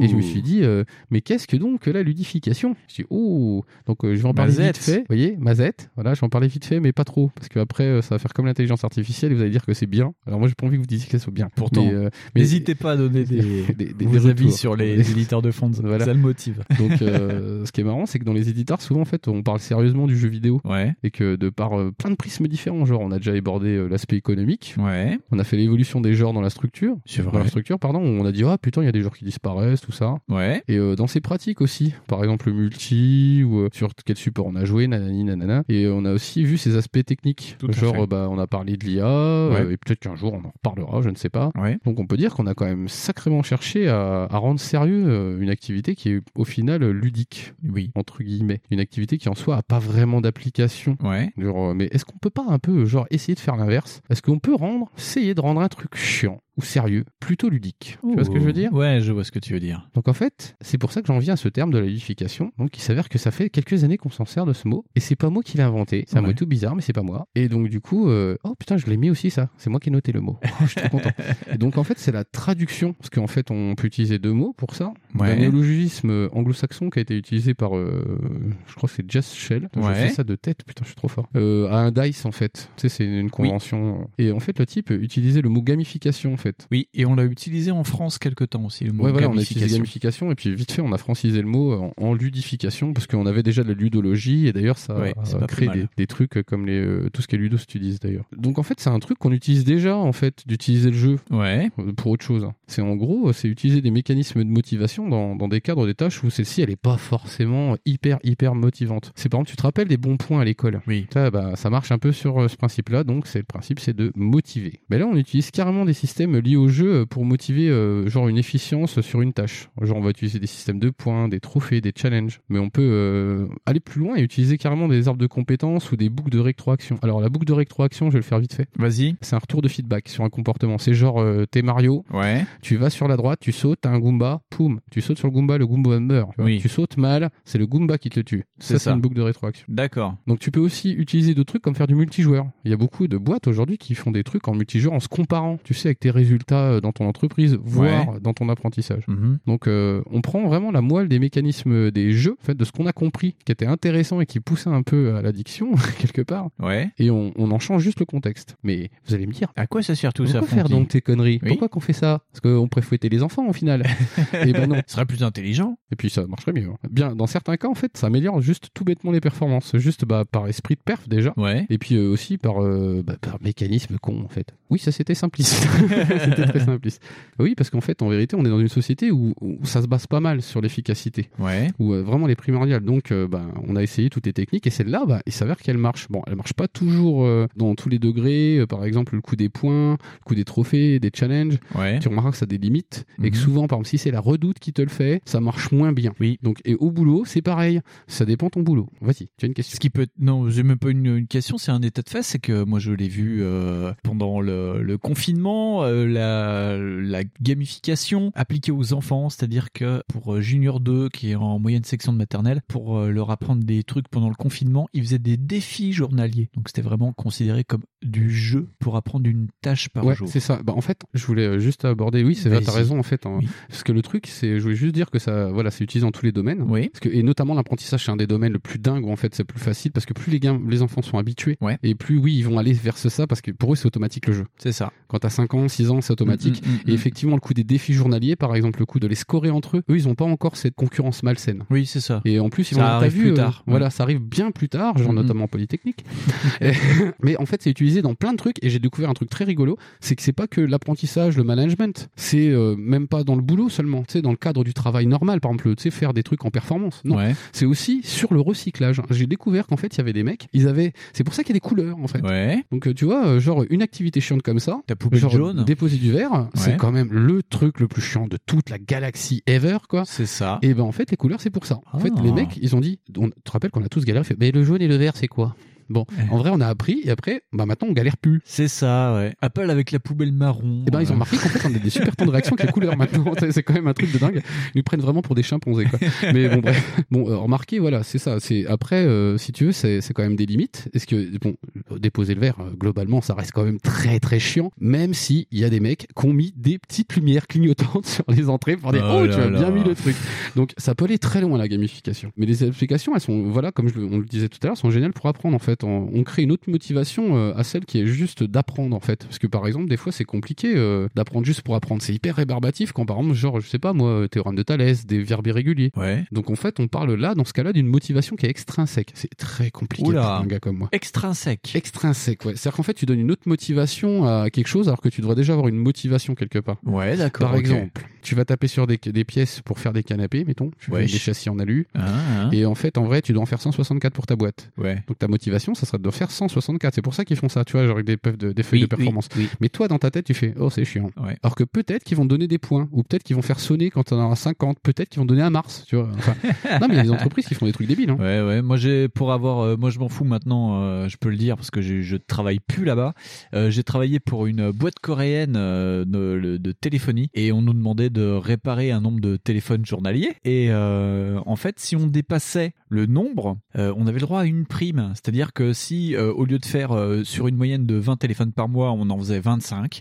Et je me suis dit, euh, mais qu'est-ce que donc la ludification? Je dis, oh, donc euh, je vais en parler Mazette. vite fait. Vous voyez, mazette. Voilà, je vais en parler vite fait, mais pas trop, parce qu'après euh, ça va faire comme l'intelligence artificielle et vous allez dire que c'est bien. Alors moi, j'ai pas envie que vous disiez que ça soit bien. Pourtant, Mais, euh, mais- n'hésitez pas à donner des, des- des- vos des avis sur les éditeurs de fonds. Voilà. Ça le motive. Donc, euh, ce qui est marrant, c'est que dans les éditeurs, souvent, en fait, on parle sérieusement du jeu vidéo. Ouais. Et que de par euh, plein de prismes différents, genre, on a déjà abordé l'aspect économique. Ouais. On a fait l'évolution des genres dans la structure. C'est Dans la structure, pardon, on a dit, ah putain, il y a des genres qui disparaissent, tout ça. Ouais. Et dans ces pratiques aussi, par exemple le multi ou sur quel support on a joué, nanani nanana. Et on a aussi vu ces aspects techniques. Tout Genre, bah, on a parlé de l'IA, euh, et peut-être qu'un jour on en reparlera, je ne sais pas. Ouais. Donc on peut dire qu'on a quand même sacrément cherché à, à rendre sérieux euh, une activité qui est au final ludique, Oui. entre guillemets. Une activité qui en soi a pas vraiment d'application. Ouais. Genre, euh, mais est-ce qu'on peut pas un peu genre essayer de faire l'inverse? Est-ce qu'on peut rendre, essayer de rendre un truc chiant? Ou sérieux plutôt ludique Tu vois ce que je veux dire? Ouais, je vois ce que tu veux dire. donc en fait, c'est pour ça que j'en viens à ce terme de la ludification. Donc il s'avère que ça fait quelques années qu'on s'en sert de ce mot. Et c'est pas moi qui l'ai inventé. C'est un Ouais. mot tout bizarre, mais c'est pas moi. Et donc du coup, euh, oh putain, je l'ai mis aussi ça. C'est moi qui ai noté le mot. Oh, je suis trop content. Et donc en fait, c'est la traduction. Parce qu'en fait, on peut utiliser deux mots pour ça. Ouais. Un néologisme anglo-saxon qui a été utilisé par, euh, je crois que c'est Jess Shell. Ouais. Je fais ça de tête, putain, je suis trop fort. Euh, à un DICE en fait. Tu sais, c'est une convention. Et en fait, le type utilisait le mot gamification fait. Oui, et on l'a utilisé en France quelque temps aussi, le mot Ouais, voilà, on a utilisé gamification. et puis vite fait, on a francisé le mot en, en ludification parce qu'on avait déjà de la ludologie et d'ailleurs, ça Ouais, a créé des, des trucs comme les, euh, tout ce qui est ludo utilise d'ailleurs. Donc en fait, c'est un truc qu'on utilise déjà en fait, d'utiliser le jeu Ouais. euh, pour autre chose. C'est en gros, c'est utiliser des mécanismes de motivation dans, dans des cadres, des tâches où celle-ci, elle est pas forcément hyper, hyper motivante. C'est par exemple, tu te rappelles des bons points à l'école? Oui. Ça, bah, ça marche un peu sur euh, ce principe-là, donc c'est le principe, c'est de motiver. Mais là, on utilise carrément des systèmes systèmes liés au jeu pour motiver euh, genre une efficience sur une tâche. Genre on va utiliser des systèmes de points, des trophées, des challenges, mais on peut euh, aller plus loin et utiliser carrément des arbres de compétences ou des boucles de rétroaction. Alors la boucle de rétroaction, je vais le faire vite fait. Vas-y. C'est un retour de feedback sur un comportement. C'est genre euh, t'es Mario, Ouais. tu vas sur la droite, tu sautes, t'as un Goomba, poum, tu sautes sur le Goomba, le Goomba meurt. Tu, vois. Oui. Tu sautes mal, c'est le Goomba qui te tue. C'est Ça, ça. c'est une boucle de rétroaction. D'accord. Donc tu peux aussi utiliser d'autres trucs comme faire du multijoueur. Il y a beaucoup de boîtes aujourd'hui qui font des trucs en multijoueur en se comparant, tu sais, avec tes résultats euh, dans ton entreprise, voire dans ton apprentissage. Mhm. Donc euh, on prend vraiment la moelle des mécanismes des jeux, en fait, de ce qu'on a compris, qui était intéressant et qui poussait un peu à l'addiction quelque part, Ouais. et on, on en change juste le contexte. Mais vous allez me dire, À quoi ça sert tout ça pourquoi faire donc tes conneries Oui. Pourquoi qu'on fait ça Parce qu'on pourrait fouetter les enfants au final. et ben non. Ce serait plus intelligent. Et puis ça marcherait mieux. hein. Bien, dans certains cas, en fait, ça améliore juste tout bêtement les performances, juste bah, par esprit de perf déjà, Ouais. et puis euh, aussi par, euh, bah, par mécanisme con en fait. Oui, ça c'était simpliste. c'était très simpliste. Oui, parce qu'en fait, en vérité, on est dans une société où, où ça se base pas mal sur l'efficacité, Ouais. où euh, vraiment les primordiales. Donc, euh, bah, on a essayé toutes les techniques et celle-là, bah, il s'avère qu'elle marche. Bon, elle marche pas toujours euh, dans tous les degrés. Par exemple, le coup des points, le coup des trophées, des challenges. Ouais. Tu remarqueras que ça a des limites et que Mhm. souvent, par exemple, si c'est la redoute qui te le fait, ça marche moins bien. Oui. Donc, et au boulot, c'est pareil. Ça dépend ton boulot. Vas-y, tu as une question. Ce qui peut non, j'ai même pas une, une question, c'est un état de fait, c'est que moi je l'ai vu pendant le, le confinement, la, la gamification appliquée aux enfants, c'est-à-dire que pour euh, Junior 2 qui est en moyenne section de maternelle, pour euh, leur apprendre des trucs pendant le confinement, ils faisaient des défis journaliers. Donc c'était vraiment considéré comme du jeu pour apprendre une tâche par Ouais, jour. c'est ça. Bah, en fait, je voulais euh, juste aborder. Oui, c'est vrai, t'as raison en fait. hein. Oui. Parce que le truc, c'est, je voulais juste dire que ça, voilà, c'est utilisé dans tous les domaines. Oui. Parce que, et notamment l'apprentissage, c'est un des domaines le plus dingue où en fait c'est plus facile parce que plus les les enfants sont habitués Ouais. et plus oui, ils vont aller vers ça parce que pour eux c'est automatique le jeu. C'est ça. Quand t'as 5 ans, 6 ans, c'est automatique. Mm, mm, mm, et effectivement, le coup des défis journaliers, par exemple, le coup de les scorer entre eux, eux, ils ont pas encore cette concurrence malsaine. Oui, c'est ça. Et en plus, ils Ça arrive vu, plus euh, tard. Voilà, ça arrive bien plus tard, genre notamment en Polytechnique. Et- mais en fait, c'est utilisé dans plein de trucs. Et j'ai découvert un truc très rigolo, c'est que c'est pas que l'apprentissage, le management. C'est euh, même pas dans le boulot seulement. Tu sais, dans le cadre du travail normal, par exemple, tu sais, faire des trucs en performance. Non, Ouais. c'est aussi sur le recyclage. J'ai découvert qu'en fait, il y avait des mecs, ils avaient. C'est pour ça qu'il y a des couleurs, en fait. Ouais. Donc, euh, tu vois, genre une activité chiante comme ça. Ta poubelle genre jaune. Déposer du verre, c'est quand même le truc le plus chiant de toute la galaxie ever, quoi. C'est ça. Et ben en fait, les couleurs, c'est pour ça. En fait, Ah. les mecs, ils ont dit, on, tu te rappelles qu'on a tous galéré, fait, mais le jaune et le vert, c'est quoi? Bon, en vrai, on a appris, et après, bah maintenant, on galère plus. C'est ça, ouais. Apple avec la poubelle marron. Et ben, ils ont euh, remarqué qu'en fait, on a des super temps de réaction avec les couleurs maintenant. C'est- quand même un truc de dingue. Ils nous prennent vraiment pour des chimpanzés, quoi. Mais bon, bref. Bon, euh, remarquez, voilà, c'est ça. C'est après, euh, si tu veux, c'est c'est quand même des limites. Est-ce que, bon, déposer le verre, euh, globalement, ça reste quand même très très chiant. Même si il y a des mecs qui ont mis des petites lumières clignotantes sur les entrées pour dire, Oh oh, tu as bien là. mis le truc. Donc, ça peut aller très loin la gamification. Mais les applications, elles sont, voilà, comme je, on le disait tout à l'heure, sont géniales pour apprendre en fait. On, on crée une autre motivation euh, à celle qui est juste d'apprendre en fait. Parce que par exemple, des fois, c'est compliqué euh, d'apprendre juste pour apprendre. C'est hyper rébarbatif quand par exemple, genre, je sais pas moi, euh, théorème de Thalès, des verbes irréguliers. Ouais. Donc en fait, on parle là, dans ce cas-là, d'une motivation qui est extrinsèque. C'est très compliqué Oula. pour un gars comme moi. Extrinsèque. Extrinsèque, ouais. C'est-à-dire qu'en fait, tu donnes une autre motivation à quelque chose alors que tu devrais déjà avoir une motivation quelque part. Ouais, d'accord. Par exemple, tu vas taper sur des, des pièces pour faire des canapés, mettons, tu fais des châssis en alu. Ah, ah. Et en fait, en vrai, tu dois en faire 164 pour ta boîte. Ouais. Donc ta motivation, ça serait de faire 164. C'est pour ça qu'ils font ça, tu vois, genre avec des, puffs de, des feuilles Oui, de performance. oui, oui. Mais toi, dans ta tête, tu fais, oh, c'est chiant. Ouais. Alors que peut-être qu'ils vont donner des points, ou peut-être qu'ils vont faire sonner quand t'en auras 50, peut-être qu'ils vont donner un Mars, tu vois. Enfin, non, mais il y a des entreprises qui font des trucs débiles. Hein. Ouais, ouais. Moi, j'ai pour avoir, euh, moi, je m'en fous maintenant. euh, je peux le dire parce que je travaille plus là-bas. Euh, j'ai travaillé pour une boîte coréenne de, de téléphonie et on nous demandait de réparer un nombre de téléphones journaliers. Et en fait, si on dépassait le nombre, on avait le droit à une prime. C'est-à-dire que si euh, au lieu de faire euh, sur une moyenne de 20 téléphones par mois, on en faisait 25,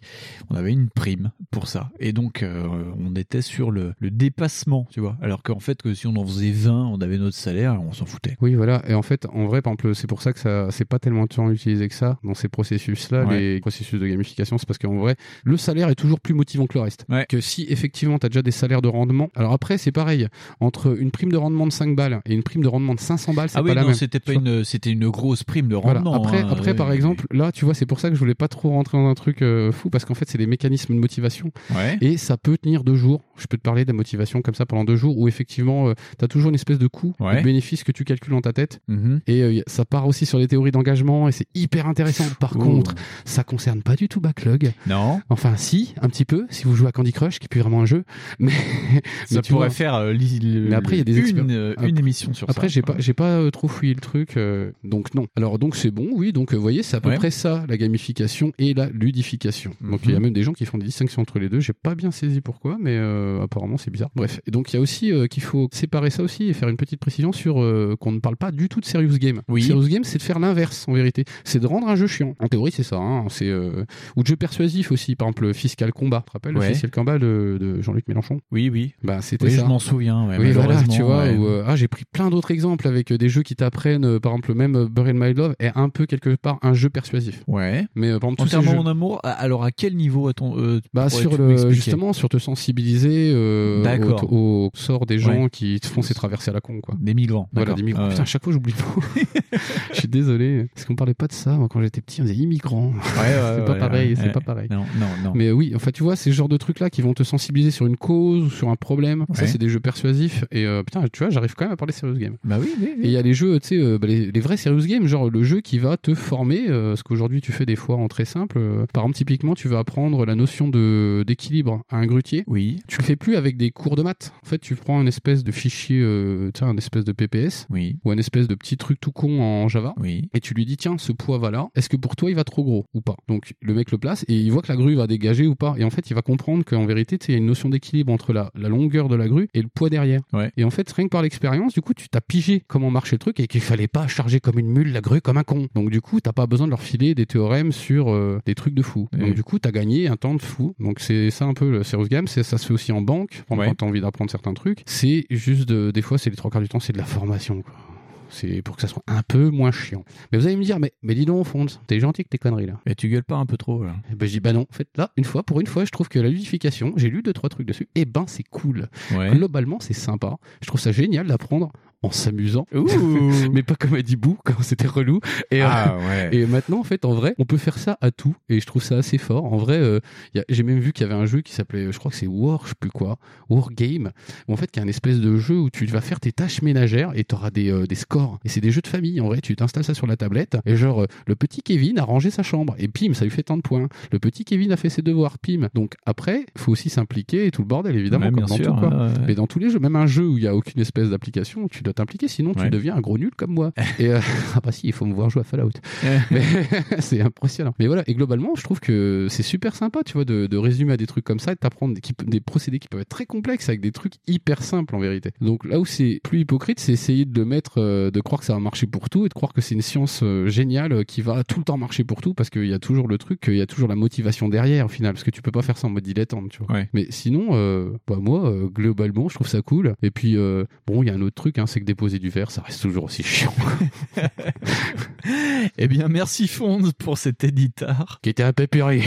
on avait une prime pour ça. Et donc, euh, on était sur le, le dépassement, tu vois. Alors qu'en fait, que si on en faisait 20, on avait notre salaire, on s'en foutait. Oui, voilà. Et en fait, en vrai, par exemple, c'est pour ça que ça, c'est pas tellement tant utilisé que ça dans ces processus-là, Ouais. les processus de gamification. C'est parce qu'en vrai, le salaire est toujours plus motivant que le reste. Que si effectivement tu as déjà des salaires de rendement. Alors après, c'est pareil. Entre une prime de rendement de 5 balles et une prime de rendement de 500 balles, c'est Ah pas oui, la non, même. c'était pas une, c'était une grosse grosse prime de Voilà. rendement. Après, hein, après ouais. par exemple, là, tu vois, c'est pour ça que je voulais pas trop rentrer dans un truc euh, fou parce qu'en fait, c'est des mécanismes de motivation Ouais. et ça peut tenir deux jours. Je peux te parler de la motivation comme ça pendant deux jours où effectivement, tu as toujours une espèce de coût, de bénéfice que tu calcules dans ta tête. Mhm. Et euh, ça part aussi sur les théories d'engagement et c'est hyper intéressant. Par contre, ça concerne pas du tout Backlog. Non. Enfin, si, un petit peu, si vous jouez à Candy Crush, qui est plus vraiment un jeu. Mais, Ça mais pourrait vois, faire euh, le- mais après, il y a des une, euh, une émission sur Après, ça. j'ai pas, j'ai pas euh, trop fouillé le truc, euh, donc non. Alors donc c'est bon, oui. Donc euh, vous voyez, c'est à peu Ouais. près ça, la gamification et la ludification. Donc il y a Mhm. même des gens qui font des distinctions entre les deux. J'ai pas bien saisi pourquoi, mais euh, apparemment c'est bizarre. Bref. Et donc il y a aussi euh, qu'il faut séparer ça aussi et faire une petite précision sur euh, qu'on ne parle pas du tout de serious game. Oui. Serious game, c'est de faire l'inverse en vérité. C'est de rendre un jeu chiant. En théorie, c'est ça. Hein. C'est ou de jeu persuasif aussi. Par exemple, Fiscal Combat. Tu te rappelles Ouais. le Fiscal Combat de, de Jean-Luc Mélenchon? Oui, oui. Bah c'était Oui, ça. je m'en souviens. ouais, Oui, voilà, tu vois, où, ah, j'ai pris plein d'autres exemples avec des jeux qui t'apprennent, par exemple, même Buried My Love est un peu quelque part un jeu persuasif. Ouais. Mais euh, par exemple, ces Entièrement jeux- en amour. Alors, à quel niveau a-on euh, bah, sur le, justement, sur te sensibiliser euh, D'accord. au, au sort des gens Ouais. qui te font ces traversées à la con, quoi. Des migrants. Voilà, des migrants. Ouais. Putain, à chaque fois, j'oublie mot. Je suis désolé. Parce qu'on parlait pas de ça. Moi, quand j'étais petit, on disait immigrants. Ouais, ouais, c'est pas ouais, pareil, ouais. c'est pas pareil. Non, non, non. Mais euh, oui, enfin, tu vois, c'est ce genre de trucs-là qui vont te sensibiliser sur une cause ou sur un problème. Ça, c'est des jeux persuasifs. Et euh, putain, tu vois, j'arrive quand même à parler serious game. Bah oui, oui, oui. Et il y a les jeux, tu sais, euh, bah, les, les vrais serious games, genre le jeu qui va te former, euh, ce qu'aujourd'hui tu fais des fois en très simple. euh, par exemple, typiquement, tu vas apprendre la notion de d'équilibre à un grutier. Oui. Tu le fais plus avec des cours de maths. En fait, tu prends une espèce de fichier, euh, tu sais, un espèce de PPS. Oui. Ou un espèce de petit truc tout con en Java. Oui. Et tu lui dis, tiens, ce poids va là. Est-ce que pour toi, il va trop gros ou pas? Donc, le mec le place et il voit que la grue va dégager ou pas. Et en fait, il va comprendre qu'en vérité, il y a une notion d'équilibre entre la, la longueur de la grue et le poids derrière. Ouais. Et en fait, rien que par l'expérience, du coup, tu t'as pigé comment marchait le truc et qu'il fallait pas charger comme une mule la grue comme un con. Donc, du coup, t'as pas besoin de leur filer des théorèmes sur euh, des trucs de fou. Donc, du coup, t'as gagné un temps de fou. Donc, c'est ça un peu le serious game. C'est, ça se fait aussi en banque quand Ouais. t'as envie d'apprendre certains trucs. C'est juste, de- des fois, c'est les trois quarts du temps, c'est de la formation, quoi. C'est pour que ça soit un peu moins chiant. Mais vous allez me dire, mais, mais dis donc, Fonds, t'es gentil que tes conneries là. Et tu gueules pas un peu trop, là. Et ben, je dis, bah non, en fait, là, une fois, pour une fois, je trouve que la ludification, j'ai lu deux, trois trucs dessus, et ben, c'est cool. Ouais. Globalement, c'est sympa. Je trouve ça génial d'apprendre en s'amusant. mais pas comme a dit Bou quand c'était relou. Et, euh, Ah, ouais. et maintenant, en fait, en vrai, on peut faire ça à tout. Et je trouve ça assez fort. En vrai, euh, il y j'ai même vu qu'il y avait un jeu qui s'appelait, je crois que c'est War, je sais plus quoi, War Game. Où en fait, qui est un espèce de jeu où tu vas faire tes tâches ménagères et tu auras des, euh, des scores. Et c'est des jeux de famille. En vrai, tu t'installes ça sur la tablette. Et genre, le petit Kevin a rangé sa chambre. Et pim, ça lui fait tant de points. Le petit Kevin a fait ses devoirs. Pim. Donc après, il faut aussi s'impliquer et tout le bordel, évidemment, Ouais, comme dans sûr, tout. Quoi. ouais, ouais. Mais dans tous les jeux, même un jeu où il y a aucune espèce d'application, tu dois t'impliquer, sinon tu Ouais. deviens un gros nul comme moi. et euh, ah bah si, il faut me voir jouer à Fallout. Mais c'est impressionnant. Mais voilà, et globalement, je trouve que c'est super sympa, tu vois, de, de résumer à des trucs comme ça et de t'apprendre des, des procédés qui peuvent être très complexes avec des trucs hyper simples en vérité. Donc là où c'est plus hypocrite, c'est essayer de le mettre, euh, de croire que ça va marcher pour tout et de croire que c'est une science euh, géniale euh, qui va tout le temps marcher pour tout parce qu'il y a toujours le truc, il y a toujours la motivation derrière au final, parce que tu peux pas faire ça en mode dilettante, tu vois. Ouais. Mais sinon, bah moi, globalement, je trouve ça cool. Et puis, bon, il y a un autre truc, hein, c'est que déposer du verre, ça reste toujours aussi chiant. Eh bien, merci Fonds pour cet éditeur. Qui était un peu puré.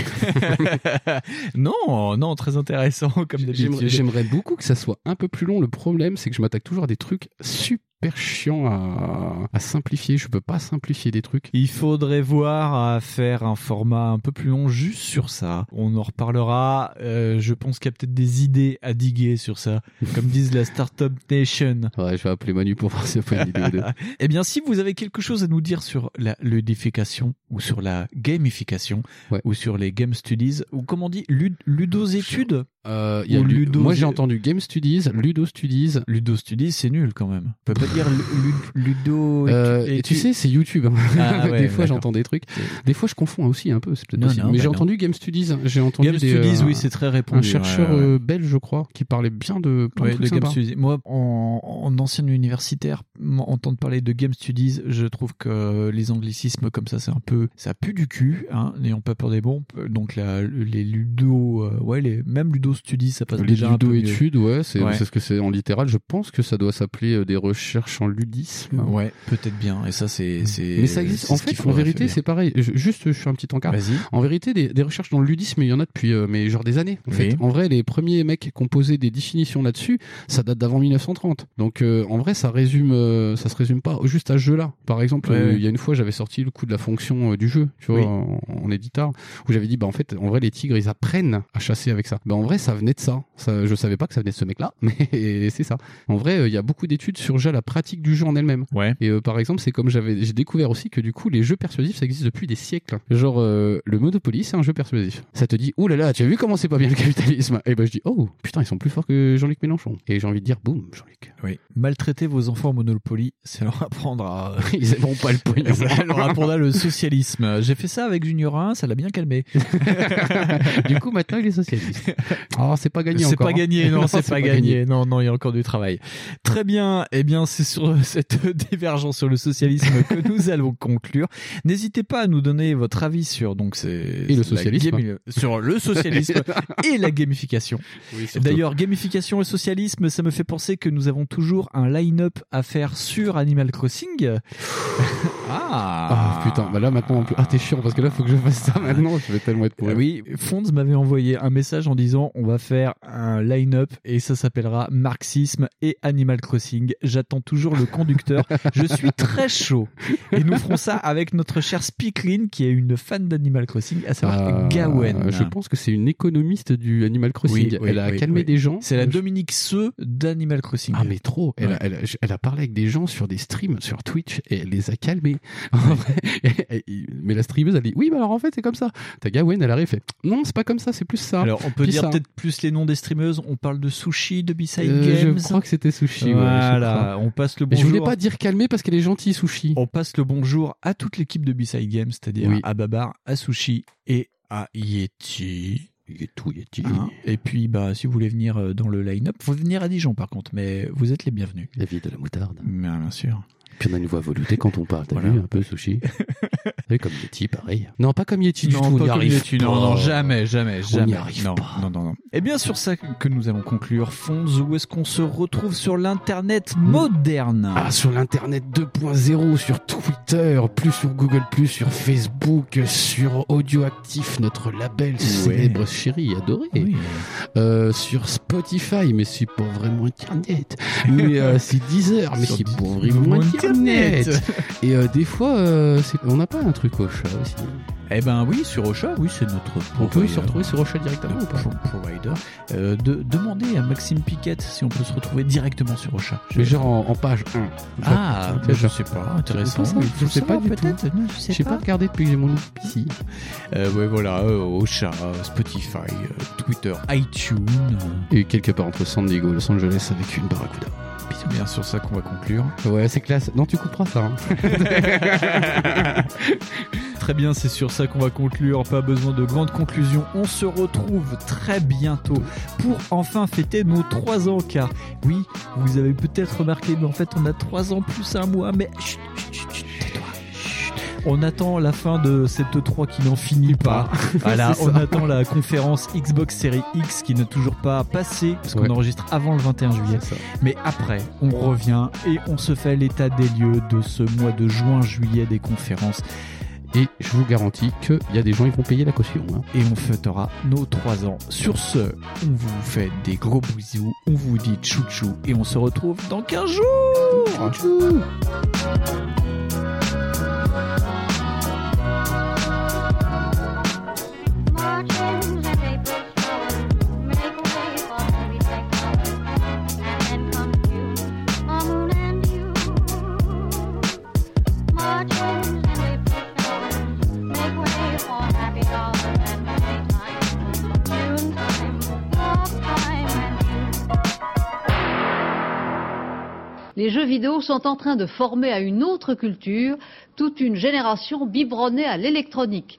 non, non, très intéressant comme d'habitude. j'aimerais beaucoup que ça soit un peu plus long. Le problème, c'est que je m'attaque toujours à des trucs super chiants à, à simplifier. Je peux pas simplifier des trucs. Il faudrait voir à faire un format un peu plus long juste sur ça. On en reparlera. Euh, je pense qu'il y a peut-être des idées à diguer sur ça. Comme disent la Startup Nation. Ouais, je vais appeler Manu pour voir a pas une idée. Eh bien, si vous avez quelque chose à nous dire sur la ludification ou sur la gamification ou sur les game studies ou comment on dit lud ludos études Euh, y a ludo- Moi, j'ai entendu Game Studies, Ludo Studies. Ludo Studies, c'est nul quand même. Peut dire ludo Euh, et tu sais, c'est YouTube. hein. Ah ouais, des fois, j'entends des trucs. Des fois, je confonds aussi un peu. C'est peut-être Non, possible. non, Mais bah j'ai non. entendu Game Studies. J'ai entendu Game des, Studies, euh, oui, c'est très répandu, Un chercheur ouais, ouais. euh, belge, je crois, qui parlait bien de plein Ouais, de de trucs Game. Studies. Moi, en, en ancien universitaire, entendre parler de Game Studies, je trouve que les anglicismes comme ça, c'est un peu, ça pue du cul, hein, n'ayons pas peur des bons. Donc la, les ludo, euh, ouais, les même ludo studies, ça passe Les déjà un peu mieux. ouais, c'est ce que c'est en littéral. Je pense que ça doit s'appeler des recherches en ludisme. Ouais, peut-être bien. Et ça, c'est. Mais ça existe. En fait, en vérité, c'est pareil. Je- juste, je suis un petit encart. Vas-y. En vérité, des, des recherches dans le ludisme, il y en a depuis, euh, mais genre des années. En Oui. fait, en vrai, les premiers mecs qui posé des définitions là-dessus, ça date d'avant 1930. Donc, euh, en vrai, ça résume euh, ça se résume pas juste à ce jeu-là. Par exemple, Ouais, euh, il y a une fois, j'avais sorti le coup de la fonction du jeu, tu vois, Oui. en, en éditeur, où j'avais dit, bah en fait, en vrai, les tigres, ils apprennent à chasser avec ça. Bah en vrai, ça venait de ça. ça je savais pas que ça venait de ce mec-là, mais c'est ça. En vrai, il y a beaucoup d'études sur déjà la pratique du jeu en elle-même. Ouais. Et euh, par exemple, c'est comme j'avais, j'ai découvert aussi que du coup, les jeux persuasifs, ça existe depuis des siècles. Genre, euh, le Monopoly, c'est un jeu persuasif. Ça te dit, ouh là là, tu as vu comment c'est pas bien le capitalisme? Et ben je dis, oh putain, ils sont plus forts que Jean-Luc Mélenchon. Et j'ai envie de dire, boum, Jean-Luc. Oui. Maltraiter vos enfants au Monopoly, c'est leur apprendre à. Ils aimeront pas le pognon. Ça leur apprendre le socialisme. J'ai fait ça avec Junior 1, ça l'a bien calmé. du coup, maintenant, il est socialiste. Oh, c'est pas gagné C'est encore. pas hein. gagné, non, c'est pas, gagné. Non, non, il y a encore du travail. Très bien. Eh bien, c'est sur cette divergence sur le socialisme que nous allons conclure. N'hésitez pas à nous donner votre avis sur donc c'est Et le socialisme. game- sur le socialisme et la gamification. Oui. D'ailleurs, gamification et socialisme, ça me fait penser que nous avons toujours un line-up à faire sur Animal Crossing. ah. Ah putain, bah là maintenant, en plus- ah t'es chiant parce que là, faut que je fasse ça maintenant. Je vais tellement être pour oui, Fonds m'avait envoyé un message en disant on va faire un line-up et ça s'appellera Marxisme et Animal Crossing. J'attends toujours le conducteur. Je suis très chaud. Et nous ferons ça avec notre chère Speakerine qui est une fan d'Animal Crossing, à savoir Euh, Gawen. Je pense que c'est une économiste du Animal Crossing. Oui, oui, elle a oui, calmé des gens. C'est la Dominique Seux d'Animal Crossing. Ah mais trop. Elle, Ouais. a, elle, a, elle a parlé avec des gens sur des streams sur Twitch et elle les a calmés. Mais la streameuse elle dit oui, bah alors en fait c'est comme ça. Ta Gawen elle arrive et fait non c'est pas comme ça, c'est plus ça. Alors on peut Puis dire ça. peut-être plus les noms des streameuses. On parle de Sushi, de B-Side Euh, Games. je crois que c'était Sushi. Voilà, on passe le Mais bonjour. je voulais pas dire calmer parce qu'elle est gentille Sushi. On passe le bonjour à toute l'équipe de B-Side Games, c'est-à-dire Oui. à Babar, à Sushi et à Yeti. Yeti, Yeti. Hein et puis, bah, si vous voulez venir euh, dans le line-up, faut venir à Dijon par contre, mais vous êtes les bienvenus. La vie de la moutarde. Bien, bien sûr. Puis on a une voix veloutée quand on parle, t'as Voilà. vu un peu Sushi Et comme Yeti pareil. Non pas comme Yeti du non, tout, on n'y arrive Yeti, pas. non, non, jamais, jamais, On jamais. n'y arrive non, pas. non, non, non. Et bien sur ça que nous allons conclure, Fonds, où est-ce qu'on se retrouve sur l'internet moderne? Ah, sur l'internet 2.0, sur Twitter, plus sur Google, plus sur Facebook, sur Audioactif, notre label célèbre chéri, adoré. Oui. Euh, sur Spotify, mais c'est pas vraiment internet. Mais euh, c'est Deezer, mais c'est pas vraiment internet. Internet. Et euh, des fois, euh, c'est- on n'a pas un truc au chat aussi. Eh ben oui, sur Ocha, oui, c'est notre. On peut se retrouver sur Ocha directement ou pas? Pro- provider. Euh, de, demandez à Maxime Piquette si on peut se retrouver directement sur Ocha. Je- Mais genre en, en page 1. Ah, je genre- sais pas, Je intéressant. sais pas, Il je sais pas du tout. peut-être, non, je sais J'ai pas regardé depuis que j'ai mon ici. Euh, ouais, voilà, euh, Ocha, euh, Spotify, euh, Twitter, iTunes. Et quelque part entre San Diego et Los Angeles avec une barracuda. C'est bien sur ça qu'on va conclure. Ouais, c'est classe. Non, tu couperas ça. hein. Très bien, c'est sur ça qu'on va conclure. Pas besoin de grandes conclusions. On se retrouve très bientôt pour enfin fêter nos 3 ans. Car oui, vous avez peut-être remarqué, mais en fait, on a 3 ans plus un mois. Mais chut, chut, chut, chut, tais-toi. Chut. On attend la fin de cette 3 qui n'en finit pas. Voilà, on attend la conférence Xbox Series X qui n'a toujours pas passé parce qu'on Ouais. enregistre avant le 21 juillet. Mais après, on revient et on se fait l'état des lieux de ce mois de juin-juillet des conférences Et je vous garantis qu'il y a des gens qui vont payer la caution. hein. et on fêtera nos 3 ans. Sur ce, on vous fait des gros bisous, on vous dit chouchou et on se retrouve dans 15 jours. Les jeux vidéo sont en train de former à une autre culture toute une génération biberonnée à l'électronique.